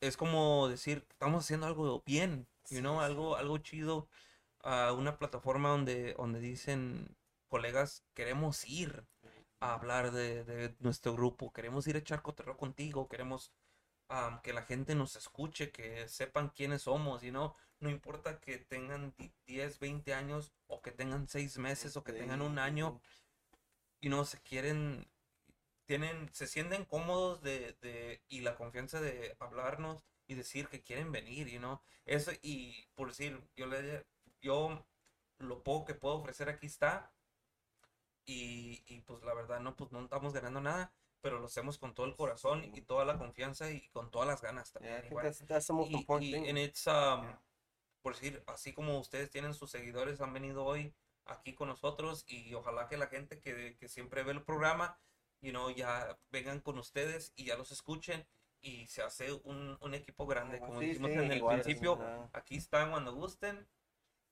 es como decir, estamos haciendo algo bien, you know, algo, algo chido. a una plataforma donde, donde dicen, colegas, queremos ir a hablar de, de nuestro grupo, queremos ir a echar cotorreo contigo, queremos am, que la gente nos escuche, que sepan quiénes somos, y no, no importa que tengan di- 10, 20 años, o que tengan 6 meses, o que tengan un año, y no se quieren, tienen, se sienten cómodos de, de, y la confianza de hablarnos y decir que quieren venir, y no, eso, y por decir, yo le, yo, lo poco que puedo ofrecer aquí está, y, y pues la verdad no, pues no estamos ganando nada, pero lo hacemos con todo el corazón y toda la confianza y con todas las ganas Yeah, también. think igual. that's, that's the most Y, important y and it's, um, por decir, así como ustedes tienen sus seguidores, han venido hoy aquí con nosotros y ojalá que la gente que, que siempre ve el programa, you know, ya vengan con ustedes y ya los escuchen y se hace un, un equipo grande, como Sí, dijimos sí, en el igual, principio, ah. aquí están cuando gusten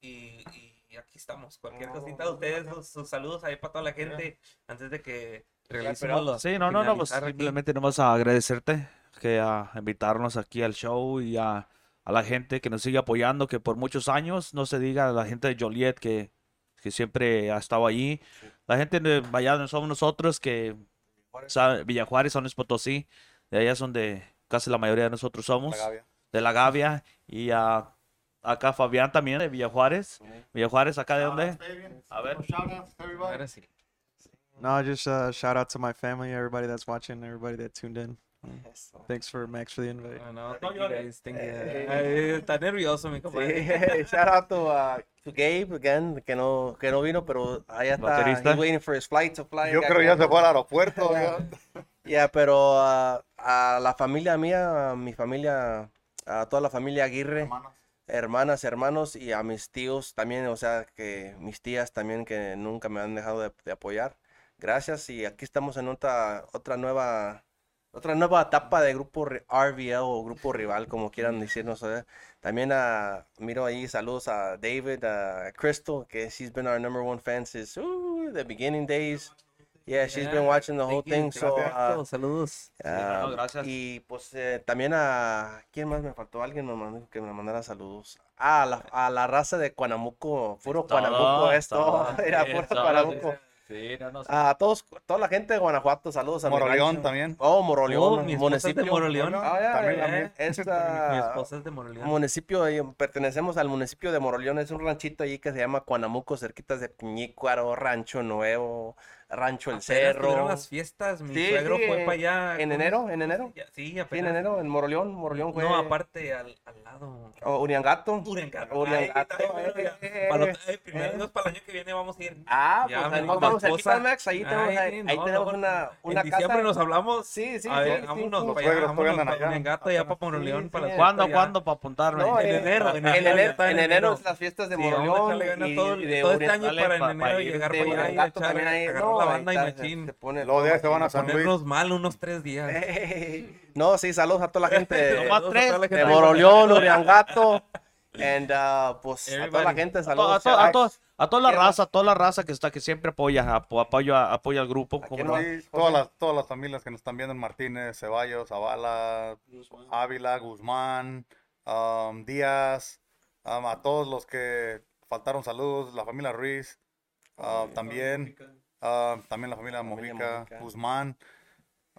y, y aquí estamos. Cualquier Ah, cosita de ustedes, sus, sus saludos ahí para toda la gente antes de que realicemos los Sí, no, no, no, pues aquí. simplemente nomás a agradecerte que a invitarnos aquí al show y a, a la gente que nos sigue apoyando, que por muchos años, no se diga a la gente de Joliet que, que siempre ha estado allí, la gente de Valladolid somos nosotros que Juárez, San Luis Potosí, de allá es donde casi la mayoría de nosotros somos, La Gavia. de la Gavia, y a, acá Fabián también de Villa Juárez, Villa Juárez, acá de dónde? A ver. Ahora sí. No, just uh, shout out to my family, everybody that's watching, everybody that tuned in. Eso. Thanks for Max for the invite. No, no, thank you guys, thank you. Eh, Ay, está nervioso mi compadre. Sí, shout out to, uh, to Gabe again, que no, que no vino, pero allá está. Baterista. He's waiting for his flight to fly. Yo creo ya home. se fue al aeropuerto. ya. Ya, pero uh, a la familia mía, a mi familia, a toda la familia Aguirre, Hermanos. Hermanas, hermanos y a mis tíos también, o sea, que mis tías también que nunca me han dejado de, apoyar. Gracias y aquí estamos en otra, otra nueva, otra nueva etapa de grupo RVL o grupo rival, como quieran decirnos. También a, miro ahí saludos a David, a Crystal, que she's been our number one fan since uh, the beginning days. Yeah, she's been watching the whole thing. So, gracias. uh, saludos. No, gracias. Y pues eh, también a. ¿Quién más me faltó? Alguien me mandó que me mandara saludos. Ah, a la, a la raza de Cuanamuco. Puro Cuanamuco esto. Era puro Cuanamuco. Sí, no, no, A todos, toda la gente de Guanajuato, saludos a Moroleón también. Oh, Moroleón, Oh, mi esposa es de municipio. Moroleón. Ah, También, también. esta- Mi esposa es de Moroleón. municipio, eh, pertenecemos al municipio de Moroleón, es un ranchito allí que se llama Cuanamuco, cerquitas de Piñícuaro, Rancho Nuevo, Rancho El Cerro. las fiestas, mi Sí, suegro sí, fue en- para allá. ¿en ¿cómo enero? ¿En enero? Sí, Sí, en enero, en Moroleón, Moroleón fue. No, aparte, al, al lado. Oh, Uriangato. Uriangato. Uriangato, eh, Para eh, primero eh. Dios, para el año que viene vamos a ir. Ah, Ya, pues ahí nos vamos aquí esposa. Max, ahí tenemos, Ay, ahí, ahí no, tenemos no, una, una en diciembre casa. nos hablamos. Sí, sí, a ver, vámonos para allá, vámonos para. Uriangato, ya para Moroleón, para ¿Cuándo, cuándo para apuntarme? No, En en, enero, en en enero, las fiestas de Moroleón todo, este año para pa- en enero llegar para allá la banda y machín. se pone Luego de se van a. San Luis. Ponernos mal unos tres días. No, sí, saludos a toda la gente de, Moroleón, Uriangato. And, uh, pues a toda la Everybody. gente, A, to- saludos. a to- a to- a toda la raza, a toda la raza que está, que siempre apoya, apo- apoya, apoya al grupo. ¿cómo quién no? todas las, todas las familias que nos están viendo en Martínez, Ceballos, Zavala, Ávila, Guzmán, um, Díaz, um, a todos los que faltaron saludos, la familia Ruiz, uh, también, uh, también la familia familia Mojica, Mojica. Guzmán.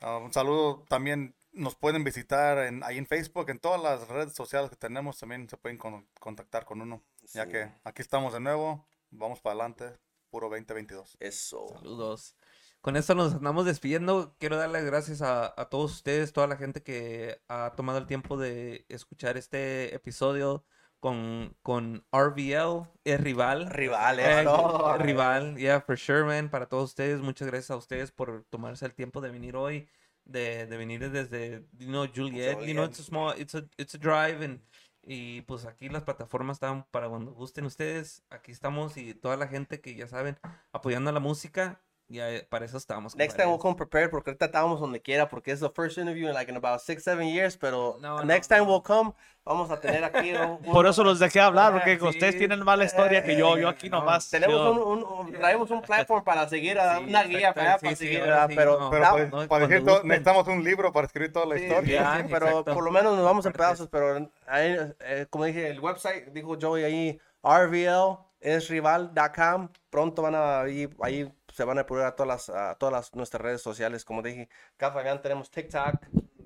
Uh, un saludo también. Nos pueden visitar en, ahí en Facebook, en todas las redes sociales que tenemos, también se pueden con- contactar con uno. Ya que aquí estamos de nuevo, vamos para adelante, puro 2022. Eso. Saludos. Con esto nos andamos despidiendo. Quiero darle gracias a, a todos ustedes, toda la gente que ha tomado el tiempo de escuchar este episodio con, con RVL, es rival. Rival, Eh, eso. rival, yeah, for sure, man. Para todos ustedes, muchas gracias a ustedes por tomarse el tiempo de venir hoy, de, de venir desde, you know, Juliet. You know, it's a small, it's a, it's a drive, and, y pues aquí las plataformas están para cuando gusten ustedes. Aquí estamos y toda la gente que ya saben, apoyando a la música. Ya, eh, para eso estamos. Next time we'll come prepared porque ahorita estábamos donde quiera porque es the first interview in like in about six, seven years, pero No, next no, time we'll come, vamos a tener aquí un- Por eso los dejé hablar, porque Sí. ustedes tienen más la historia que yo. Yo aquí No, nomás. tenemos yo- un, un- un- traemos un platform para seguir a Sí, una guía para, sí, para sí, seguir, sí, pero no. Pero para, no, para decir todo, necesitamos un libro para escribir toda la Sí, historia. Pero exacto. por lo menos nos vamos en pedazos, pero ahí, eh, como dije, el website, dijo Joey ahí, RVL es rival.com, pronto van a, ahí, ahí se van a poner a todas las, a todas las, nuestras redes sociales, como dije, acá Fabián tenemos TikTok,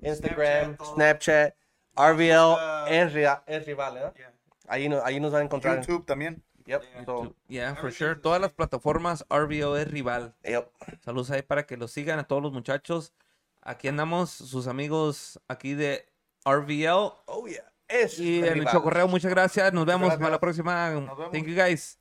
Instagram, Snapchat. Snapchat, RVL Uh, es rival, ¿eh? Yeah. Ahí, no- ahí nos van a encontrar. YouTube también. Yep, so, Yeah, for sure. Todas las plataformas RBO es rival. yep. Saludos ahí para que los sigan a todos los muchachos. Aquí andamos, sus amigos aquí de RVL. Oh, yeah. Es Y en el. Chocorreo, muchas gracias. Nos vemos gracias. para la próxima. Thank you guys.